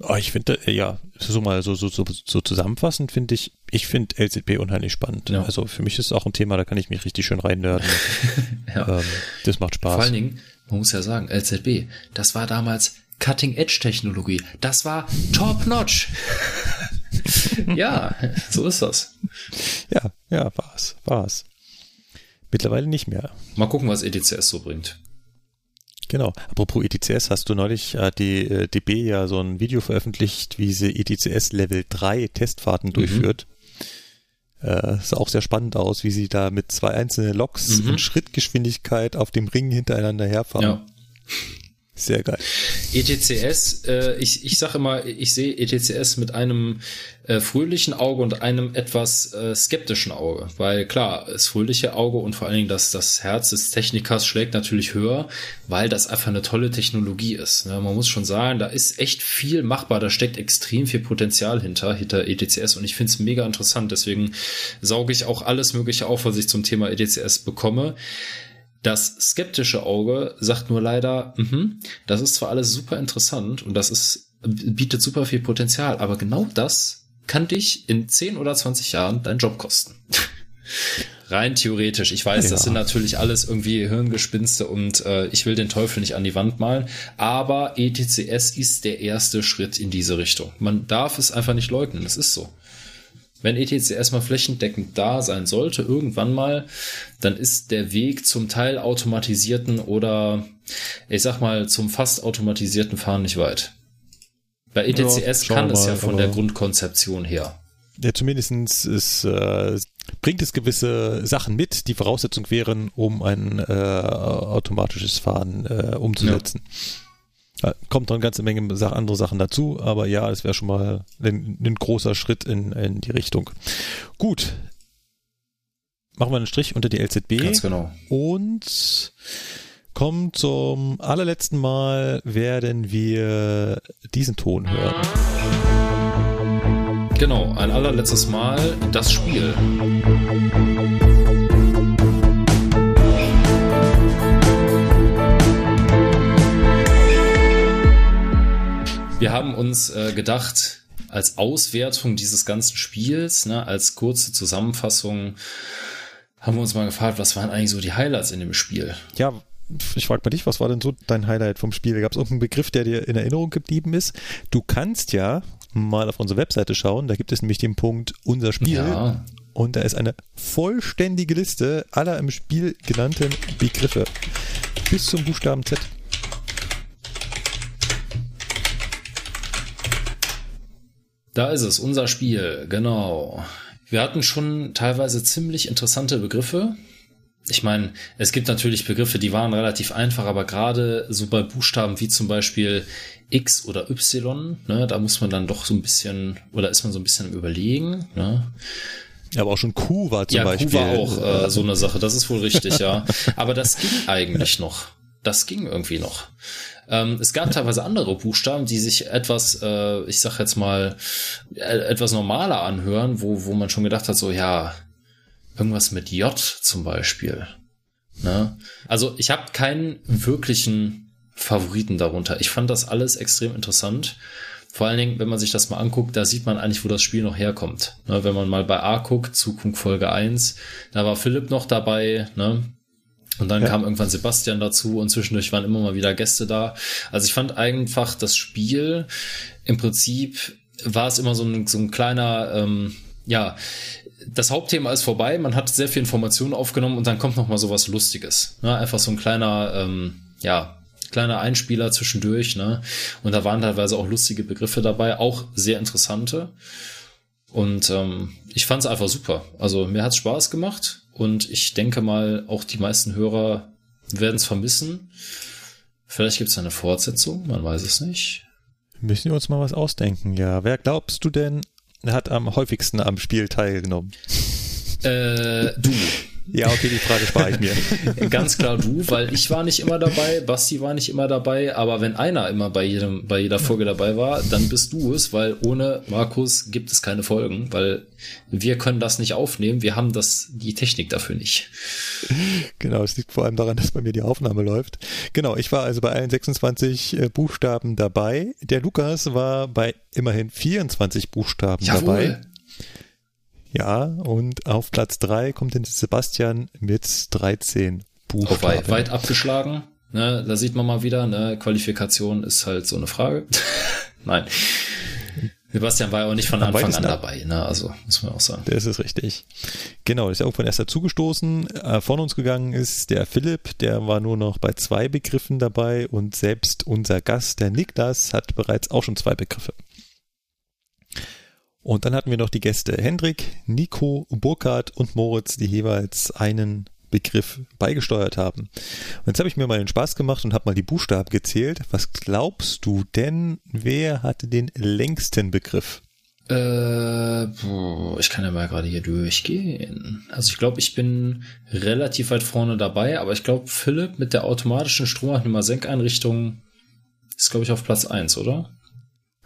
Oh, ich finde, äh, ja, so mal so, so, so, so zusammenfassend finde ich, ich finde LZB unheimlich spannend. Ja. Also für mich ist es auch ein Thema, da kann ich mich richtig schön reinnörden. [laughs] ja. ähm, das macht Spaß. Vor allen Dingen, man muss ja sagen, LZB, das war damals Cutting-Edge-Technologie. Das war top-notch. [laughs] [laughs] ja, so ist das. Ja, ja, war's, war's. Mittlerweile nicht mehr. Mal gucken, was ETCS so bringt. Genau. Apropos ETCS, hast du neulich äh, die äh, DB ja so ein Video veröffentlicht, wie sie ETCS Level 3 Testfahrten durchführt. Äh, sah auch sehr spannend aus, wie sie da mit zwei einzelnen Loks Mhm. in Schrittgeschwindigkeit auf dem Ring hintereinander herfahren. Ja. Sehr geil. ETCS, äh, ich, ich sage immer, ich sehe ETCS mit einem äh, fröhlichen Auge und einem etwas äh, skeptischen Auge. Weil klar, das fröhliche Auge und vor allen Dingen das, das Herz des Technikers schlägt natürlich höher, weil das einfach eine tolle Technologie ist. Ne? Man muss schon sagen, da ist echt viel machbar, da steckt extrem viel Potenzial hinter, hinter ETCS und ich finde es mega interessant. Deswegen sauge ich auch alles Mögliche auf, was ich zum Thema ETCS bekomme. Das skeptische Auge sagt nur leider, mhm, das ist zwar alles super interessant und das ist, bietet super viel Potenzial, aber genau das kann dich in 10 oder 20 Jahren deinen Job kosten. [laughs] Rein theoretisch. Ich weiß, das Ja. sind natürlich alles irgendwie Hirngespinste und äh, ich will den Teufel nicht an die Wand malen, aber ETCS ist der erste Schritt in diese Richtung. Man darf es einfach nicht leugnen, es ist so. Wenn ETCS mal flächendeckend da sein sollte, irgendwann mal, dann ist der Weg zum Teil automatisierten oder ich sag mal zum fast automatisierten Fahren nicht weit. Bei ETCS schauen kann wir es ja von der Grundkonzeption her. Ja, zumindestens ist, äh, bringt es gewisse Sachen mit, die Voraussetzung wären, um ein äh, automatisches Fahren äh, umzusetzen. Ja, kommt noch eine ganze Menge andere Sachen dazu, aber ja, es wäre schon mal ein, ein großer Schritt in, in die Richtung. Gut. Machen wir einen Strich unter die LZB Ganz genau. und kommen zum allerletzten Mal werden wir diesen Ton hören. Genau, ein allerletztes Mal das Spiel. Wir haben uns äh, gedacht, als Auswertung dieses ganzen Spiels, ne, als kurze Zusammenfassung, haben wir uns mal gefragt, was waren eigentlich so die Highlights in dem Spiel? Ja, ich frage mal dich, was war denn so dein Highlight vom Spiel? Gab es irgendeinen Begriff, der dir in Erinnerung geblieben ist? Du kannst ja mal auf unsere Webseite schauen, da gibt es nämlich den Punkt Unser Spiel Ja. und da ist eine vollständige Liste aller im Spiel genannten Begriffe bis zum Buchstaben Z. Da ist es, unser Spiel, genau. Wir hatten schon teilweise ziemlich interessante Begriffe. Ich meine, es gibt natürlich Begriffe, die waren relativ einfach, aber gerade so bei Buchstaben wie zum Beispiel X oder Y, ne, da muss man dann doch so ein bisschen, oder ist man so ein bisschen im Überlegen, ne? Aber auch schon Q war zum ja, Beispiel. Q war auch äh, so eine Sache, das ist wohl richtig, ja. Aber das ging eigentlich noch. Das ging irgendwie noch. Ähm, es gab teilweise andere Buchstaben, die sich etwas, äh, ich sag jetzt mal, äh, etwas normaler anhören, wo, wo man schon gedacht hat, so, ja, irgendwas mit J zum Beispiel. Ne? Also ich habe keinen wirklichen Favoriten darunter. Ich fand das alles extrem interessant. Vor allen Dingen, wenn man sich das mal anguckt, da sieht man eigentlich, wo das Spiel noch herkommt. Ne, wenn man mal bei A guckt, Zukunft Folge 1, da war Philipp noch dabei, ne? Und dann Ja. kam irgendwann Sebastian dazu und zwischendurch waren immer mal wieder Gäste da. Also ich fand einfach das Spiel im Prinzip war es immer so ein, so ein kleiner, ähm, ja, das Hauptthema ist vorbei, man hat sehr viel Informationen aufgenommen und dann kommt noch mal sowas Lustiges. Ne? Einfach so ein kleiner, ähm, ja, kleiner Einspieler zwischendurch, ne? Und da waren teilweise auch lustige Begriffe dabei, auch sehr interessante. Und ähm, ich fand es einfach super. Also mir hat's Spaß gemacht und ich denke mal, auch die meisten Hörer werden es vermissen. Vielleicht gibt es eine Fortsetzung, man weiß es nicht. Müssen wir uns mal was ausdenken, ja. Wer glaubst du denn, hat am häufigsten am Spiel teilgenommen? Äh, du. Ja, okay, die Frage spare ich mir. [laughs] Ganz klar du, weil ich war nicht immer dabei, Basti war nicht immer dabei, aber wenn einer immer bei jedem, bei jeder Folge dabei war, dann bist du es, weil ohne Markus gibt es keine Folgen, weil wir können das nicht aufnehmen, wir haben das, die Technik dafür nicht. Genau, es liegt vor allem daran, dass bei mir die Aufnahme läuft. Genau, ich war also bei allen 26 äh, Buchstaben dabei. Der Lukas war bei immerhin 24 Buchstaben Jawohl. dabei. Ja, und auf Platz drei kommt dann Sebastian mit 13 Auch Buchstaben. weit, weit abgeschlagen. Ne, da sieht man mal wieder, ne, Qualifikation ist halt so eine Frage. [laughs] Nein. Sebastian war ja auch nicht von Am Anfang an dabei, ne? Also muss man auch sagen. Das ist richtig. Genau, ist ja irgendwann erst dazugestoßen. Äh, von uns gegangen ist der Philipp, der war nur noch bei zwei Begriffen dabei und selbst unser Gast, der Niklas, hat bereits auch schon zwei Begriffe. Und dann hatten wir noch die Gäste Hendrik, Nico, Burkhard und Moritz, die jeweils einen Begriff beigesteuert haben. Und jetzt habe ich mir mal den Spaß gemacht und habe mal die Buchstaben gezählt. Was glaubst du denn, wer hatte den längsten Begriff? Äh, ich kann ja mal gerade hier durchgehen. Also ich glaube, ich bin relativ weit vorne dabei, aber ich glaube, Philipp mit der automatischen Stromabnehmer-Senkeinrichtung ist, glaube ich, auf Platz eins, oder?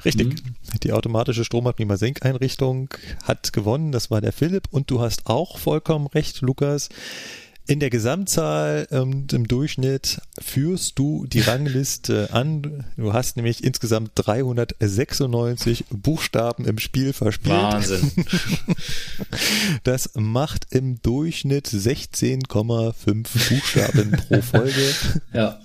Richtig. Die automatische Stromabnehmer-Senkeinrichtung hat gewonnen. Das war der Philipp. Und du hast auch vollkommen recht, Lukas. In der Gesamtzahl und im Durchschnitt führst du die [laughs] Rangliste an. Du hast nämlich insgesamt 396 Buchstaben im Spiel verspielt. Wahnsinn. [laughs] Das macht im Durchschnitt 16,5 Buchstaben pro Folge. ja.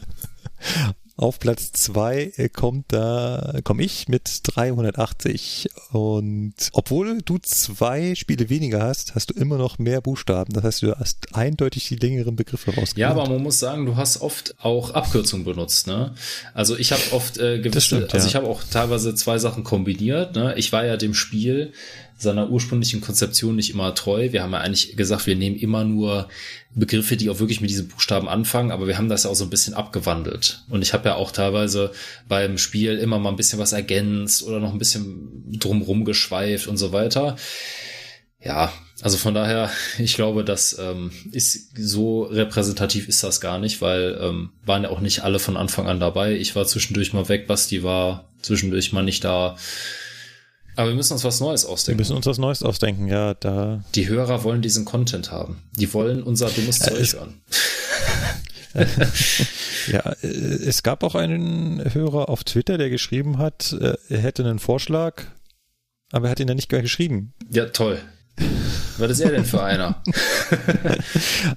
[laughs] Auf Platz zwei äh, kommt da, komme ich mit 380. Und obwohl du zwei Spiele weniger hast, hast du immer noch mehr Buchstaben. Das heißt, du hast eindeutig die längeren Begriffe rausgeholt. Ja, aber man muss sagen, du hast oft auch Abkürzungen benutzt, ne? Also ich habe oft äh, gewisse, stimmt, also ja. ich habe auch teilweise zwei Sachen kombiniert, ne? Ich war ja dem Spiel seiner ursprünglichen Konzeption nicht immer treu. Wir haben ja eigentlich gesagt, wir nehmen immer nur Begriffe, die auch wirklich mit diesen Buchstaben anfangen, aber wir haben das ja auch so ein bisschen abgewandelt. Und ich habe ja auch teilweise beim Spiel immer mal ein bisschen was ergänzt oder noch ein bisschen drumrum geschweift und so weiter. Ja, also von daher, [laughs] ich glaube, das ähm, ist so repräsentativ ist das gar nicht, weil ähm, waren ja auch nicht alle von Anfang an dabei. Ich war zwischendurch mal weg, Basti war zwischendurch mal nicht da. Aber wir müssen uns was Neues Wir ausdenken. müssen uns was Neues ausdenken. Ja, da Die Hörer wollen diesen Content haben. Die wollen unser dummes Zeug es- hören. [laughs] Ja, äh, es gab auch einen Hörer auf Twitter, der geschrieben hat, äh, er hätte einen Vorschlag, aber er hat ihn ja nicht geschrieben. Ja, toll. Was ist er denn für einer? [laughs]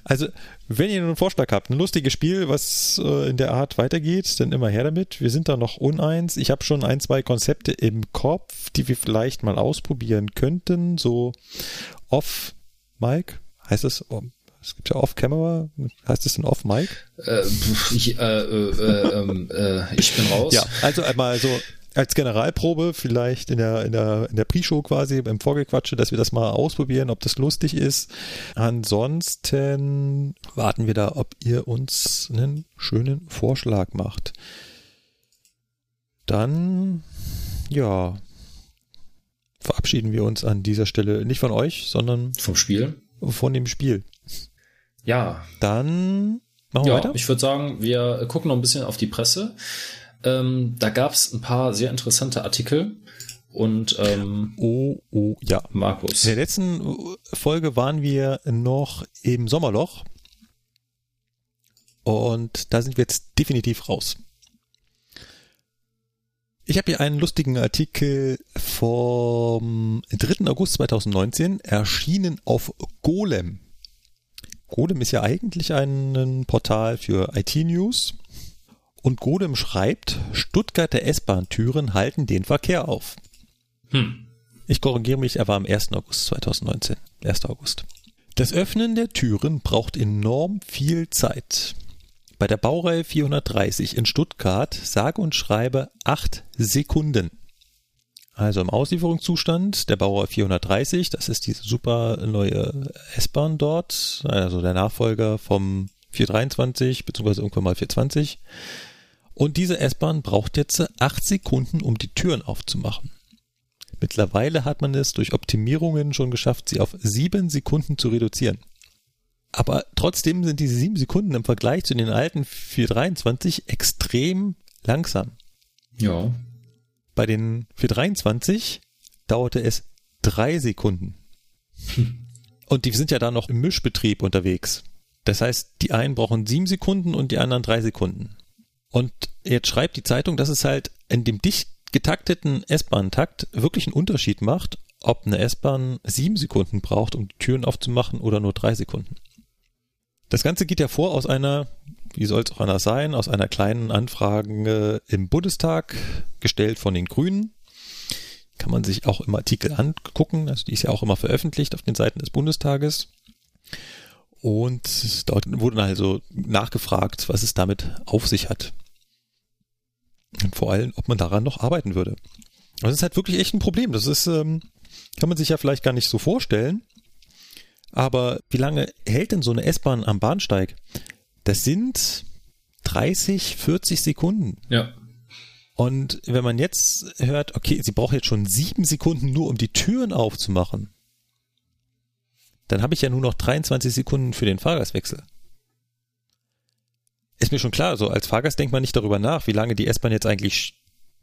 Also, wenn ihr einen Vorschlag habt, ein lustiges Spiel, was äh, in der Art weitergeht, dann immer her damit. Wir sind da noch uneins. Ich habe schon ein, zwei Konzepte im Kopf, die wir vielleicht mal ausprobieren könnten. So off-Mic, heißt es? oh, Es gibt ja Off-Camera, heißt es denn Off-Mic? äh, ich, äh, äh, äh, ähm, äh, ich bin raus. Ja, also einmal so als Generalprobe vielleicht in der, in der, in der Pre-Show quasi, beim Vorgequatsche, dass wir das mal ausprobieren, ob das lustig ist. Ansonsten warten wir da, ob ihr uns einen schönen Vorschlag macht. Dann, ja, verabschieden wir uns an dieser Stelle nicht von euch, sondern Vom Spiel. von dem Spiel. Ja, Dann machen wir ja, weiter. ich würde sagen, wir gucken noch ein bisschen auf die Presse. Ähm, da gab es ein paar sehr interessante Artikel und ähm, Oh, oh, ja. Markus. In der letzten Folge waren wir noch im Sommerloch. Und da sind wir jetzt definitiv raus. Ich habe hier einen lustigen Artikel vom 3. August 2019, erschienen auf Golem. Golem ist ja eigentlich ein Portal für IT-News. Und Golem schreibt, Stuttgarter S-Bahn-Türen halten den Verkehr auf. Hm. Ich korrigiere mich, er war am 1. August 2019. 1. August. Das Öffnen der Türen braucht enorm viel Zeit. Bei der Baureihe 430 in Stuttgart sage und schreibe 8 Sekunden. Also im Auslieferungszustand der Baureihe 430, das ist diese super neue S-Bahn dort, also der Nachfolger vom 423 beziehungsweise irgendwann mal 420. Und diese S-Bahn braucht jetzt 8 Sekunden, um die Türen aufzumachen. Mittlerweile hat man es durch Optimierungen schon geschafft, sie auf sieben Sekunden zu reduzieren. Aber trotzdem sind diese sieben Sekunden im Vergleich zu den alten 423 extrem langsam. Ja. Bei den 423 dauerte es drei Sekunden. Und die sind ja da noch im Mischbetrieb unterwegs. Das heißt, die einen brauchen sieben Sekunden und die anderen drei Sekunden. Und jetzt schreibt die Zeitung, dass es halt in dem dicht getakteten S-Bahn-Takt wirklich einen Unterschied macht, ob eine S-Bahn sieben Sekunden braucht, um die Türen aufzumachen oder nur drei Sekunden. Das Ganze geht ja vor aus einer, wie soll es auch anders sein, aus einer kleinen Anfrage im Bundestag, gestellt von den Grünen. Kann man sich auch im Artikel angucken, also die ist ja auch immer veröffentlicht auf den Seiten des Bundestages. Und dort wurde also nachgefragt, was es damit auf sich hat. Und vor allem, ob man daran noch arbeiten würde. Das ist halt wirklich echt ein Problem. Das ist, ähm, kann man sich ja vielleicht gar nicht so vorstellen. Aber wie lange hält denn so eine S-Bahn am Bahnsteig? Das sind 30, 40 Sekunden. Ja. Und wenn man jetzt hört, okay, sie braucht jetzt schon sieben Sekunden nur, um die Türen aufzumachen, dann habe ich ja nur noch 23 Sekunden für den Fahrgastwechsel. Ist mir schon klar, so als Fahrgast denkt man nicht darüber nach, wie lange die S-Bahn jetzt eigentlich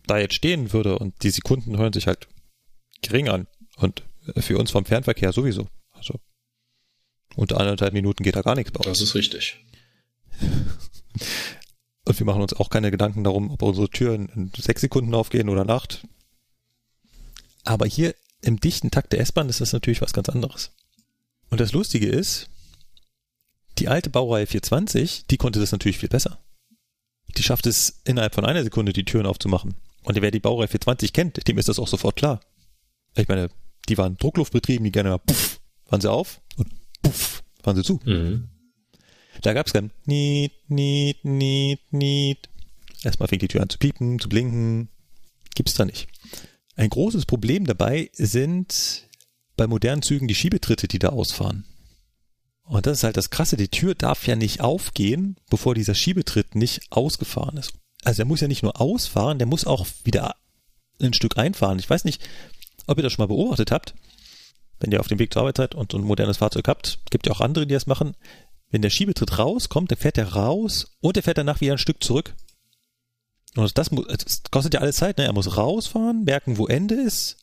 da jetzt stehen würde und die Sekunden hören sich halt gering an und für uns vom Fernverkehr sowieso. Also unter anderthalb Minuten geht da gar nichts bei uns. Das ist richtig. [laughs] Und wir machen uns auch keine Gedanken darum, ob unsere Türen in sechs Sekunden aufgehen oder in acht. Aber hier im dichten Takt der S-Bahn ist das natürlich was ganz anderes. Und das Lustige ist, die alte Baureihe 420, die konnte das natürlich viel besser. Die schafft es innerhalb von einer Sekunde, die Türen aufzumachen. Und wer die Baureihe 420 kennt, dem ist das auch sofort klar. Ich meine, die waren Druckluftbetrieben, die gerne mal puff, waren sie auf und puff, waren sie zu. Mhm. Da gab es kein Niet, Niet, Niet, Niet. Erstmal fängt die Tür an zu piepen, zu blinken. Gibt's da nicht. Ein großes Problem dabei sind bei modernen Zügen die Schiebetritte, die da ausfahren. Und das ist halt das Krasse, die Tür darf ja nicht aufgehen, bevor dieser Schiebetritt nicht ausgefahren ist. Also der muss ja nicht nur ausfahren, der muss auch wieder ein Stück einfahren. Ich weiß nicht, ob ihr das schon mal beobachtet habt. Wenn ihr auf dem Weg zur Arbeit seid und ein modernes Fahrzeug habt, gibt ja auch andere, die das machen. Wenn der Schiebetritt rauskommt, dann fährt er raus und er fährt danach wieder ein Stück zurück. Und das, muss, das kostet ja alles Zeit. Ne? Er muss rausfahren, merken, wo Ende ist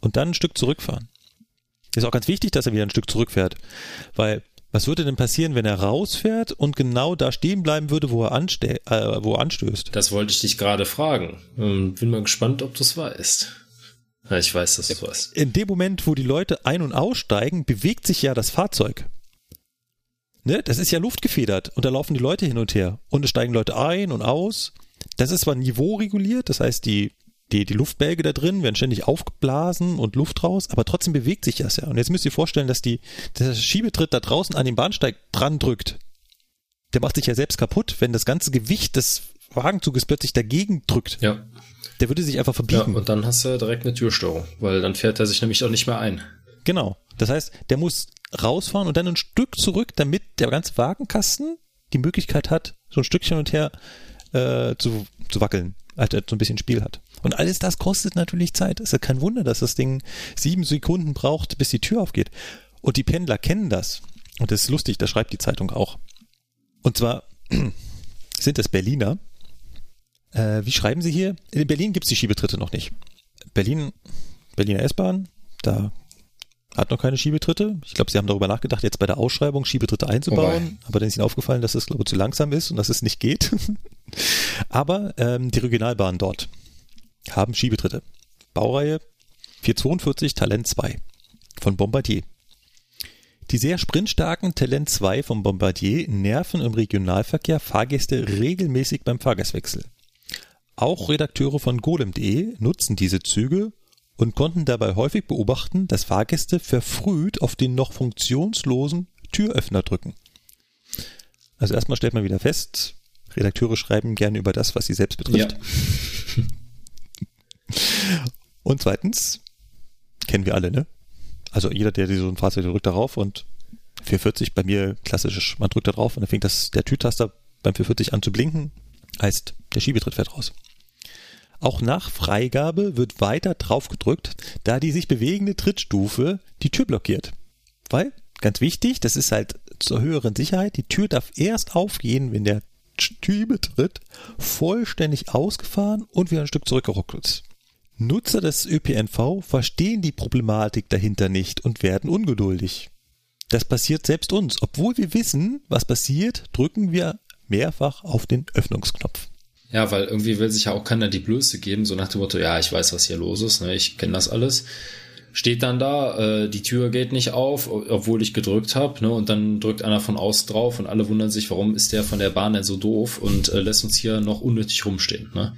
und dann ein Stück zurückfahren. Ist auch ganz wichtig, dass er wieder ein Stück zurückfährt. Weil was würde denn passieren, wenn er rausfährt und genau da stehen bleiben würde, wo er, anste äh, wo er anstößt? Das wollte ich dich gerade fragen. Ähm, bin mal gespannt, ob du es weißt. Ja, ich weiß, dass du es weißt. In dem Moment, wo die Leute ein- und aussteigen, bewegt sich ja das Fahrzeug. Ne? Das ist ja luftgefedert und da laufen die Leute hin und her und es steigen Leute ein und aus. Das ist zwar niveaureguliert, das heißt, die, die, die Luftbälge da drin werden ständig aufgeblasen und Luft raus, aber trotzdem bewegt sich das ja. Und jetzt müsst ihr vorstellen, dass die, der Schiebetritt da draußen an den Bahnsteig dran drückt. Der macht sich ja selbst kaputt, wenn das ganze Gewicht des Wagenzuges plötzlich dagegen drückt. Ja. Der würde sich einfach ja. verbiegen. Und dann hast du direkt eine Türstörung, weil dann fährt er sich nämlich auch nicht mehr ein. Genau. Das heißt, der muss rausfahren und dann ein Stück zurück, damit der ganze Wagenkasten die Möglichkeit hat, so ein Stückchen und her äh, zu, zu wackeln, also so ein bisschen Spiel hat. Und alles das kostet natürlich Zeit. Es ist ja kein Wunder, dass das Ding sieben Sekunden braucht, bis die Tür aufgeht. Und die Pendler kennen das. Und das ist lustig, das schreibt die Zeitung auch. Und zwar [clears throat] sind es Berliner. Äh, wie schreiben sie hier? In Berlin gibt es die Schiebetritte noch nicht. Berlin, Berliner S-Bahn, da hat noch keine Schiebetritte. Ich glaube, sie haben darüber nachgedacht, jetzt bei der Ausschreibung Schiebetritte einzubauen, Wobei. aber dann ist ihnen aufgefallen, dass es, glaube ich, zu langsam ist und dass es nicht geht. [laughs] aber ähm, die Regionalbahnen dort haben Schiebetritte. Baureihe 442 Talent 2 von Bombardier. Die sehr sprintstarken Talent 2 von Bombardier nerven im Regionalverkehr Fahrgäste regelmäßig beim Fahrgastwechsel. Auch Redakteure von golem.de nutzen diese Züge und konnten dabei häufig beobachten, dass Fahrgäste verfrüht auf den noch funktionslosen Türöffner drücken. Also erstmal stellt man wieder fest, Redakteure schreiben gerne über das, was sie selbst betrifft. Ja. [laughs] Und zweitens, kennen wir alle, ne? Also jeder, der so ein Fahrzeug drückt darauf und 440 bei mir klassisch, man drückt da drauf und dann fängt das, der Türtaster beim 440 an zu blinken, heißt, der Schiebetritt fährt raus. Auch nach Freigabe wird weiter drauf gedrückt, da die sich bewegende Trittstufe die Tür blockiert. Weil, ganz wichtig, das ist halt zur höheren Sicherheit. Die Tür darf erst aufgehen, wenn der Schiebetritt vollständig ausgefahren und wieder ein Stück zurückgerückt ist. Nutzer des ÖPNV verstehen die Problematik dahinter nicht und werden ungeduldig. Das passiert selbst uns. Obwohl wir wissen, was passiert, drücken wir mehrfach auf den Öffnungsknopf. Ja, weil irgendwie will sich ja auch keiner die Blöße geben, so nach dem Motto, ja, ich weiß, was hier los ist, ne, ich kenne das alles. Steht dann da, äh, die Tür geht nicht auf, obwohl ich gedrückt habe, ne, und dann drückt einer von außen drauf und alle wundern sich, warum ist der von der Bahn denn so doof und äh, lässt uns hier noch unnötig rumstehen. Ne?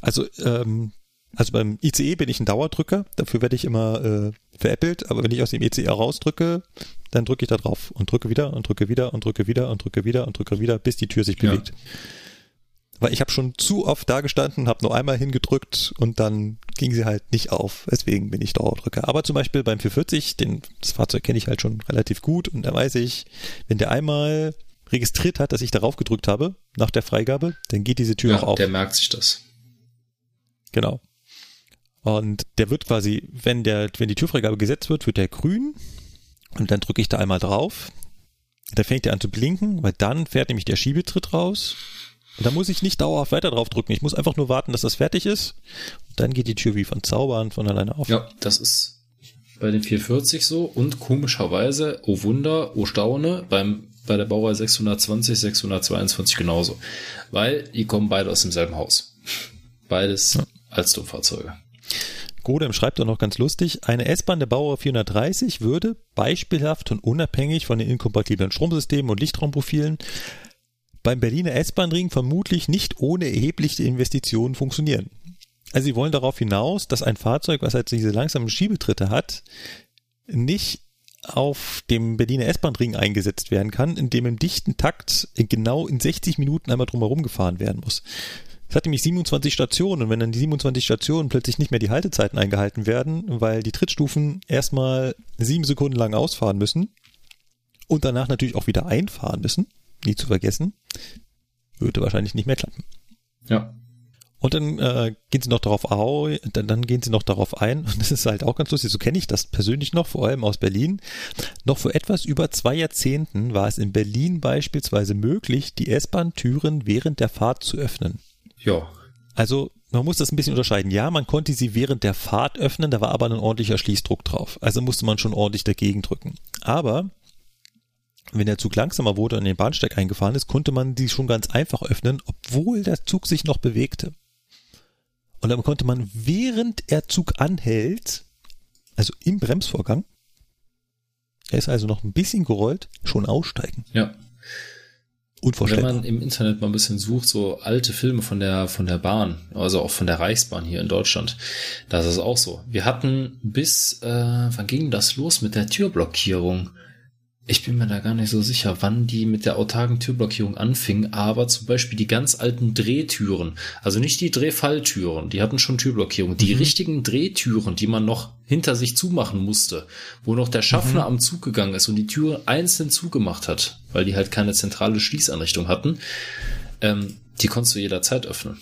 Also, ähm, also beim ICE bin ich ein Dauerdrücker, dafür werde ich immer äh, veräppelt, aber wenn ich aus dem ICE rausdrücke, dann drücke ich da drauf und drücke wieder und drücke wieder und drücke wieder und drücke wieder und drücke wieder, bis die Tür sich bewegt. Ja. Weil ich habe schon zu oft da gestanden, habe nur einmal hingedrückt und dann ging sie halt nicht auf. Deswegen bin ich Dauerdrücker. Aber zum Beispiel beim 440, den, das Fahrzeug kenne ich halt schon relativ gut und da weiß ich, wenn der einmal registriert hat, dass ich darauf gedrückt habe, nach der Freigabe, dann geht diese Tür ja, auch auf. Der merkt sich das. Genau. Und der wird quasi, wenn der, wenn die Türfreigabe gesetzt wird, wird der grün und dann drücke ich da einmal drauf. Da fängt er an zu blinken, weil dann fährt nämlich der Schiebetritt raus und da muss ich nicht dauerhaft weiter drauf drücken. Ich muss einfach nur warten, dass das fertig ist. Und dann geht die Tür wie von Zaubern von alleine auf. Ja, das ist bei den 440 so. Und komischerweise, oh Wunder, oh Staune, beim, bei der Baureihe 620, 622 genauso. Weil die kommen beide aus demselben Haus. Beides ja. Alstom-Fahrzeuge. Godem schreibt auch noch ganz lustig, eine S-Bahn der Bauer 430 würde beispielhaft und unabhängig von den inkompatiblen Stromsystemen und Lichtraumprofilen beim Berliner S-Bahn-Ring vermutlich nicht ohne erhebliche Investitionen funktionieren. Also sie wollen darauf hinaus, dass ein Fahrzeug, was halt diese langsamen Schiebetritte hat, nicht auf dem Berliner S-Bahn-Ring eingesetzt werden kann, indem im dichten Takt genau in 60 Minuten einmal drumherum gefahren werden muss. Es hat nämlich 27 Stationen und wenn dann die 27 Stationen plötzlich nicht mehr die Haltezeiten eingehalten werden, weil die Trittstufen erstmal sieben Sekunden lang ausfahren müssen und danach natürlich auch wieder einfahren müssen, nie zu vergessen, würde wahrscheinlich nicht mehr klappen. Ja. Und dann äh, gehen sie noch darauf au, dann, dann gehen sie noch darauf ein, [laughs] und das ist halt auch ganz lustig, so kenne ich das persönlich noch, vor allem aus Berlin. Noch vor etwas über zwei Jahrzehnten war es in Berlin beispielsweise möglich, die S-Bahn-Türen während der Fahrt zu öffnen. Ja. Also man muss das ein bisschen unterscheiden. Ja, man konnte sie während der Fahrt öffnen, da war aber ein ordentlicher Schließdruck drauf. Also musste man schon ordentlich dagegen drücken. Aber wenn der Zug langsamer wurde und in den Bahnsteig eingefahren ist, konnte man die schon ganz einfach öffnen, obwohl der Zug sich noch bewegte. Und dann konnte man, während der Zug anhält, also im Bremsvorgang, er ist also noch ein bisschen gerollt, schon aussteigen. Ja. Unvorstellbar. Wenn man im Internet mal ein bisschen sucht, so alte Filme von der, von der Bahn, also auch von der Reichsbahn hier in Deutschland, da ist auch so. Wir hatten bis, äh, wann ging das los mit der Türblockierung? Ich bin mir da gar nicht so sicher, wann die mit der autarken Türblockierung anfing, aber zum Beispiel die ganz alten Drehtüren, also nicht die Drehfalltüren, die hatten schon Türblockierung, die mhm. richtigen Drehtüren, die man noch hinter sich zumachen musste, wo noch der Schaffner mhm. am Zug gegangen ist und die Türe einzeln zugemacht hat, weil die halt keine zentrale Schließanrichtung hatten, ähm, die konntest du jederzeit öffnen.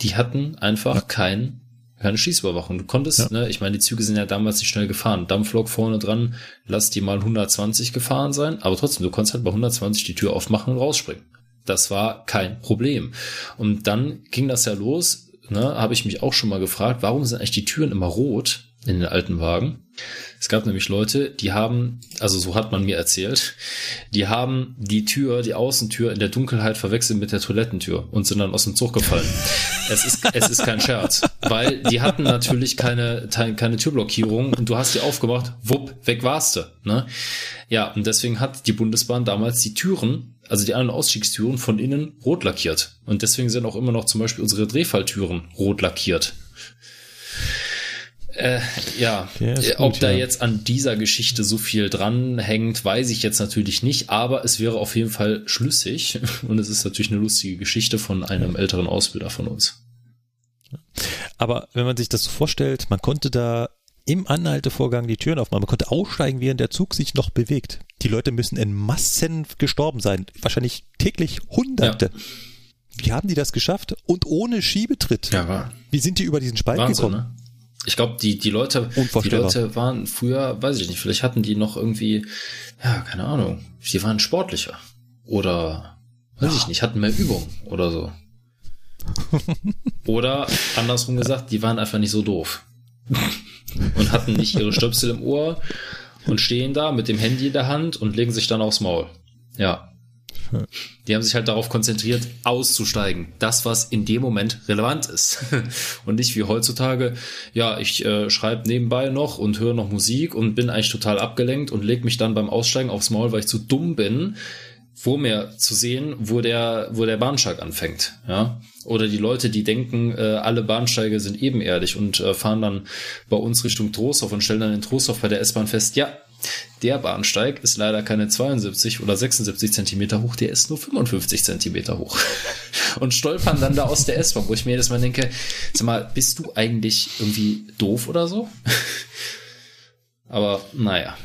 Die hatten einfach ja. kein keine Schießüberwachung. Du konntest, ja. ne, ich meine, die Züge sind ja damals nicht schnell gefahren. Dampflok vorne dran, lass die mal 120 gefahren sein, aber trotzdem, du konntest halt bei 120 die Tür aufmachen und rausspringen. Das war kein Problem. Und dann ging das ja los, ne, habe ich mich auch schon mal gefragt, warum sind eigentlich die Türen immer rot in den alten Wagen? Es gab nämlich Leute, die haben, also so hat man mir erzählt, die haben die Tür, die Außentür in der Dunkelheit verwechselt mit der Toilettentür und sind dann aus dem Zug gefallen. es ist, es ist kein Scherz, weil die hatten natürlich keine, keine Türblockierung und du hast die aufgemacht, wupp, weg warst du, ne? Ja, und deswegen hat die Bundesbahn damals die Türen also die und Ausstiegstüren von innen rot lackiert. Und deswegen sind auch immer noch zum Beispiel unsere Drehfalltüren rot lackiert. Äh, ja, äh, gut, ob da ja. jetzt an dieser Geschichte so viel dran hängt, weiß ich jetzt natürlich nicht, aber es wäre auf jeden Fall schlüssig [laughs] und es ist natürlich eine lustige Geschichte von einem älteren Ausbilder von uns. Aber wenn man sich das so vorstellt, man konnte da im Anhaltevorgang die Türen aufmachen, man konnte aussteigen, während der Zug sich noch bewegt. Die Leute müssen in Massen gestorben sein, wahrscheinlich täglich Hunderte. Ja. Wie haben die das geschafft? Und ohne Schiebetritt. Ja, war. Wie sind die über diesen Spalt Wahnsinn, gekommen? Ne? Ich glaube, die, die Leute, die. Leute waren früher, weiß ich nicht, vielleicht hatten die noch irgendwie, ja, keine Ahnung, die waren sportlicher. Oder, weiß ich nicht, hatten mehr Übung oder so. [laughs] Oder andersrum gesagt, die waren einfach nicht so doof. Und hatten nicht ihre Stöpsel im Ohr und stehen da mit dem Handy in der Hand und legen sich dann aufs Maul. Ja. Die haben sich halt darauf konzentriert, auszusteigen. Das, was in dem Moment relevant ist. [laughs] Und nicht wie heutzutage, ja, ich äh, schreibe nebenbei noch und höre noch Musik und bin eigentlich total abgelenkt und leg mich dann beim Aussteigen aufs Maul, weil ich zu dumm bin, vor mir zu sehen, wo der, wo der Bahnsteig anfängt. Ja? Oder die Leute, die denken, äh, alle Bahnsteige sind ebenerdig und äh, fahren dann bei uns Richtung Trostorf und stellen dann in Trostorf bei der S-Bahn fest, ja, der Bahnsteig ist leider keine 72 oder 76 Zentimeter hoch, der ist nur 55 Zentimeter hoch. [laughs] Und stolpern dann da aus der S-Bahn, wo ich mir jedes Mal denke, sag mal, bist du eigentlich irgendwie doof oder so? [laughs] Aber naja,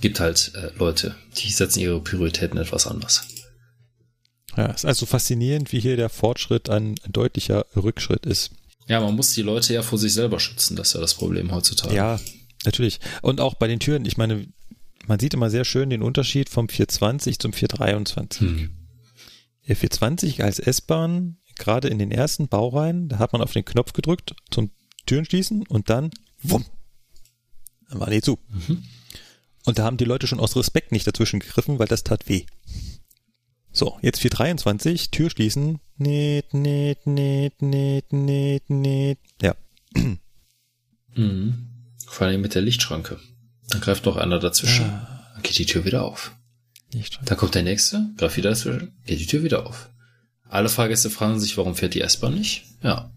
gibt halt äh, Leute, die setzen ihre Prioritäten etwas anders. Ja, ist also faszinierend, wie hier der Fortschritt ein, ein deutlicher Rückschritt ist. Ja, man muss die Leute ja vor sich selber schützen, das ist ja das Problem heutzutage. Ja, natürlich. Und auch bei den Türen, ich meine, man sieht immer sehr schön den Unterschied vom 420 zum 423. Hm. Der 420 als S-Bahn, gerade in den ersten Baureihen, da hat man auf den Knopf gedrückt zum Türen schließen und dann, wumm, dann war die zu. Und da haben die Leute schon aus Respekt nicht dazwischen gegriffen, weil das tat weh. So, jetzt 423, Tür schließen. Net, net, net, net, net, net. Ja, Mhm. Vor allem mit der Lichtschranke. Dann greift noch einer dazwischen. Dann geht die Tür wieder auf. nicht schon. Da kommt der nächste, greift wieder dazwischen, geht die Tür wieder auf. Alle Fahrgäste fragen sich, warum fährt die S-Bahn nicht? Ja.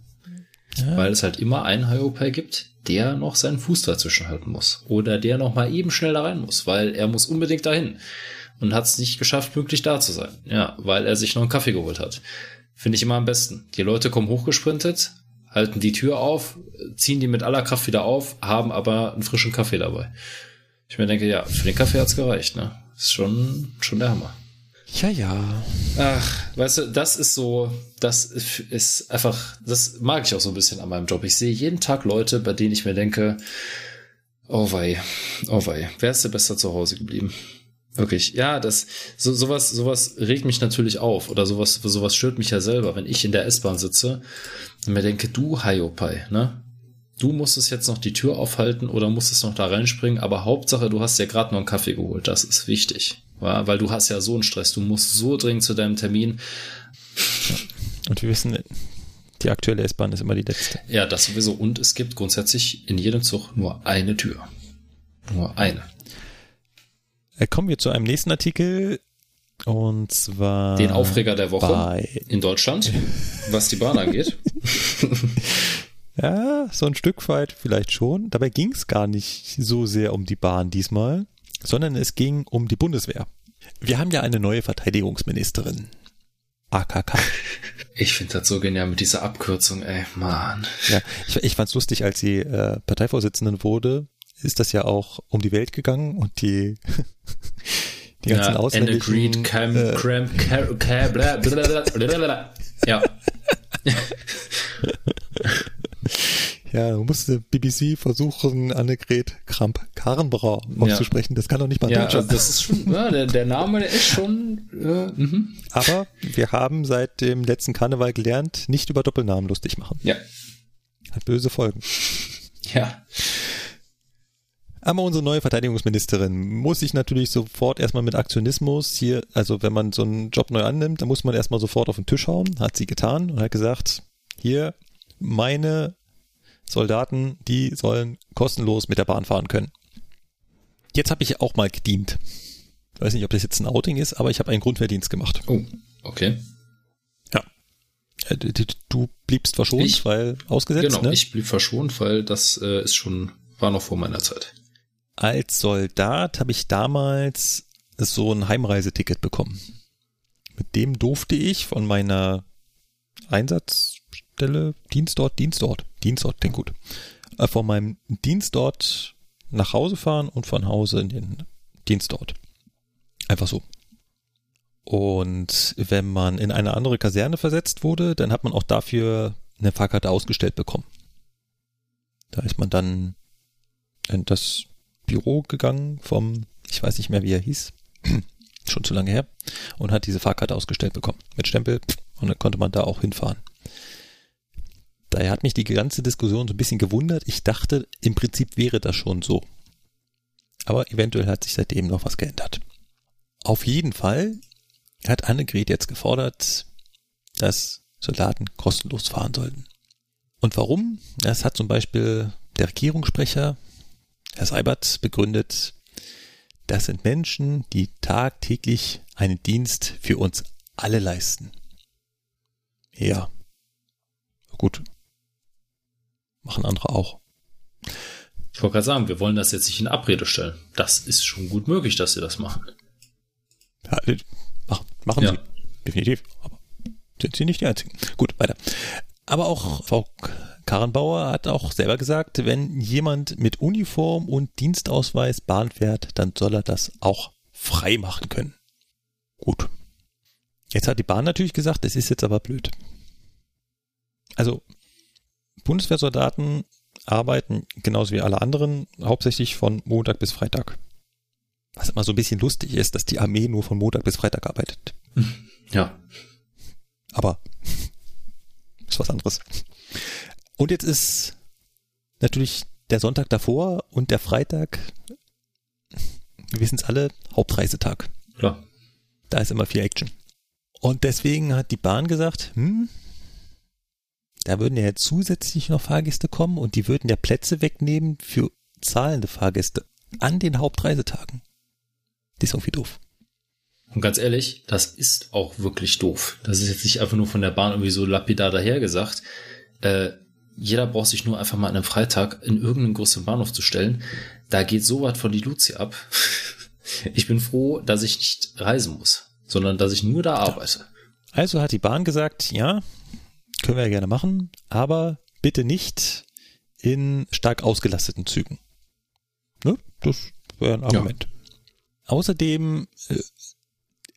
Weil es halt immer einen Hyopai gibt, der noch seinen Fuß dazwischen halten muss. Oder der noch mal eben schnell da rein muss, weil er muss unbedingt dahin. Und hat es nicht geschafft, pünktlich da zu sein. Ja, weil er sich noch einen Kaffee geholt hat. Finde ich immer am besten. Die Leute kommen hochgesprintet, halten die Tür auf, ziehen die mit aller Kraft wieder auf, haben aber einen frischen Kaffee dabei. Ich mir denke, ja, für den Kaffee hat's gereicht, ne? Ist schon, schon der Hammer. Ja, ja. Ach, weißt du, das ist so, das ist einfach, das mag ich auch so ein bisschen an meinem Job. Ich sehe jeden Tag Leute, bei denen ich mir denke, oh wei, oh wei, wer ist der Beste zu Hause geblieben? Wirklich, ja, das, so, sowas, sowas regt mich natürlich auf oder sowas, sowas stört mich ja selber, wenn ich in der S-Bahn sitze und mir denke, du Hiopai, ne? Du musstest jetzt noch die Tür aufhalten oder musstest noch da reinspringen, aber Hauptsache, du hast ja gerade noch einen Kaffee geholt. Das ist wichtig. Ja, weil du hast ja so einen Stress. Du musst so dringend zu deinem Termin. Und wir wissen, die aktuelle S-Bahn ist immer die letzte. Ja, das sowieso. Und es gibt grundsätzlich in jedem Zug nur eine Tür. Nur eine. Äh, Kommen wir zu einem nächsten Artikel. Und zwar. Den Aufreger der Woche in Deutschland, was die Bahn angeht. [laughs] ja, so ein Stück weit vielleicht schon. Dabei ging es gar nicht so sehr um die Bahn diesmal, sondern es ging um die Bundeswehr. Wir haben ja eine neue Verteidigungsministerin. AKK. Ich finde das so genial mit dieser Abkürzung, ey, Mann. Ja, ich, ich fand's lustig, als sie äh, Parteivorsitzenden wurde, ist das ja auch um die Welt gegangen und die, [laughs] die ganzen ja, ausländischen... and agreed, cam, äh, cramp, car, car, bla, bla, bla. Ja, [laughs] Ja, du musste BBC versuchen, Annegret Kramp-Karrenbauer auszusprechen. Das kann doch nicht mal ja Deutscher. also das ist schon, ja, der, der Name, der ist schon, äh, mhm. Aber wir haben seit dem letzten Karneval gelernt, nicht über Doppelnamen lustig machen. ja, Hat böse Folgen. ja, Aber unsere neue Verteidigungsministerin muss sich natürlich sofort erstmal mit Aktionismus hier, also wenn man so einen Job neu annimmt, dann muss man erstmal sofort auf den Tisch hauen. Hat sie getan und hat gesagt, hier, meine Soldaten, die sollen kostenlos mit der Bahn fahren können. Jetzt habe ich auch mal gedient. Ich weiß nicht, ob das jetzt ein Outing ist, aber ich habe einen Grundwehrdienst gemacht. oh, okay. Ja. Äh, Du, bliebst verschont, Ich- weil ausgesetzt, Genau, ne? ich blieb verschont, weil das äh, ist schon, war noch vor meiner Zeit. Als Soldat habe ich damals so ein Heimreiseticket bekommen. Mit dem durfte ich von meiner Einsatzstelle, Dienstort, Dienstort, Dienstort, klingt gut, äh, von meinem Dienstort nach Hause fahren und von Hause in den Dienstort. Einfach so. Und wenn man in eine andere Kaserne versetzt wurde, dann hat man auch dafür eine Fahrkarte ausgestellt bekommen. Da ist man dann in das Büro gegangen vom, ich weiß nicht mehr, wie er hieß, [clears throat] schon zu lange her, und hat diese Fahrkarte ausgestellt bekommen mit Stempel und dann konnte man da auch hinfahren. Daher hat mich die ganze Diskussion so ein bisschen gewundert. Ich dachte, im Prinzip wäre das schon so. Aber eventuell hat sich seitdem noch was geändert. Auf jeden Fall hat Annegret jetzt gefordert, dass Soldaten kostenlos fahren sollten. Und warum? Das hat zum Beispiel der Regierungssprecher, Herr Seibert, begründet, das sind Menschen, die tagtäglich einen Dienst für uns alle leisten. Ja. Gut. Machen andere auch. Ich wollte gerade sagen, wir wollen das jetzt nicht in Abrede stellen. Das ist schon gut möglich, dass sie das machen. Ja, äh, machen machen Ja. sie. Definitiv. Aber sind sie nicht die Einzigen. Gut, weiter. Aber auch Frau Karrenbauer hat auch selber gesagt, wenn jemand mit Uniform und Dienstausweis Bahn fährt, dann soll er das auch frei machen können. Gut. Jetzt hat die Bahn natürlich gesagt, das ist jetzt aber blöd. Also, Bundeswehrsoldaten arbeiten genauso wie alle anderen hauptsächlich von Montag bis Freitag. Was immer so ein bisschen lustig ist, dass die Armee nur von Montag bis Freitag arbeitet. Ja. Aber [laughs] ist was anderes. Und jetzt ist natürlich der Sonntag davor und der Freitag, wir wissen es alle, Hauptreisetag. Klar. Da ist immer viel Action. Und deswegen hat die Bahn gesagt, hm, da würden ja zusätzlich noch Fahrgäste kommen und die würden ja Plätze wegnehmen für zahlende Fahrgäste an den Hauptreisetagen. Das ist irgendwie doof. Und ganz ehrlich, das ist auch wirklich doof. Das ist jetzt nicht einfach nur von der Bahn irgendwie so lapidar dahergesagt. Äh, jeder braucht sich nur einfach mal an einem Freitag in irgendeinen größeren Bahnhof zu stellen. Da geht so was von die Luzi ab. [laughs] Ich bin froh, dass ich nicht reisen muss, sondern dass ich nur da arbeite. Also hat die Bahn gesagt, ja, können wir ja gerne machen, aber bitte nicht in stark ausgelasteten Zügen. Ne? Das wäre ein Argument. Außerdem, äh,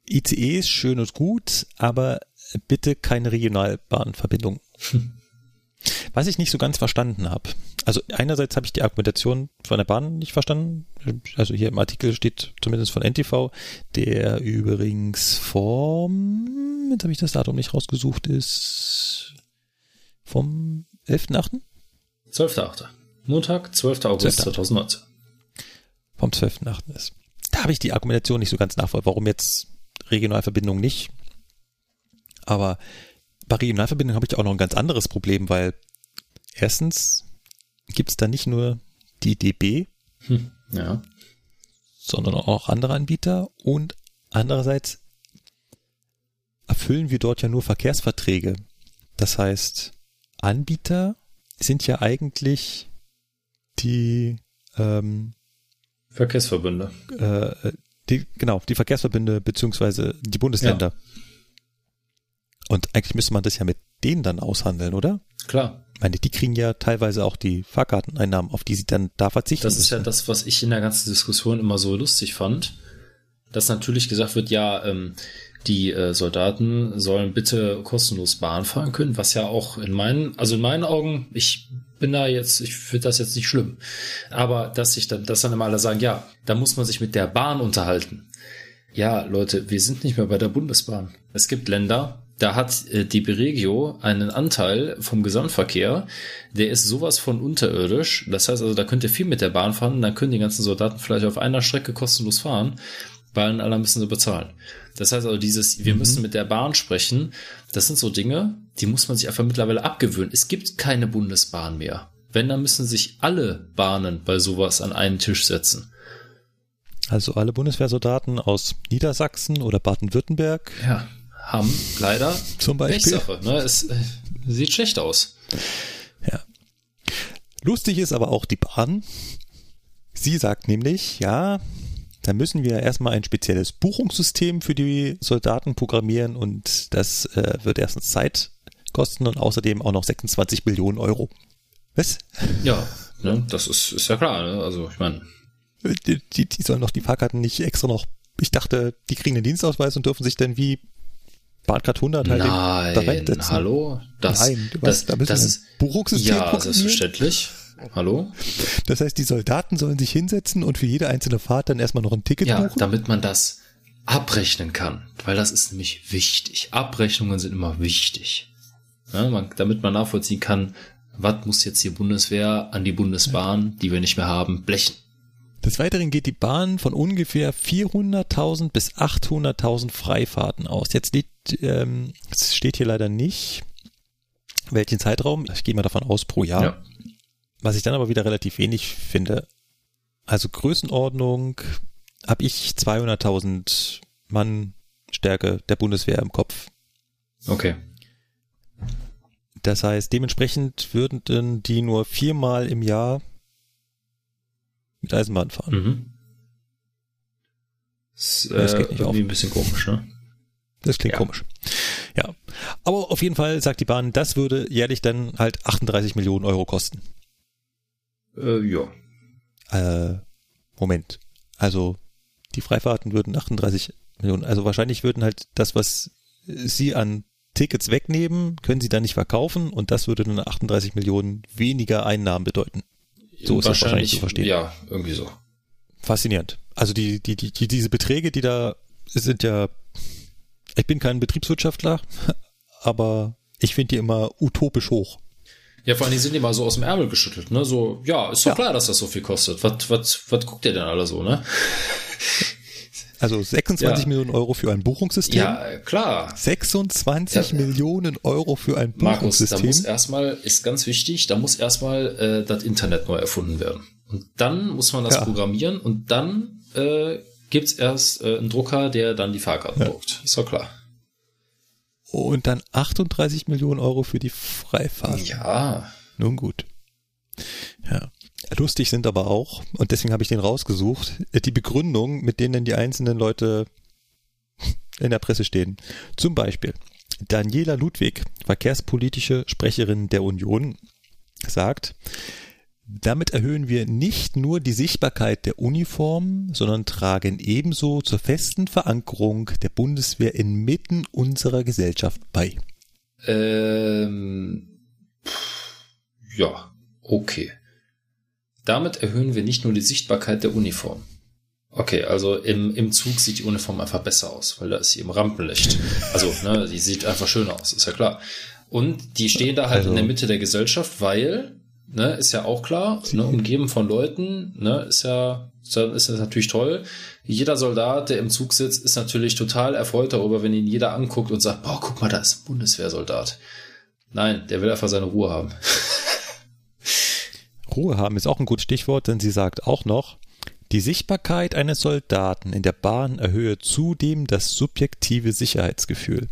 ICE ist schön und gut, aber bitte keine Regionalbahnverbindung. [laughs] Was ich nicht so ganz verstanden habe. Also einerseits habe ich die Argumentation von der Bahn nicht verstanden. Also hier im Artikel steht zumindest von NTV, der übrigens vom, jetzt habe ich das Datum nicht rausgesucht, ist vom 11.8. 12.8. Montag, 12. August 12.8.. 2019. vom 12.8. ist. Da habe ich die Argumentation nicht so ganz nachvollzogen, warum jetzt Regionalverbindungen nicht. Aber bei Regionalverbindungen habe ich auch noch ein ganz anderes Problem, weil erstens gibt es da nicht nur die DB, Hm. Ja. sondern auch andere Anbieter und andererseits erfüllen wir dort ja nur Verkehrsverträge. Das heißt, Anbieter sind ja eigentlich die ähm, Verkehrsverbünde. äh, die, genau, die Verkehrsverbünde beziehungsweise die Bundesländer. Und eigentlich müsste man das ja mit denen dann aushandeln, oder? Klar. Ich meine, die kriegen ja teilweise auch die Fahrkarteneinnahmen, auf die sie dann da verzichten Das ist ja das, was ich in der ganzen Diskussion immer so lustig fand. Dass natürlich gesagt wird, ja, ähm, die äh, Soldaten sollen bitte kostenlos Bahn fahren können, was ja auch in meinen, also in meinen Augen, ich bin da jetzt, ich finde das jetzt nicht schlimm. Aber dass sich dann, dass dann immer alle sagen, ja, da muss man sich mit der Bahn unterhalten. Ja, Leute, wir sind nicht mehr bei der Bundesbahn. Es gibt Länder, da hat äh, die Beregio einen Anteil vom Gesamtverkehr, der ist sowas von unterirdisch. Das heißt also, da könnt ihr viel mit der Bahn fahren, dann können die ganzen Soldaten vielleicht auf einer Strecke kostenlos fahren, weil allen anderen müssen sie bezahlen. Das heißt also, dieses, wir müssen mit der Bahn sprechen, das sind so Dinge, die muss man sich einfach mittlerweile abgewöhnen. Es gibt keine Bundesbahn mehr. Wenn, dann müssen sich alle Bahnen bei sowas an einen Tisch setzen. Also alle Bundeswehrsoldaten aus Niedersachsen oder Baden-Württemberg Ja, haben leider zum Beispiel. Ne? Es äh, sieht schlecht aus. Ja. Lustig ist aber auch die Bahn. Sie sagt nämlich, ja, da müssen wir erstmal ein spezielles Buchungssystem für die Soldaten programmieren und das äh, wird erstens Zeit kosten und außerdem auch noch 26 Millionen Euro. Was? Ja, ne? das ist, ist ja klar. Ne? Also ich meine, Die, die, die sollen doch die Fahrkarten nicht extra noch, ich dachte, die kriegen den Dienstausweis und dürfen sich dann wie Bahncard 100 halt nein, reinsetzen. hallo, das, Nein, du das, weißt, da das ist Buchungssystem ja selbstverständlich. Hallo? Das heißt, die Soldaten sollen sich hinsetzen und für jede einzelne Fahrt dann erstmal noch ein Ticket Ja, buchen? damit man das abrechnen kann, weil das ist nämlich wichtig. Abrechnungen sind immer wichtig. Ja, man, damit man nachvollziehen kann, was muss jetzt die Bundeswehr an die Bundesbahn, die wir nicht mehr haben, blechen. Des Weiteren geht die Bahn von ungefähr 400.000 bis 800.000 Freifahrten aus. Jetzt liegt, ähm, es steht hier leider nicht, welchen Zeitraum. Ich gehe mal davon aus pro Jahr. Ja. Was ich dann aber wieder relativ wenig finde. Also Größenordnung habe ich 200.000 Mann Stärke der Bundeswehr im Kopf. Okay. Das heißt, dementsprechend würden die nur viermal im Jahr mit Eisenbahn fahren. Mhm. Ist, äh, Das geht nicht irgendwie auf. ein bisschen komisch, ne? Das klingt Ja. komisch. Ja. Aber auf jeden Fall sagt die Bahn, das würde jährlich dann halt 38 Millionen Euro kosten. Äh, ja. Äh, Moment. Also die Freifahrten würden 38 Millionen, also wahrscheinlich würden halt das, was sie an Tickets wegnehmen, können sie dann nicht verkaufen und das würde dann 38 Millionen weniger Einnahmen bedeuten. So ist das wahrscheinlich zu verstehen. Ja, irgendwie so. Faszinierend. Also die, die, die, die, diese Beträge, die da sind ja, ich bin kein Betriebswirtschaftler, [laughs] aber ich finde die immer utopisch hoch. Ja, vor allem die sind die mal so aus dem Ärmel geschüttelt, ne? So, ja, ist doch Ja. klar, dass das so viel kostet. Was, was, was guckt ihr denn alle so, ne? Also 26 Ja. Millionen Euro für ein Buchungssystem. Ja, klar. 26 Ja. Millionen Euro für ein Markus, da Buchungssystem. muss erstmal, ist ganz wichtig, da muss erstmal äh, das Internet neu erfunden werden. Und dann muss man das Ja. programmieren und dann äh, gibt's erst äh, einen Drucker, der dann die Fahrkarten druckt. Ist doch klar. Und dann 38 Millionen Euro für die Freifahrt. Ja. Nun gut. Ja. Lustig sind aber auch, und deswegen habe ich den rausgesucht, die Begründung, mit denen die einzelnen Leute in der Presse stehen. Zum Beispiel Daniela Ludwig, verkehrspolitische Sprecherin der Union, sagt, damit erhöhen wir nicht nur die Sichtbarkeit der Uniform, sondern tragen ebenso zur festen Verankerung der Bundeswehr inmitten unserer Gesellschaft bei. Ähm, ja, okay. Damit erhöhen wir nicht nur die Sichtbarkeit der Uniform. Okay, also im, im Zug sieht die Uniform einfach besser aus, weil da ist sie im Rampenlicht. Also, ne, die sieht einfach schön aus, ist ja klar. Und die stehen da halt Also- in der Mitte der Gesellschaft, weil, ne, ist ja auch klar, ne, umgeben von Leuten, ne, ist ja, ist ja- ist das natürlich toll. Jeder Soldat, der im Zug sitzt, ist natürlich total erfreut darüber, wenn ihn jeder anguckt und sagt, boah, guck mal, da ist ein Bundeswehrsoldat. Nein, der will einfach seine Ruhe haben. [laughs] Ruhe haben ist auch ein gutes Stichwort, denn sie sagt auch noch, die Sichtbarkeit eines Soldaten in der Bahn erhöhe zudem das subjektive Sicherheitsgefühl.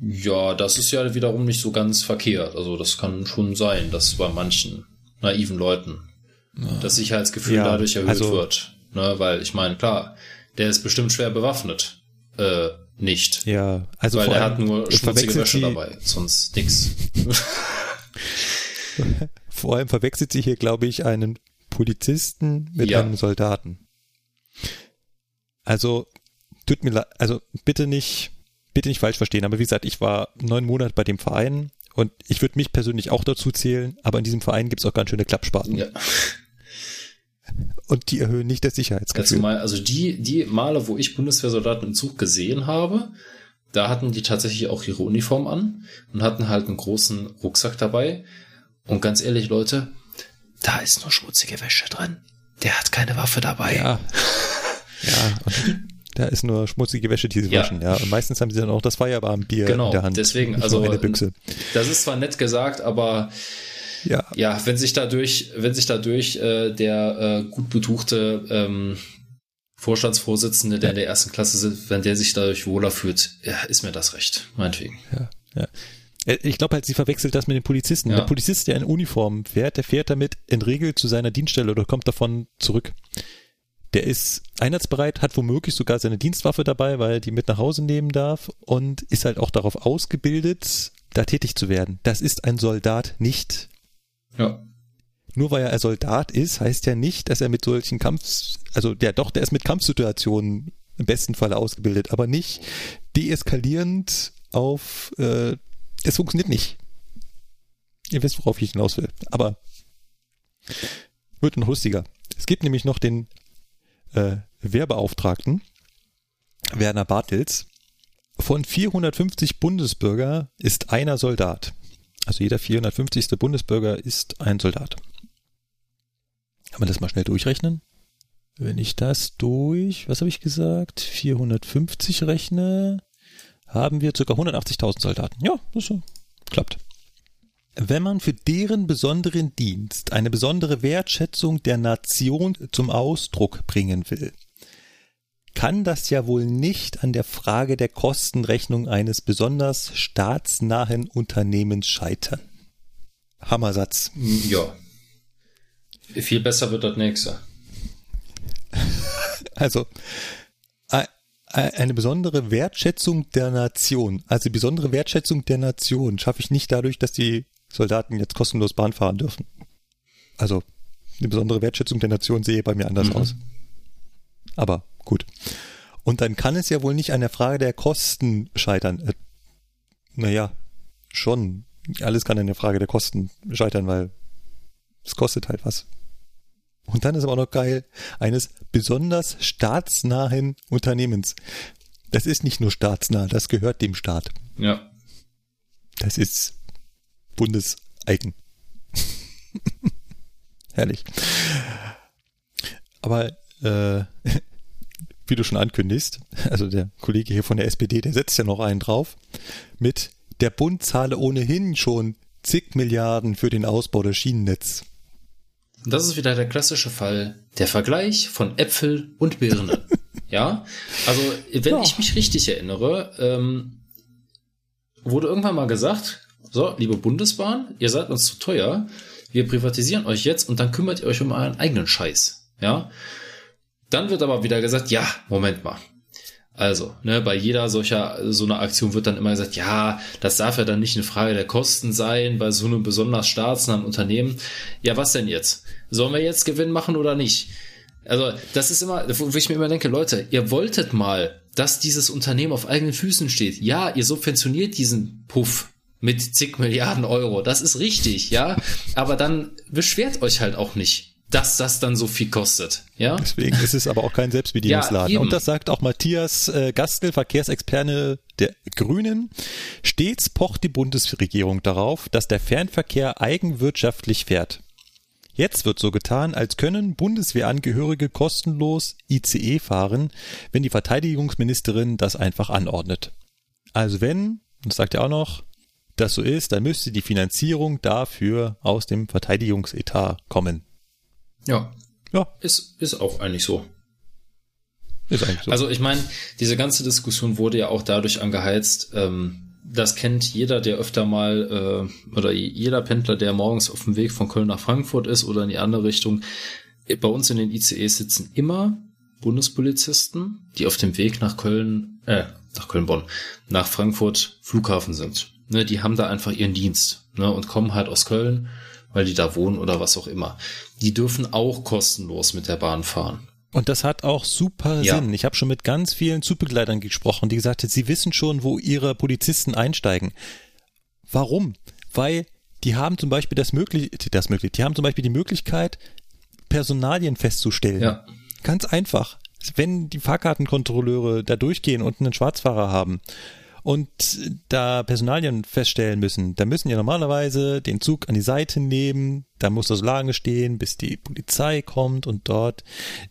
Ja, das ist ja wiederum nicht so ganz verkehrt. Also das kann schon sein, dass bei manchen naiven Leuten das Sicherheitsgefühl Ja, dadurch erhöht also- wird. Ne, weil ich meine, klar, der ist bestimmt schwer bewaffnet. Äh, nicht. Ja, also weil er hat nur schmutzige Wäsche dabei, sonst nix. [laughs] Vor allem verwechselt sie hier, glaube ich, einen Polizisten mit Ja. einem Soldaten. Also, tut mir leid, also bitte nicht, bitte nicht falsch verstehen, aber wie gesagt, ich war neun Monate bei dem Verein und ich würde mich persönlich auch dazu zählen, aber in diesem Verein gibt es auch ganz schöne Klappspaten. ja. Und die erhöhen nicht das Sicherheitsgefühl. mal, also die, die Male, wo ich Bundeswehrsoldaten im Zug gesehen habe, da hatten die tatsächlich auch ihre Uniform an und hatten halt einen großen Rucksack dabei. Und ganz ehrlich, Leute, da ist nur schmutzige Wäsche drin. Der hat keine Waffe dabei. Ja. Ja, und da ist nur schmutzige Wäsche, die sie Ja. waschen, ja. Und meistens haben sie dann auch das Feierabendbier Genau, in der Hand. deswegen, nicht also nur eine Büchse. das ist zwar nett gesagt, aber Ja, ja, wenn sich dadurch, wenn sich dadurch äh, der äh, gut betuchte ähm, Vorstandsvorsitzende, der in der ersten Klasse sitzt, wenn der sich dadurch wohler fühlt, ja, ist mir das recht, meinetwegen. ja, ja. Äh, Ich glaube halt, sie verwechselt das mit den Polizisten. Ja. Der Polizist, der in Uniform fährt, der fährt damit in Regel zu seiner Dienststelle oder kommt davon zurück. Der ist einsatzbereit, hat womöglich sogar seine Dienstwaffe dabei, weil er die mit nach Hause nehmen darf und ist halt auch darauf ausgebildet, da tätig zu werden. Das ist ein Soldat nicht. Ja. Nur weil er ein Soldat ist, heißt ja nicht, dass er mit solchen Kampfs, also der doch, der ist mit Kampfsituationen im besten Falle ausgebildet, aber nicht deeskalierend auf, äh, es funktioniert nicht. Ihr wisst, worauf ich hinaus will. Aber Wird noch lustiger. Es gibt nämlich noch den äh, Wehrbeauftragten, Werner Bartels. Von 450 Bundesbürger ist einer Soldat. Also jeder 450. Bundesbürger ist ein Soldat. Kann man das mal schnell durchrechnen? Wenn ich das durch, was habe ich gesagt, 450 rechne, haben wir ca. 180.000 Soldaten. Ja, das klappt. Wenn man für deren besonderen Dienst eine besondere Wertschätzung der Nation zum Ausdruck bringen will, kann das ja wohl nicht an der Frage der Kostenrechnung eines besonders staatsnahen Unternehmens scheitern. Hammersatz. Ja. Viel besser wird das nächste. Also, eine besondere Wertschätzung der Nation, also die besondere Wertschätzung der Nation schaffe ich nicht dadurch, dass die Soldaten jetzt kostenlos Bahn fahren dürfen. Also, eine besondere Wertschätzung der Nation sehe bei mir anders mhm. aus. Aber gut. Und dann kann es ja wohl nicht an der Frage der Kosten scheitern. Äh, naja, schon. Alles kann an der Frage der Kosten scheitern, weil es kostet halt was. Und dann ist aber auch noch geil, eines besonders staatsnahen Unternehmens. Das ist nicht nur staatsnah, das gehört dem Staat. Ja. Das ist bundeseigen. [laughs] Herrlich. Aber äh, [laughs] wie du schon ankündigst, also der Kollege hier von der SPD, der setzt ja noch einen drauf, mit der Bund zahle ohnehin schon zig Milliarden für den Ausbau des Schienennetz. Das ist wieder der klassische Fall. Der Vergleich von Äpfel und Birne. [laughs] ja, also wenn ja. ich mich richtig erinnere, ähm, wurde irgendwann mal gesagt, so, liebe Bundesbahn, ihr seid uns zu teuer, wir privatisieren euch jetzt und dann kümmert ihr euch um euren eigenen Scheiß. Ja, dann wird aber wieder gesagt, ja, Moment mal, also, ne, bei jeder solcher, so einer Aktion wird dann immer gesagt, ja, das darf ja dann nicht eine Frage der Kosten sein, bei so einem besonders staatsnahen Unternehmen. Ja, was denn jetzt? Sollen wir jetzt Gewinn machen oder nicht? Also, das ist immer, wo ich mir immer denke, Leute, ihr wolltet mal, dass dieses Unternehmen auf eigenen Füßen steht. Ja, ihr subventioniert diesen Puff mit zig Milliarden Euro. Das ist richtig, ja. Aber dann beschwert euch halt auch nicht dass das dann so viel kostet. Ja? Deswegen ist es aber auch kein Selbstbedienungsladen. Ja, und das sagt auch Matthias äh, Gastel, Verkehrsexperte der Grünen. Stets pocht die Bundesregierung darauf, dass der Fernverkehr eigenwirtschaftlich fährt. Jetzt wird so getan, als können Bundeswehrangehörige kostenlos ICE fahren, wenn die Verteidigungsministerin das einfach anordnet. Also wenn, das sagt er auch noch, das so ist, dann müsste die Finanzierung dafür aus dem Verteidigungsetat kommen. Ja. Ja. Ist, ist auch eigentlich so. Ist eigentlich so. Also ich meine, diese ganze Diskussion wurde ja auch dadurch angeheizt, ähm, das kennt jeder, der öfter mal, äh, oder jeder Pendler, der morgens auf dem Weg von Köln nach Frankfurt ist oder in die andere Richtung. Bei uns in den ICEs sitzen immer Bundespolizisten, die auf dem Weg nach Köln, äh, nach Köln-Bonn, nach Frankfurt Flughafen sind. Ne, die haben da einfach ihren Dienst ne, und kommen halt aus Köln weil die da wohnen oder was auch immer. Die dürfen auch kostenlos mit der Bahn fahren. Und das hat auch super ja. Sinn. Ich habe schon mit ganz vielen Zugbegleitern gesprochen, die gesagt haben, sie wissen schon, wo ihre Polizisten einsteigen. Warum? Weil die haben zum Beispiel das möglich, das möglich, die haben zum Beispiel die Möglichkeit, Personalien festzustellen. Ja. Ganz einfach. Wenn die Fahrkartenkontrolleure da durchgehen und einen Schwarzfahrer haben und da Personalien feststellen müssen, da müssen ja normalerweise den Zug an die Seite nehmen, da muss das Lager stehen, bis die Polizei kommt und dort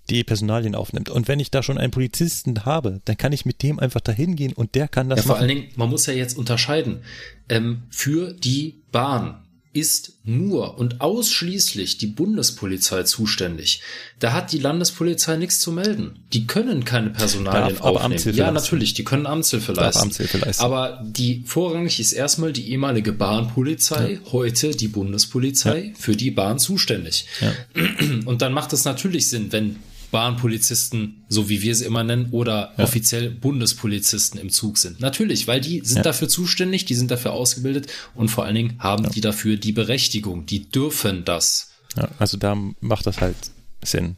die Personalien aufnimmt. Und wenn ich da schon einen Polizisten habe, dann kann ich mit dem einfach dahin gehen und der kann das ja, vor machen. allen Dingen, man muss ja jetzt unterscheiden. Ähm, für die Bahn ist nur und ausschließlich die Bundespolizei zuständig. Da hat die Landespolizei nichts zu melden. Die können keine Personalien Darf aufnehmen. Amtshilfe ja, natürlich, die können Amtshilfe leisten. Amtshilfe leisten. Aber die vorrangig ist erstmal die ehemalige Bahnpolizei, ja. heute die Bundespolizei, ja. für die Bahn zuständig. Ja. Und dann macht es natürlich Sinn, wenn Bahnpolizisten, so wie wir sie immer nennen, oder ja. offiziell Bundespolizisten im Zug sind. Natürlich, weil die sind ja. dafür zuständig, die sind dafür ausgebildet und vor allen Dingen haben ja. die dafür die Berechtigung, die dürfen das. Also da macht das halt Sinn.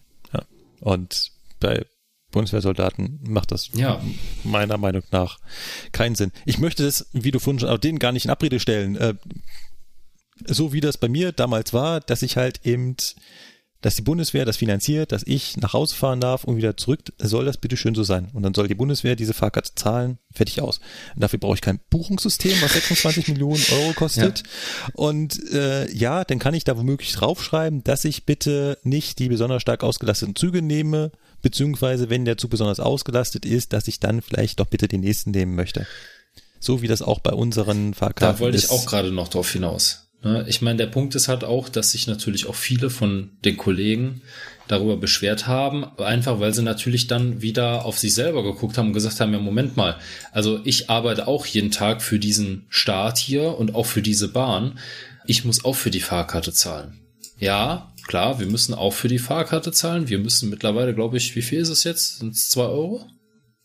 Und bei Bundeswehrsoldaten macht das ja. meiner Meinung nach keinen Sinn. Ich möchte das, wie du vorhin schon, auch denen gar nicht in Abrede stellen. Äh, so wie das bei mir damals war, dass ich halt eben, dass die Bundeswehr das finanziert, dass ich nach Hause fahren darf und wieder zurück, soll das bitte schön so sein. Und dann soll die Bundeswehr diese Fahrkarte zahlen, fertig aus. Und dafür brauche ich kein Buchungssystem, was 26 [laughs] Millionen Euro kostet. Ja. Und äh, ja, dann kann ich da womöglich draufschreiben, dass ich bitte nicht die besonders stark ausgelasteten Züge nehme, beziehungsweise wenn der Zug besonders ausgelastet ist, dass ich dann vielleicht doch bitte den nächsten nehmen möchte. So wie das auch bei unseren Fahrkarten ist. Da wollte ich auch gerade noch drauf hinaus. Ne? Ich meine, der Punkt ist halt auch, dass sich natürlich auch viele von den Kollegen darüber beschwert haben, einfach weil sie natürlich dann wieder auf sich selber geguckt haben und gesagt haben, ja, Moment mal, also ich arbeite auch jeden Tag für diesen Staat hier und auch für diese Bahn. Ich muss auch für die Fahrkarte zahlen. Ja, klar, wir müssen auch für die Fahrkarte zahlen. Wir müssen mittlerweile, glaube ich, wie viel ist es jetzt? Sind es zwei Euro?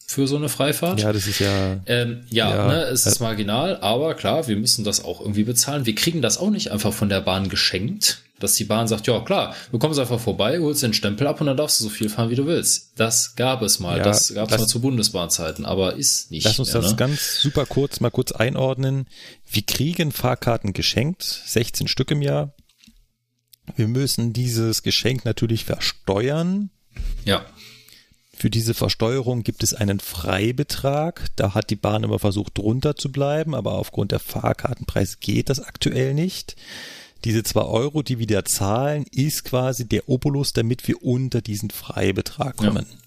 Für so eine Freifahrt. Ja, das ist ja. Ähm, ja, ja, ne, es ist marginal, aber klar, wir müssen das auch irgendwie bezahlen. Wir kriegen das auch nicht einfach von der Bahn geschenkt, dass die Bahn sagt, ja klar, du kommst einfach vorbei, holst den Stempel ab und dann darfst du so viel fahren, wie du willst. Das gab es mal, ja, das gab es mal zu Bundesbahnzeiten, aber ist nicht. Lass uns mehr, das ne? ganz super kurz mal kurz einordnen. Wir kriegen Fahrkarten geschenkt, 16 Stück im Jahr. Wir müssen dieses Geschenk natürlich versteuern. Ja. Für diese Versteuerung gibt es einen Freibetrag. Da hat die Bahn immer versucht, drunter zu bleiben, aber aufgrund der Fahrkartenpreis geht das aktuell nicht. Diese zwei Euro, die wir da zahlen, ist quasi der Obolus, damit wir unter diesen Freibetrag kommen. Ja.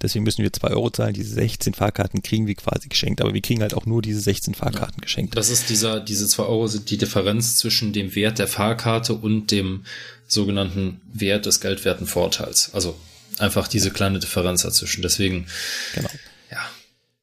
Deswegen müssen wir zwei Euro zahlen. Diese 16 Fahrkarten kriegen wir quasi geschenkt, aber wir kriegen halt auch nur diese 16 Fahrkarten ja. geschenkt. Das ist dieser, diese zwei Euro sind die Differenz zwischen dem Wert der Fahrkarte und dem sogenannten Wert des geldwerten Vorteils. Also einfach diese kleine Differenz dazwischen. Deswegen, genau. ja.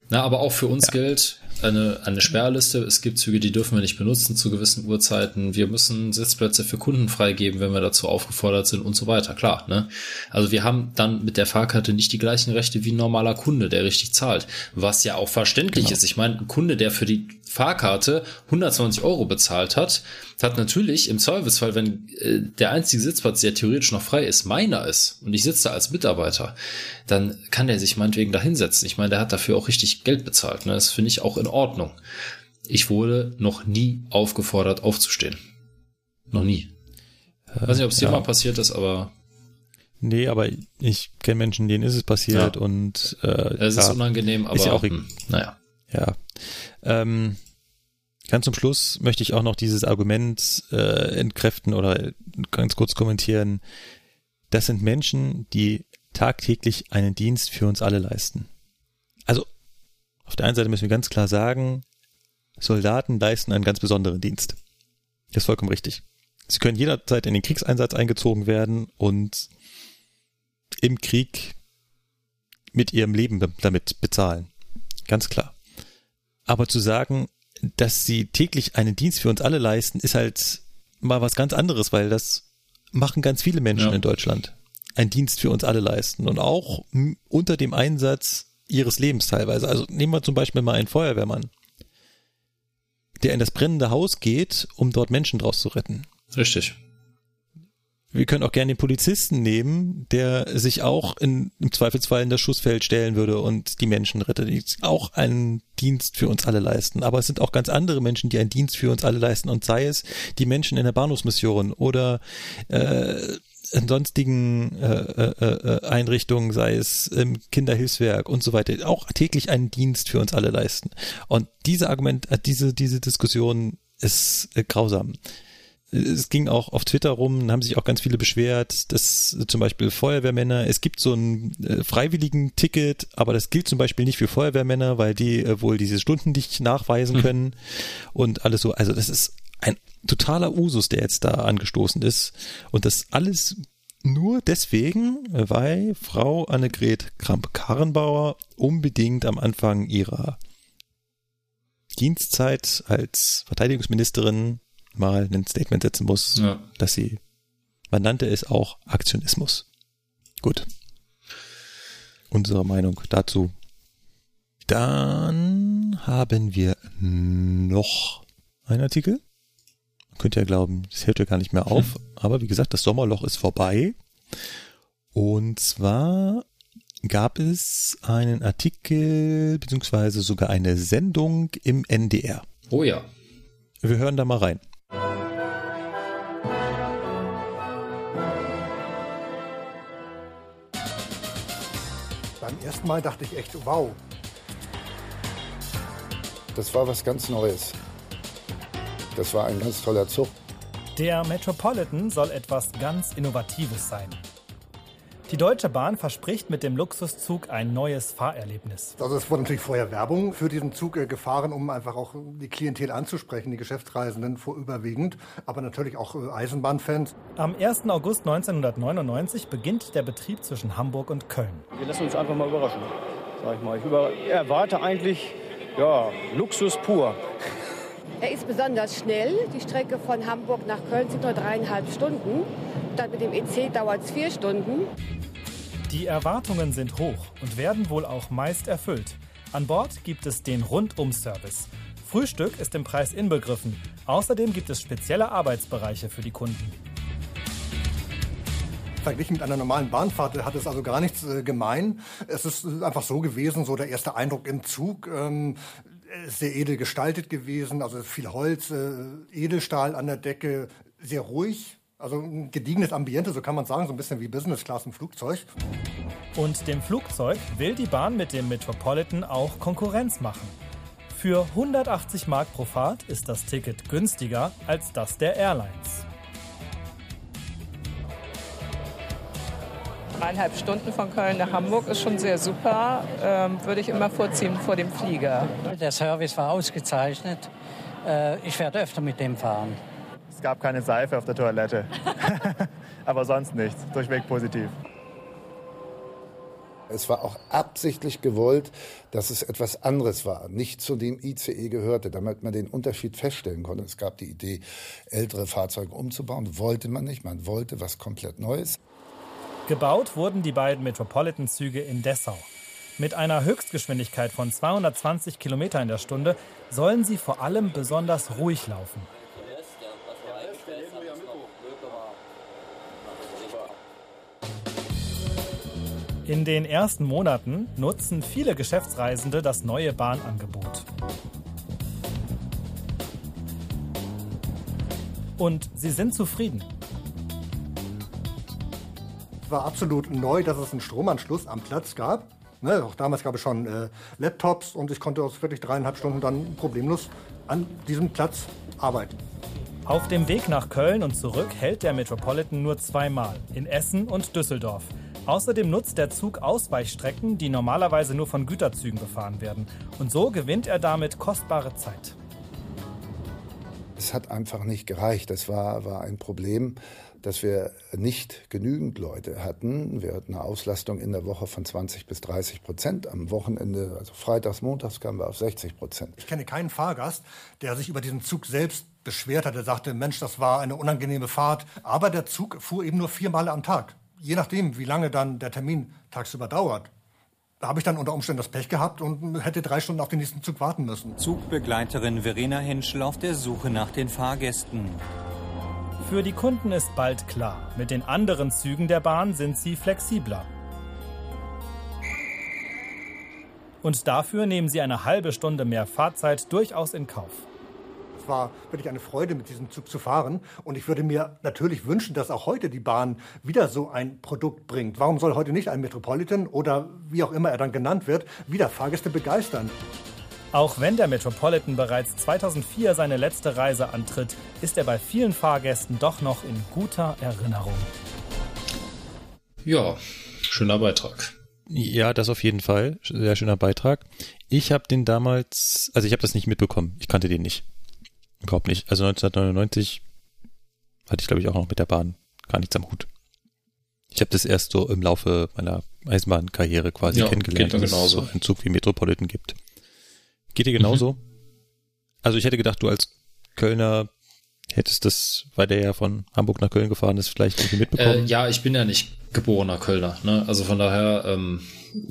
Na, aber auch für uns ja. gilt eine, eine Sperrliste. Es gibt Züge, die dürfen wir nicht benutzen zu gewissen Uhrzeiten. Wir müssen Sitzplätze für Kunden freigeben, wenn wir dazu aufgefordert sind und so weiter. Klar, ne? Also wir haben dann mit der Fahrkarte nicht die gleichen Rechte wie ein normaler Kunde, der richtig zahlt. Was ja auch verständlich genau. ist. Ich meine, ein Kunde, der für die Fahrkarte 120 Euro bezahlt hat, hat natürlich im Zweifelsfall, wenn äh, der einzige Sitzplatz, der theoretisch noch frei ist, meiner ist und ich sitze da als Mitarbeiter, dann kann der sich meinetwegen da hinsetzen. Ich meine, der hat dafür auch richtig Geld bezahlt. Ne? Das finde ich auch in Ordnung. Ich wurde noch nie aufgefordert, aufzustehen. Noch nie. Ich weiß nicht, ob es dir ja. mal passiert ist, aber Nee, aber ich kenne Menschen, denen ist es passiert ja. und äh, es ist unangenehm, aber ist ja auch, hm, naja. Ja. Ähm, ganz zum Schluss möchte ich auch noch dieses Argument äh, entkräften oder ganz kurz kommentieren. Das sind Menschen, die tagtäglich einen Dienst für uns alle leisten. Also, auf der einen Seite müssen wir ganz klar sagen, Soldaten leisten einen ganz besonderen Dienst. Das ist vollkommen richtig. Sie können jederzeit in den Kriegseinsatz eingezogen werden und im Krieg mit ihrem Leben damit bezahlen. Ganz klar. Aber zu sagen, dass sie täglich einen Dienst für uns alle leisten, ist halt mal was ganz anderes, weil das machen ganz viele Menschen ja. in Deutschland. Einen Dienst für uns alle leisten und auch unter dem Einsatz ihres Lebens teilweise. Also nehmen wir zum Beispiel mal einen Feuerwehrmann, der in das brennende Haus geht, um dort Menschen draus zu retten. Richtig. Wir können auch gerne den Polizisten nehmen, der sich auch in, im Zweifelsfall in das Schussfeld stellen würde und die Menschen rettet, die auch einen Dienst für uns alle leisten. Aber es sind auch ganz andere Menschen, die einen Dienst für uns alle leisten und sei es die Menschen in der Bahnhofsmission oder äh, in sonstigen äh, äh, äh, Einrichtungen, sei es im Kinderhilfswerk und so weiter, auch täglich einen Dienst für uns alle leisten. Und diese Argument, äh, diese, diese Diskussion ist äh, grausam es ging auch auf Twitter rum, haben sich auch ganz viele beschwert, dass zum Beispiel Feuerwehrmänner, es gibt so ein äh, freiwilligen Ticket, aber das gilt zum Beispiel nicht für Feuerwehrmänner, weil die äh, wohl diese Stunden nicht nachweisen hm. können und alles so. Also das ist ein totaler Usus, der jetzt da angestoßen ist und das alles nur deswegen, weil Frau Annegret Kramp-Karrenbauer unbedingt am Anfang ihrer Dienstzeit als Verteidigungsministerin mal ein Statement setzen muss, ja. dass sie, man nannte es auch Aktionismus. Gut. Unsere Meinung dazu. Dann haben wir noch einen Artikel. Man könnte ja glauben, es hört ja gar nicht mehr auf. Hm. Aber wie gesagt, das Sommerloch ist vorbei. Und zwar gab es einen Artikel beziehungsweise sogar eine Sendung im NDR. Oh ja. Wir hören da mal rein. Ersten Mal dachte ich echt, wow. Das war was ganz Neues. Das war ein ganz toller Zug. Der Metropolitan soll etwas ganz Innovatives sein. Die Deutsche Bahn verspricht mit dem Luxuszug ein neues Fahrerlebnis. Also es wurde natürlich vorher Werbung für diesen Zug äh, gefahren, um einfach auch die Klientel anzusprechen, die Geschäftsreisenden vorüberwiegend, aber natürlich auch äh, Eisenbahnfans. Am 1. August 1999 beginnt der Betrieb zwischen Hamburg und Köln. Wir lassen uns einfach mal überraschen, sag ich mal. Ich über erwarte eigentlich ja, Luxus pur. Er ist besonders schnell. Die Strecke von Hamburg nach Köln sind nur dreieinhalb Stunden. Dann mit dem EC dauert es vier Stunden. Die Erwartungen sind hoch und werden wohl auch meist erfüllt. An Bord gibt es den Rundum-Service. Frühstück ist im Preis inbegriffen. Außerdem gibt es spezielle Arbeitsbereiche für die Kunden. Verglichen mit einer normalen Bahnfahrt hat es also gar nichts äh, gemein. Es ist einfach so gewesen, so der erste Eindruck im Zug. Ähm, sehr edel gestaltet gewesen, also viel Holz, äh, Edelstahl an der Decke, sehr ruhig. Also ein gediegenes Ambiente, so kann man sagen, so ein bisschen wie Business Class im Flugzeug. Und dem Flugzeug will die Bahn mit dem Metropolitan auch Konkurrenz machen. Für 180 Mark pro Fahrt ist das Ticket günstiger als das der Airlines. Dreieinhalb Stunden von Köln nach Hamburg ist schon sehr super. Ähm, würde ich immer vorziehen vor dem Flieger. Der Service war ausgezeichnet. Äh, ich werde öfter mit dem fahren. Es gab keine Seife auf der Toilette. [laughs] Aber sonst nichts. Durchweg positiv. Es war auch absichtlich gewollt, dass es etwas anderes war, nicht zu dem ICE gehörte, damit man den Unterschied feststellen konnte. Es gab die Idee, ältere Fahrzeuge umzubauen, wollte man nicht, man wollte was komplett Neues. Gebaut wurden die beiden Metropolitan-Züge in Dessau. Mit einer Höchstgeschwindigkeit von 220 km in der Stunde sollen sie vor allem besonders ruhig laufen. In den ersten Monaten nutzen viele Geschäftsreisende das neue Bahnangebot. Und sie sind zufrieden war absolut neu, dass es einen Stromanschluss am Platz gab. Ne, auch damals gab es schon äh, Laptops und ich konnte aus wirklich dreieinhalb Stunden dann problemlos an diesem Platz arbeiten. Auf dem Weg nach Köln und zurück hält der Metropolitan nur zweimal, in Essen und Düsseldorf. Außerdem nutzt der Zug Ausweichstrecken, die normalerweise nur von Güterzügen befahren werden. Und so gewinnt er damit kostbare Zeit. Es hat einfach nicht gereicht. Das war, war ein Problem dass wir nicht genügend Leute hatten. Wir hatten eine Auslastung in der Woche von 20 bis 30 Prozent. Am Wochenende, also freitags, montags, kamen wir auf 60 Prozent. Ich kenne keinen Fahrgast, der sich über diesen Zug selbst beschwert hat. Der sagte, Mensch, das war eine unangenehme Fahrt. Aber der Zug fuhr eben nur viermal am Tag. Je nachdem, wie lange dann der Termin tagsüber dauert. Da habe ich dann unter Umständen das Pech gehabt und hätte drei Stunden auf den nächsten Zug warten müssen. Zugbegleiterin Verena Henschel auf der Suche nach den Fahrgästen. Für die Kunden ist bald klar, mit den anderen Zügen der Bahn sind sie flexibler. Und dafür nehmen sie eine halbe Stunde mehr Fahrzeit durchaus in Kauf. Es war wirklich eine Freude, mit diesem Zug zu fahren. Und ich würde mir natürlich wünschen, dass auch heute die Bahn wieder so ein Produkt bringt. Warum soll heute nicht ein Metropolitan oder wie auch immer er dann genannt wird, wieder Fahrgäste begeistern? Auch wenn der Metropolitan bereits 2004 seine letzte Reise antritt, ist er bei vielen Fahrgästen doch noch in guter Erinnerung. Ja, schöner Beitrag. Ja, das auf jeden Fall. Sehr schöner Beitrag. Ich habe den damals, also ich habe das nicht mitbekommen. Ich kannte den nicht. Überhaupt nicht. Also 1999 hatte ich, glaube ich, auch noch mit der Bahn gar nichts am Hut. Ich habe das erst so im Laufe meiner Eisenbahnkarriere quasi ja, kennengelernt, dass es so einen Zug wie Metropolitan gibt. Geht dir genauso? Mhm. Also ich hätte gedacht, du als Kölner hättest das, weil der ja von Hamburg nach Köln gefahren ist, vielleicht irgendwie mitbekommen. Äh, ja, ich bin ja nicht geborener Kölner. Ne? Also von daher, ähm,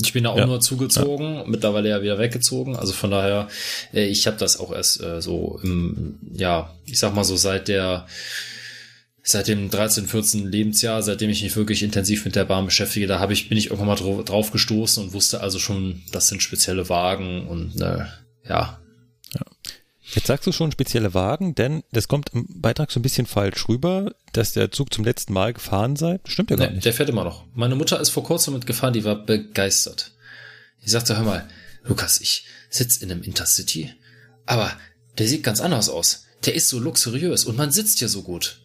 ich bin ja auch ja. nur zugezogen, ja. mittlerweile ja wieder weggezogen. Also von daher, äh, ich habe das auch erst äh, so im, ja, ich sag mal so seit der seit dem 13, 14 Lebensjahr, seitdem ich mich wirklich intensiv mit der Bahn beschäftige, da habe ich bin ich irgendwann mal drauf gestoßen und wusste also schon, das sind spezielle Wagen und äh, ja. Jetzt sagst du schon spezielle Wagen, denn das kommt im Beitrag so ein bisschen falsch rüber, dass der Zug zum letzten Mal gefahren sei. Stimmt ja gar nee, nicht. Der fährt immer noch. Meine Mutter ist vor kurzem mit gefahren, die war begeistert. Ich sagte, hör mal, Lukas, ich sitze in einem Intercity, aber der sieht ganz anders aus. Der ist so luxuriös und man sitzt hier so gut.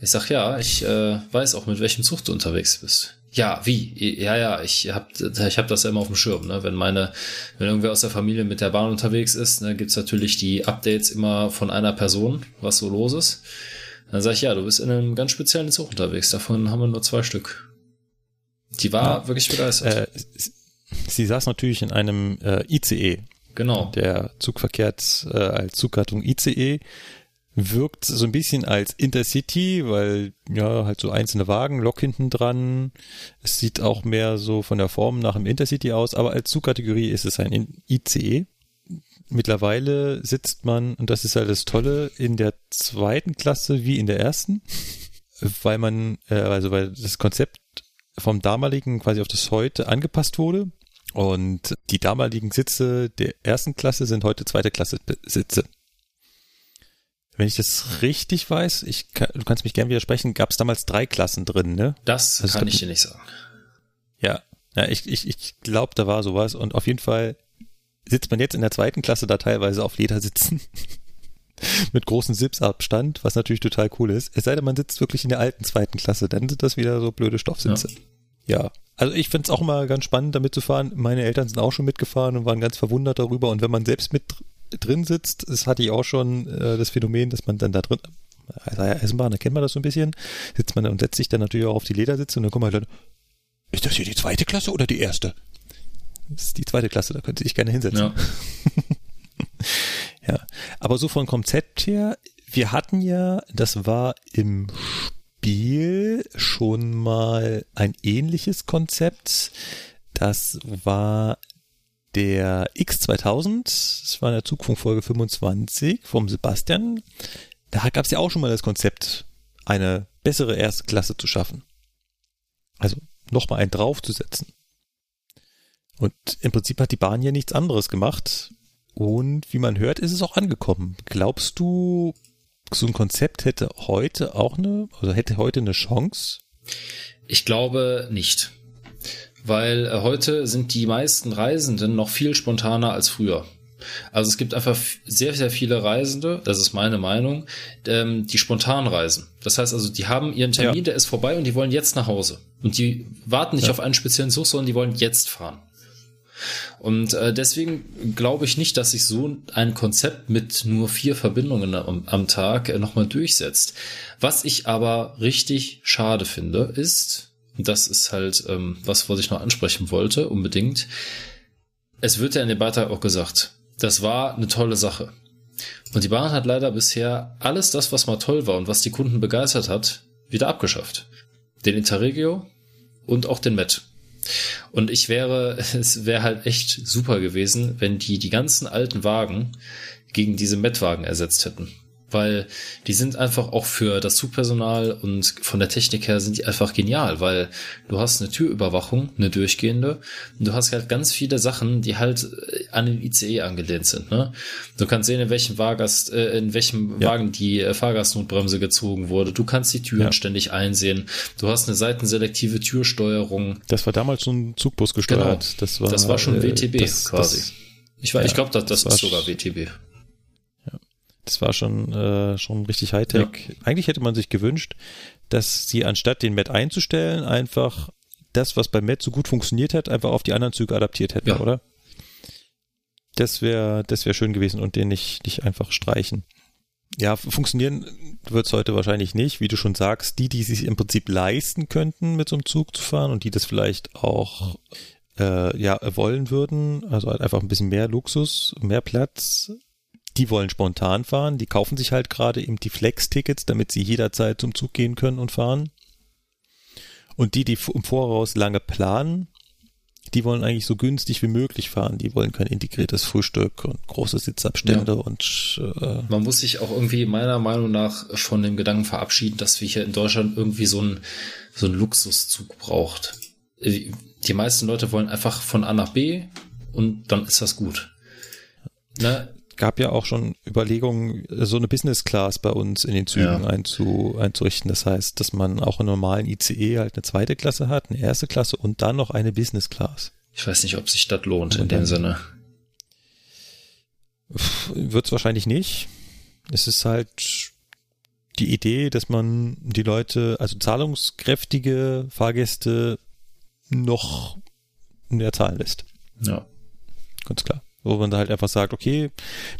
Ich sag, ja, ich äh, weiß auch, mit welchem Zug du unterwegs bist. Ja, wie? Ja, ja, ich hab, ich hab das ja immer auf dem Schirm. Ne? Wenn meine, wenn irgendwer aus der Familie mit der Bahn unterwegs ist, ne, gibt's natürlich die Updates immer von einer Person, was so los ist. Dann sag ich, ja, du bist in einem ganz speziellen Zug unterwegs. Davon haben wir nur zwei Stück. Die war ja. wirklich begeistert. Äh, sie saß natürlich in einem äh, ICE. Genau. Der Zug verkehrt äh, als Zuggattung ICE wirkt so ein bisschen als Intercity, weil ja halt so einzelne Wagen, Lok hinten dran. Es sieht auch mehr so von der Form nach einem Intercity aus, aber als Zugkategorie ist es ein ICE. Mittlerweile sitzt man, und das ist halt das Tolle, in der zweiten Klasse wie in der ersten, weil man, äh, also weil das Konzept vom damaligen quasi auf das heute angepasst wurde. Und die damaligen Sitze der ersten Klasse sind heute zweite Klasse Sitze. Wenn ich das richtig weiß, ich kann, du kannst mich gerne widersprechen, gab es damals drei Klassen drin, ne? Das also kann ich dir nicht sagen. Ja, ja ich, ich, ich glaube, da war sowas. Und auf jeden Fall sitzt man jetzt in der zweiten Klasse da teilweise auf Ledersitzen. [laughs] mit großem Sipsabstand, was natürlich total cool ist. Es sei denn, man sitzt wirklich in der alten zweiten Klasse, dann sind das wieder so blöde Stoffsitze. Ja. Ja, also ich finde es auch immer ganz spannend, damit zu fahren. Meine Eltern sind auch schon mitgefahren und waren ganz verwundert darüber. Und wenn man selbst mit drin sitzt, das hatte ich auch schon äh, das Phänomen, dass man dann da drin, also Eisenbahn, da kennt man das so ein bisschen, sitzt man und setzt sich dann natürlich auch auf die Ledersitze und dann kommt man dann, ist das hier die zweite Klasse oder die erste? Das ist die zweite Klasse, da können Sie sich gerne hinsetzen. Ja. [laughs] ja. Aber so von Konzept her, wir hatten ja, das war im Spiel schon mal ein ähnliches Konzept. Das war der X2000. Das war in der Zugfunkfolge 25 vom Sebastian. Da gab es ja auch schon mal das Konzept, eine bessere Erstklasse zu schaffen. Also nochmal einen draufzusetzen. Und im Prinzip hat die Bahn ja nichts anderes gemacht. Und wie man hört, ist es auch angekommen. Glaubst du, so ein Konzept hätte heute auch eine, also hätte heute eine Chance? Ich glaube nicht. Weil äh, heute sind die meisten Reisenden noch viel spontaner als früher. Also es gibt einfach sehr, sehr viele Reisende, das ist meine Meinung, ähm, die spontan reisen. Das heißt also, die haben ihren Termin, ja. der ist vorbei und die wollen jetzt nach Hause. Und die warten nicht ja. auf einen speziellen Zug, sondern die wollen jetzt fahren. Und äh, deswegen glaube ich nicht, dass sich so ein Konzept mit nur vier Verbindungen am, am Tag äh, nochmal durchsetzt. Was ich aber richtig schade finde, ist, das ist halt ähm, was, was ich noch ansprechen wollte, unbedingt, es wird ja in dem Beitrag auch gesagt, das war eine tolle Sache. Und die Bahn hat leider bisher alles das, was mal toll war und was die Kunden begeistert hat, wieder abgeschafft. Den Interregio und auch den Met. Und ich wäre, [laughs] es wäre halt echt super gewesen, wenn die die ganzen alten Wagen gegen diese Met-Wagen ersetzt hätten weil die sind einfach auch für das Zugpersonal und von der Technik her sind die einfach genial, weil du hast eine Türüberwachung, eine durchgehende, und du hast halt ganz viele Sachen, die halt äh, an den ICE angelehnt sind. Ne? Du kannst sehen, in welchem Fahrgast, äh, in welchem ja. Wagen die äh, Fahrgastnotbremse gezogen wurde. Du kannst die Türen ja. ständig einsehen. Du hast eine seitenselektive Türsteuerung. Das war damals schon Zugbus gesteuert. Genau. Das war, das war schon WTB das, quasi. Das, ich, ja, ich glaube, das, das ist sogar WTB. Das war schon, äh, schon richtig Hightech. Ja. Eigentlich hätte man sich gewünscht, dass sie anstatt den Met einzustellen, einfach das, was beim Met so gut funktioniert hat, einfach auf die anderen Züge adaptiert hätten, ja. oder? Das wäre das wäre schön gewesen und den nicht, nicht einfach streichen. Ja, funktionieren wird es heute wahrscheinlich nicht, wie du schon sagst. Die, die sich im Prinzip leisten könnten, mit so einem Zug zu fahren und die das vielleicht auch äh, ja wollen würden, also halt einfach ein bisschen mehr Luxus, mehr Platz, die wollen spontan fahren, die kaufen sich halt gerade eben die Flex-Tickets, damit sie jederzeit zum Zug gehen können und fahren. Und die, die im Voraus lange planen, die wollen eigentlich so günstig wie möglich fahren. Die wollen kein integriertes Frühstück und große Sitzabstände ja. und äh, man muss sich auch irgendwie meiner Meinung nach von dem Gedanken verabschieden, dass wir hier in Deutschland irgendwie so einen so einen Luxuszug braucht. Die meisten Leute wollen einfach von A nach B und dann ist das gut. Ne? Gab ja auch schon Überlegungen, so eine Business Class bei uns in den Zügen ja. einzu, einzurichten. Das heißt, dass man auch im normalen ICE halt eine zweite Klasse hat, eine erste Klasse und dann noch eine Business Class. Ich weiß nicht, ob sich das lohnt in dem Sinne. Wird es wahrscheinlich nicht. Es ist halt die Idee, dass man die Leute, also zahlungskräftige Fahrgäste noch mehr zahlen lässt. Ja. Ganz klar. Wo man da halt einfach sagt, okay,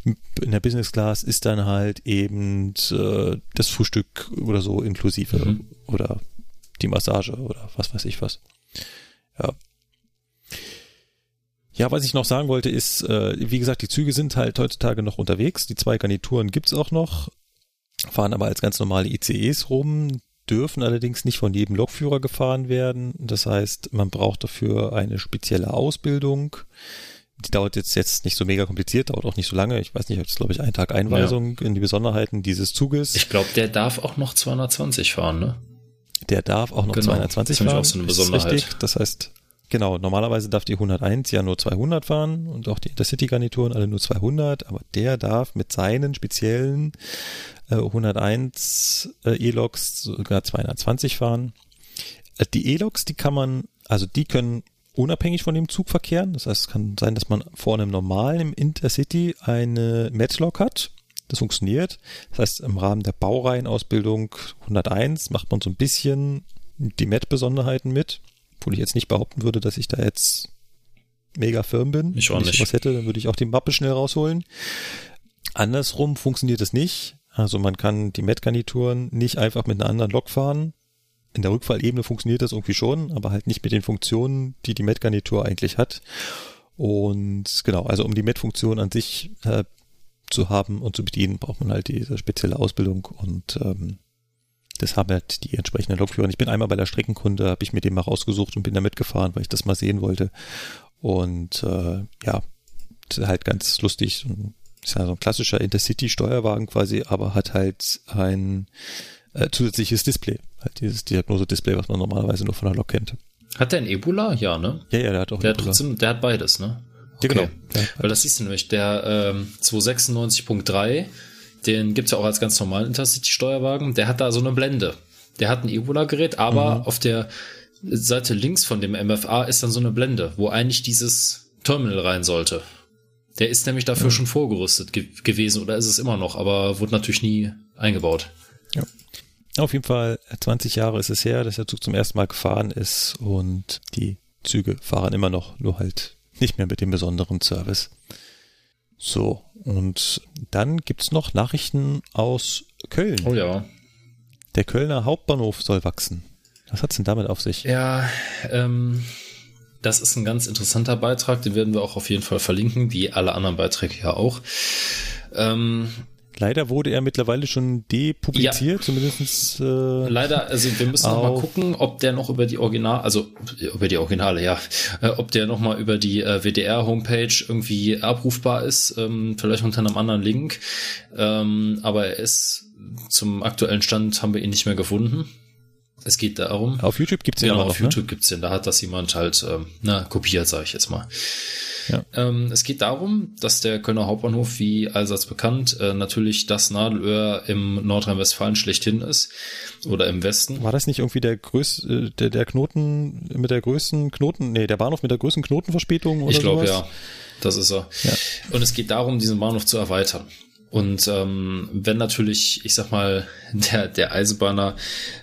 in der Business Class ist dann halt eben äh, das Frühstück oder so inklusive mhm. oder die Massage oder was weiß ich was. Ja. Ja, was ich noch sagen wollte ist, äh, wie gesagt, die Züge sind halt heutzutage noch unterwegs. Die zwei Garnituren gibt's auch noch, fahren aber als ganz normale ICEs rum, dürfen allerdings nicht von jedem Lokführer gefahren werden. Das heißt, man braucht dafür eine spezielle Ausbildung. Die dauert jetzt, jetzt nicht so mega kompliziert, dauert auch nicht so lange. Ich weiß nicht, jetzt glaube ich ein Tag Einweisung ja. in die Besonderheiten dieses Zuges. Ich glaube, der darf auch noch 220 fahren, ne? Der darf auch noch genau. 220 das fahren. Auch so eine Besonderheit. Richtig. Das heißt, genau, normalerweise darf die 101 ja nur 200 fahren und auch die Intercity-Garnituren alle nur 200, aber der darf mit seinen speziellen 101 äh, E-Loks sogar 220 fahren. Äh, die E-Loks, die kann man, also die können unabhängig von dem Zug verkehren. Das heißt, es kann sein, dass man vor einem normalen im Intercity eine Metlok hat. Das funktioniert. Das heißt, im Rahmen der Baureihenausbildung 101 macht man so ein bisschen die Met-Besonderheiten mit. Obwohl ich jetzt nicht behaupten würde, dass ich da jetzt mega firm bin. Ich auch Wenn ich nicht. was hätte, dann würde ich auch die Mappe schnell rausholen. Andersrum funktioniert es nicht. Also man kann die Met-Garnituren nicht einfach mit einer anderen Lok fahren. In der Rückfallebene funktioniert das irgendwie schon, aber halt nicht mit den Funktionen, die die Met-Garnitur eigentlich hat. Und genau, also um die Met-Funktion an sich äh, zu haben und zu bedienen, braucht man halt diese spezielle Ausbildung und ähm, das haben halt die entsprechenden Lokführer. Ich bin einmal bei der Streckenkunde, habe ich mir den mal rausgesucht und bin da mitgefahren, weil ich das mal sehen wollte. Und äh, ja, halt ganz lustig ist ja so ein klassischer Intercity-Steuerwagen quasi, aber hat halt ein äh, zusätzliches Display. Halt dieses Diagnose-Display, was man normalerweise nur von der Lok kennt. Hat der ein Ebola? Ja, ne? Ja, ja, der hat auch der Ebola. Hat trotzdem, der hat beides, ne? Okay. Ja, genau. Ja, Weil das siehst du nämlich, der ähm, 296.3, den gibt's ja auch als ganz normalen Intercity-Steuerwagen, der hat da so eine Blende. Der hat ein Ebola-Gerät, aber mhm. auf der Seite links von dem MFA ist dann so eine Blende, wo eigentlich dieses Terminal rein sollte. Der ist nämlich dafür ja. schon vorgerüstet ge gewesen oder ist es immer noch, aber wurde natürlich nie eingebaut. Ja. Auf jeden Fall 20 Jahre ist es her, dass der Zug zum ersten Mal gefahren ist und die Züge fahren immer noch, nur halt nicht mehr mit dem besonderen Service. So, und dann gibt's noch Nachrichten aus Köln. Oh ja. Der Kölner Hauptbahnhof soll wachsen. Was hat's denn damit auf sich? Ja, ähm, das ist ein ganz interessanter Beitrag, den werden wir auch auf jeden Fall verlinken, wie alle anderen Beiträge ja auch. Ähm, Leider wurde er mittlerweile schon depubliziert, ja. zumindest. Äh, Leider, also wir müssen noch mal gucken, ob der noch über die Original, also über die Originale, ja, äh, ob der noch mal über die äh, WDR-Homepage irgendwie abrufbar ist, ähm, vielleicht unter einem anderen Link. Ähm, aber er ist zum aktuellen Stand haben wir ihn nicht mehr gefunden. Es geht darum. Auf YouTube gibt's den ja, noch, auf YouTube ne? gibt's den. Da hat das jemand halt, ähm, na, kopiert, sage ich jetzt mal. Ja. Ähm, es geht darum, dass der Kölner Hauptbahnhof, wie allseits bekannt, äh, natürlich das Nadelöhr im Nordrhein-Westfalen schlechthin ist oder im Westen. War das nicht irgendwie der größte, der, der Knoten mit der größten Knoten, nee, der Bahnhof mit der größten Knotenverspätung oder Ich glaube ja, das ist er. Ja. Und es geht darum, diesen Bahnhof zu erweitern. Und ähm, wenn natürlich, ich sag mal, [laughs] der, der Eisenbahner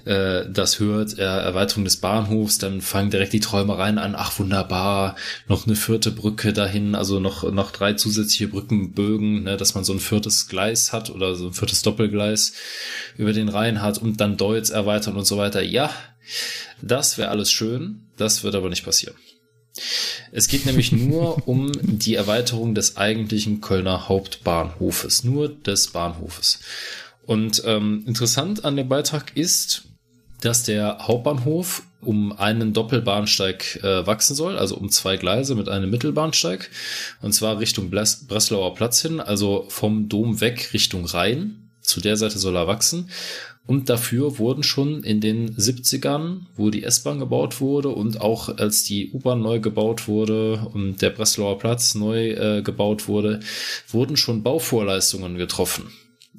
äh, das hört, äh, Erweiterung des Bahnhofs, dann fangen direkt die Träumereien an, ach wunderbar, noch eine vierte Brücke dahin, also noch, noch drei zusätzliche Brückenbögen, ne, dass man so ein viertes Gleis hat oder so ein viertes Doppelgleis über den Rhein hat und dann Deutz erweitern und so weiter. Ja, das wäre alles schön, das wird aber nicht passieren. Es geht nämlich nur [laughs] um die Erweiterung des eigentlichen Kölner Hauptbahnhofes, nur des Bahnhofes. Und ähm, interessant an dem Beitrag ist, dass der Hauptbahnhof um einen Doppelbahnsteig äh, wachsen soll, also um zwei Gleise mit einem Mittelbahnsteig, und zwar Richtung Bles Breslauer Platz hin, also vom Dom weg Richtung Rhein. Zu der Seite soll er wachsen. Und dafür wurden schon in den 70ern, wo die S-Bahn gebaut wurde und auch als die U-Bahn neu gebaut wurde und der Breslauer Platz neu äh, gebaut wurde, wurden schon Bauvorleistungen getroffen.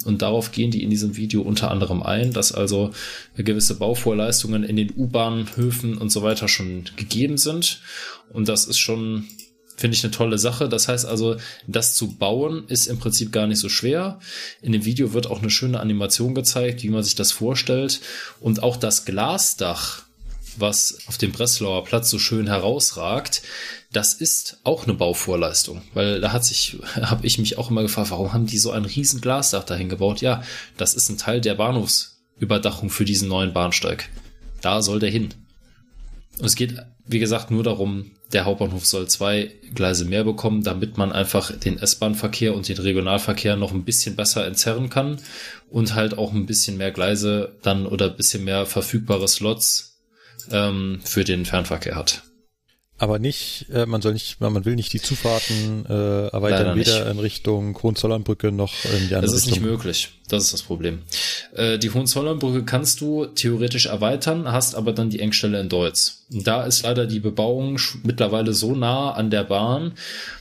Und darauf gehen die in diesem Video unter anderem ein, dass also gewisse Bauvorleistungen in den U-Bahnhöfen und so weiter schon gegeben sind. Und das ist schon, finde ich, eine tolle Sache. Das heißt also, das zu bauen ist im Prinzip gar nicht so schwer. In dem Video wird auch eine schöne Animation gezeigt, wie man sich das vorstellt. Und auch das Glasdach, was auf dem Breslauer Platz so schön herausragt, das ist auch eine Bauvorleistung, weil da hat sich, [laughs] habe ich mich auch immer gefragt, warum haben die so ein riesen Glasdach dahin gebaut? Ja, das ist ein Teil der Bahnhofsüberdachung für diesen neuen Bahnsteig. Da soll der hin. Und es geht, wie gesagt, nur darum, der Hauptbahnhof soll zwei Gleise mehr bekommen, damit man einfach den S-Bahn-Verkehr und den Regionalverkehr noch ein bisschen besser entzerren kann und halt auch ein bisschen mehr Gleise dann oder ein bisschen mehr verfügbare Slots ähm, für den Fernverkehr hat. Aber nicht, äh, man soll nicht, man will nicht die Zufahrten äh, erweitern, weder in Richtung Hohenzollernbrücke noch in die andere Das ist Richtung. nicht möglich. Das ist das Problem. Äh, die Hohenzollernbrücke kannst du theoretisch erweitern, hast aber dann die Engstelle in Deutz. Da ist leider die Bebauung mittlerweile so nah an der Bahn,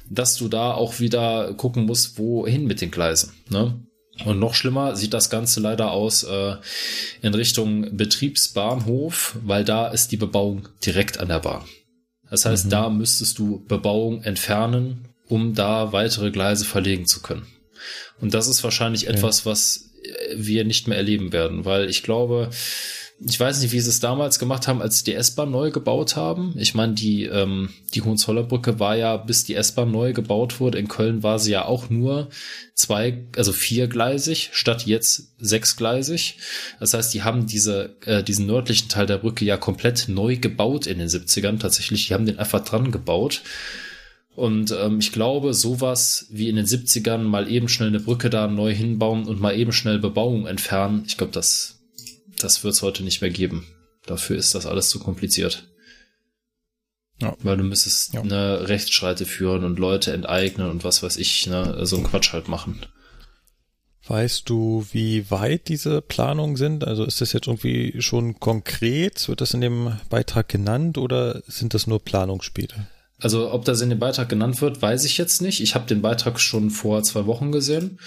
dass du da auch wieder gucken musst, wohin mit den Gleisen. Ne? Und noch schlimmer sieht das Ganze leider aus äh, in Richtung Betriebsbahnhof, weil da ist die Bebauung direkt an der Bahn. Das heißt, Mhm. da müsstest du Bebauung entfernen, um da weitere Gleise verlegen zu können. Und das ist wahrscheinlich Okay. etwas, was wir nicht mehr erleben werden, weil ich glaube, ich weiß nicht, wie sie es damals gemacht haben, als sie die S-Bahn neu gebaut haben. Ich meine, die, ähm, die Hohenzollernbrücke war ja, bis die S-Bahn neu gebaut wurde, in Köln war sie ja auch nur zwei, also viergleisig, statt jetzt sechsgleisig. Das heißt, die haben diese, äh, diesen nördlichen Teil der Brücke ja komplett neu gebaut in den 70ern. Tatsächlich, die haben den einfach dran gebaut. Und ähm, ich glaube, sowas wie in den 70ern mal eben schnell eine Brücke da neu hinbauen und mal eben schnell Bebauung entfernen, ich glaube, das, das wird es heute nicht mehr geben. Dafür ist das alles zu kompliziert. Ja. Weil du müsstest eine Rechtsschreite führen und Leute enteignen und was weiß ich, ne, so einen Quatsch halt machen. Weißt du, wie weit diese Planungen sind? Also ist das jetzt irgendwie schon konkret? Wird das in dem Beitrag genannt oder sind das nur Planungsspiele? Also ob das in dem Beitrag genannt wird, weiß ich jetzt nicht. Ich habe den Beitrag schon vor zwei Wochen gesehen.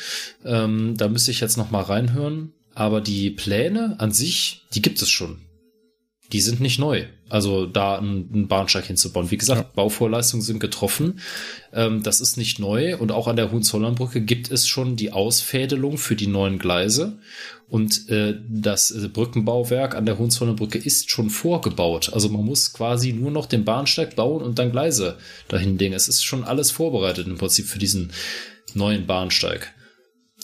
Ähm, da müsste ich jetzt noch mal reinhören. Aber die Pläne an sich, die gibt es schon. Die sind nicht neu. Also da einen, Bahnsteig hinzubauen. Wie gesagt, Bauvorleistungen sind getroffen. Ähm, das ist nicht neu. Und auch an der Hohenzollernbrücke gibt es schon die Ausfädelung für die neuen Gleise. Und äh, das äh, Brückenbauwerk an der Hohenzollernbrücke ist schon vorgebaut. Also man muss quasi nur noch den Bahnsteig bauen und dann Gleise dahin legen. Es ist schon alles vorbereitet im Prinzip für diesen neuen Bahnsteig.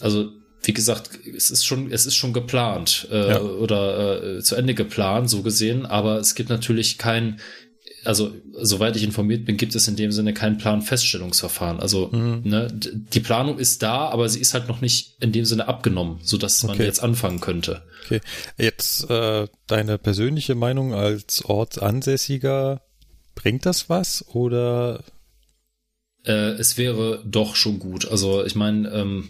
Also wie gesagt, es ist schon, es ist schon geplant äh, Ja. oder äh, zu Ende geplant, so gesehen, aber es gibt natürlich kein, also soweit ich informiert bin, gibt es in dem Sinne kein Planfeststellungsverfahren. Also Mhm. ne, die Planung ist da, aber sie ist halt noch nicht in dem Sinne abgenommen, so dass man Okay. jetzt anfangen könnte. Okay. Jetzt äh, deine persönliche Meinung als Ortsansässiger, bringt das was oder Äh, es wäre doch schon gut. Also ich meine, ähm,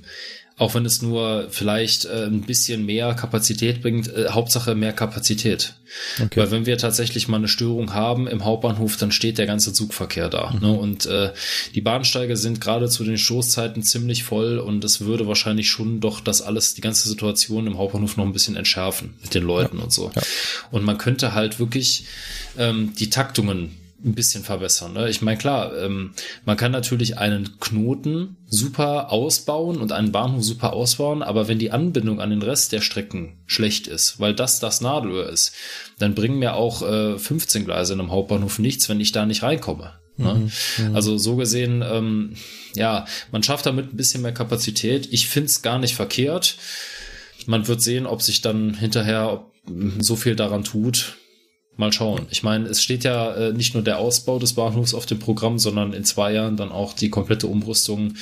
auch wenn es nur vielleicht äh, ein bisschen mehr Kapazität bringt, äh, Hauptsache mehr Kapazität. Okay. Weil wenn wir tatsächlich mal eine Störung haben im Hauptbahnhof, dann steht der ganze Zugverkehr da. Mhm. Ne? Und äh, die Bahnsteige sind gerade zu den Stoßzeiten ziemlich voll und es würde wahrscheinlich schon doch das alles, die ganze Situation im Hauptbahnhof noch ein bisschen entschärfen mit den Leuten und so. Und man könnte halt wirklich ähm, die Taktungen ein bisschen verbessern. Ne? Ich meine, klar, ähm, man kann natürlich einen Knoten super ausbauen und einen Bahnhof super ausbauen, aber wenn die Anbindung an den Rest der Strecken schlecht ist, weil das das Nadelöhr ist, dann bringen mir auch äh, 15 Gleise in einem Hauptbahnhof nichts, wenn ich da nicht reinkomme. Ne? Mhm, Also so gesehen, ähm, ja, man schafft damit ein bisschen mehr Kapazität. Ich find's gar nicht verkehrt. Man wird sehen, ob sich dann hinterher so viel daran tut. Mal schauen. Ich meine, es steht ja äh, nicht nur der Ausbau des Bahnhofs auf dem Programm, sondern in zwei Jahren dann auch die komplette Umrüstung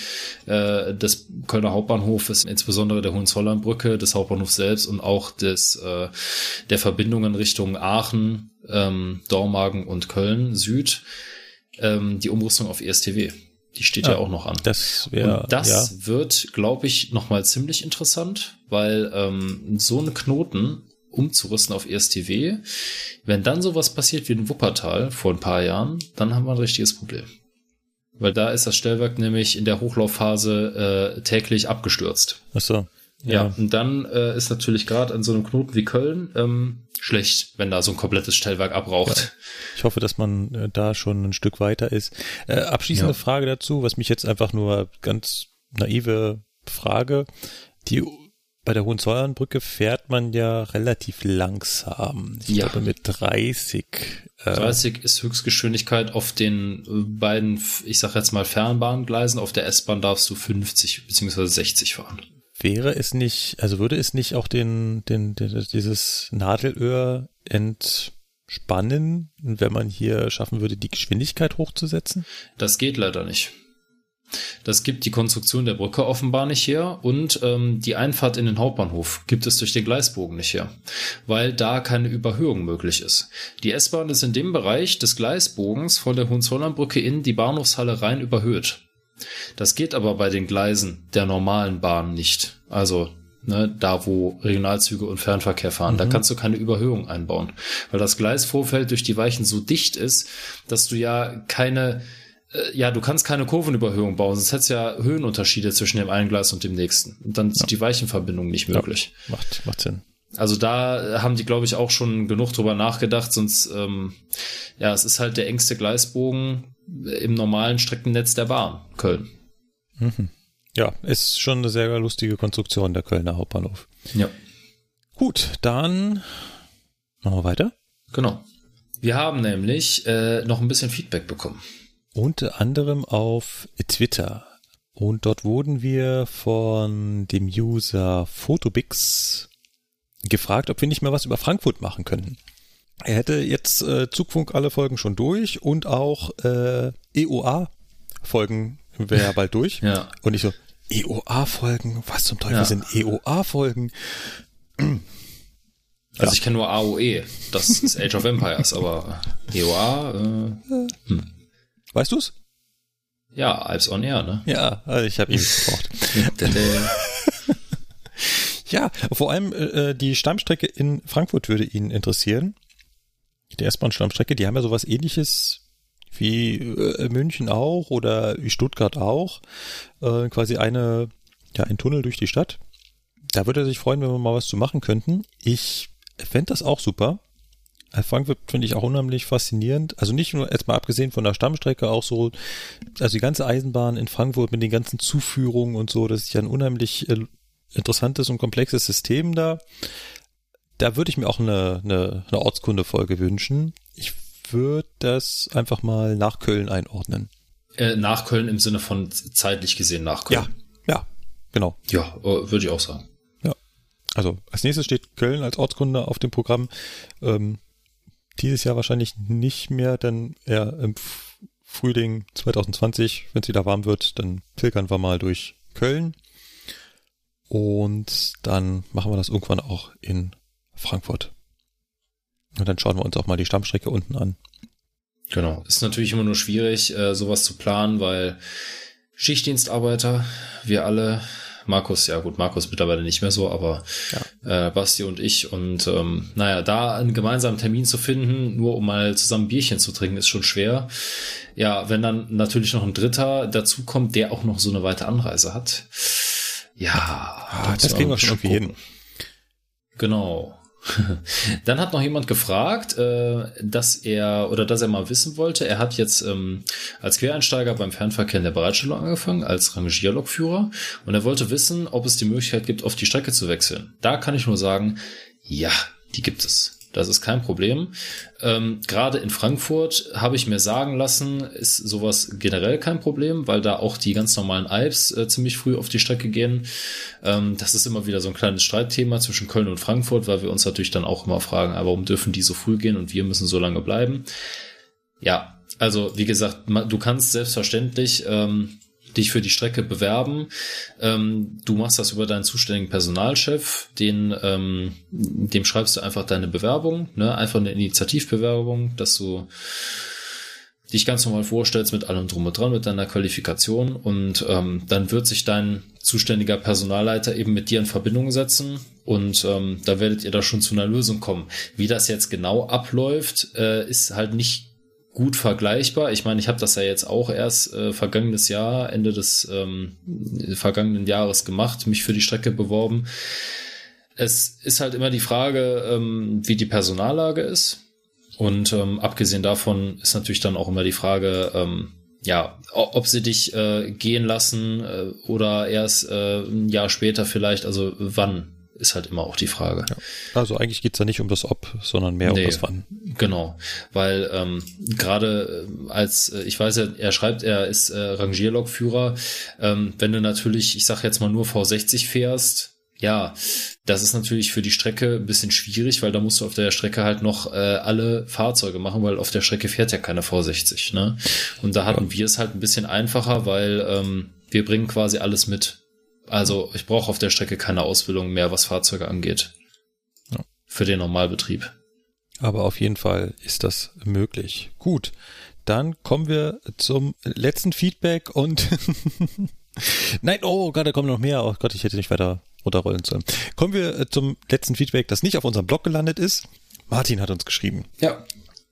äh, des Kölner Hauptbahnhofes, insbesondere der Hohenzollernbrücke, des Hauptbahnhofs selbst und auch des äh, der Verbindungen Richtung Aachen, ähm, Dormagen und Köln Süd. Ähm, die Umrüstung auf ESTW. Die steht ja, Ja, auch noch an. das wär- und das ja. wird, glaube ich, nochmal ziemlich interessant, weil ähm, so einen Knoten umzurüsten auf ESTW, wenn dann sowas passiert wie in Wuppertal vor ein paar Jahren, dann haben wir ein richtiges Problem. Weil da ist das Stellwerk nämlich in der Hochlaufphase äh, täglich abgestürzt. Ach so. Ja, und dann äh, ist natürlich gerade an so einem Knoten wie Köln ähm, schlecht, wenn da so ein komplettes Stellwerk abraucht. Ja. Ich hoffe, dass man äh, da schon ein Stück weiter ist. Äh, abschließende ja. Frage dazu, was mich jetzt einfach nur ganz naive Frage. Die bei der Hohenzollernbrücke fährt man ja relativ langsam. Ich ja. glaube mit 30. Äh 30 ist Höchstgeschwindigkeit auf den äh, beiden, ich sag jetzt mal Fernbahngleisen. Auf der S-Bahn darfst du 50 beziehungsweise 60 fahren. Wäre es nicht, also würde es nicht auch den, den, den dieses Nadelöhr entspannen, wenn man hier schaffen würde, die Geschwindigkeit hochzusetzen? Das geht leider nicht. Das gibt die Konstruktion der Brücke offenbar nicht her und ähm, die Einfahrt in den Hauptbahnhof gibt es durch den Gleisbogen nicht her, weil da keine Überhöhung möglich ist. Die S-Bahn ist in dem Bereich des Gleisbogens von der Hohenzollernbrücke in die Bahnhofshalle rein überhöht. Das geht aber bei den Gleisen der normalen Bahn nicht. Also ne, da wo Regionalzüge und Fernverkehr fahren. Mhm. Da kannst du keine Überhöhung einbauen, weil das Gleisvorfeld durch die Weichen so dicht ist, dass du ja keine ja, du kannst keine Kurvenüberhöhung bauen, sonst hättest ja Höhenunterschiede zwischen dem einen Gleis und dem nächsten. Und dann ist ja. die Weichenverbindung nicht möglich. Ja, macht, macht Sinn. Also da haben die, glaube ich, auch schon genug drüber nachgedacht, sonst, ähm, ja, es ist halt der engste Gleisbogen im normalen Streckennetz der Bahn, Köln. Mhm. Ja, ist schon eine sehr lustige Konstruktion, der Kölner Hauptbahnhof. Ja. Gut, dann machen wir weiter. Genau. Wir haben nämlich äh, noch ein bisschen Feedback bekommen. Unter anderem auf Twitter. Und dort wurden wir von dem User Photobix gefragt, ob wir nicht mehr was über Frankfurt machen könnten. Er hätte jetzt äh, Zugfunk alle Folgen schon durch und auch äh, EOA-Folgen wäre bald durch. [laughs] ja. Und ich so, EOA-Folgen? Was zum Teufel ja. sind EOA-Folgen? Also ja. ich kenne nur AOE, das ist Age of Empires, aber EOA, äh, hm. Weißt du's? Ja, Alps on Air, ne? Ja, also ich habe ihn gebraucht. [laughs] ja, vor allem äh, die Stammstrecke in Frankfurt würde ihn interessieren. Die S-Bahn-Stammstrecke, die haben ja sowas ähnliches wie äh, München auch oder wie Stuttgart auch. Äh, quasi eine, ja, ein Tunnel durch die Stadt. Da würde er sich freuen, wenn wir mal was zu machen könnten. Ich fände das auch super. Frankfurt finde ich auch unheimlich faszinierend. Also nicht nur jetzt mal abgesehen von der Stammstrecke, auch so, also die ganze Eisenbahn in Frankfurt mit den ganzen Zuführungen und so, das ist ja ein unheimlich äh, interessantes und komplexes System da. Da würde ich mir auch eine, eine, eine Ortskunde-Folge wünschen. Ich würde das einfach mal nach Köln einordnen. Äh, nach Köln im Sinne von zeitlich gesehen nach Köln. Ja, ja, genau. Ja, äh, würde ich auch sagen. Ja. Also als nächstes steht Köln als Ortskunde auf dem Programm. Ähm, dieses Jahr wahrscheinlich nicht mehr, denn eher im Frühling 2020, wenn es wieder warm wird, dann pilgern wir mal durch Köln. Und dann machen wir das irgendwann auch in Frankfurt. Und dann schauen wir uns auch mal die Stammstrecke unten an. Genau. Ist natürlich immer nur schwierig, äh, sowas zu planen, weil Schichtdienstarbeiter, wir alle Markus, ja gut, Markus mittlerweile nicht mehr so, aber ja. Äh, Basti und ich. Und ähm, naja, da einen gemeinsamen Termin zu finden, nur um mal zusammen Bierchen zu trinken, ist schon schwer. Ja, wenn dann natürlich noch ein Dritter dazukommt, der auch noch so eine weite Anreise hat. Ja, ah, das kriegen wir schon irgendwie hin. Genau. [laughs] Dann hat noch jemand gefragt, äh, dass er oder dass er mal wissen wollte. Er hat jetzt ähm, als Quereinsteiger beim Fernverkehr in der Bereitstellung angefangen, als Rangierlokführer. Und er wollte wissen, ob es die Möglichkeit gibt, auf die Strecke zu wechseln. Da kann ich nur sagen, ja, die gibt es. Das ist kein Problem. Ähm, Gerade in Frankfurt habe ich mir sagen lassen, ist sowas generell kein Problem, weil da auch die ganz normalen Alps äh, ziemlich früh auf die Strecke gehen. Ähm, das ist immer wieder so ein kleines Streitthema zwischen Köln und Frankfurt, weil wir uns natürlich dann auch immer fragen, ah, warum dürfen die so früh gehen und wir müssen so lange bleiben. Ja, also wie gesagt, du kannst selbstverständlich ähm, dich für die Strecke bewerben. Ähm, du machst das über deinen zuständigen Personalchef, den, ähm, dem schreibst du einfach deine Bewerbung, ne? einfach eine Initiativbewerbung, dass du dich ganz normal vorstellst mit allem drum und dran, mit deiner Qualifikation und ähm, dann wird sich dein zuständiger Personalleiter eben mit dir in Verbindung setzen und ähm, da werdet ihr da schon zu einer Lösung kommen. Wie das jetzt genau abläuft, äh, ist halt nicht gut vergleichbar. Ich meine, ich habe das ja jetzt auch erst äh, vergangenes Jahr, Ende des ähm, vergangenen Jahres gemacht, mich für die Strecke beworben. Es ist halt immer die Frage, ähm, wie die Personallage ist. Und ähm, abgesehen davon ist natürlich dann auch immer die Frage, ähm, ja, ob sie dich äh, gehen lassen äh, oder erst äh, ein Jahr später vielleicht, also wann ist halt immer auch die Frage. Ja. Also eigentlich geht's da nicht um das Ob, sondern mehr nee, um das Wann. Genau, weil ähm, gerade äh, als, äh, ich weiß ja, er schreibt, er ist äh, Rangierlokführer, ähm, wenn du natürlich, ich sag jetzt mal nur V60 fährst, ja, das ist natürlich für die Strecke ein bisschen schwierig, weil da musst du auf der Strecke halt noch äh, alle Fahrzeuge machen, weil auf der Strecke fährt ja keine V60. Ne? Und da hatten ja. wir es halt ein bisschen einfacher, weil ähm, wir bringen quasi alles mit. Also ich brauche auf der Strecke keine Ausbildung mehr, was Fahrzeuge angeht. Ja. Für den Normalbetrieb. Aber auf jeden Fall ist das möglich. Gut, dann kommen wir zum letzten Feedback und [laughs] Nein, oh Gott, da kommen noch mehr. Oh Gott, ich hätte nicht weiter runterrollen sollen. Kommen wir äh, zum letzten Feedback, das nicht auf unserem Blog gelandet ist. Martin hat uns geschrieben. Ja.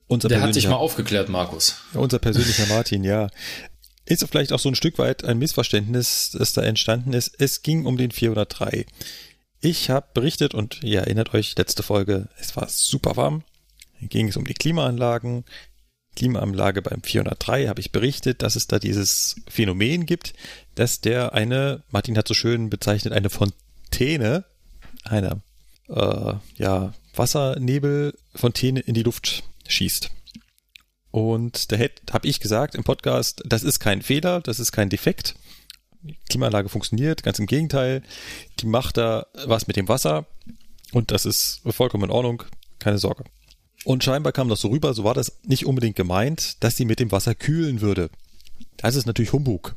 Unser Der hat sich mal aufgeklärt, Markus. Unser persönlicher Martin, ja. Ist vielleicht auch so ein Stück weit ein Missverständnis, das da entstanden ist. Es ging um den 403. Ich habe berichtet und ihr erinnert euch, letzte Folge, es war super warm. Ging es um die Klimaanlagen. Klimaanlage beim 403 habe ich berichtet, dass es da dieses Phänomen gibt, dass der eine, Martin hat so schön bezeichnet, eine Fontäne, eine äh, ja, Wassernebelfontäne in die Luft schießt. Und da habe ich gesagt im Podcast, das ist kein Fehler, das ist kein Defekt. Die Klimaanlage funktioniert, ganz im Gegenteil. Die macht da was mit dem Wasser und das ist vollkommen in Ordnung, keine Sorge. Und scheinbar kam das so rüber, so war das nicht unbedingt gemeint, dass sie mit dem Wasser kühlen würde. Das ist natürlich Humbug.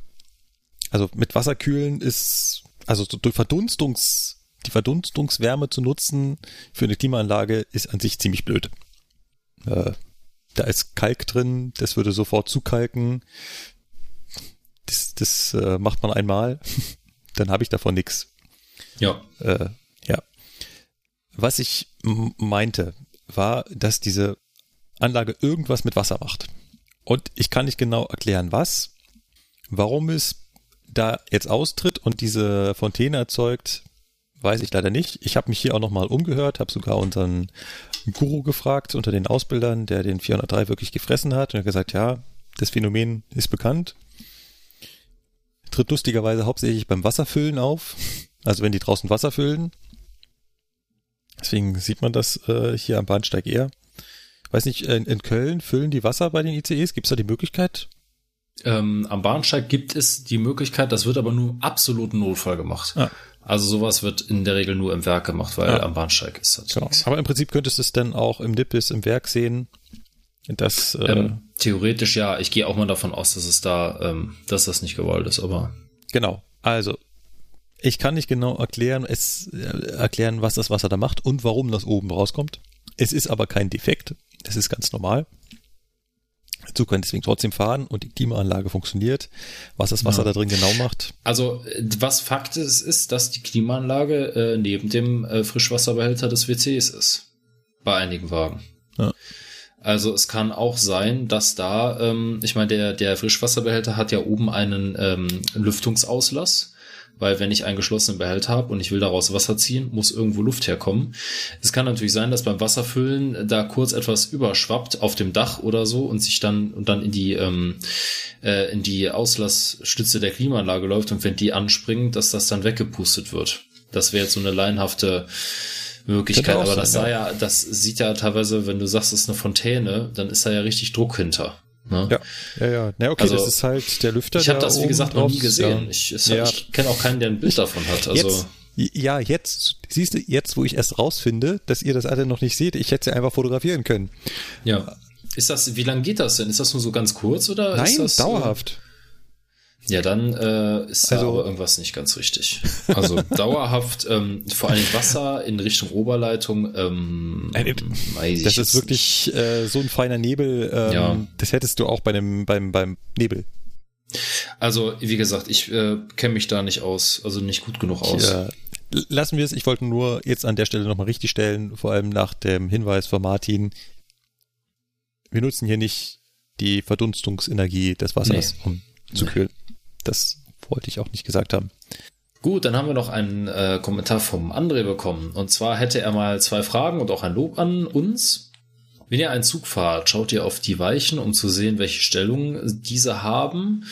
Also mit Wasser kühlen ist, also durch Verdunstungs, die Verdunstungswärme zu nutzen für eine Klimaanlage ist an sich ziemlich blöd. Äh, da ist Kalk drin, das würde sofort zukalken. Das, das äh, macht man einmal, [laughs] dann habe ich davon nichts. Ja. Äh, ja. Was ich meinte, war, dass diese Anlage irgendwas mit Wasser macht. Und ich kann nicht genau erklären, was, warum es da jetzt austritt und diese Fontäne erzeugt, weiß ich leider nicht. Ich habe mich hier auch nochmal umgehört, habe sogar unseren Guru gefragt unter den Ausbildern, der den 403 wirklich gefressen hat und er hat gesagt, ja, das Phänomen ist bekannt. Tritt lustigerweise hauptsächlich beim Wasserfüllen auf. Also wenn die draußen Wasser füllen, Deswegen sieht man das äh, hier am Bahnsteig eher. Weiß nicht, in, in Köln füllen die Wasser bei den ICEs? Gibt es da die Möglichkeit? Ähm, am Bahnsteig gibt es die Möglichkeit, das wird aber nur absoluten Notfall gemacht. Ah. Also sowas wird in der Regel nur im Werk gemacht, weil ah. am Bahnsteig ist das genau. Aber im Prinzip könntest du es dann auch im Nippes im Werk sehen. Das, äh, ähm, theoretisch ja, ich gehe auch mal davon aus, dass es da, ähm, dass das nicht gewollt ist, aber. Genau. Also, ich kann nicht genau erklären, es, äh, erklären, was das Wasser da macht und warum das oben rauskommt. Es ist aber kein Defekt. Das ist ganz normal. Der Zug kann deswegen trotzdem fahren und die Klimaanlage funktioniert. Was das Wasser ja. da drin genau macht. Also, was Fakt ist, ist, dass die Klimaanlage äh, neben dem äh, Frischwasserbehälter des WCs ist. Bei einigen Wagen. Ja. Also es kann auch sein, dass da, ähm, ich meine, der, der Frischwasserbehälter hat ja oben einen ähm, Lüftungsauslass weil wenn ich einen geschlossenen Behälter habe und ich will daraus Wasser ziehen, muss irgendwo Luft herkommen. Es kann natürlich sein, dass beim Wasserfüllen da kurz etwas überschwappt auf dem Dach oder so und sich dann und dann in die ähm, äh, in die Auslassstütze der Klimaanlage läuft und wenn die anspringen, dass das dann weggepustet wird. Das wäre jetzt so eine laienhafte Möglichkeit, aber das sah ja, das sieht ja teilweise, wenn du sagst, es ist eine Fontäne, dann ist da ja richtig Druck hinter. Ne? Ja, ja, ja. Na, okay, also, das ist halt der Lüfter. Ich habe das, wie gesagt, noch nie gesehen. Ja. Ich, ja. ich kenne auch keinen, der ein Bild davon hat. Also jetzt, ja, jetzt, siehst du, jetzt, wo ich erst rausfinde, dass ihr das alle noch nicht seht, ich hätte sie einfach fotografieren können. Ja. Ist das, wie lange geht das denn? Ist das nur so ganz kurz oder Nein, ist das, dauerhaft. Ja, dann äh, ist also, da aber irgendwas nicht ganz richtig. Also [laughs] dauerhaft, ähm, vor allem Wasser in Richtung Oberleitung. Ähm, weiß das ist wirklich äh, so ein feiner Nebel. Ähm, ja. Das hättest du auch bei dem beim beim Nebel. Also wie gesagt, ich äh, kenne mich da nicht aus, also nicht gut genug aus. Ja. Lassen wir es. Ich wollte nur jetzt an der Stelle nochmal richtig stellen, vor allem nach dem Hinweis von Martin. Wir nutzen hier nicht die Verdunstungsenergie des Wassers, um zu kühlen. Das wollte ich auch nicht gesagt haben. Gut, dann haben wir noch einen äh, Kommentar vom André bekommen. Und zwar hätte er mal zwei Fragen und auch ein Lob an uns. Wenn ihr einen Zug fahrt, schaut ihr auf die Weichen, um zu sehen, welche Stellung diese haben.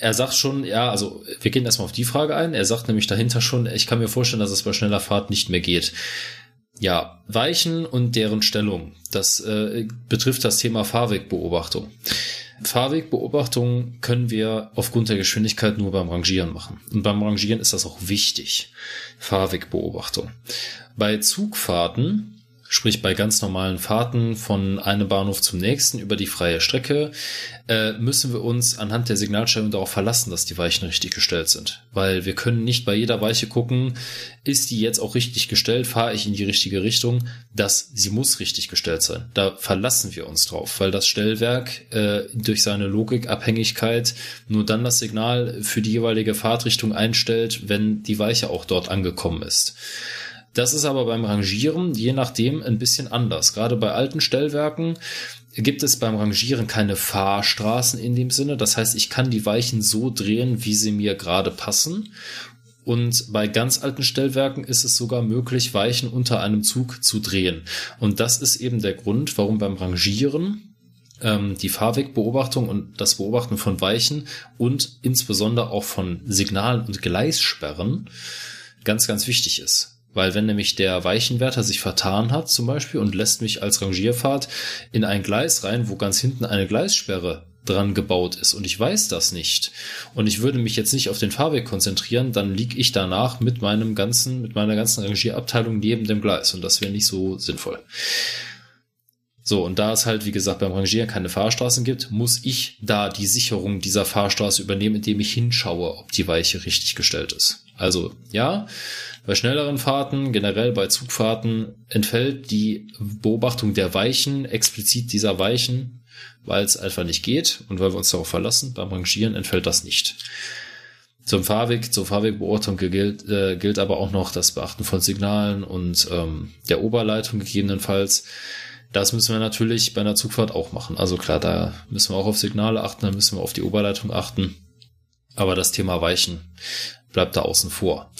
Er sagt schon, ja, also wir gehen erstmal auf die Frage ein. Er sagt nämlich dahinter schon, ich kann mir vorstellen, dass es bei schneller Fahrt nicht mehr geht. Ja, Weichen und deren Stellung. Das äh, betrifft das Thema Fahrwegbeobachtung. Fahrwegbeobachtung können wir aufgrund der Geschwindigkeit nur beim Rangieren machen. Und beim Rangieren ist das auch wichtig. Fahrwegbeobachtung. Bei Zugfahrten sprich bei ganz normalen Fahrten von einem Bahnhof zum nächsten über die freie Strecke, äh, müssen wir uns anhand der Signalstellung darauf verlassen, dass die Weichen richtig gestellt sind. Weil wir können nicht bei jeder Weiche gucken, ist die jetzt auch richtig gestellt, fahre ich in die richtige Richtung, dass sie muss richtig gestellt sein. Da verlassen wir uns drauf, weil das Stellwerk äh, durch seine Logikabhängigkeit nur dann das Signal für die jeweilige Fahrtrichtung einstellt, wenn die Weiche auch dort angekommen ist. Das ist aber beim Rangieren je nachdem ein bisschen anders. Gerade bei alten Stellwerken gibt es beim Rangieren keine Fahrstraßen in dem Sinne. Das heißt, ich kann die Weichen so drehen, wie sie mir gerade passen. Und bei ganz alten Stellwerken ist es sogar möglich, Weichen unter einem Zug zu drehen. Und das ist eben der Grund, warum beim Rangieren ähm, die Fahrwegbeobachtung und das Beobachten von Weichen und insbesondere auch von Signalen und Gleissperren ganz, ganz wichtig ist. Weil wenn nämlich der Weichenwärter sich vertan hat zum Beispiel und lässt mich als Rangierfahrt in ein Gleis rein, wo ganz hinten eine Gleissperre dran gebaut ist und ich weiß das nicht und ich würde mich jetzt nicht auf den Fahrweg konzentrieren, dann lieg ich danach mit meinem ganzen, mit meiner ganzen Rangierabteilung neben dem Gleis und das wäre nicht so sinnvoll. So, und da es halt, wie gesagt, beim Rangieren keine Fahrstraßen gibt, muss ich da die Sicherung dieser Fahrstraße übernehmen, indem ich hinschaue, ob die Weiche richtig gestellt ist. Also, ja, bei schnelleren Fahrten, generell bei Zugfahrten, entfällt die Beobachtung der Weichen, explizit dieser Weichen, weil es einfach nicht geht und weil wir uns darauf verlassen. Beim Rangieren entfällt das nicht. Zum Fahrweg, zur Fahrwegbeobachtung gilt, äh, gilt aber auch noch das Beachten von Signalen und ähm, der Oberleitung gegebenenfalls. Das müssen wir natürlich bei einer Zugfahrt auch machen. Also klar, da müssen wir auch auf Signale achten, da müssen wir auf die Oberleitung achten. Aber das Thema Weichen bleibt da außen vor.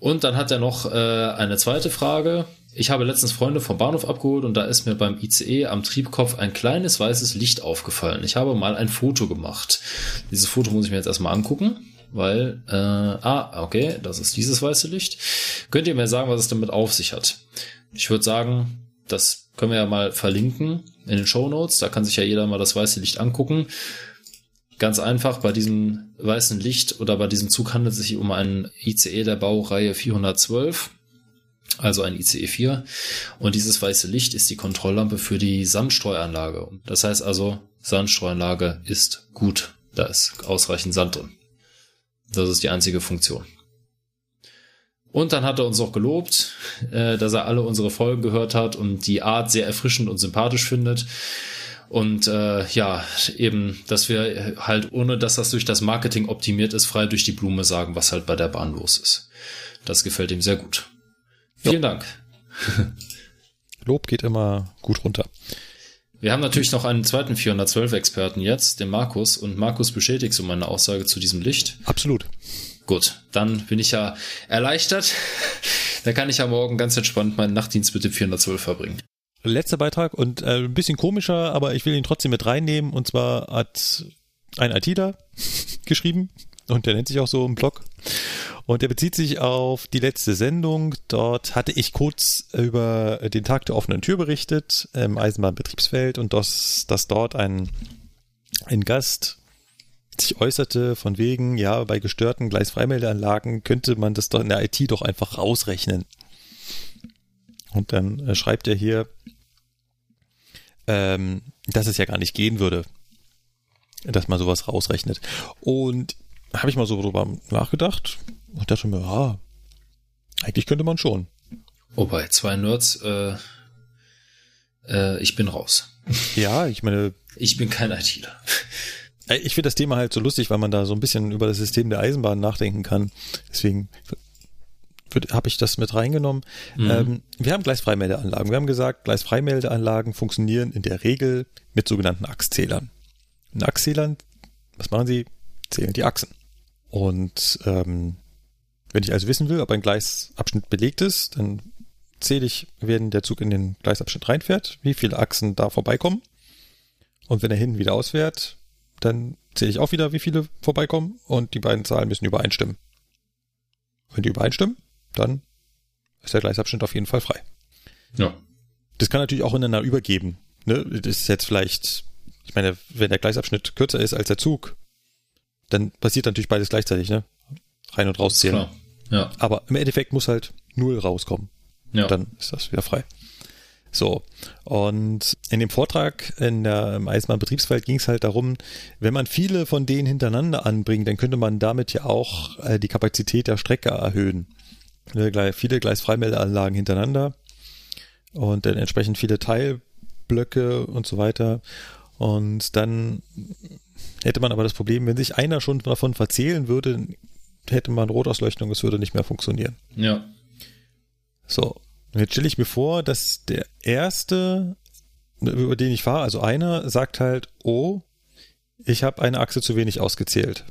Und dann hat er noch äh, eine zweite Frage. Ich habe letztens Freunde vom Bahnhof abgeholt und da ist mir beim ICE am Triebkopf ein kleines weißes Licht aufgefallen. Ich habe mal ein Foto gemacht. Dieses Foto muss ich mir jetzt erstmal angucken, weil, äh, ah, okay, das ist dieses weiße Licht. Könnt ihr mir sagen, was es damit auf sich hat? Ich würde sagen, das können wir ja mal verlinken in den Show Notes. Da kann sich ja jeder mal das weiße Licht angucken. Ganz einfach, bei diesem weißen Licht oder bei diesem Zug handelt es sich um einen ICE der Baureihe 412, also ein ICE 4. Und dieses weiße Licht ist die Kontrolllampe für die Sandstreuanlage. Das heißt also, Sandstreuanlage ist gut. Da ist ausreichend Sand drin. Das ist die einzige Funktion. Und dann hat er uns auch gelobt, äh, dass er alle unsere Folgen gehört hat und die Art sehr erfrischend und sympathisch findet. Und äh, ja, eben, dass wir halt, ohne dass das durch das Marketing optimiert ist, frei durch die Blume sagen, was halt bei der Bahn los ist. Das gefällt ihm sehr gut. Vielen ja. Dank. [laughs] Lob geht immer gut runter. Wir haben natürlich noch einen zweiten 412-Experten jetzt, den Markus. Und Markus bestätigt so meine Aussage zu diesem Licht. Absolut. Gut, dann bin ich ja erleichtert. [laughs] da kann ich ja morgen ganz entspannt meinen Nachtdienst mit dem 412 verbringen. Letzter Beitrag und äh, ein bisschen komischer, aber ich will ihn trotzdem mit reinnehmen. Und zwar hat ein ITler [laughs] geschrieben und der nennt sich auch so im Blog. Und der bezieht sich auf die letzte Sendung. Dort hatte ich kurz über den Tag der offenen Tür berichtet im Eisenbahnbetriebsfeld und dass, dass dort ein, ein Gast sich äußerte von wegen, ja, bei gestörten Gleisfreimeldeanlagen könnte man das doch in der IT doch einfach rausrechnen. Und dann äh, schreibt er hier, ähm, dass es ja gar nicht gehen würde, dass man sowas rausrechnet. Und habe ich mal so drüber nachgedacht und dachte mir, ja, eigentlich könnte man schon. Oh, bei zwei Nerds, äh, äh, ich bin raus. Ja, ich meine. Ich bin kein ITler. Äh, ich finde das Thema halt so lustig, weil man da so ein bisschen über das System der Eisenbahn nachdenken kann. Deswegen habe ich das mit reingenommen. Mhm. Ähm, wir haben Gleisfreimeldeanlagen. Wir haben gesagt, Gleisfreimeldeanlagen funktionieren in der Regel mit sogenannten Achszählern. In Achszählern, was machen sie? Zählen die Achsen. Und ähm, wenn ich also wissen will, ob ein Gleisabschnitt belegt ist, dann zähle ich, wenn der Zug in den Gleisabschnitt reinfährt, wie viele Achsen da vorbeikommen. Und wenn er hinten wieder ausfährt, dann zähle ich auch wieder, wie viele vorbeikommen und die beiden Zahlen müssen übereinstimmen. Wenn die übereinstimmen, dann ist der Gleisabschnitt auf jeden Fall frei. Ja. Das kann natürlich auch ineinander übergeben. Ne? Das ist jetzt vielleicht, ich meine, wenn der Gleisabschnitt kürzer ist als der Zug, dann passiert natürlich beides gleichzeitig, ne? Rein und rauszählen. Klar. Ja. Aber im Endeffekt muss halt null rauskommen. Ja. Dann ist das wieder frei. So, und in dem Vortrag in der, im Eisenbahnbetriebsfeld ging es halt darum, wenn man viele von denen hintereinander anbringt, dann könnte man damit ja auch äh, die Kapazität der Strecke erhöhen. Gleich, viele Gleisfreimeldeanlagen hintereinander und dann entsprechend viele Teilblöcke und so weiter. Und dann hätte man aber das Problem, wenn sich einer schon davon verzählen würde, hätte man Rotausleuchtung, es würde nicht mehr funktionieren. Ja. So, und jetzt stelle ich mir vor, dass der erste, über den ich fahre, also einer, sagt halt, oh, ich habe eine Achse zu wenig ausgezählt.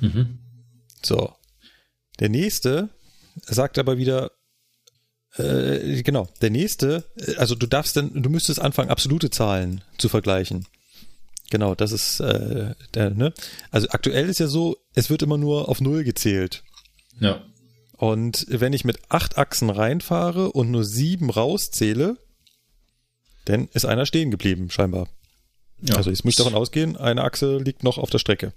Mhm. So. Der nächste sagt aber wieder, äh, genau, der nächste, äh, also du darfst dann, du müsstest anfangen, absolute Zahlen zu vergleichen. Genau, das ist äh, der, ne? Also aktuell ist ja so, es wird immer nur auf Null gezählt. Ja. Und wenn ich mit acht Achsen reinfahre und nur sieben rauszähle, dann ist einer stehen geblieben, scheinbar. Ja. Also jetzt muss ich davon ausgehen, eine Achse liegt noch auf der Strecke.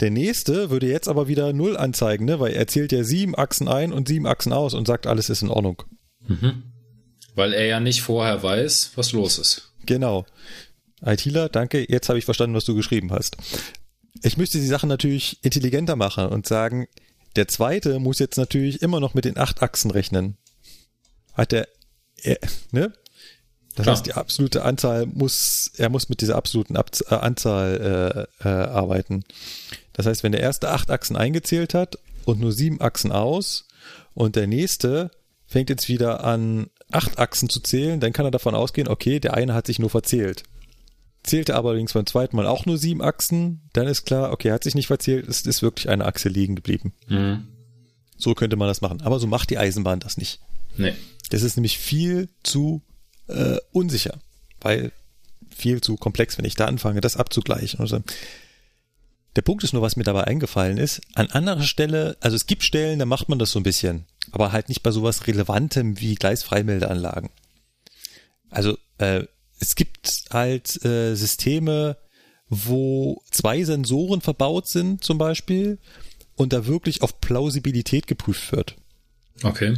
Der nächste würde jetzt aber wieder null anzeigen, ne? weil er zählt ja sieben Achsen ein und sieben Achsen aus und sagt, alles ist in Ordnung. Mhm. Weil er ja nicht vorher weiß, was los ist. Genau. ITler, danke, jetzt habe ich verstanden, was du geschrieben hast. Ich müsste die Sachen natürlich intelligenter machen und sagen, der zweite muss jetzt natürlich immer noch mit den acht Achsen rechnen. Hat er, er ne? Das Klar. heißt, die absolute Anzahl muss, er muss mit dieser absoluten Ab äh, Anzahl äh, äh, arbeiten. Das heißt, wenn der erste acht Achsen eingezählt hat und nur sieben Achsen aus und der nächste fängt jetzt wieder an, acht Achsen zu zählen, dann kann er davon ausgehen, okay, der eine hat sich nur verzählt. Zählte aber allerdings beim zweiten Mal auch nur sieben Achsen, dann ist klar, okay, er hat sich nicht verzählt, es ist wirklich eine Achse liegen geblieben. Mhm. So könnte man das machen. Aber so macht die Eisenbahn das nicht. Nee. Das ist nämlich viel zu äh, unsicher, weil viel zu komplex, wenn ich da anfange, das abzugleichen. Und so. Der Punkt ist nur, was mir dabei eingefallen ist, an anderer Stelle, also es gibt Stellen, da macht man das so ein bisschen, aber halt nicht bei sowas Relevantem wie Gleisfreimeldeanlagen. Also äh, es gibt halt äh, Systeme, wo zwei Sensoren verbaut sind zum Beispiel und da wirklich auf Plausibilität geprüft wird. Okay.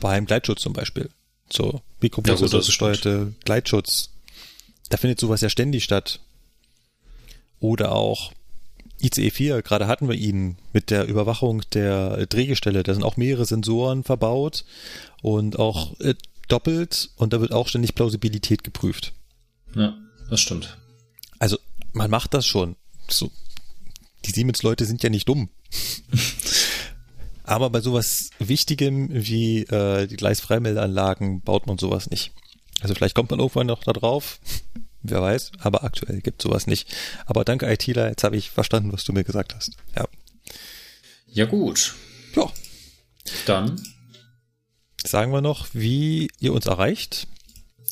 Beim Gleitschutz zum Beispiel. So Ja, gut, Mikroprozessor das ist gesteuerte Gleitschutz. Da findet sowas ja ständig statt. Oder auch ICE 4, gerade hatten wir ihn mit der Überwachung der Drehgestelle. Da sind auch mehrere Sensoren verbaut und auch äh, doppelt und da wird auch ständig Plausibilität geprüft. Ja, das stimmt. Also man macht das schon. So, die Siemens-Leute sind ja nicht dumm. [laughs] Aber bei sowas Wichtigem wie äh, die Gleisfreimeldeanlagen baut man sowas nicht. Also vielleicht kommt man irgendwann noch da drauf, wer weiß, aber aktuell gibt sowas nicht. Aber danke ITler, jetzt habe ich verstanden, was du mir gesagt hast. Ja. Ja, gut. Ja. Dann. Sagen wir noch, wie ihr uns erreicht.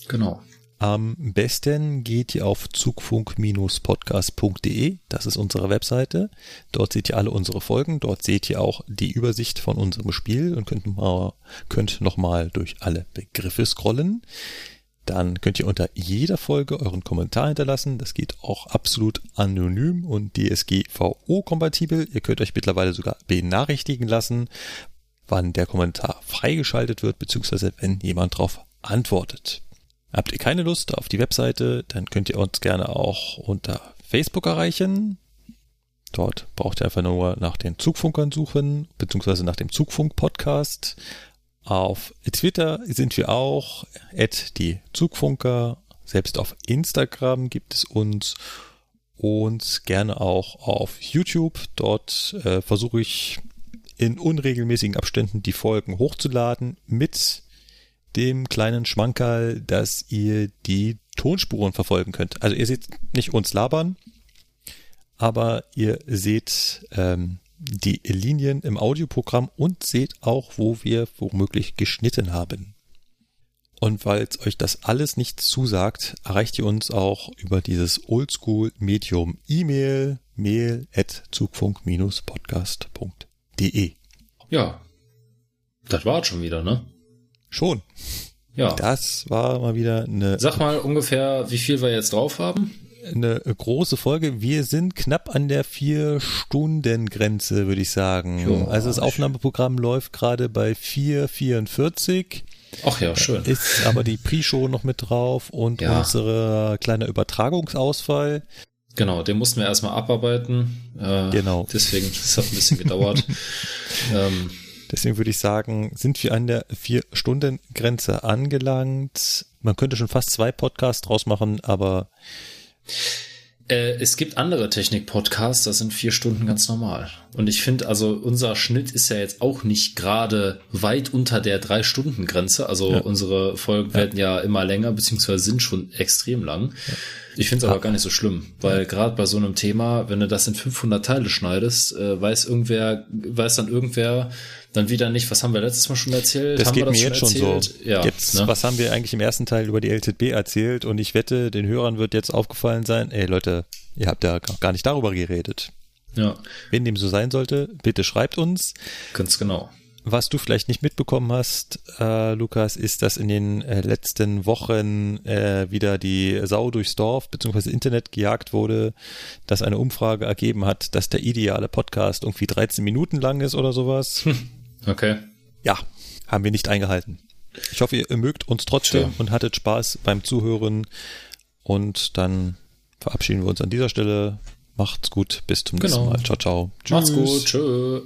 Genau. Am besten geht ihr auf zugfunk-podcast.de. Das ist unsere Webseite. Dort seht ihr alle unsere Folgen. Dort seht ihr auch die Übersicht von unserem Spiel und könnt, mal, könnt nochmal durch alle Begriffe scrollen. Dann könnt ihr unter jeder Folge euren Kommentar hinterlassen. Das geht auch absolut anonym und DSGVO-kompatibel. Ihr könnt euch mittlerweile sogar benachrichtigen lassen, wann der Kommentar freigeschaltet wird, beziehungsweise wenn jemand darauf antwortet. Habt ihr keine Lust auf die Webseite, dann könnt ihr uns gerne auch unter Facebook erreichen. Dort braucht ihr einfach nur nach den Zugfunkern suchen, beziehungsweise nach dem Zugfunk-Podcast. Auf Twitter sind wir auch, at die Zugfunker. Selbst auf Instagram gibt es uns und gerne auch auf YouTube. Dort äh, versuche ich in unregelmäßigen Abständen die Folgen hochzuladen mit dem kleinen Schmankerl, dass ihr die Tonspuren verfolgen könnt. Also ihr seht nicht uns labern, aber ihr seht ähm, die Linien im Audioprogramm und seht auch, wo wir womöglich geschnitten haben. Und weil euch das alles nicht zusagt, erreicht ihr uns auch über dieses Oldschool-Medium E-Mail, mail at zugfunk-podcast.de. Ja, das war schon wieder, ne? Schon. Ja. Das war mal wieder eine. Sag mal ungefähr, wie viel wir jetzt drauf haben. Eine große Folge. Wir sind knapp an der Vier-Stunden-Grenze, würde ich sagen. Jo, also das Aufnahmeprogramm läuft gerade bei 4,44. Ach ja, schön. Ist aber die Pre-Show noch mit drauf und Ja. unsere kleine Übertragungsausfall. Genau, den mussten wir erstmal abarbeiten. Äh, Genau. Deswegen, das hat ein bisschen gedauert. [laughs] ähm, Deswegen würde ich sagen, sind wir an der Vier-Stunden-Grenze angelangt. Man könnte schon fast zwei Podcasts draus machen, aber Äh, es gibt andere Technik-Podcasts, das sind vier Stunden ganz normal. Und ich finde, also unser Schnitt ist ja jetzt auch nicht gerade weit unter der Drei-Stunden-Grenze. Also Ja. unsere Folgen werden ja immer länger, beziehungsweise sind schon extrem lang. Ich finde es aber gar nicht so schlimm, weil gerade bei so einem Thema, wenn du das in 500 Teile schneidest, äh, weiß irgendwer, weiß dann irgendwer dann wieder nicht, was haben wir letztes Mal schon erzählt? das haben geht wir mir jetzt schon so. erzählt? Ja, jetzt, ne? was haben wir eigentlich im ersten Teil über die LZB erzählt? Und ich wette, den Hörern wird jetzt aufgefallen sein, ey Leute, ihr habt ja gar nicht darüber geredet. Ja. Wenn dem so sein sollte, bitte schreibt uns. Ganz genau. Was du vielleicht nicht mitbekommen hast, äh, Lukas, ist, dass in den äh, letzten Wochen äh, wieder die Sau durchs Dorf bzw. Internet gejagt wurde, dass eine Umfrage ergeben hat, dass der ideale Podcast irgendwie 13 Minuten lang ist oder sowas. Okay. Ja, haben wir nicht eingehalten. Ich hoffe, ihr mögt uns trotzdem Tja. und hattet Spaß beim Zuhören. Und dann verabschieden wir uns an dieser Stelle. Macht's gut, bis zum nächsten Genau. Mal. Ciao, ciao. Macht's gut. Tschö.